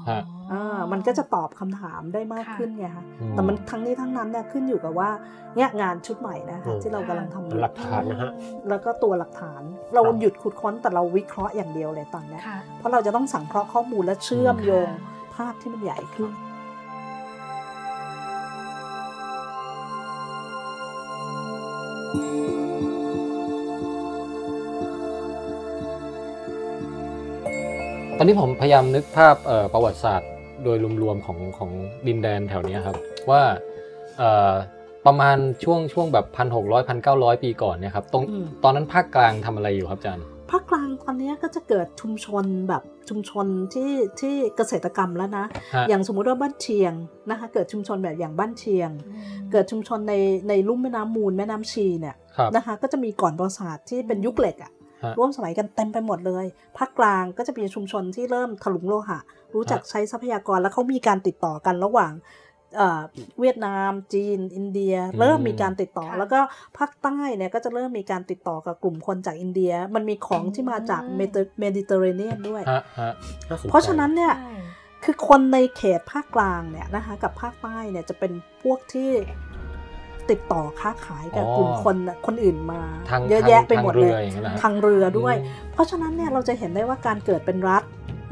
A: ฮะ
B: อ่ามันก็จะตอบคำถามได้มาก
D: ค่ะ
B: ขึ้นไงคะ
A: อืม
B: แต่มันทั้งนี้ทั้งนั้นเนี่ยขึ้นอยู่กับว่าเนี่ยงานชุดใหม่นะคะ
C: อืม
B: ที่เรากำลังทำอยู่
C: หลักฐานนะฮะ
B: แล้วก็ตัวหลักฐาน เรา
C: ครับ
B: หยุดขุดค้นแต่เราวิเคราะห์อย่างเดียวเลยตอนเนี้ย
D: ค่ะ
B: เพราะเราจะต้องสังเคราะห์ข้อมูลและเชื่อมโยง
D: ค่ะ
B: ภาพที่มันใหญ่ขึ้น
A: ตอนนี้ผมพยายามนึกภาพเอ่อประวัติศาสตร์โดยรวมๆของของดินแดนแถวเนี้ยครับว่าเอ่อประมาณช่วงช่วงแบบพันหกร้อยพันเก้าร้อยปีก่อนเนี่ยครับตรง
B: อืม
A: ตอนนั้นภาคกลางทำอะไรอยู่ครับอาจารย์
B: ภาคกลางตอนเนี้ยก็จะเกิดชุมชนแบบชุมชนที่ที่เกษตรกรรมแล้วนะ
A: ฮะ
B: อย่างสมมุติว่าบ้านเชียงนะคะเกิดชุมชนแบบอย่างบ้านเชียง เกิดชุมชนในในลุ่มแม่น้ำมูลแม่น้ำชีเนี่ย
A: ครับ
B: นะคะก็จะมีก่อนประวัติศาสตร์ที่เป็นยุคเหล็กอะ
A: ฮะ
B: ร่วมสมัยกันเต็มไปหมดเลยภาคกลางก็จะมีชุมชนที่เริ่มถลุงโลหะ รู้จักใช้ทรัพยากรแล้วเขามีการติดต่อกันระหว่างเอ่อเวียดนาม จีน อินเดีย เริ่มมีการติดต่อ
D: ค่ะ
B: แล้วก็ภาคใต้เนี่ยก็จะเริ่มมีการติดต่อกับกลุ่มคนจากอินเดีย มันมีของที่มาจากเมดิเตอร์เรเนียนด้วย
A: ฮะฮะ
C: น่สใจ
B: เพราะฉะนั้นเนี่ย
D: ใช่
B: คือคนในเขตภาคกลางเนี่ยนะคะกับภาคใต้เนี่ยจะเป็นพวกที่ ติดต่อค้าขายกับ
A: อ๋อ
B: กลุ่มคนน่ะคนอื่นมา
A: ทาง
B: เยอะแยะไปหมดเลย
A: ทางเรืออย่างนั้นนะฮะ
B: ทางเรือด้วย
A: อืม
B: เพราะฉะนั้นเนี่ยเราจะเห็นได้ว่าการเกิดเป็นรัฐ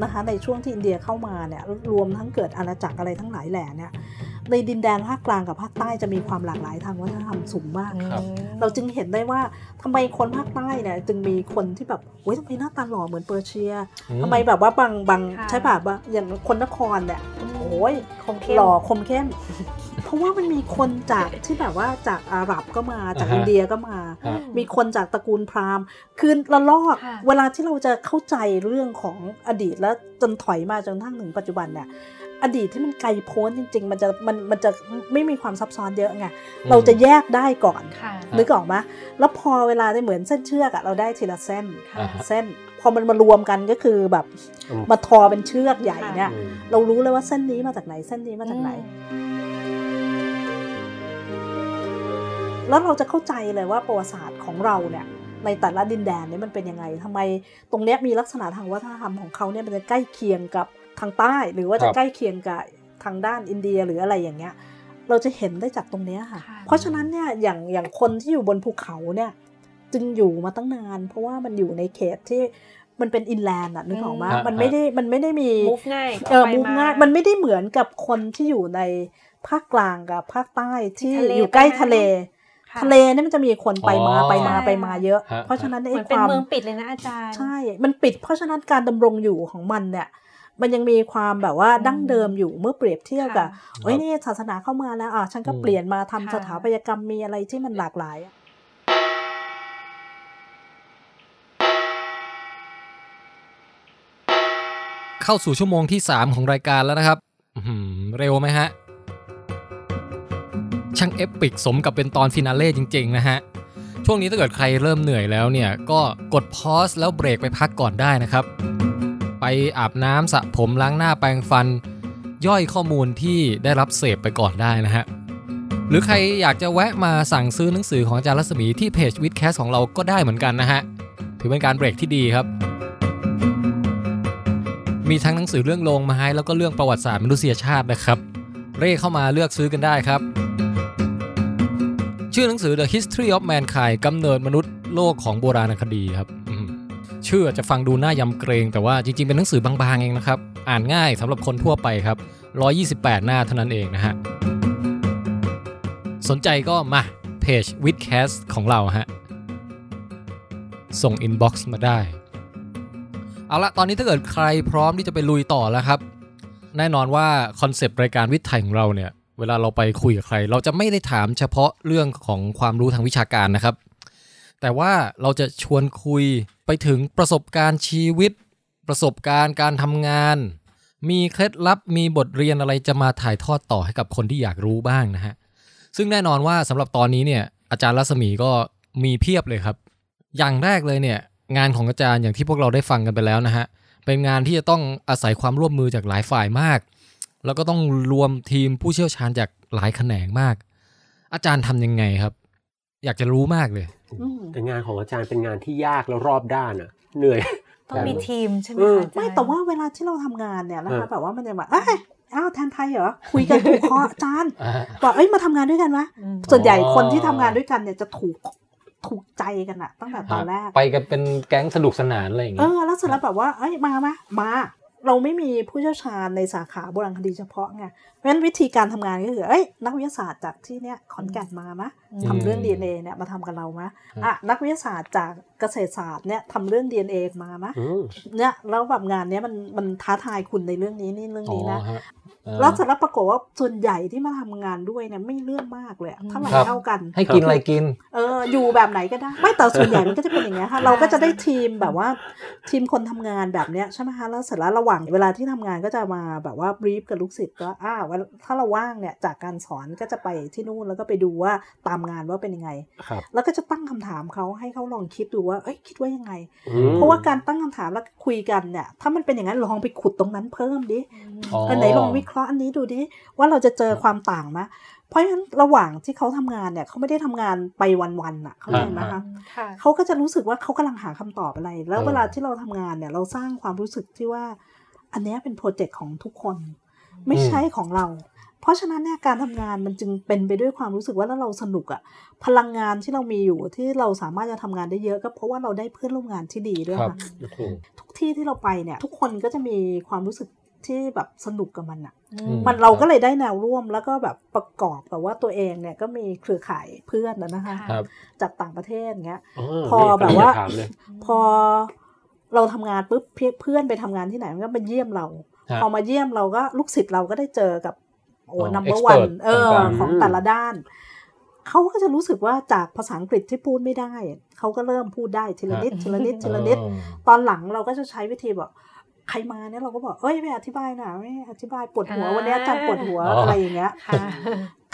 B: นะคะในช่วงที่อินเดียเข้ามาเนี่ยรวมทั้งเกิดอาณาจักรอะไรทั้งหลายแหล่เนี่ยในดินแดนภาคกลางกับภาคใต้จะมีความหลากหลายทางวัฒนธรรมสูงมาก
A: ครับ
B: เราจึงเห็นได้ว่าทำไมคนภาคใต้เนี่ยจึงมีคนที่แบบโอ้ยทำไมหน้าตาหล่อเหมือนเปอร์เซีย
A: อืม
B: ทำไมแบบว่าบางบาง
D: ค่ะ
B: ใช่ป่ะบางอย่างคนนครเนี่ยโอ้ย
D: คมเข้ม
B: หล่อคมเข้ม เพราะว่ามันมีคนจากที่แบบว่าจากอาหรับก็มาจาก
A: อ่าฮะ
B: อินเดียก็มา
A: ฮะ
B: มีคนจากตระกูลพราหมณ์ คือละลอก
D: ค่ะ
B: เวลาที่เราจะเข้าใจเรื่องของอดีตแล้วจนถอยมาจนกระทั่งถึงปัจจุบันเนี่ยอดีตที่มันไกลโพ้นจริง ๆ มันจะมันมันจะไม่มีความซับซ้อนเยอะไงเราจะแยกได้ก่อน
D: ค่ะ
B: นึกออกไหมแล้วพอเวลาได้เหมือนเส้นเชือกอะเราได้ทีละเส้น
D: ค่ะ
A: อ่าฮะ
B: เส้นพอมันมารวมกันก็คือแบบ
C: อืม
B: มาทอเป็นเชือกใหญ่เนี่ย
C: อืม
B: เรารู้เลยว่าเส้นนี้มาจากไหนเส้นนี้มาจากไหน แล้วเราจะเข้าใจเลยว่าประวัติศาสตร์ของเราเนี่ยในแต่ละดินแดนเนี่ยมันเป็นยังไงทำไมตรงเนี้ยมีลักษณะทางวัฒนธรรมของเขาเนี่ยมันจะใกล้เคียงกับทางใต้ หรือว่า
A: ค
B: จะ
A: รับ
B: ใกล้เคียงกับทางด้านอินเดียหรืออะไรอย่างเงี้ย เราจะเห็นได้จากตรงเนี้ยค่ะ
D: ค่ะ
B: เพราะฉะนั้นเนี่ยอย่างอย่างคนที่อยู่บนภูเขาเนี่ยจึงอยู่มาตั้งนาน เพราะว่ามันอยู่ในเขตที่มันเป็นอินแลนด์อะนึกออกไหม
A: อืม
B: มันไม่ได้มันไม่ได้มี
D: มูฟง่าย
B: เออ
D: ไป
B: มูฟ
D: มา
B: ง่ายมันไม่ได้เหมือนกับคนที่อยู่ในภาคกลางกับภาคใต้ที่
D: ทะเล
B: อยู่ใกล้
D: ไปมา
B: ทะเล
D: ค่ะ
B: ทะเลเนี่ยมันจะมีคนไปมา
A: อ๋อ
B: ไปมา
D: ใช่
B: ไปมาเยอะ
A: ฮะ
B: เพราะฉะนั้น
D: เห
B: ไอ้
D: มือน
B: ค
D: เป็น
B: วาม
D: เมืองปิดเลยนะอาจารย์
B: ใช่ มันปิด เพราะฉะนั้นการดำรงอยู่ของมันเนี่ยมันยังมีความแบบว่าดั้งเดิมอยู่เมื่อเปรียบเทียบกับ
D: ค่ะ
B: เอ้ยนี่ศาสนาเข้ามาแล้วอะฉันก็
A: อืม
B: เปลี่ยนมาทำ
D: ค่ะ
B: สถาปัตยกรรมมีอะไรที่มันหลากหลายอะ
A: เข้าสู่ชั่วโมงที่ 3 ของรายการแล้วนะครับอื้อหือเร็วไหมฮะ ช่าง epic สมกับเป็นตอน finale จริงๆนะฮะ ช่วงนี้ถ้าเกิดใครเริ่มเหนื่อยแล้วเนี่ย ก็กด pause แล้วเบรกไปพักก่อนได้นะครับ ไปอาบน้ำสระผมล้างหน้าแปรงฟัน ย่อยข้อมูลที่ได้รับเสพไปก่อนได้นะฮะ หรือใครอยากจะแวะมาสั่งซื้อหนังสือของอาจารย์รัศมีที่เพจ WiTcast ของเราก็ได้เหมือนกันนะฮะ ถือเป็นการเบรกที่ดีครับมีทั้งหนังสือเรื่องโลงไม้แล้วก็เรื่องประวัติศาสตร์มนุษยชาตินะครับ เร่เข้ามาเลือกซื้อกันได้ครับ ชื่อหนังสือ The History of Mankind กำเนิดมนุษย์โลกของโบราณคดีครับชื่ออาจจะฟังดูน่ายำเกรงแต่ว่าจริงๆ เป็นหนังสือบางๆ เองนะครับ อ่านง่ายสำหรับคนทั่วไปครับ 128 หน้าเท่านั้นเองนะฮะ สนใจก็มาเพจ w i t c a s t ของเราฮะ ส่ง inbox มาได้ เอาละตอนนี้ถ้าเกิดใครพร้อมที่จะไปลุยต่อแล้วครับ แน่นอนว่า concept รายการวิทย์ไทยของเราเนี่ย เวลาเราไปคุยกับใคร เราจะไม่ได้ถามเฉพาะเรื่องของความรู้ทางวิชาการนะครับ แต่ว่าเราจะชวนคุยไปถึงประสบการณ์ชีวิต ประสบการณ์การทำงาน มีเคล็ดลับมีบทเรียนอะไรจะมาถ่ายทอดต่อให้กับคนที่อยากรู้บ้างนะฮะซึ่งแน่นอนว่าสำหรับตอนนี้เนี่ยอาจารย์รัศมีก็มีเพียบเลยครับ อย่างแรกเลยเนี่ยงานของอาจารย์อย่างที่พวกเราได้ฟังกันไปแล้วนะฮะเป็นงานที่จะต้องอาศัยความร่วมมือจากหลายฝ่ายมาก แล้วก็ต้องรวมทีมผู้เชี่ยวชาญจากหลายแขนงมาก อาจารย์ทำยังไงครับ อยากจะรู้มากเลย
B: อืม
C: แต่งานของอาจารย์เป็นงานที่ยากแล้วรอบด้านอะเหนื่อย
D: ต้องมีทีมใช่ไหม
C: เออ
D: คะอาจารย์
B: ไม่แต่ว่าเวลาที่เราทำงานเนี่ยนะ
C: เอ
B: คะ
C: อ
B: แบบว่ามันจะแบบเอ้ยอ้าวแทนไทยเหรอคุยกันถูกคออาจารย์บอกเอ้ยมาทำงานด้วยกันวะ
D: อืม
B: ส่วนใหญ่คนที่ทำงานด้วยกันเนี่ยจะถูกถูกใจกันอะตั้งแต่ตอนแรก
A: ไปกันเป็นแก๊งสนุกสนานอะไรอย่าง
B: เอ
A: เงี้ย
B: อแล้วเสร็จแล้วแบบว่าเอ้ยมามามา เราไม่มีผู้เชี่ยวชาญในสาขาโบราณคดีเฉพาะไงเพราะฉะนั้นวิธีการทำงานก็คือเอ้ยนักวิทยาศาสตร์จากที่เนี้ยขอนแก่นมามะทำเรื่อง DNA เนี่ยมาทำกับเรามะอะนักวิทยาศาสตร์จากเกษตรศาสตร์เนี่ยทำเรื่อง DNA มามะ
C: อืม
B: เนี่ยแล้วแบบงานเนี้ยมันมันท้าทายคุณในเรื่องนี้นี่เรื่อง
A: อ๋อ
B: นี้นะ
A: ฮะเออ
B: แล้วเสร็จแล้วปรากฏว่าส่วนใหญ่ที่มาทำงานด้วยเนี่ยไม่เลื่อนมากเลยอะเท่าไหร่
A: ครับ
B: เท่ากัน
A: ให้กินอะไรกิน
B: เอออยู่แบบไหนก็ได้ ไม่แต่ส่วนใหญ่มันก็จะเป็นอย่างเงี้ยค่ะ เราก็จะได้ทีมแบบว่าทีมคนทำงานแบบเนี้ยใช่ไหมคะแล้วเสร็จแล้วระหว่างเวลาที่ทำงานก็จะมาแบบว่าบรีฟกับลูกศิษย์ก็อ่าวันถ้าเราว่างเนี่ยจากการสอนก็จะไปที่นู่นแล้วก็ไปดูว่าตามงานว่าเป็นยังไง
C: ครับ
B: แล้วก็จะตั้งคำถามเขาให้เขาลองคิดดูว่าเอ้ยคิดว่ายังไง
C: อืม
B: เพราะว่าการตั้งคำถามแล้วคุยกันเนี่ยถ้ามันเป็นอย่างนั้นลองไปขุดตรงนั้นเพิ่มดิ
A: อ๋อ
B: อันไหนลองวิเคราะห์ราะห์อันนี้ดูดิว่าเราจะเจอความต่างไหมเพราะฉะนั้นระหว่างที่เขาทำงานเนี่ยเขาไม่ได้ทำงานไปวันๆอะเขาใจไหมคะ
D: ค่ะ
B: เขาก็จะรู้สึกว่าเขากำลังหาคำตอบอะไร แล้ว
C: เออ
B: เวลาที่เราทำงานเนี่ยเราสร้างความรู้สึกที่ว่า อันเนี้ยเป็นโปรเจกต์ของทุกคน ไม่ใช่ของเรา เพราะฉะนั้นเนี่ยการทำงานมันจึงเป็นไปด้วยความรู้สึกว่าแล้วเราสนุกอะพลังงานที่เรามีอยู่ที่เราสามารถจะทำงานได้เยอะก็เพราะว่าเราได้เพื่อนร่วมงานที่ดีด้วย
A: ครับ
B: ค่ะทุกที่ที่เราไปเนี่ย ทุกคนก็จะมีความรู้สึก ที่แบบสนุกกับมันอะ
A: อืม
B: มันเราก็เลยได้แนวร่วมแล้วก็แบบประกอบกับว่าตัวเองเนี่ยก็มีเครือข่ายเพื่อนนะนะคะ
A: ครับ
B: จากต่างประเทศอย่างเงี้ย
C: อ๋อ
B: พอแบบว่า
C: ถามเลย
B: พอเราทำงานปุ๊บเพื่อนเพื่อนไปทำงานที่ไหนมันก็มาเยี่ยมเรา
A: ฮะ
B: พอมาเยี่ยมเราก็ลูกศิษย์เราก็ได้เจอกับโอ้
A: อ๋อ
B: นัมเบอร์
A: expert
B: วันเออ
A: ต่างๆ
B: ของแต่ละด้าน เขาก็จะรู้สึกว่าจากภาษาอังกฤษที่พูดไม่ได้ เขาก็เริ่มพูดได้ทีละนิดทีละนิดทีละนิด
A: อ๋อ
B: ตอนหลังเราก็จะใช้วิธีบอก ใครมาเนี่ยเราก็บอกเอ้ยไม่อธิบายหน่อยไม่อธิบายปวดหัว
D: อ่า
B: วันนี้อาจารย์ปวดหัว
A: อ๋ออ
B: อะไรอย่างเงี้ย
D: ค่ะ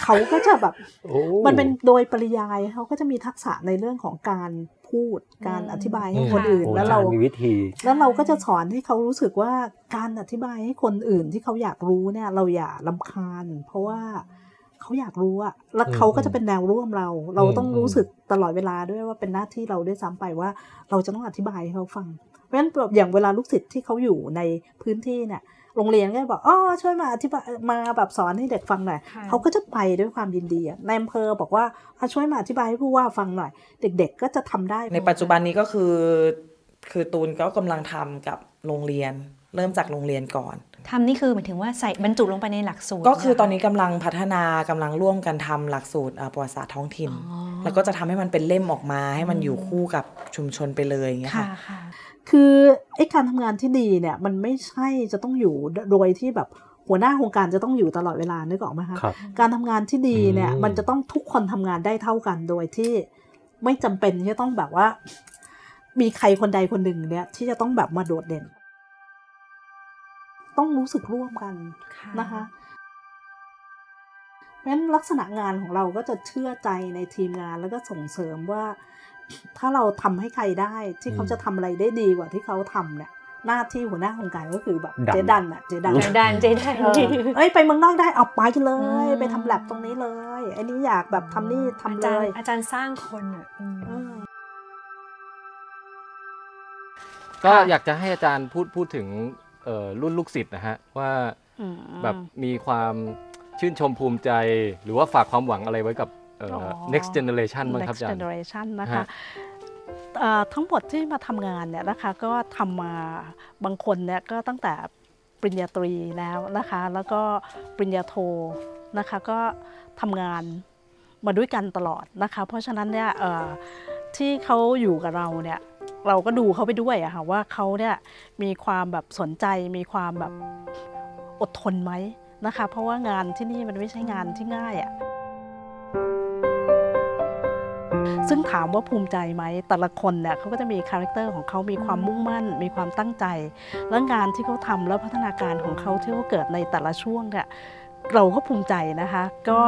B: เขาก็จะแบบ
C: โอ้
B: มันเป็นโดยปริยายเขาก็จะมีทักษะในเรื่องของการพูดการอธิบายให้คนอื่น
C: โอ้
B: แล้วเรา
C: อจย์มีวิธี
B: แล้วเราก็จะสอนให้เขารู้สึกว่าการอธิบายให้คนอื่นที่เขาอยากรู้เนี่ย เราอย่าลำคาญ เพราะว่าเขาอยากรู้อะแล้วเขาก็จะเป็นแนวร่วมเรา เราต้องรู้สึกตลอดเวลาด้วยว่าเป็นหน้าที่เราด้วยซ้ำไปว่า เราจะต้องอธิบายให้เขาฟัง เพราะฉะนั้นแบบอย่างเวลาลูกศิษย์ที่เขาอยู่ในพื้นที่เนี่ยโรงเรียนก็จะบอกอ๋อช่วยมาอธิบายมาแบบสอนให้เด็กฟังหน่อย
D: ค่ะ
B: เขาก็จะไปด้วยความยินดีอะในอำเภอบอกว่าอะช่วยมาอธิบายให้ผู้ว่าฟังหน่อย เด็ก ๆ ก็จะทำได้
E: ในปัจจุบันนี้ก็คือ คือตูนก็กำลังทำกับโรงเรียน เริ่มจากโรงเรียนก่อน
D: ทำนี่คือหมายถึงว่าใส่บรรจุลงไปในหลักสูตร
E: ก็คือ
D: เย
E: ตอนนี้กำลังพัฒนากำลังร่วมกันทำหลักสูตรอ่าประวัติศาสตร์ท้องถิ่น
D: อ๋อ
E: แล้วก็จะทำให้มันเป็นเล่มออกมา ให้มันอยู่คู่กับชุมชนไปเลยอย่างเงี้ย
D: ค่ะ
E: ค่ะ
D: ค่ะ
B: คือไอ้การทำงานที่ดีเนี่ย มันไม่ใช่จะต้องอยู่โดยที่แบบหัวหน้าโครงการจะต้องอยู่ตลอดเวลานึกออกไหมคะ
C: ครับ
B: การทำงานที่ดีเนี่ย
C: อืม
B: มันจะต้องทุกคนทำงานได้เท่ากันโดยที่ไม่จำเป็นที่จะต้องแบบว่า มีใครคนใดคนหนึ่งเนี่ย ที่จะต้องแบบมาโดดเด่น ต้องรู้สึกร่วมกันนะคะเพราะฉะนั้นลักษณะงานของเราก็จะเชื่อใจในทีมงานแล้วก็ส่งเสริมว่า ถ้าเราทำให้ใครได้ที่เขาจะทำอะไรได้ดีกว่าที่เขาทำเนี่ยหน้าที่หัวหน้าโครงการก็คือแบบ
C: ดัน
B: เจดันอะเจดัน
D: เจดันเจดัน
B: เออเอ้ยไปเมืองนอกได้เอาไปเลย
D: อืม
B: ไปทำแลบตรงนี้เลย อันนี้อยากแบบทำนี่ทำ
D: อา
B: เล
D: จาร
B: ย
D: ย์อาจารย์สร้างคนอะอืม
B: เออ
A: ก็อยากจะให้อาจารย์พูดพูดถึงเอ่อรุ่นลูกศิษย์นะฮะ ว่าแบบมีความชื่นชมภูมิใจ หรือว่าฝากความหวังอะไรไว้กับเอ่ออ
B: อ
A: next generation บ้างครับ
B: next
A: อาจารย์
B: generation นะคะ
A: ฮะ
B: เอ่อทั้งหมดที่มาทำงานเนี่ยนะคะก็ทำมาบางคนเนี่ยก็ตั้งแต่ปริญญาตรีแล้วนะคะ แล้วก็ปริญญาโทนะคะก็ทำงานมาด้วยกันตลอดนะคะ เพราะฉะนั้นเนี่ยเอ่อที่เขาอยู่กับเราเนี่ยเราก็ดูเขาไปด้วยอะค่ะว่าเขาเนี่ยมีความแบบสนใจมีความแบบอดทนไหมนะคะ เพราะว่างานที่นี่มันไม่ใช่งานที่ง่ายอะ ซึ่งถามว่าภูมิใจไหมแต่ละคนเนี่ยเขาก็จะมี character ของเขามีความมุ่งมั่น มีความตั้งใจ แล้วงานที่เขาทำแล้วพัฒนาการของเขาที่เขาเกิดในแต่ละช่วงเนี่ยเราก็ภูมิใจนะคะ ก็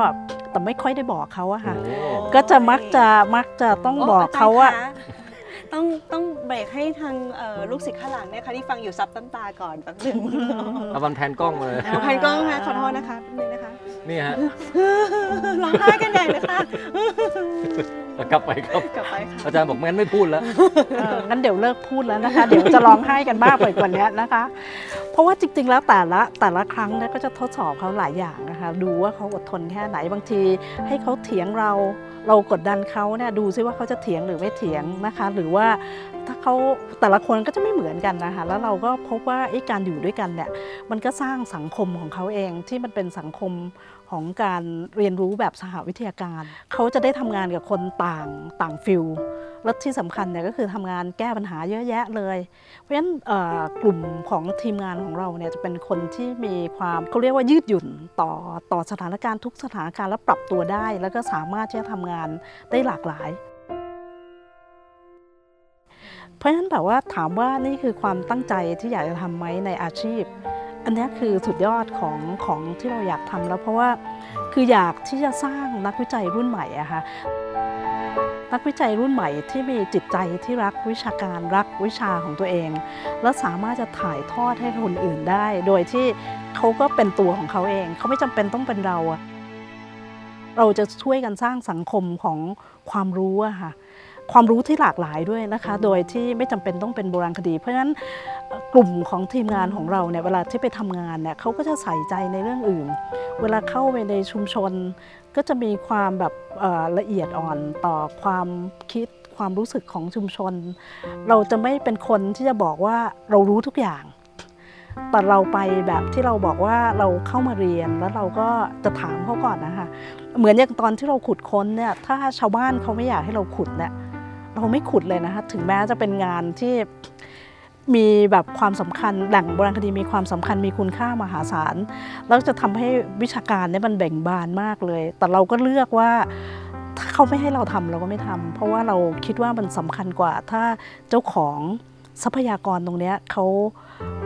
B: แต่ไม่ค่อยได้บอกเขาอะค่ะ
A: โอ้
B: ก็จะมักจะมักจะต้องบอกเขาว่า
J: โจรย์คะ ต้องต้องเบรกให้ทางเอ่อลูกศิษย์ข้างหลังเนี่ยค่ะที่ฟังอยู่ซับน้ำตาก่อนแป๊บหนึง
A: เอาวันแพนกล้องมาเลย
J: เอาพันกล้องค่ะขอโทษนะคะแป๊บนึงนะคะ
A: นี่ฮะ
J: ร้องไห้กันใหญ่เลยค่ะ
A: กลับไปครับ
J: กลับไปค่ะ
A: อาจารย์บอกงั้นไม่พูดแล้ว
B: เอองั้นเดี๋ยวเลิกพูดแล้วนะคะ เดี๋ยวจะร้องไห้กันมากไปกว่านี้นะคะ เพราะว่าจริงๆ แล้วแต่ละแต่ละครั้งเนี่ยก็จะทดสอบเขาหลายอย่างนะคะ ดูว่าเขาอดทนแค่ไหนบางทีให้เขาเถียงเรา เรากดดันเขาเนี่ยดูซิว่าเขาจะเถียงหรือไม่เถียงนะคะ หรือว่าถ้าเขาแต่ละคนก็จะไม่เหมือนกันนะคะแล้วเราก็พบว่าไอ้การอยู่ด้วยกันเนี่ยมันก็สร้างสังคมของเขาเองที่มันเป็นสังคม ของการเรียนรู้แบบสหวิทยาการ เขาจะได้ทำงานกับคนต่างต่างฟิลและที่สำคัญเนี่ยก็คือทำงานแก้ปัญหาเยอะแยะเลย เพราะฉะนั้นกลุ่มของทีมงานของเราเนี่ยจะเป็นคนที่มีความเขาเรียกว่ายืดหยุ่นต่อต่อสถานการณ์ทุกสถานการณ์แล้วปรับตัวได้ แล้วก็สามารถที่จะทำงานได้หลากหลาย เพราะฉะนั้นแบบว่าถามว่านี่คือความตั้งใจที่อยากจะทำไหมในอาชีพ อันนี้คือสุดยอดของของที่เราอยากทำแล้วเพราะว่าคืออยากที่จะสร้างนักวิจัยรุ่นใหม่อะค่ะนักวิจัยรุ่นใหม่ที่มีจิตใจที่รักวิชาการรักวิชาของตัวเอง และสามารถจะถ่ายทอดให้คนอื่นได้ โดยที่เขาก็เป็นตัวของเขาเอง เขาไม่จำเป็นต้องเป็นเราอะเราจะช่วยกันสร้างสังคมของความรู้อะค่ะ ความรู้ที่หลากหลายด้วยนะคะ โดยที่ไม่จำเป็นต้องเป็นโบราณคดี เพราะฉะนั้นกลุ่มของทีมงานของเราเนี่ยเวลาที่ไปทำงานเนี่ยเขาก็จะใส่ใจในเรื่องอื่น เวลาเข้าไปในชุมชน ก็จะมีความแบบละเอียดอ่อนต่อความคิดความรู้สึกของชุมชน เราจะไม่เป็นคนที่จะบอกว่าเรารู้ทุกอย่าง แต่เราไปแบบที่เราบอกว่าเราเข้ามาเรียนแล้วเราก็จะถามเขาก่อนนะคะ เหมือนอย่างตอนที่เราขุดค้นเนี่ย ถ้าชาวบ้านเขาไม่อยากให้เราขุดเนี่ย เราไม่ขุดเลยนะคะถึงแม้จะเป็นงานที่มีแบบความสำคัญแหล่งโบราณคดีมีความสำคัญมีคุณค่ามหาศาลแล้วจะทำให้วิชาการเนี่ยมันแบ่งบานมากเลย แต่เราก็เลือกว่าถ้าเขาไม่ให้เราทำเราก็ไม่ทำเพราะว่าเราคิดว่ามันสำคัญกว่า ถ้าเจ้าของทรัพยากรตรงนี้เขา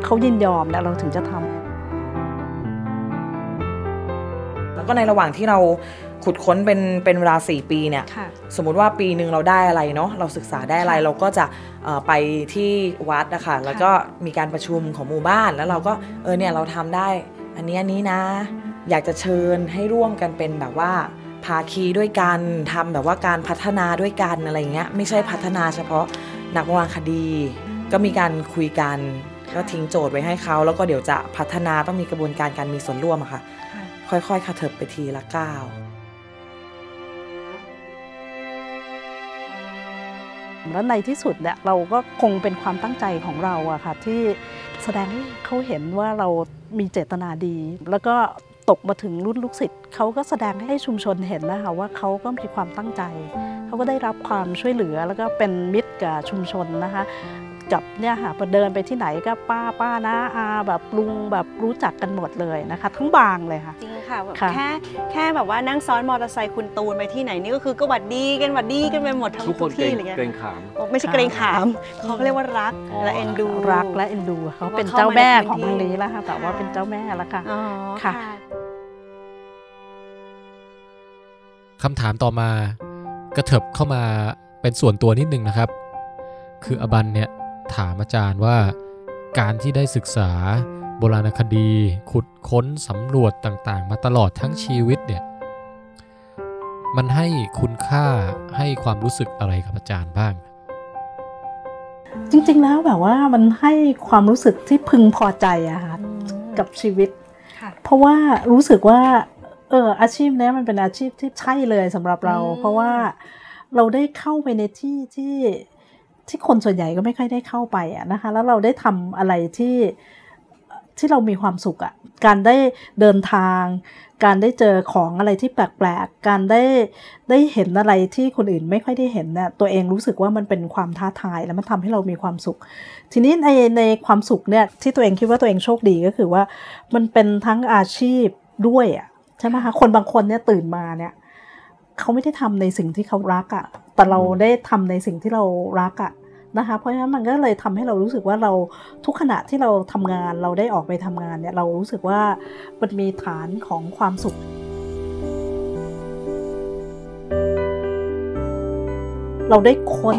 B: เขายินยอมเนี่ยเราถึงจะทำ
E: แล้วก็ในระหว่างที่เรา ขุดค้นเป็นเป็นเวลา 4 ปีเนี่ยสมมุติว่าปีหนึ่งเราได้อะไรเนาะเราศึกษาได้อะไรเราก็จะไปที่วัดนะคะแล้วก็มีการประชุมของหมู่บ้านแล้วเราก็เออเนี่ยเราทำได้ อันนี้อันนี้นะ อยากจะเชิญให้ร่วมกันเป็นแบบว่าภาคีด้วยกันทำแบบว่าการพัฒนาด้วยกันอะไรเงี้ยไม่ใช่พัฒนาเฉพาะนักโบราณคดี ก็มีการคุยกันก็ทิ้งโจทย์ไว้ให้เขาแล้วก็เดี๋ยวจะพัฒนาต้องมีกระบวนการการมีส่วนร่วมอะค่ะ ค่อยๆคาเถิบไปทีละก้าว
B: และในที่สุดเนี่ยเราก็คงเป็นความตั้งใจของเราอะค่ะที่แสดงให้เขาเห็นว่าเรามีเจตนาดี แล้วก็ตกมาถึงรุ่นลูกศิษย์เขาก็แสดงให้ชุมชนเห็นนะคะว่าเขาก็มีความตั้งใจ เขาก็ได้รับความช่วยเหลือแล้วก็เป็นมิตรกับชุมชนนะคะ กับเนี่ยค่ะพอเดินไปที่ไหนก็ป้าป้านะอาแบบลุงแบบรู้จักกันหมดเลยนะคะ ทั้งบางเลยค่ะ
J: จริงค่ะแบบแค่แค่แบบว่านั่งซ้อนมอเตอร์ไซค์คุณตูนไปที่ไหนนี่ก็คือก็หวัดดีกันหวัดดีกันไปหมดทั้ง
C: ทุกคน
J: ที่อะไรเงี้ย
C: เกรงขาม
J: ไม่ใช่เกรงขามเขาเรียกว่ารักและเอ็นดู
B: รักและเอ็นดูเขาเป็นเจ้าแม่ของทางนี้แล้วค่ะแต่ว่าเป็นเจ้าแม่แล้วค่ะ
J: อ๋อ
B: ค่ะ
A: คำถามต่อมากระเถิบเข้ามาเป็นส่วนตัวนิดนึงนะครับ คืออบันเนี่ย ถามอาจารย์ว่า การที่ได้ศึกษา โบราณคดี ขุดค้นสำรวจต่างๆ มาตลอดทั้งชีวิตเนี่ยมันให้คุณค่าให้ความรู้สึกอะไรกับอาจารย์บ้าง
B: จริงๆแล้วแบบว่ามันให้ความรู้สึกที่พึงพอใจอะค่ะกับชีวิต เพราะว่ารู้สึกว่าเอออาชีพนี้มันเป็นอาชีพที่ใช่เลยสำหรับเรา เพราะว่าเราได้เข้าไปในที่ที่ ที่คนส่วนใหญ่ก็ไม่ค่อยได้เข้าไปอะนะคะ แล้วเราได้ทำอะไรที่ที่เรามีความสุขอะการได้เดินทาง การได้เจอของอะไรที่แปลกๆ การได้ได้เห็นอะไรที่คนอื่นไม่ค่อยได้เห็นเนี่ยตัวเองรู้สึกว่ามันเป็นความท้าทายแล้วมันทำให้เรามีความสุข ทีนี้ในในความสุขเนี่ยที่ตัวเองคิดว่าตัวเองโชคดีก็คือว่า มันเป็นทั้งอาชีพด้วยอะใช่ไหมคะคนบางคนเนี่ยตื่นมาเนี่ยเขาไม่ได้ทำในสิ่งที่เขารักอะแต่เราได้ทำในสิ่งที่เรารักอะ นะคะ เพราะฉะนั้นมันก็เลยทำให้เรารู้สึกว่าเราทุกขณะที่เราทำงานเราได้ออกไปทำงานเนี่ยเรารู้สึกว่ามันมีฐานของความสุขเราได้ค้น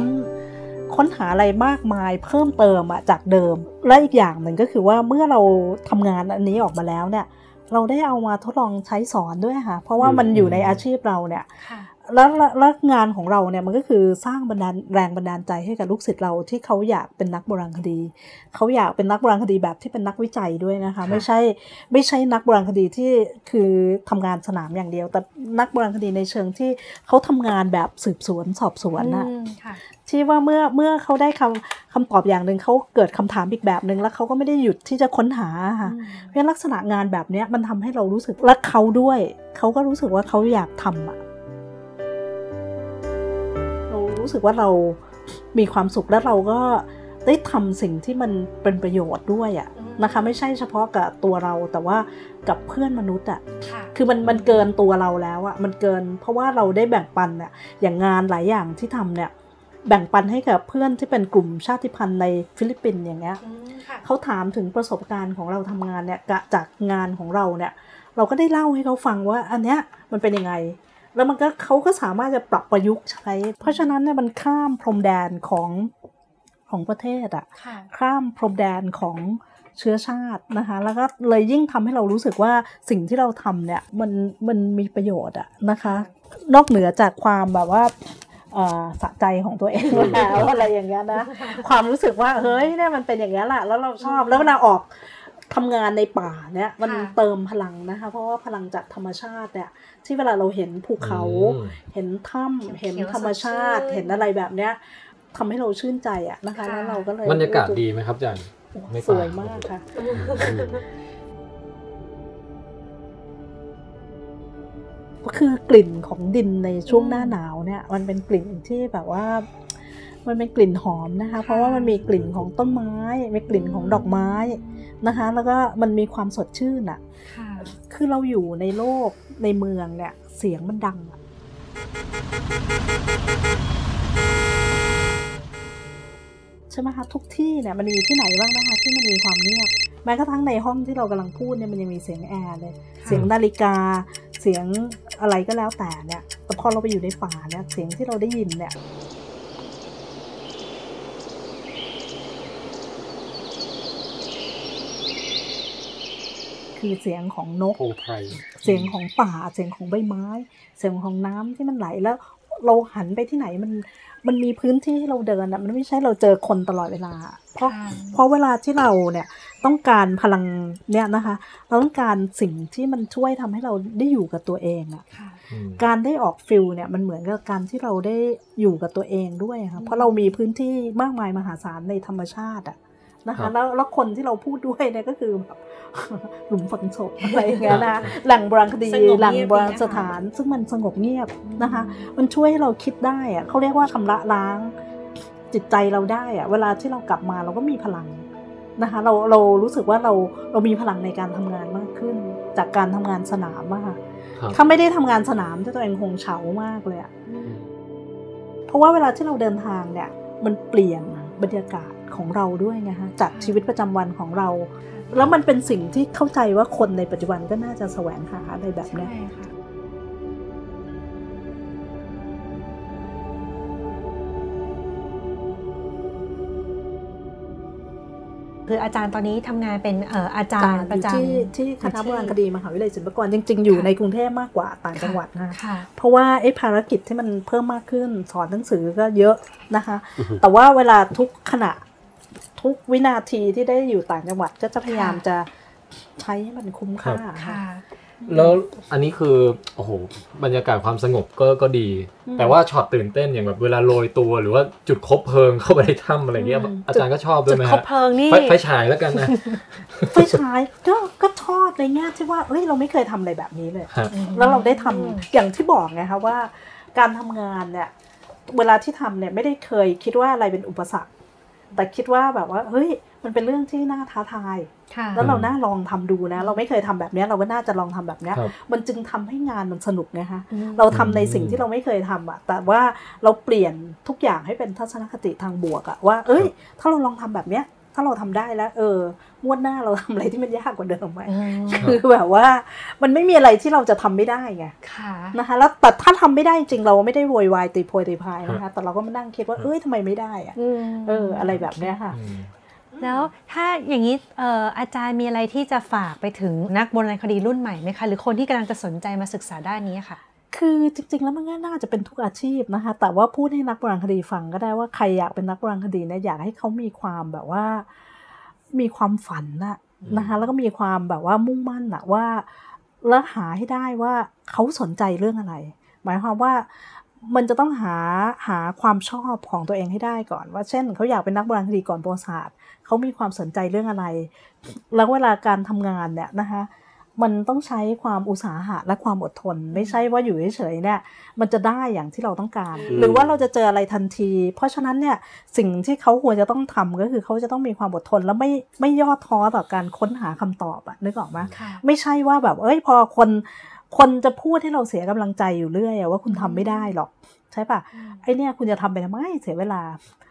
B: ค้นหาอะไรมากมายเพิ่มเติมอะจากเดิม และอีกอย่างหนึ่งก็คือว่าเมื่อเราทำงานอันนี้ออกมาแล้วเนี่ย เราได้เอามาทดลองใช้สอนด้วยค่ะ เพราะว่ามันอยู่ในอาชีพเราเนี่ย แล้วแล้วงานของเราเนี่ยมันก็คือสร้างบันดาลแรงบันดาลใจให้กับลูกศิษย์เราที่เขาอยากเป็นนักโบราณคดี เขาอยากเป็นนักโบราณคดีแบบที่เป็นนักวิจัยด้วยนะคะ ไม่ใช่ไม่ใช่นักโบราณคดีที่คือทำงานสนามอย่างเดียว แต่นักโบราณคดีในเชิงที่เขาทำงานแบบสืบสวนสอบสวนนะที่ว่าเมื่อเมื่อเขาได้คำคำตอบอย่างหนึ่งเขาเกิดคำถามอีกแบบหนึ่งแล้วเขาก็ไม่ได้หยุดที่จะค้นหาค่ะเพราะลักษณะงานแบบนี้มันทำให้เรารู้สึกรักเขาด้วย เขาก็รู้สึกว่าเขาอยากทำอะ รารู้สึกว่าเรามีความสุขแล้วเราก็ได้ทำสิ่งที่มันเป็นประโยชน์ด้วยอะนะคะ ไม่ใช่เฉพาะกับตัวเราแต่ว่ากับเพื่อนมนุษย์อะคือมันมันเกินตัวเราแล้วอะมันเกิน เพราะว่าเราได้แบ่งปันเนี่ยอย่างงานหลายอย่างที่ทำเนี่ยแบ่งปันให้กับเพื่อนที่เป็นกลุ่มชาติพันธุ์ในฟิลิปปินส์อย่างเงี้ยเขาถามถึงประสบการณ์ของเราทำงานเนี่ยจากงานของเราเนี่ย เราก็ได้เล่าให้เขาฟังว่าอันเนี้ยมันเป็นยังไง แล้วมันก็เขาก็สามารถจะปรับประยุกต์ใช้ เพราะฉะนั้นเนี่ยมันข้ามพรมแดนของของประเทศอะ
D: ค่ะ
B: ข้ามพรมแดนของเชื้อชาตินะคะ แล้วก็เลยยิ่งทำให้เรารู้สึกว่าสิ่งที่เราทำเนี่ยมันมันมีประโยชน์อะนะคะ นอกเหนือจากความแบบว่าเอ่อสะใจของตัวเองแล้วอะไรอย่างเงี้ยนะ ความรู้สึกว่าเฮ้ยเนี่ยมันเป็นอย่างนี้ยแหละแล้วเราชอบแล้วเวลาออก ทำงานในป่าเนี่ยมัน
D: ค่ะ
B: เติมพลังนะคะ เพราะว่าพลังจากธรรมชาติเนี่ยที่เวลาเราเห็นภูเขา
A: อืม
B: เห็นถ้ำเห็น
D: เขียว
B: ธรรมชาติ
D: สดชื่น
B: เห็นอะไรแบบเนี้ยทำให้เราชื่นใจอะนะคะ
D: ค่ะ
B: แล้วเราก็เลย
A: บรรยากาศดีไหมครับอาจารย์
B: โอ้โห
A: ใน
B: ส
A: ป่า
B: วยมากค่ะก็คือกลิ่นของดินในช่วงหน้าหนาวเนี่ย มันเป็นกลิ่นที่แบบว่า มันเป็นกลิ่นหอมนะคะ เพราะว่ามันมีกลิ่นของต้นไม้ มีกลิ่นของดอกไม้นะคะ แล้วก็มันมีความสดชื่นอะ
D: ค่ะ
B: คือเราอยู่ในโลกในเมืองเนี่ยเสียงมันดังอะใช่ไหมคะทุกที่เนี่ยมันมีที่ไหนบ้างนะคะที่มันมีความเงียบแม้กระทั่งในห้องที่เรากำลังพูดเนี่ยมันยังมีเสียงแอร์เลย เสียงนาฬิกา เสียงอะไรก็แล้วแต่เนี่ยแต่พอเราไปอยู่ในป่าเนี่ยเสียงที่เราได้ยินเนี่ย คือเสียงของนก
C: โพงไพร
B: เสียงของป่าเสียงของใบไม้ เสียงของน้ำที่มันไหลแล้วเราหันไปที่ไหนมันมันมีพื้นที่ให้เราเดินอะมันไม่ใช่เราเจอคนตลอดเวลา เพราะ
D: ค่ะ
B: เพราะเวลาที่เราเนี่ยต้องการพลังเนี่ยนะคะ เราต้องการสิ่งที่มันช่วยทำให้เราได้อยู่กับตัวเองอะ
D: ค่ะ
A: อืม
B: การได้ออกฟิลเนี่ยมันเหมือนกับการที่เราได้อยู่กับตัวเองด้วยค่ะเพราะเรามีพื้นที่มากมายมหาศาลในธรรมชาติอะ นะ
A: ครั
B: คะ
A: บ
B: แล้วแล้วคนที่เราพูดด้วยเนี่ยก็คือแบบหลุมฝังศพอะไรอย่างเงี้ยนะแหล่งโบราณคดี
D: สงบเงียบ
B: แหล่งโบราณ
D: ดีนะคะ
B: สถาน ซึ่งมันสงบเงียบนะคะ มันช่วยให้เราคิดได้อะเขาเรียกว่าชำระล้างจิตใจเราได้อะเวลาที่เรากลับมาเราก็มีพลังนะคะเราเรารู้สึกว่าเราเรามีพลังในการทำงานมากขึ้น จากการทำงานสนามอะค่ะ
A: ครับ
B: ถ้าไม่ได้ทำงานสนามที่ตัวเองคงเฉามากเลยอะเพราะว่าเวลาที่เราเดินทางเนี่ย มันเปลี่ยนบรรยากาศ ของเราด้วยไงฮะจากชีวิตประจำวันของเรา แล้วมันเป็นสิ่งที่เข้าใจว่าคนในปัจจุบันก็น่าจะแสวงหาอะไรแบบเนี้ย
D: ใช่ค่ะคืออาจารย์ตอนนี้ทำงานเป็นเอ่ออาจารย์ประจำ
B: ที่ที่คณะ
D: อยู่ที่
B: โบราณคดีมหาวิทยาลัยศิลปากรจริง ๆ อยู่
D: ค่ะ
B: ในกรุงเทพมากกว่าต่างจังหวัดนะคะ
D: ค่ะ
B: เพราะว่าไอ้ภารกิจที่มันเพิ่มมากขึ้นสอนหนังสือก็เยอะนะคะ แต่ว่าเวลาทุกขณะ ทุกวินาทีที่ได้อยู่ต่างจังหวัดก็จะพยายาม
D: ค่ะ
B: จะใช้ให้มันคุ้มค่า
D: ค่ะ
A: แล้วอันนี้คือโอ้โหบรรยากาศความสงบก็ก็ดี
B: อืม
A: แต่ว่าช็อตตื่นเต้นอย่างแบบเวลาโรยตัวหรือว่าจุดคบเพลิงเข้าไปในถ้ำอะไรเงี้ย
B: อืม
A: อาจารย์ก็ชอบด้
D: จุ
A: วย
D: ด
A: ไหม
D: คบ
A: ฮะ
D: เพลิงนี่
A: ไฟไฟฉายแล้วกันนะ
B: ไฟฉายก็ก็ชอบในแง่ที่ว่าเอ้ยเราไม่เคยทำอะไรแบบนี้เลย
A: ฮะ
B: แล้วเราได้ทำอย่างที่บอกไงคะว่า การทำงานเนี่ยเวลาที่ทำเนี่ยไม่ได้เคยคิดว่าอะไรเป็นอุปสรรค แต่คิดว่าแบบว่าเฮ้ยมันเป็นเรื่องที่น่าท้าทาย
D: ค่ะ
B: แล้วเราน่าลองทำดูนะ เราไม่เคยทำแบบเนี้ยเราก็น่าจะลองทำแบบเนี้ย
A: ครับ
B: มันจึงทำให้งานมันสนุกไงคะ
D: อืม
B: เราทำในสิ่งที่เราไม่เคยทำอะแต่ว่าเราเปลี่ยนทุกอย่างให้เป็นทัศนคติทางบวกอะว่า เอ้ย ถ้าเราลองทำแบบเนี้ย ถ้าเราทำได้แล้ว เอองวดหน้าเราทำอะไรที่มันยากกว่าเดิมไหม
D: อืม
B: คือแบบว่า มันไม่มีอะไรที่เราจะทำไม่ได้ไง
D: ค่ะ
B: นะคะ แล้วแต่ถ้าทำไม่ได้จริงเราไม่ได้โวยวายตีโพยตีพายนะคะ แต่เราก็มานั่งคิดว่าเอ้ยทำไมไม่ได้อะเออ อะไรแบบเนี้ยค่ะ
A: อืม
D: แล้วถ้าอย่างนี้เอ่ออาจารย์มีอะไรที่จะฝากไปถึงนักโบราณคดีรุ่นใหม่ไหมคะ หรือคนที่กำลังจะสนใจมาศึกษาด้านนี้ค่ะ
B: คือจริง ๆ แล้วมันก็น่าจะเป็นทุกอาชีพนะคะ แต่ว่าพูดให้นักโบราณคดีฟังก็ได้ว่าใครอยากเป็นนักโบราณคดีเนี่ยอยากให้เขามีความแบบว่า มีความฝันนะนะคะ แล้วก็มีความแบบว่ามุ่งมั่นอะว่าแล้วหาให้ได้ว่าเขาสนใจเรื่องอะไร หมายความว่ามันจะต้องหาหาความชอบของตัวเองให้ได้ก่อน ว่าเช่นเขาอยากเป็นนักโบราณคดีก่อนประวัติศาสตร์เขามีความสนใจเรื่องอะไร แล้วเวลาการทำงานเนี่ยนะคะ มันต้องใช้ความอุตสาหะและความอดทน ไม่ใช่ว่าอยู่เฉยๆเนี่ยมันจะได้อย่างที่เราต้องการ
C: อืม
B: หรือว่าเราจะเจออะไรทันที เพราะฉะนั้นเนี่ยสิ่งที่เขาควรจะต้องทำก็คือเขาจะต้องมีความอดทน แล้วไม่ไม่ย่อท้อต่อการค้นหาคำตอบอะนึกออกไหม
D: ค่ะ
B: ไม่ใช่ว่าแบบเอ้ยพอคนคนจะพูดให้เราเสียกำลังใจอยู่เรื่อยอะว่าคุณทำไม่ได้หรอก ใช่ปะไอเนี่ยคุณจะทำไปทำไมเสียเวลา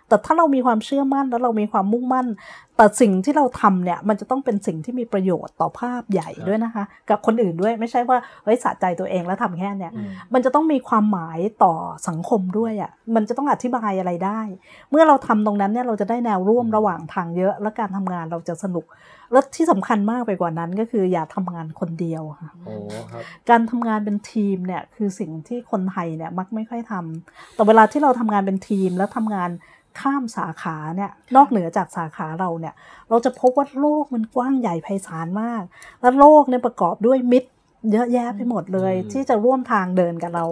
B: แต่ถ้าเรามีความเชื่อมั่นแล้วเรามีความมุ่งมั่น แต่สิ่งที่เราทำเนี่ยมันจะต้องเป็นสิ่งที่มีประโยชน์ต่อภาพใหญ่ด้วยนะคะ กับคนอื่นด้วยไม่ใช่ว่าเฮ้ยสะใจตัวเองแล้วทำแค่เนี่ยมันจะต้องมีความหมายต่อสังคมด้วยอะ่ะมันจะต้องอธิบายอะไรได้ เมื่อเราทำตรงนั้นเนี่ยเราจะได้แนวร่วมระหว่างทางเยอะ และการทำงานเราจะสนุกและที่สำคัญมากไปกว่านั้นก็คืออย่าทำงานคนเดียวค่ะ
A: โอ้ครับ
B: การทำงานเป็นทีมเนี่ยคือสิ่งที่คนไทยเนี่ยมักไม่ค่อยทำแต่เวลาที่เราทำงานเป็นทีมแล้วทำงาน ข้ามสาขาเนี่ยนอกเหนือจากสาขาเราเนี่ย เราจะพบว่าโลกมันกว้างใหญ่ไพศาลมาก และโลกเนี่ยประกอบด้วยมิตรเยอะแยะไปหมดเลย
A: อืม
B: ที่จะร่วมทางเดินกับเรา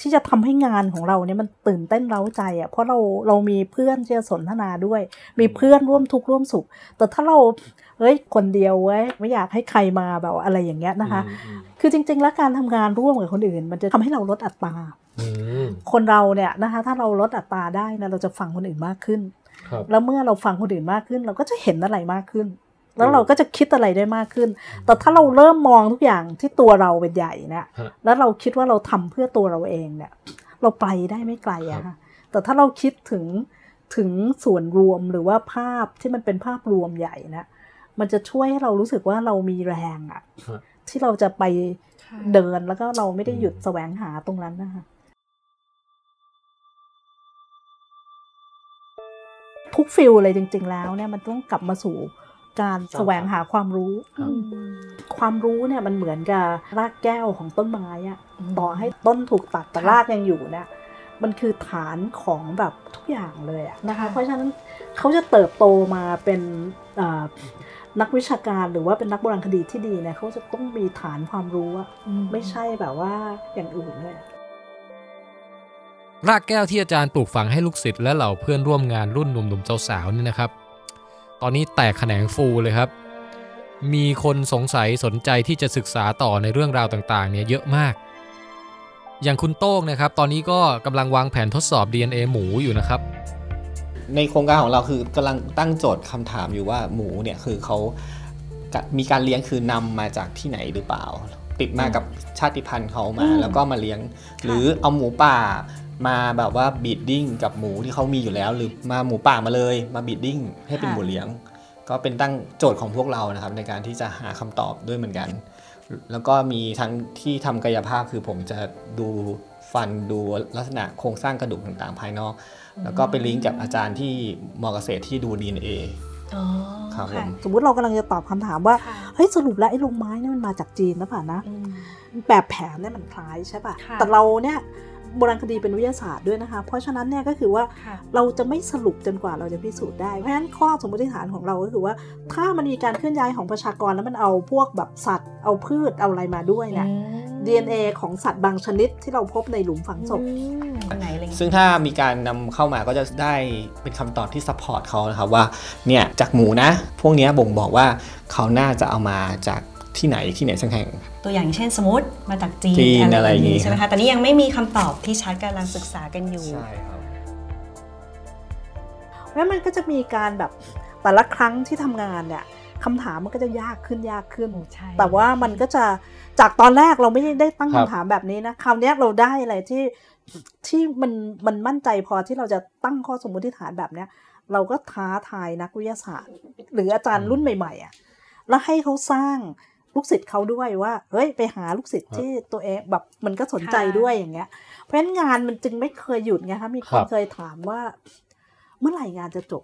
B: ที่จะทำให้งานของเราเนี่ยมันตื่นเต้นเร้าใจอะเพราะเราเรามีเพื่อนที่จะสนทนาด้วย มีเพื่อนร่วมทุกข์ร่วมสุข แต่ถ้าเราเฮ้ยคนเดียวเว้ยไม่อยากให้ใครมาแบบอะไรอย่างเงี้ยนะคะ คือจริง ๆ แล้วการทำงานร่วมกับคนอื่น มันจะทำให้เราลดอัตรา
A: อืม
B: คนเราเนี่ยนะคะ ถ้าเราลดอัตราได้นะเราจะฟังคนอื่นมากขึ้น
A: ครับ
B: แล้วเมื่อเราฟังคนอื่นมากขึ้น เราก็จะเห็นอะไรมากขึ้น แล้วเราก็จะคิดอะไรได้มากขึ้น แต่ถ้าเราเริ่มมองทุกอย่างที่ตัวเราเป็นใหญ่เนี่ย
A: ฮะ
B: แล้วเราคิดว่าเราทำเพื่อตัวเราเองเนี่ย เราไปได้ไม่ไกลอะค่ะแต่ถ้าเราคิดถึงถึงส่วนรวมหรือว่าภาพที่มันเป็นภาพรวมใหญ่นะมันจะช่วยให้เรารู้สึกว่าเรามีแรงอะ
A: ฮะ
B: ที่เราจะไปเดินแล้วก็เราไม่ได้หยุดแสวงหาตรงนั้นนะคะ กฟิลเลยจริง ๆ แล้วเนี่ยมันต้องกลับมาสู่การแสวงหาความรู้
A: ครับ
B: ความรู้เนี่ยมันเหมือนกับรากแก้วของต้นไม้อะต่อให้ต้นถูกตัดแต่รากยังอยู่เนี่ยมันคือฐานของแบบทุกอย่างเลยอะนะคะ เพราะฉะนั้นเขาจะเติบโตมาเป็นเอ่อนักวิชาการหรือว่าเป็นนักโบราณคดีที่ดีเนี่ยเขาจะต้องมีฐานความรู้อะไม่ใช่แบบว่าอย่างอื่นเลย
A: รากแก้วที่อาจารย์ปลูกฝังให้ลูกศิษย์และเหล่าเพื่อนร่วมงานรุ่นหนุ่มๆสาวๆนี่นะครับ ตอนนี้แตกแขนงฟูเลยครับ มีคนสงสัยสนใจที่จะศึกษาต่อในเรื่องราวต่างๆ เนี่ยเยอะมาก อย่างคุณโต้งนะครับ ตอนนี้ก็กำลังวางแผนทดสอบ DNA หมูอยู่นะครับ
I: ในโครงการของเราคือกำลังตั้งโจทย์คำถามอยู่ว่าหมูเนี่ยคือเขามีการเลี้ยงคือนำมาจากที่ไหนหรือเปล่าติดมากับชาติพันธุ์เขามา แล้วก็มาเลี้ยง หรือเอาหมูป่า มาแบบว่า breeding กับหมูที่เขามีอยู่แล้ว หรือมาหมูป่ามาเลยมา breeding ให้เป็นหมูเลี้ยง ก็เป็นตั้งโจทย์ของพวกเรานะครับ ในการที่จะหาคำตอบด้วยเหมือนกัน แล้วก็มีทั้งที่ทำกายภาพคือผมจะดูฟันดูลักษณะโครงสร้างกระดูกต่างๆ ภายนอก แล้วก็ไปลิงก์กับอาจารย์ที่มอเกษตรที่ดู DNA
D: อ๋อ
I: ครับผม
B: สมมุติเรากำลังจะตอบคำถามว่าเฮ้ยสรุปแล้วไอ้ลงไม้เนี่ยมันมาจากจีนนะป่ะนะแบบแผนเนี่ยมันคล้ายใช่ป่ะ
D: ค่ะ
B: แต่เราเนี่ย โบราณคดีเป็นวิทยาศาสตร์ด้วยนะคะ เพราะฉะนั้นเนี่ยก็คือว่า
D: ค่ะ
B: เราจะไม่สรุปจนกว่าเราจะพิสูจน์ได้ เพราะฉะนั้นข้อสมมติฐานของเราก็คือว่า ถ้ามันมีการเคลื่อนย้ายของประชากรแล้วมันเอาพวกแบบสัตว์ เอาพืชเอาอะไรมาด้วยเนี่ย DNA ของสัตว์บางชนิดที่เราพบในหลุมฝังศพ
D: ไหนอะไรเงี้ย
I: ซึ่งถ้ามีการนำเข้ามาก็จะได้เป็นคำตอบที่ support เขานะครับว่าเนี่ยจากหมูนะ พวกเนี้ยบ่งบอกว่าเขาน่าจะเอามาจาก ที่ไหนที่ไหนสักแห่ง
D: ตัวอย่างเช่นสมมติมาจากจีน
I: จีนอะไรอย่างงี้
D: งี้ใช่ไหมคะแต่นี่ยังไม่มีคำตอบที่ชัดกำลังศึกษากันอยู่
I: ใช่ครับ
B: แล้วมันก็จะมีการแบบแต่ละครั้งที่ทำงานเนี่ยคำถามมันก็จะยากขึ้นยากขึ้น
D: ใช่
B: แต่ว่ามันก็จะจากตอนแรกเราไม่ได้ตั้ง
A: ครับ
B: คำถามแบบนี้นะคราวเนี้ยเราได้อะไรที่ที่มันมันมั่นใจพอที่เราจะตั้งข้อสมมติฐานแบบเนี้ย เราก็ท้าทายนักวิทยาศาสตร์ หรืออาจารย์รุ่นใหม่ๆอะแล้วให้เขาสร้าง ลูกศิษย์เขาด้วยว่าเฮ้ยไปหาลูกศิษย์ที่ตัวเองแบบมันก็สนใจ
D: ค่ะ
B: ด้วยอย่างเงี้ย เพราะฉะนั้นงานมันจึงไม่เคยหยุดไงคะมีค
A: ครั
B: น
A: บ
B: เคยถามว่า เมื่อไหร่งานจะจบ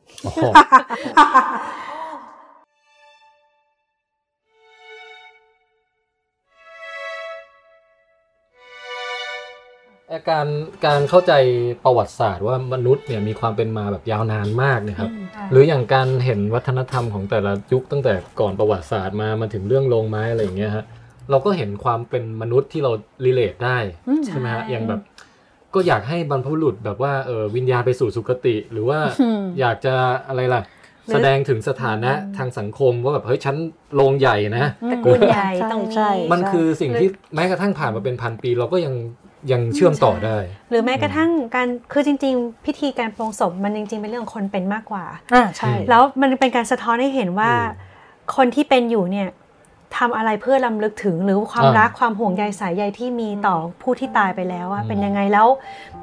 A: การการเข้าใจประวัติศาสตร์ว่ามนุษย์เนี่ยมีความเป็นมาแบบยาวนานมากเนะครับ หรืออย่างการเห็นวัฒนธรรมของแต่ละยุคตั้งแต่ก่อนประวัติศาสตร์มามาถึงเรื่องโรงไม้อะไรอย่างเงี้ยฮะเราก็เห็นความเป็นมนุษย์ที่เรารีเลทได้
B: อืม
A: ใช่ไหมฮะอย่างแบบ ก็อยากให้บรรพบุรุษแบบว่าเออวิญญาณไปสู่สุคติ หรือว่า
B: อืม
A: อยากจะอะไรล่ะ
B: หรือ
A: แสดงถึงสถานะทางสังคมว่าแบบเฮ้ยฉันโรงใหญ่นะ
D: ตระกูลใหญ่
B: ใช่
D: ตรงนี้
B: ใช่
A: มันคือสิ่งที่แม้กระทั่งผ่านมาเป็นพันปี เราก็ยัง ยังเชื่อมต่อได้
D: หรือแม้กระทั่งการคือจริง ๆ พิธีการปลงศพมันจริง ๆ เป็นเรื่องของคนเป็นมากกว่า
B: อ่าใช่
D: แล้วมันเป็นการสะท้อนให้เห็นว่า คนที่เป็นอยู่เนี่ย ทำอะไรเพื่อลำลึกถึงหรือความ
A: อ่ารั
D: รักความห่วงใยสายใยที่มีต่อผู้ที่ตายไปแล้วอะเป็นยังไงแล้ว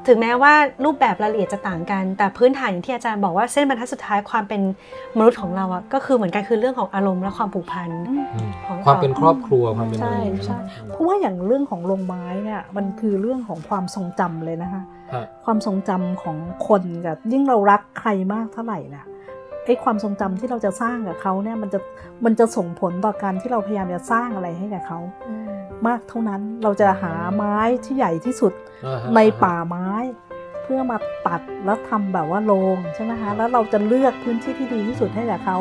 D: ถึงแม้ว่ารูปแบบรายละเอียดจะต่างกัน แต่พื้นฐานอย่างที่อาจารย์บอกว่าเส้นบรรทัดสุดท้ายความเป็นมนุษย์ของเราอะก็คือเหมือนกันคือเรื่องของอารมณ์และความผูกพันของ
A: ความเป็นครอบครัวความเป็น
B: ใช่ใช่เพราะว่าอย่างเรื่องของโรงไม้เนี่ยมันคือเรื่องของความทรงจำเลยนะคะ
A: ฮะ
B: ความทรงจำของคนกับยิ่งเรารักใครมากเท่าไหร่น่ะ ไอ้ความทรงจำที่เราจะสร้างกับเขาเนี่ยมันจะมันจะส่งผลต่อการที่เราพยายามจะสร้างอะไรให้กับเขามากเท่านั้นเราจะหาไม้ที่ใหญ่ที่สุด
A: อ่าฮะ
B: ในป่าไม้ เพื่อมาตัดแล้วทำแบบว่าโรงใช่ไหมคะแล้วเราจะเลือกพื้นที่ที่ดีที่สุดให้กับเขา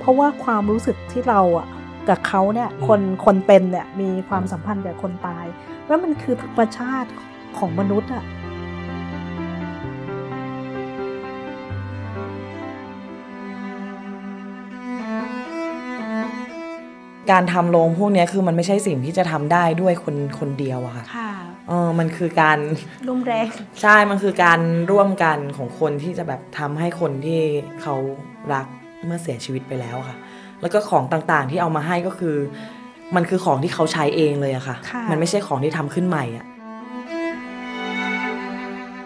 B: เพราะว่าความรู้สึกที่เราอะกับเขาเนี่ยคนคนเป็นเนี่ยมีความสัมพันธ์กับคนตายแล้วมันคือธรรมชาติของมนุษย์อะ
E: การทำโรงพวกเนี้ยคือมันไม่ใช่สิ่งที่จะทำได้ด้วยคนคนเดียวอะค่ะ
J: ค่ะ
E: เออมันคือการ
J: รุมแรง
E: ใช่มันคือการร่วมกันของคนที่จะแบบทำให้คนที่เขารักเมื่อเสียชีวิตไปแล้วค่ะ แล้วก็ของต่างๆที่เอามาให้ก็คือ มันคือของที่เขาใช้เองเลยอะค่ะ
J: ค่ะ
E: มันไม่ใช่ของที่ทำขึ้นใหม่อะ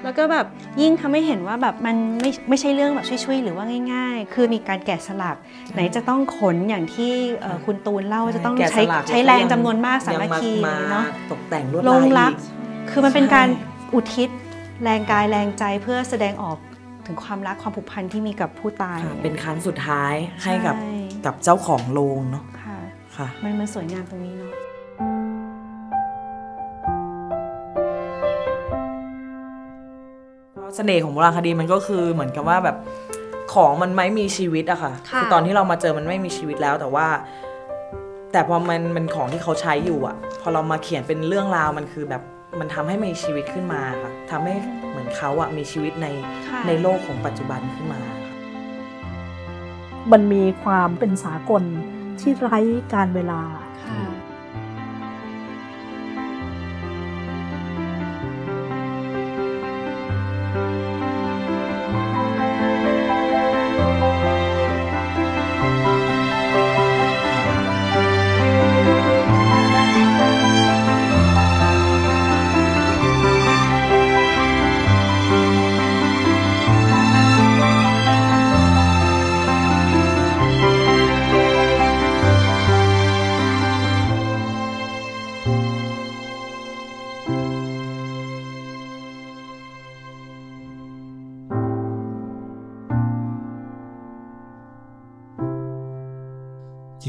J: แล้วก็แบบยิ่งทำให้เห็นว่าแบบมันไม่ไม่ใช่เรื่องแบบช่วยๆหรือว่าง่าย ๆ คือมีการแกะสลักไหนจะต้องขนอย่างที่เอ่อคุณตูนเล่าว่าจะต้อง
E: แกะ
J: ใช้
E: สลัก
J: ใช้แรงจำนวนมากสา
E: ยัง
J: มัคคี
E: มา
J: เนาะ
E: ตกแต่งลวด
J: ล
E: ลางย
J: รัก
E: อีก
J: คือมันเป็น
E: ใช่
J: การอุทิศแรงกายแรงใจเพื่อแสดงออกถึงความรักความผูกพันที่มีกับผู้ตาย
E: ค่ะเป็นครั้งสุดท้ายให้กับ
J: ใช่
E: กับเจ้าของโรงเนาะ
J: ค่ะ
E: ค่ะ
J: มันมันสวยงามตรงนี้เนาะ
E: เสน่ห์ของโบราณคดีมันก็คือเหมือนกับว่าแบบของมันไม่มีชีวิตอะค่ะ
J: ค่ะ
E: อตอนที่เรามาเจอมันไม่มีชีวิตแล้วแต่ว่า แต่พอมันเป็นของที่เขาใช้อยู่อะพอเรามาเขียนเป็นเรื่องราวมันคือแบบมันทำให้มีชีวิตขึ้นมาค่ะทำให้เหมือนเขาอะมีชีวิตใน
J: ค่ะ
E: ในโลกของปัจจุบันขึ้นมา
B: มันมีความเป็นสากลที่ไร้การเวลา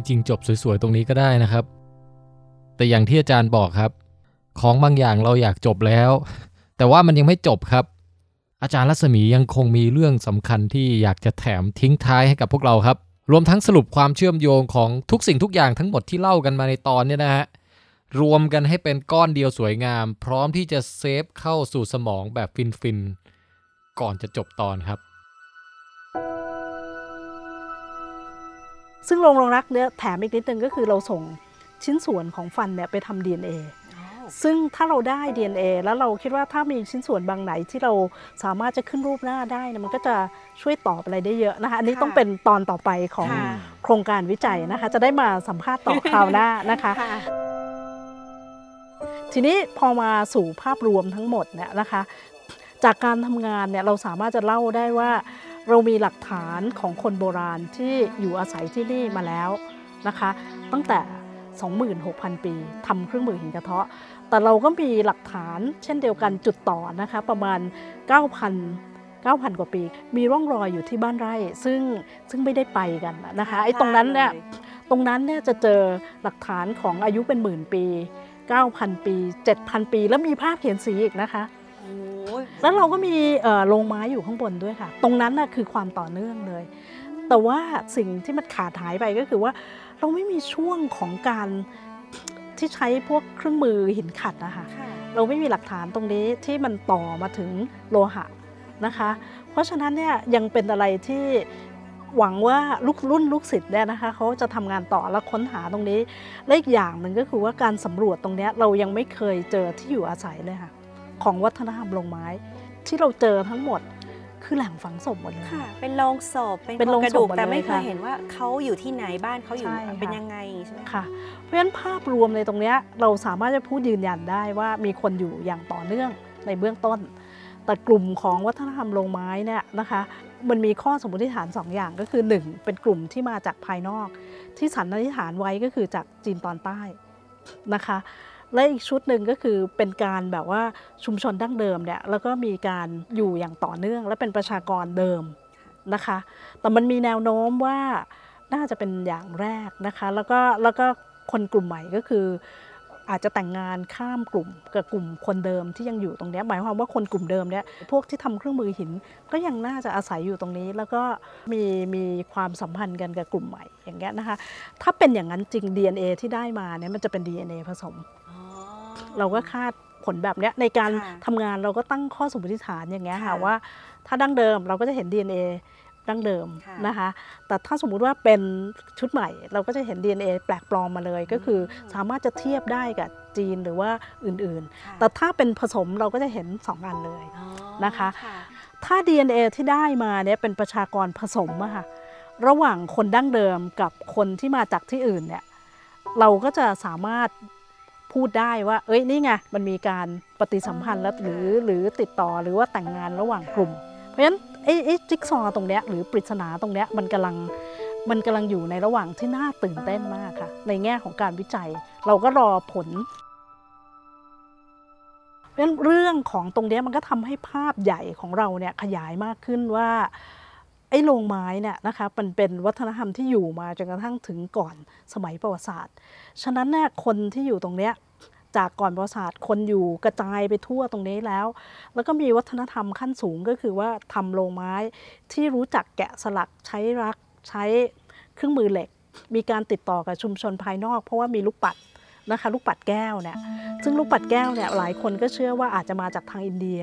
A: ริง ๆ จบสวยๆตรงนี้ก็ได้นะครับ แต่อย่างที่อาจารย์บอกครับ ของบางอย่างเราอยากจบแล้ว แต่ว่ามันยังไม่จบครับ อาจารย์รัศมียังคงมีเรื่องสำคัญที่อยากจะแถมทิ้งท้ายให้กับพวกเราครับ รวมทั้งสรุปความเชื่อมโยงของทุกสิ่งทุกอย่างทั้งหมดที่เล่ากันมาในตอนนี้นะฮะรวมกันให้เป็นก้อนเดียวสวยงาม พร้อมที่จะเซฟเข้าสู่สมองแบบฟินๆก่อนจะจบตอนครับ
B: ซึ่งโรงรองรักเนี่ยแถมอีกนิดนึงก็คือเราส่งชิ้นส่วนของฟันเนี่ยไปทำ DNA ซึ่งถ้าเราได้ DNA แล้วเราคิดว่าถ้ามีชิ้นส่วนบางไหนที่เราสามารถจะขึ้นรูปหน้าได้เนี่ยมันก็จะช่วยตอบอะไรได้เยอะนะคะอันนี้
J: ค่ะ
B: ต้องเป็นตอนต่อไปของ
J: ค่ะ
B: โครงการวิจัยนะคะ จะได้มาสัมภาษณ์ต่อคราวหน้านะคะ
J: ค่ะ
B: ทีนี้พอมาสู่ภาพรวมทั้งหมดเนี่ยนะคะ จากการทำงานเนี่ยเราสามารถจะเล่าได้ว่า เรามีหลักฐานของคนโบราณที่อยู่อาศัยที่นี่มาแล้วนะคะ ตั้งแต่ 26,000 ปีทำเครื่องมือหินกระเทาะ แต่เราก็มีหลักฐานเช่นเดียวกันจุดต่อนะคะ ประมาณ 9,000 9,000 กว่าปี มีร่องรอยอยู่ที่บ้านไร่ ซึ่งซึ่งไม่ได้ไปกันนะคะไอ้ตรงนั้นเนี่ยตรงนั้นเนี่ยจะเจอหลักฐานของอายุเป็นหมื่นปี 9,000 ปี 7,000 ปี แล้วมีภาพเขียนสีอีกนะคะ แล้วเราก็มีเอ่อโรงไม้อยู่ข้างบนด้วยค่ะ ตรงนั้นน่ะคือความต่อเนื่องเลย แต่ว่าสิ่งที่มันขาดหายไปก็คือว่า เราไม่มีช่วงของการที่ใช้พวกเครื่องมือหินขัดนะคะเราไม่มีหลักฐานตรงนี้ที่มันต่อมาถึงโลหะนะคะ เพราะฉะนั้นเนี่ยยังเป็นอะไรที่หวังว่าลูกรุ่นลูกศิษย์เนี่ยนะคะเขาจะทำงานต่อแล้วค้นหาตรงนี้ และอีกอย่างหนึ่งก็คือว่าการสำรวจตรงเนี้ยเรายังไม่เคยเจอที่อยู่อาศัยเลยค่ะ ของวัฒนธรรมลงไม้ ที่เราเจอทั้งหมดคือแหล่งฝังศพหมดเลย
D: ค่ะ เป็นโรงศพเป็น
B: เป็น
D: โครงกระดูก
B: โรงศพหมด
D: แต่ไม่
B: เลย
D: เคย
B: ค่ะ
D: เห็นว่าเขาอยู่ที่ไหนบ้านเขาอยู่
B: ใช่ค่ะ
D: เป็นยังไงใช่ไหม
B: ค่ะ เพราะฉะนั้นภาพรวมในตรงเนี้ยเราสามารถจะพูดยืนยันได้ว่ามีคนอยู่อย่างต่อเนื่องในเบื้องต้น แต่กลุ่มของวัฒนธรรมโรงไม้เนี่ยนะคะ มันมีข้อสมมติฐานสองอย่างก็คือ 1 เป็นกลุ่มที่มาจากภายนอก ที่สันนิษฐานไว้ก็คือจากจีนตอนใต้นะคะ และอีกชุดหนึ่งก็คือเป็นการแบบว่าชุมชนดั้งเดิมเนี่ยแล้วก็มีการอยู่อย่างต่อเนื่อง และเป็นประชากรเดิมนะคะ แต่มันมีแนวโน้มว่าน่าจะเป็นอย่างแรกนะคะ แล้วก็แล้วก็คนกลุ่มใหม่ก็คืออาจจะแต่งงานข้ามกลุ่มกับกลุ่มคนเดิมที่ยังอยู่ตรงนี้หมายความว่าคนกลุ่มเดิมเนี่ยพวกที่ทำเครื่องมือหิน ก็ยังน่าจะอาศัยอยู่ตรงนี้ แล้วก็มีมีความสัมพันธ์กันกับกลุ่มใหม่อย่างเงี้ยนะคะ ถ้าเป็นอย่างนั้นจริง DNA ที่ได้มาเนี่ยมันจะเป็น DNA ผสม เราก็คาดผลแบบเนี้ยในการ
D: ค่ะ
B: ทำงานเราก็ตั้งข้อสมมติฐานอย่างเงี้ยค่ะ
D: ค่ะ
B: ว่า ถ้าดั้งเดิมเราก็จะเห็น DNA ดั้งเดิม
D: ค่ะ
B: นะคะ แต่ถ้าสมมุติว่าเป็นชุดใหม่ เราก็จะเห็น DNA แปลกปลอมมาเลย ก็คือสามารถจะเทียบได้กับจีนหรือว่าอื่นๆ แต่ถ้าเป็นผสมเราก็จะเห็น 2 อันเลย
D: อ๋อ
B: นะคะ ถ้า DNA ที่ได้มาเนี่ยเป็นประชากรผสมอะค่ะระหว่างคนดั้งเดิมกับคนที่มาจากที่อื่นเนี่ยเราก็จะสามารถ พูดได้ว่า เอ้ยนี่ไงมันมีการปฏิสัมพันธ์แล้วหรือหรือติดต่อหรือว่าแต่งงานระหว่างกลุ่ม เพราะฉะนั้นไอ้ไอ้จิ๊กซอว์ตรงเนี้ยหรือปริศนาตรงเนี้ยมันกำลังมันกำลังอยู่ในระหว่างที่น่าตื่นเต้นมากค่ะ ในแง่ของการวิจัย เราก็รอผลเพราะฉะนั้นเรื่องของตรงเนี้ยมันก็ทำให้ภาพใหญ่ของเราเนี่ยขยายมากขึ้นว่า ไอ้โรงไม้เนี่ยนะคะมันเป็นวัฒนธรรมที่อยู่มาจนกระทั่งถึงก่อนสมัยประวัติศาสตร์ ฉะนั้นเนี่ยคนที่อยู่ตรงเนี้ย จากก่อนประวัติศาสตร์คนอยู่กระจายไปทั่วตรงนี้แล้ว แล้วก็มีวัฒนธรรมขั้นสูงก็คือว่าทำโรงไม้ที่รู้จักแกะสลักใช้รักใช้เครื่องมือเหล็ก มีการติดต่อกับชุมชนภายนอก เพราะว่ามีลูกปัดนะคะ ลูกปัดแก้วเนี่ยซึ่งลูกปัดแก้วเนี่ยหลายคนก็เชื่อว่าอาจจะมาจากทางอินเดีย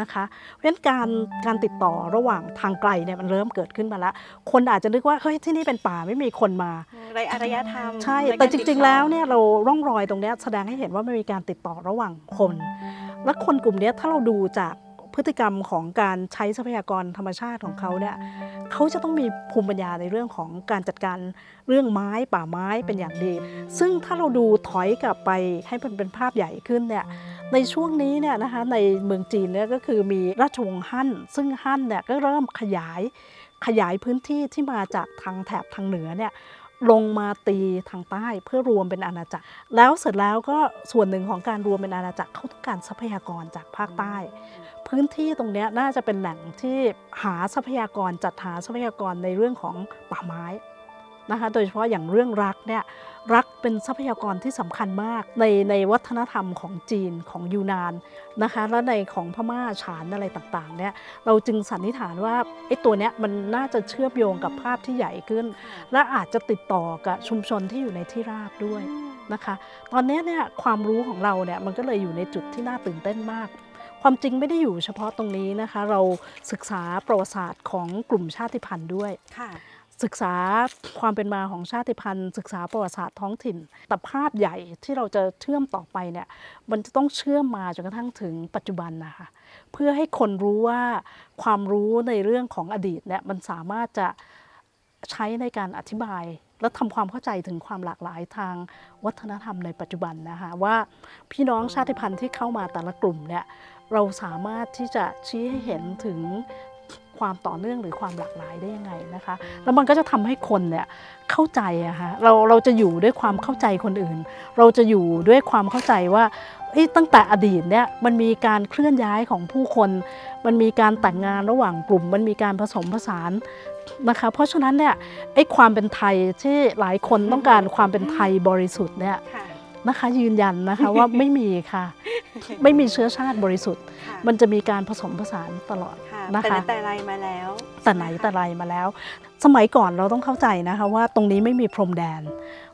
B: นะคะเพราะฉะนั้นการการติดต่อระหว่างทางไกลเนี่ยมันเริ่มเกิดขึ้นมาแล้ว คนอาจจะนึกว่าเฮ้ยที่นี่เป็นป่าไม่มีคนมา
D: ไรอารยธรรม
B: ใช่
D: ใน
B: แต่
D: กา
B: จ
D: ติด
B: ริง
D: ต่อ
B: ๆแล้วเนี่ยเราร่องรอยตรงเนี้ยแสดงให้เห็นว่ามันมีการติดต่อระหว่างคน และคนกลุ่มเนี้ยถ้าเราดูจาก พฤติกรรมของการใช้ทรัพยากรธรรมชาติของเขาเนี่ยเขาจะต้องมีภูมิปัญญาในเรื่องของการจัดการเรื่องไม้ป่าไม้เป็นอย่างดี ซึ่งถ้าเราดูถอยกลับไปให้มันเป็นภาพใหญ่ขึ้นเนี่ยในช่วงนี้เนี่ยนะคะในเมืองจีนเนี่ยก็คือมีราชวงศ์ฮั่น ซึ่งฮั่นเนี่ยก็เริ่มขยายขยายพื้นที่ที่มาจากทางแถบทางเหนือเนี่ยลงมาตีทางใต้เพื่อรวมเป็นอาณาจักร แล้วเสร็จแล้วก็ส่วนหนึ่งของการรวมเป็นอาณาจักรเขาต้องการทรัพยากรจากภาคใต้ พื้นที่ตรงนี้น่าจะเป็นแหล่งที่หาทรัพยากรจัดหาทรัพยากรในเรื่องของป่าไม้นะคะโดยเฉพาะอย่างเรื่องรักเนี่ยรักเป็นทรัพยากรที่สำคัญมากในในวัฒนธรรมของจีนของยูนานนะคะและในของพม่าฉานอะไรต่างๆเนี่ยเราจึงสันนิษฐานว่าไอ้ตัวเนี้ยมันน่าจะเชื่อมโยงกับภาพที่ใหญ่ขึ้น และอาจจะติดต่อกับชุมชนที่อยู่ในที่ราบด้วยนะคะ ตอนนี้เนี่ยความรู้ของเราเนี่ยมันก็เลยอยู่ในจุดที่น่าตื่นเต้นมาก ความจริงไม่ได้อยู่เฉพาะตรงนี้นะคะ เราศึกษาประวัติศาสตร์ของกลุ่มชาติพันธุ์ด้วย
D: ค่ะ
B: ศึกษาความเป็นมาของชาติพันธุ์ ศึกษาประวัติศาสตร์ท้องถิ่นแต่ภาพใหญ่ที่เราจะเชื่อมต่อไปเนี่ยมันจะต้องเชื่อมมาจนกระทั่งถึงปัจจุบันนะคะเพื่อให้คนรู้ว่าความรู้ในเรื่องของอดีตเนี่ยมันสามารถจะใช้ในการอธิบาย และทำความเข้าใจถึงความหลากหลายทางวัฒนธรรมในปัจจุบันนะคะว่าพี่น้องชาติพันธุ์ที่เข้ามาแต่ละกลุ่มเนี่ย เราสามารถที่จะชี้ให้เห็นถึงความต่อเนื่องหรือความหลากหลายได้ยังไงนะคะ แล้วมันก็จะทำให้คนเนี่ยเข้าใจอะคะเราเราจะอยู่ด้วยความเข้าใจคนอื่น เราจะอยู่ด้วยความเข้าใจว่าตั้งแต่อดีตเนี่ยมันมีการเคลื่อนย้ายของผู้คน มันมีการแต่งงานระหว่างกลุ่ม มันมีการผสมผสานนะคะ เพราะฉะนั้นเนี่ยไอ้ความเป็นไทยที่หลายคนต้องการความเป็นไทยบริสุทธิ์เนี่ย นะคะยืนยันนะคะว่าไม่มีค่ะ ไม่มีเชื้อชาติบริสุทธิ์
D: ค่ะ
B: มันจะมีการผสมผสานตลอด
D: ค่ะ
B: นะ
D: แต่
B: คะ
D: ไหนแต่ไรมาแล้ว
B: แต่ไหนแต่ไรมาแล้ว สมัยก่อนเราต้องเข้าใจนะคะว่าตรงนี้ไม่มีพรมแดน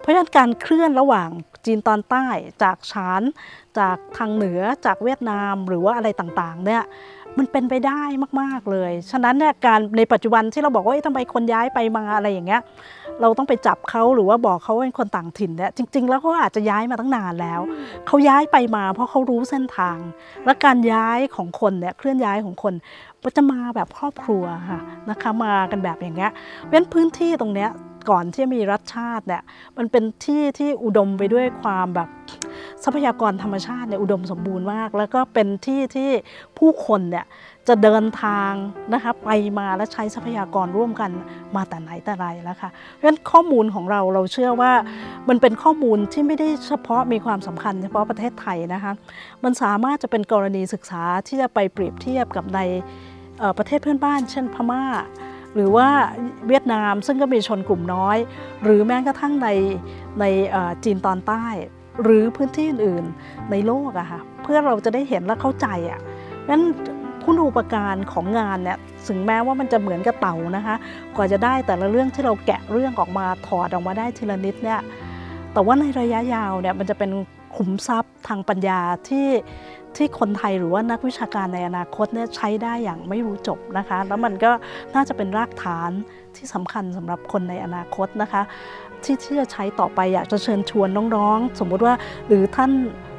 B: เพราะฉะนั้นการเคลื่อนระหว่างจีนตอนใต้จากฉาน จากทางเหนือจากเวียดนามหรือว่าอะไรต่างๆเนี่ย มันเป็นไปได้มากๆเลย ฉะนั้นเนี่ยการในปัจจุบันที่เราบอกว่าเอ๊ะทำไมคนย้ายไปมาอะไรอย่างเงี้ย เราต้องไปจับเขาหรือว่าบอกเขาว่าเป็นคนต่างถิ่นเนี่ยจริง ๆ แล้วเขาอาจจะย้ายมาตั้งนานแล้ว เขาย้ายไปมาเพราะเขารู้เส้นทาง และการย้ายของคนเนี่ยเคลื่อนย้ายของคนก็จะมาแบบครอบครัวค่ะนะคะมากันแบบอย่างเงี้ยเพราะฉะนั้นพื้นที่ตรงเนี้ย ก่อนที่มีรัฐชาติเนี่ยมันเป็นที่ที่อุดมไปด้วยความแบบทรัพยากรธรรมชาติเนี่ยอุดมสมบูรณ์มาก แล้วก็เป็นที่ที่ผู้คนเนี่ยจะเดินทางนะคะไปมาและใช้ทรัพยากรร่วมกันมาแต่ไหนแต่ไรแล้วค่ะเพราะฉะนั้นข้อมูลของเราเราเชื่อว่ามันเป็นข้อมูลที่ไม่ได้เฉพาะมีความสำคัญเฉพาะประเทศไทยนะคะมันสามารถจะเป็นกรณีศึกษาที่จะไปเปรียบเทียบกับในประเทศเพื่อนบ้าน เช่นพม่า หรือว่าเวียดนามซึ่งก็มีชนกลุ่มน้อย หรือแม้กระทั่งในในจีนตอนใต้ หรือพื้นที่อื่นๆในโลกอะค่ะเพื่อเราจะได้เห็นและเข้าใจอะงั้นคุณอุปการของงานเนี่ยถึงแม้ว่ามันจะเหมือนกับเต่านะคะกว่าจะได้แต่ละเรื่องที่เราแกะเรื่องออกมาถอดออกมาได้ทีละนิดเนี่ยแต่ว่าในระยะยาวเนี่ยมันจะเป็นขุมทรัพย์ทางปัญญาที่ ที่คนไทยหรือว่านักวิชาการในอนาคตเนี่ยใช้ได้อย่างไม่รู้จบนะคะ แล้วมันก็น่าจะเป็นรากฐานที่สำคัญสำหรับคนในอนาคตนะคะ ที่ที่จะใช้ต่อไปอยากจะเชิญชวนน้องๆ สมมุติว่าหรือท่าน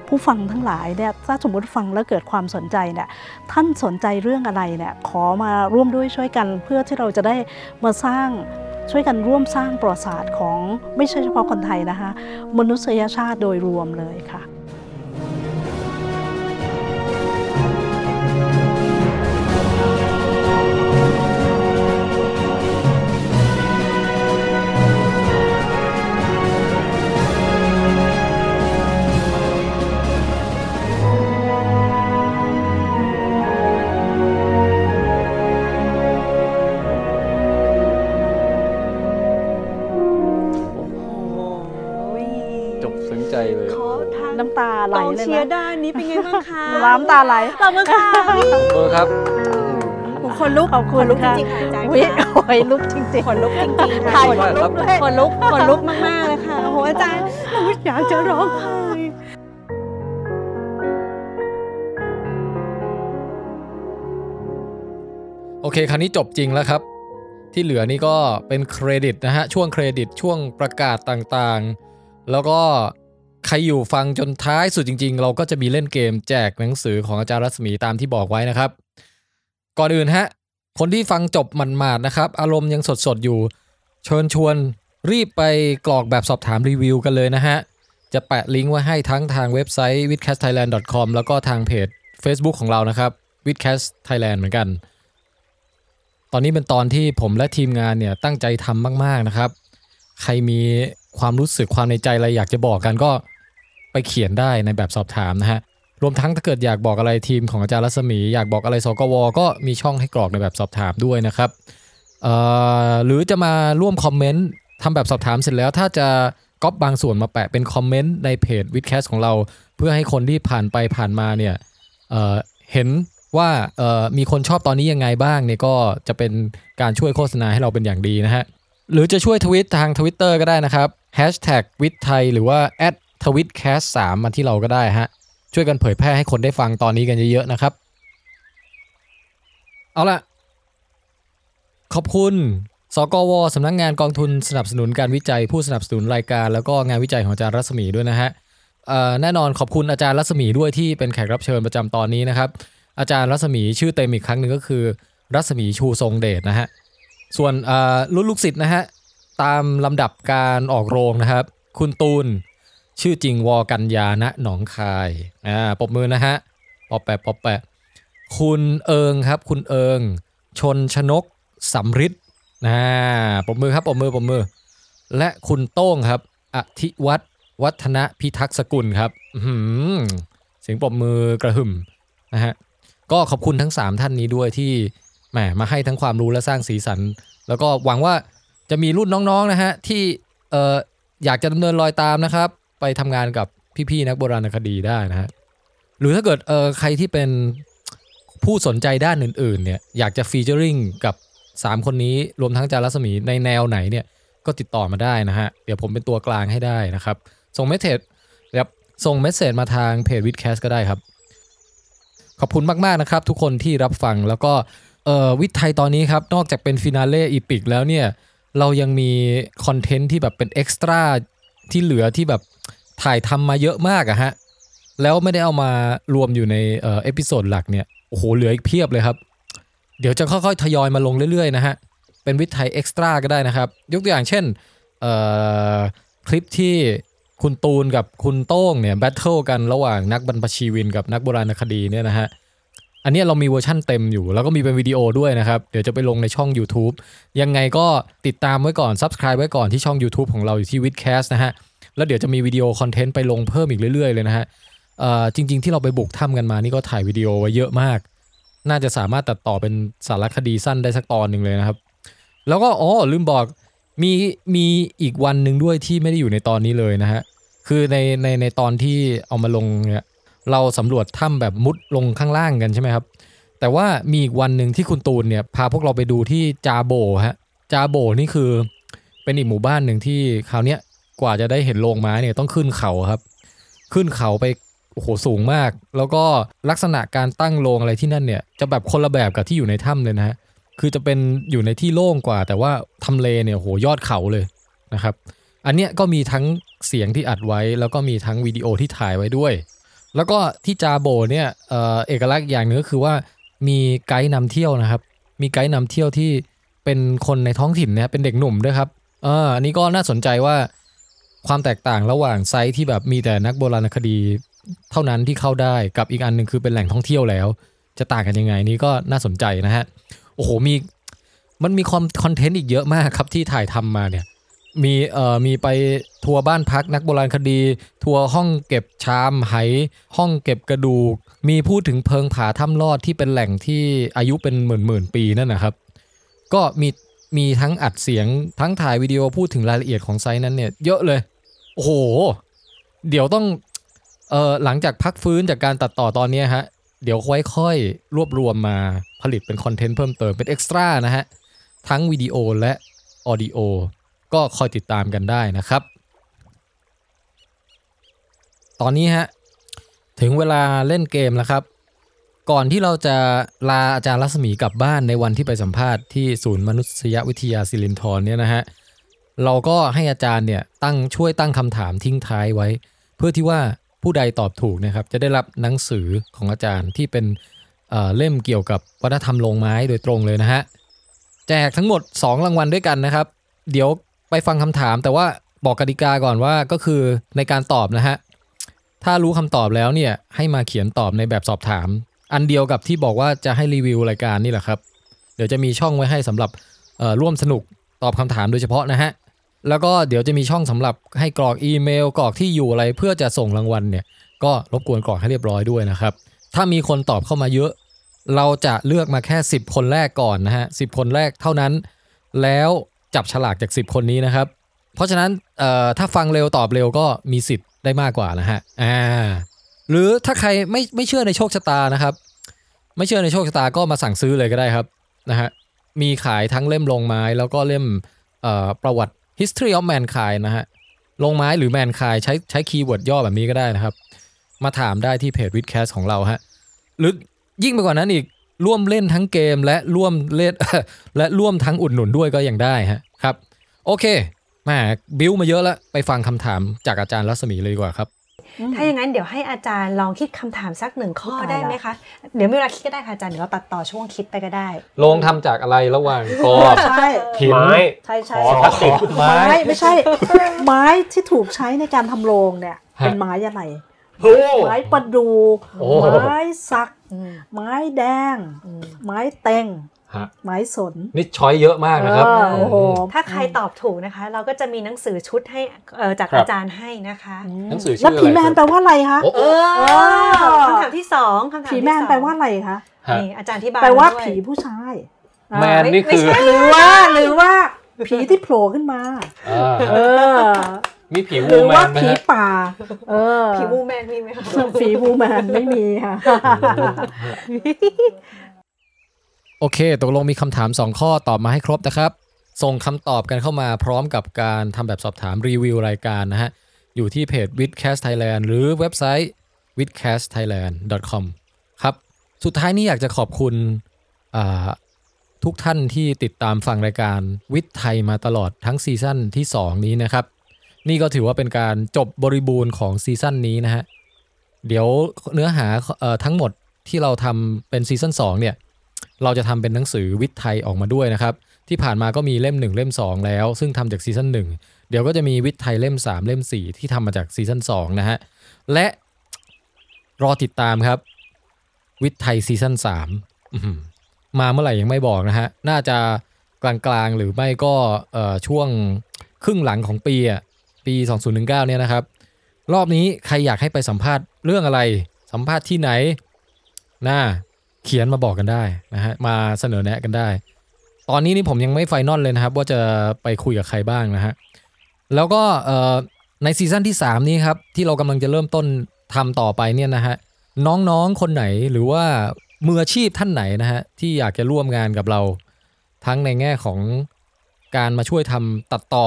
B: ผู้ฟังทั้งหลายเนี่ยถ้าสมมติฟังแล้วเกิดความสนใจเนี่ยท่านสนใจเรื่องอะไรเนี่ยขอมาร่วมด้วยช่วยกัน เพื่อที่เราจะได้มาสร้างช่วยกันร่วมสร้างประวัติศาสตร์ของไม่ใช่เฉพาะคนไทยนะคะ มนุษยชาติโดยรวมเลยค่ะ น้ำตาไหล
D: ขอบคุณค่ะ
A: เออครับ
D: คนลุก
B: ขอบคุณ
D: นลุกจ
B: ค่ะ
D: ริงๆค่ะอาจารย์
B: อุ๊ย
D: ค่ะ
B: โอ้ยลุกจริงๆ
D: ขนลุกจริงๆ
B: ถ่าย
D: ค่ะ
B: ขนลุกด้วย
D: ขนลุกขนลุกมากๆเลยค่ะโอ้โหอาจารย์เราอยากจะร้องไห้
A: โอเคคราวนี้จบจริงแล้วครับ ที่เหลือนี่ก็เป็นเครดิตนะฮะช่วงเครดิตช่วงประกาศต่างๆ แล้วก็ใค รอยู่ฟังจนท้ายสุดจริง ๆ เราก็จะมีเล่นเกมแจกหนังสือของอาจารย์รัศมีตามที่บอกไว้นะครับ ก่อนอื่นฮะ คนที่ฟังจบหมันๆนะครับ อารมณ์ยังสดๆอยู่ เชิญชวนรีบไปกรอกแบบสอบถามรีวิวกันเลยนะฮะ จะแปะลิงก์ไว้ให้ทั้งทางเว็บไซต์ w i t c a s t t h a i l a n d c o m แล้วก็ทางเพจ Facebook ของเรานะครับ w i t c a s t Thailand เหมือนกัน ตอนนี้เป็นตอนที่ผมและทีมงานเนี่ยตั้งใจทำมาก ๆนะครับ ใครมีความรู้สึกความในใจอะไรอยากจะบอกกันก็ ไปเขียนได้ในแบบสอบถามนะฮะรวมทั้งถ้าเกิดอยากบอกอะไรทีมของอาจารย์รัศมี อยากบอกอะไรสกวก็มีช่องให้กรอกในแบบสอบถามด้วยนะครับเอ่อหรือจะมาร่วมคอมเมนต์ทำแบบสอบถามเสร็จแล้ว ถ้าจะก๊อปบางส่วนมาแปะเป็นคอมเมนต์ในเพจวิดแคสของเรา เพื่อให้คนที่ผ่านไปผ่านมาเนี่ยเอ่อเห็นว่าเอ่อมีคนชอบตอนนี้ยังไงบ้างเนี่ยก็จะเป็นการช่วยโฆษณาให้เราเป็นอย่างดีนะฮะหรือจะช่วยทวิตทาง Twitter ก็ได้นะครับ Hashtag วิทไทยหรือว่า t w i t c a s t 3มมาที่เราก็ได้ฮะ ช่วยกันเผยแพร่ให้คนได้ฟังตอนนี้กันเยอะๆนะครับ เอาละขอบคุณสกวสำนักงงานกองทุนสนับสนุนการวิจัยผู้สนับสนุนรายการ แล้วก็งานวิจัยของอาจารย์รัศมีด้วยนะฮะแน่นอนขอบคุณอาจารย์รัศมีด้วยที่เป็นแขกรับเชิญประจำตอนนี้นะครับ อาจารย์รัศมีชื่อเต็มอีกครั้งหนึ่งก็คือ รัศมีชูทรงเดชนะฮะส่วนรุ่นลูกศิษย์นะฮะตามลำดับการออกโรงนะครับ คุณตูน ชื่อจริงวอกัญญาณหนองคายอ่าปบมือนะฮะปอแปะปอแปะคุณเอิงครับ คุณเอิง ชนชนกสำริดนะปบมือครับปบมือปบมือ และคุณโต้งครับอธิวัตรวัฒนพิทักษ์สกุลครับหือเสียงปบมือกระหึ่มนะฮะก็ขอบคุณทั้ง 3 ท่านนี้ด้วยที่แหมมาให้ทั้งความรู้และสร้างสีสัน แล้วก็หวังว่าจะมีรุ่นน้องๆนะฮะที่เอ่ออยากจะดำเนินรอยตามนะครับ ไปทำงานกับพี่ๆนักโบราณคดีได้นะฮะหรือถ้าเกิดเออใครที่เป็นผู้สนใจด้านอื่นๆเนี่ยอยากจะฟีเจอริงกับ 3 คนนี้รวมทั้งจารย์รัศมีในแนวไหนเนี่ยก็ติดต่อมาได้นะฮะ เดี๋ยวผมเป็นตัวกลางให้ได้นะครับ ส่ง message ครับส่ง message มาทางเพจ WiTcast ก็ได้ครับ ขอบคุณมาก ๆ นะครับ ทุกคนที่รับฟังแล้วก็เอ่อวิทย์ไทยตอนนี้ครับ นอกจากเป็น finale epic แล้วเนี่ย เรายังมีคอนเทนต์ที่แบบเป็น extra ที่เหลือที่แบบถ่ายทำมาเยอะมากอะฮะ แล้วไม่ได้เอามารวมอยู่ในเออ episode หลักเนี่ย โอ้โห เหลืออีกเพียบเลยครับ เดี๋ยวจะค่อยๆ ทยอยมาลงเรื่อยๆ นะฮะ เป็นวิทย์ไทย extra ก็ได้นะครับ ยกตัวอย่างเช่นคลิปที่คุณตูนกับคุณโต้งเนี่ย battle กันระหว่างนักบรรพชีวินกับนักโบราณคดีเนี่ยนะฮะ อันนี้เรามีเวอร์ชั่นเต็มอยู่ แล้วก็มีเป็นวิดีโอด้วยนะครับ เดี๋ยวจะไปลงในช่อง YouTube ยังไงก็ติดตามไว้ก่อน Subscribe ไว้ก่อนที่ช่อง YouTube ของเราอยู่ที่ w i t c a s t นะฮะ แล้วเดี๋ยวจะมีวิดีโอคอนเทนต์ไปลงเพิ่มอีกเรื่อยๆเลยนะฮะจริง ๆ ที่เราไปบุกถ้ำกันมานี่ก็ถ่ายวิดีโอไว้เยอะมาก น่าจะสามารถตัดต่อเป็นสารคดีสั้นได้สักตอนหนึ่งเลยนะครับ แล้วก็อ๋อลืมบอกมีมีอีกวันหนึ่งด้วยที่ไม่ได้อยู่ในตอนนี้เลยนะฮะคือในในในตอนที่เอามาลงเนี่ย เราสำรวจถ้ำแบบมุดลงข้างล่างกันใช่ไหมครับ แต่ว่ามีอีกวันหนึ่งที่คุณตูนเนี่ยพาพวกเราไปดูที่จาโบฮะจาโบนี่คือเป็นอีกหมู่บ้านหนึ่งที่คราวเนี้ยกว่าจะได้เห็นโรงไม้เนี่ยต้องขึ้นเขาครับ ขึ้นเขาไปโอ้โหสูงมาก แล้วก็ลักษณะการตั้งโรงอะไรที่นั่นเนี่ยจะแบบคนละแบบกับที่อยู่ในถ้ำเลยนะฮะคือจะเป็นอยู่ในที่โล่งกว่า แต่ว่าทำเลเนี่ยโอ้โหยอดเขาเลยนะครับ อันเนี้ยก็มีทั้งเสียงที่อัดไว้ แล้วก็มีทั้งวิดีโอที่ถ่ายไว้ด้วย แล้วก็ที่จาโบเนี่ยเอ่อเอกลักษณ์อย่างหนึงก็คือว่ามีไกด์นำเที่ยวนะครับ มีไกด์นำเที่ยวที่เป็นคนในท้องถิ่นเนี่ยเป็นเด็กหนุ่มด้วยครับเอออันนี้ก็น่าสนใจว่าความแตกต่างระหว่างไซต์ที่แบบมีแต่นักโบราณคดีเท่านั้นที่เข้าได้กับอีกอันหนึ่งคือเป็นแหล่งท่องเที่ยวแล้ว จะต่างกันยังไงนี่ก็น่าสนใจนะฮะโอ้โหมีมันมีคอนคอนเทนต์อีกเยอะมากครับที่ถ่ายทำมาเนี่ย มีเอ่อมีไปทัวร์บ้านพักนักโบราณคดี ทัวร์ห้องเก็บชามไหห้องเก็บกระดูก มีพูดถึงเพิงผาถ้ำลอดที่เป็นแหล่งที่อายุเป็นหมื่นหมื่นปีนั่นนะครับ ก็มีมีทั้งอัดเสียงทั้งถ่ายวิดีโอพูดถึงรายละเอียดของ site นั้นเนี่ยเยอะเลย โอ้โห เดี๋ยวต้องเอ่อหลังจากพักฟื้นจากการตัดต่อตอนนี้ฮะเดี๋ยวค่อยๆรวบรวมมาผลิตเป็นคอนเทนต์เพิ่มเติมเป็น extra นะฮะทั้งวิดีโอและ audio ก็คอยติดตามกันได้นะครับ ตอนนี้ฮะถึงเวลาเล่นเกมแล้วครับ ก่อนที่เราจะลาอาจารย์รัศมีกลับบ้านในวันที่ไปสัมภาษณ์ที่ศูนย์มนุษยวิทยาสิรินธรเนี่ยนะฮะเราก็ให้อาจารย์เนี่ยตั้งช่วยตั้งคำถามทิ้งท้ายไว้ เพื่อที่ว่าผู้ใดตอบถูกนะครับ จะได้รับหนังสือของอาจารย์ที่เป็นเเล่มเกี่ยวกับวัฒนธรรมโรงไม้โดยตรงเลยนะฮะแจกทั้งหมด 2 รางวัลด้วยกันนะครับ เดี๋ยว ไปฟังคำถาม แต่ว่าบอกกติกาก่อนว่าก็คือในการตอบนะฮะ ถ้ารู้คำตอบแล้วเนี่ยให้มาเขียนตอบในแบบสอบถาม อันเดียวกับที่บอกว่าจะให้รีวิวรายการนี่แหละครับ เดี๋ยวจะมีช่องไว้ให้สำหรับร่วมสนุกตอบคำถามโดยเฉพาะนะฮะ แล้วก็เดี๋ยวจะมีช่องสำหรับให้กรอกอีเมลกรอกที่อยู่อะไรเพื่อจะส่งรางวัลเนี่ย ก็รบกวนกรอกให้เรียบร้อยด้วยนะครับ ถ้ามีคนตอบเข้ามาเยอะ เราจะเลือกมาแค่ 10 คนแรกก่อนนะฮะสิคนแรกเท่านั้น แล้ว จับฉลากจาก 10 คนนี้นะครับ เพราะฉะนั้นถ้าฟังเร็วตอบเร็วก็มีสิทธิ์ได้มากกว่านะฮะอ่าหรือถ้าใครไม่ไม่เชื่อในโชคชะตานะครับ ไม่เชื่อในโชคชะตาก็มาสั่งซื้อเลยก็ได้ครับนะฮะมีขายทั้งเล่มโลงไม้แล้วก็เล่มประวัติ history of mankind นะฮะโลงไม้หรือ mankind ใช้ใช้ keyword ย่อแบบนี้ก็ได้นะครับ มาถามได้ที่เพจ WiTcast ของเราฮะหรือยิ่งไปกว่านั้นอีก ร่วมเล่นทั้งเกมและร่วมเล่นและร่วมทั้งอุดหนุนด้วยก็ยังได้ฮะครับ โอเคแหมาบิวมาเยอะแล้วไปฟังคำถามจากอาจารย์รัศมีเลยดีกว่าครับ
D: ถ้าอย่างนั้นเดี๋ยวให้อาจารย์ลองคิดคำถามสักหนึ่งข้อ
B: ตายละ
D: ได้ไหมคะ เดี๋ยวมีเวลาคิดก็ได้ค่ะอาจารย์เดี๋ยวเราตัดต่อช่วงคิดไปก็ได้
A: ลงทำจากอะไรระหว่างกรอบ
B: ใช่
A: หิน
C: ไม้
B: ใช่ใช่
C: ขอพลาสติก
A: ไม้
B: ไม้ไม่ใช่ ไม้ที่ถูกใช้ในการทำโรงเนี่ย
A: ฮะ
B: เป็นไม้อะไร
C: โอ้
B: ไม้ประดู
A: โอ้
B: ไม้สัก
D: อืม
B: ไม้แดง
D: อืม
B: ไม้เต็ง
A: ฮะ
B: ไม้สน
A: นี่ช้อยเยอะมากนะครับ
B: เออโอ้โห
D: ถ้าใครตอบถูกนะคะ เราก็จะมีหนังสือชุดให้เอ่อจาก
A: ครับ
D: อาจารย์ให้นะคะ
A: หนังสือชื่
B: แล้ว
A: ออะไร
B: ผีแมนแปลว่าอะไรคะ
A: โอ้
D: เอ
A: โอ้
D: อคำถามที่สองคำถาม
B: ผี
D: ที่
B: แมน
D: สอง
B: แปลว่าอะไรคะ
A: ฮะ
D: นี่อาจารย์ที่บาย
B: แปลว่า
D: ด้วย
B: ผีผู้ชาย
A: แมนนี่คือ
B: หรือว่าหรือว่าผีที่โผล่ขึ้นมา
A: อ่า
B: เออ
A: มีผี
B: ห
A: วู
B: รือ
A: แม
B: ว่าน
A: ไหม
B: ผี
A: ฮะ
B: ป่า เออ
D: ผีมูแมนมีไหมคะ
B: ผีบูแมนไม่มีค่ะ
A: โอเค ตกลงมีคำถาม 2 ข้อตอบมาให้ครบนะครับ ส่งคำตอบกันเข้ามาพร้อมกับการทำแบบสอบถามรีวิวรายการนะฮะ อยู่ที่เพจ w i t h c a s t Thailand หรือเว็บไซต์ w i t h c a s t thailand com ครับ สุดท้ายนี้อยากจะขอบคุณอ่าทุกท่านที่ติดตามฟังรายการวิทย์ไทยมาตลอดทั้งซีซั่นที่ 2 นี้นะครับ นี่ก็ถือว่าเป็นการจบบริบูรณ์ของซีซั่นนี้นะฮะ เดี๋ยวเนื้อหาเอ่อทั้งหมดที่เราทำเป็นซีซั่น2เนี่ย เราจะทำเป็นหนังสือวิทย์ไทยออกมาด้วยนะครับ ที่ผ่านมาก็มีเล่ม 1 เล่ม 2 แล้ว ซึ่งทำจากซีซั่น1 เดี๋ยวก็จะมีวิทย์ไทยเล่ม 3 เล่ม 4 ที่ทำมาจากซีซั่น2นะฮะ และรอติดตามครับ วิทย์ไทยซีซั่น3มาเมื่อไหร่ยังไม่บอกนะฮะ น่าจะกลางๆหรือไม่ก็ช่วงครึ่งหลังของปีอะ ปี 2019เนี่ยนะครับ รอบนี้ใครอยากให้ไปสัมภาษณ์เรื่องอะไร สัมภาษณ์ที่ไหนนะเขียนมาบอกกันได้นะฮะมาเสนอแนะกันได้ ตอนนี้นี่ผมยังไม่ final เลยนะครับ ว่าจะไปคุยกับใครบ้างนะฮะแล้วก็ในซีซั่นที่ 3 นี้ครับ ที่เรากำลังจะเริ่มต้นทำต่อไปเนี่ยนะฮะน้องๆคนไหนหรือว่ามืออาชีพท่านไหนนะฮะที่อยากจะร่วมงานกับเรา ทั้งในแง่ของการมาช่วยทำตัดต่อ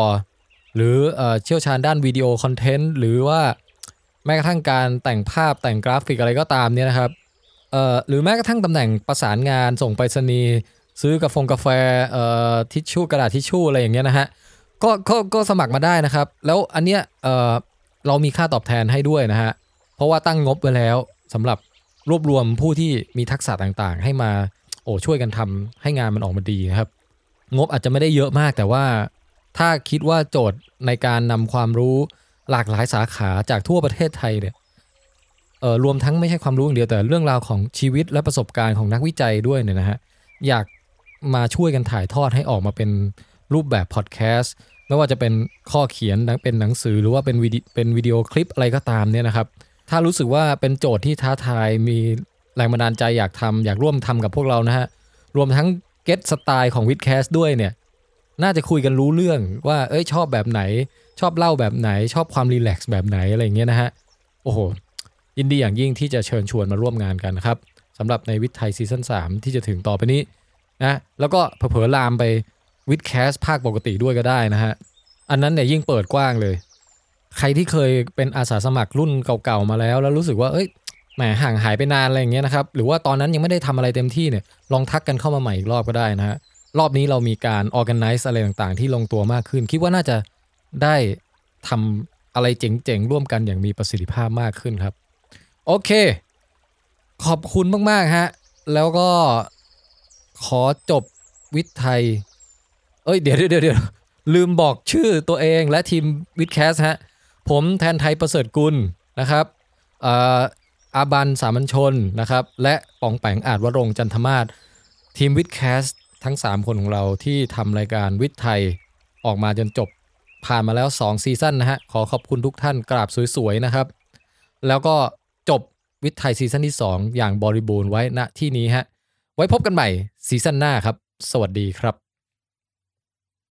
A: หรือเอ่อเชี่ยวชาญด้านวิดีโอคอนเทนต์หรือว่าแม้กระทั่งการแต่งภาพแต่งกราฟิกอะไรก็ตามเนี่ยนะครับหรือแม้กระทั่งตำแหน่งประสานงานส่งไปรษณีย์ซื้อกาแฟกาแฟเอ่อทิชชู่กระดาษทิชชู่อะไรอย่างเงี้ยนะฮะก็ก็ก็สมัครมาได้นะครับ แล้วอันเนี้ยเอ่อเรามีค่าตอบแทนให้ด้วยนะฮะเพราะว่าตั้งงบไว้แล้วสำหรับรวบรวมผู้ที่มีทักษะต่างๆ ให้มาโอ้ช่วยกันทำให้งานมันออกมาดีนะครับ งบอาจจะไม่ได้เยอะมากแต่ว่า ถ้าคิดว่าโจทย์ในการนำความรู้หลากหลายสาขาจากทั่วประเทศไทยเนี่ยเอ่อรวมทั้งไม่ใช่ความรู้อย่างเดียวแต่เรื่องราวของชีวิตและประสบการณ์ของนักวิจัยด้วยเนี่ยนะฮะอยากมาช่วยกันถ่ายทอดให้ออกมาเป็นรูปแบบพอดแคสต์ไม่ว่าจะเป็นข้อเขียนเป็นหนังสือหรือว่าเป็นวิดีเป็นวิดีโอคลิปอะไรก็ตามเนี่ยนะครับ ถ้ารู้สึกว่าเป็นโจทย์ที่ท้าทายมีแรงบันดาลใจอยากทำอยากร่วมทำกับพวกเรานะฮะรวมทั้ง get สไตล์ของ WiTcast ด้วยเนี่ย น่าจะคุยกันรู้เรื่องว่า เอ้ยชอบแบบไหน ชอบเล่าแบบไหน ชอบความ relax แบบไหนอะไรเงี้ยนะฮะ โอ้โห ยินดีอย่างยิ่งที่จะเชิญชวนมาร่วมงานกันนะครับสำหรับในวิทย์ไทยซีซั่น3ที่จะถึงต่อไปนี้นะแล้วก็เผลอๆลามไปวิดแคสภาคปกติด้วยก็ได้นะฮะ อันนั้นเนี่ยยิ่งเปิดกว้างเลย ใครที่เคยเป็นอาสาสมัครรุ่นเก่าๆมาแล้ว แล้วรู้สึกว่าเอ้ยแหมห่างหายไปนานอะไรอย่างเงี้ยนะครับ หรือว่าตอนนั้นยังไม่ได้ทำอะไรเต็มที่เนี่ยลองทักกันเข้ามาใหม่อีกรอบก็ได้นะฮะ รอบนี้เรามีการ organize อะไรต่างๆ ที่ลงตัวมากขึ้น คิดว่าน่าจะได้ทำอะไรเจ๋งๆ ร่วมกันอย่างมีประสิทธิภาพมากขึ้นครับ โอเค ขอบคุณมากๆฮะ แล้วก็ขอจบวิทย์ไทย เอ้ย เดี๋ยวเดี๋ยวเดี๋ยวลืมบอกชื่อตัวเองและทีมวิดแคสฮะ ผมแทนไทยประเสริฐกุลนะครับอ่ออาบันสามัญชนนะครับ และปองแปงอาจวรงจันทมาศทีมวิดแคส ทั้ง 3 คนของเราที่ทำรายการวิทย์ไทยออกมาจนจบ ผ่านมาแล้ว 2 ซีซั่นนะฮะ ขอขอบคุณทุกท่านกราบสวยๆนะครับ แล้วก็จบวิทย์ไทยซีซั่นที่ 2 อย่างบริบูรณ์ไว้ณที่นี้ฮะ ไว้พบกันใหม่ซีซั่นหน้าครับ สวัสดีครับ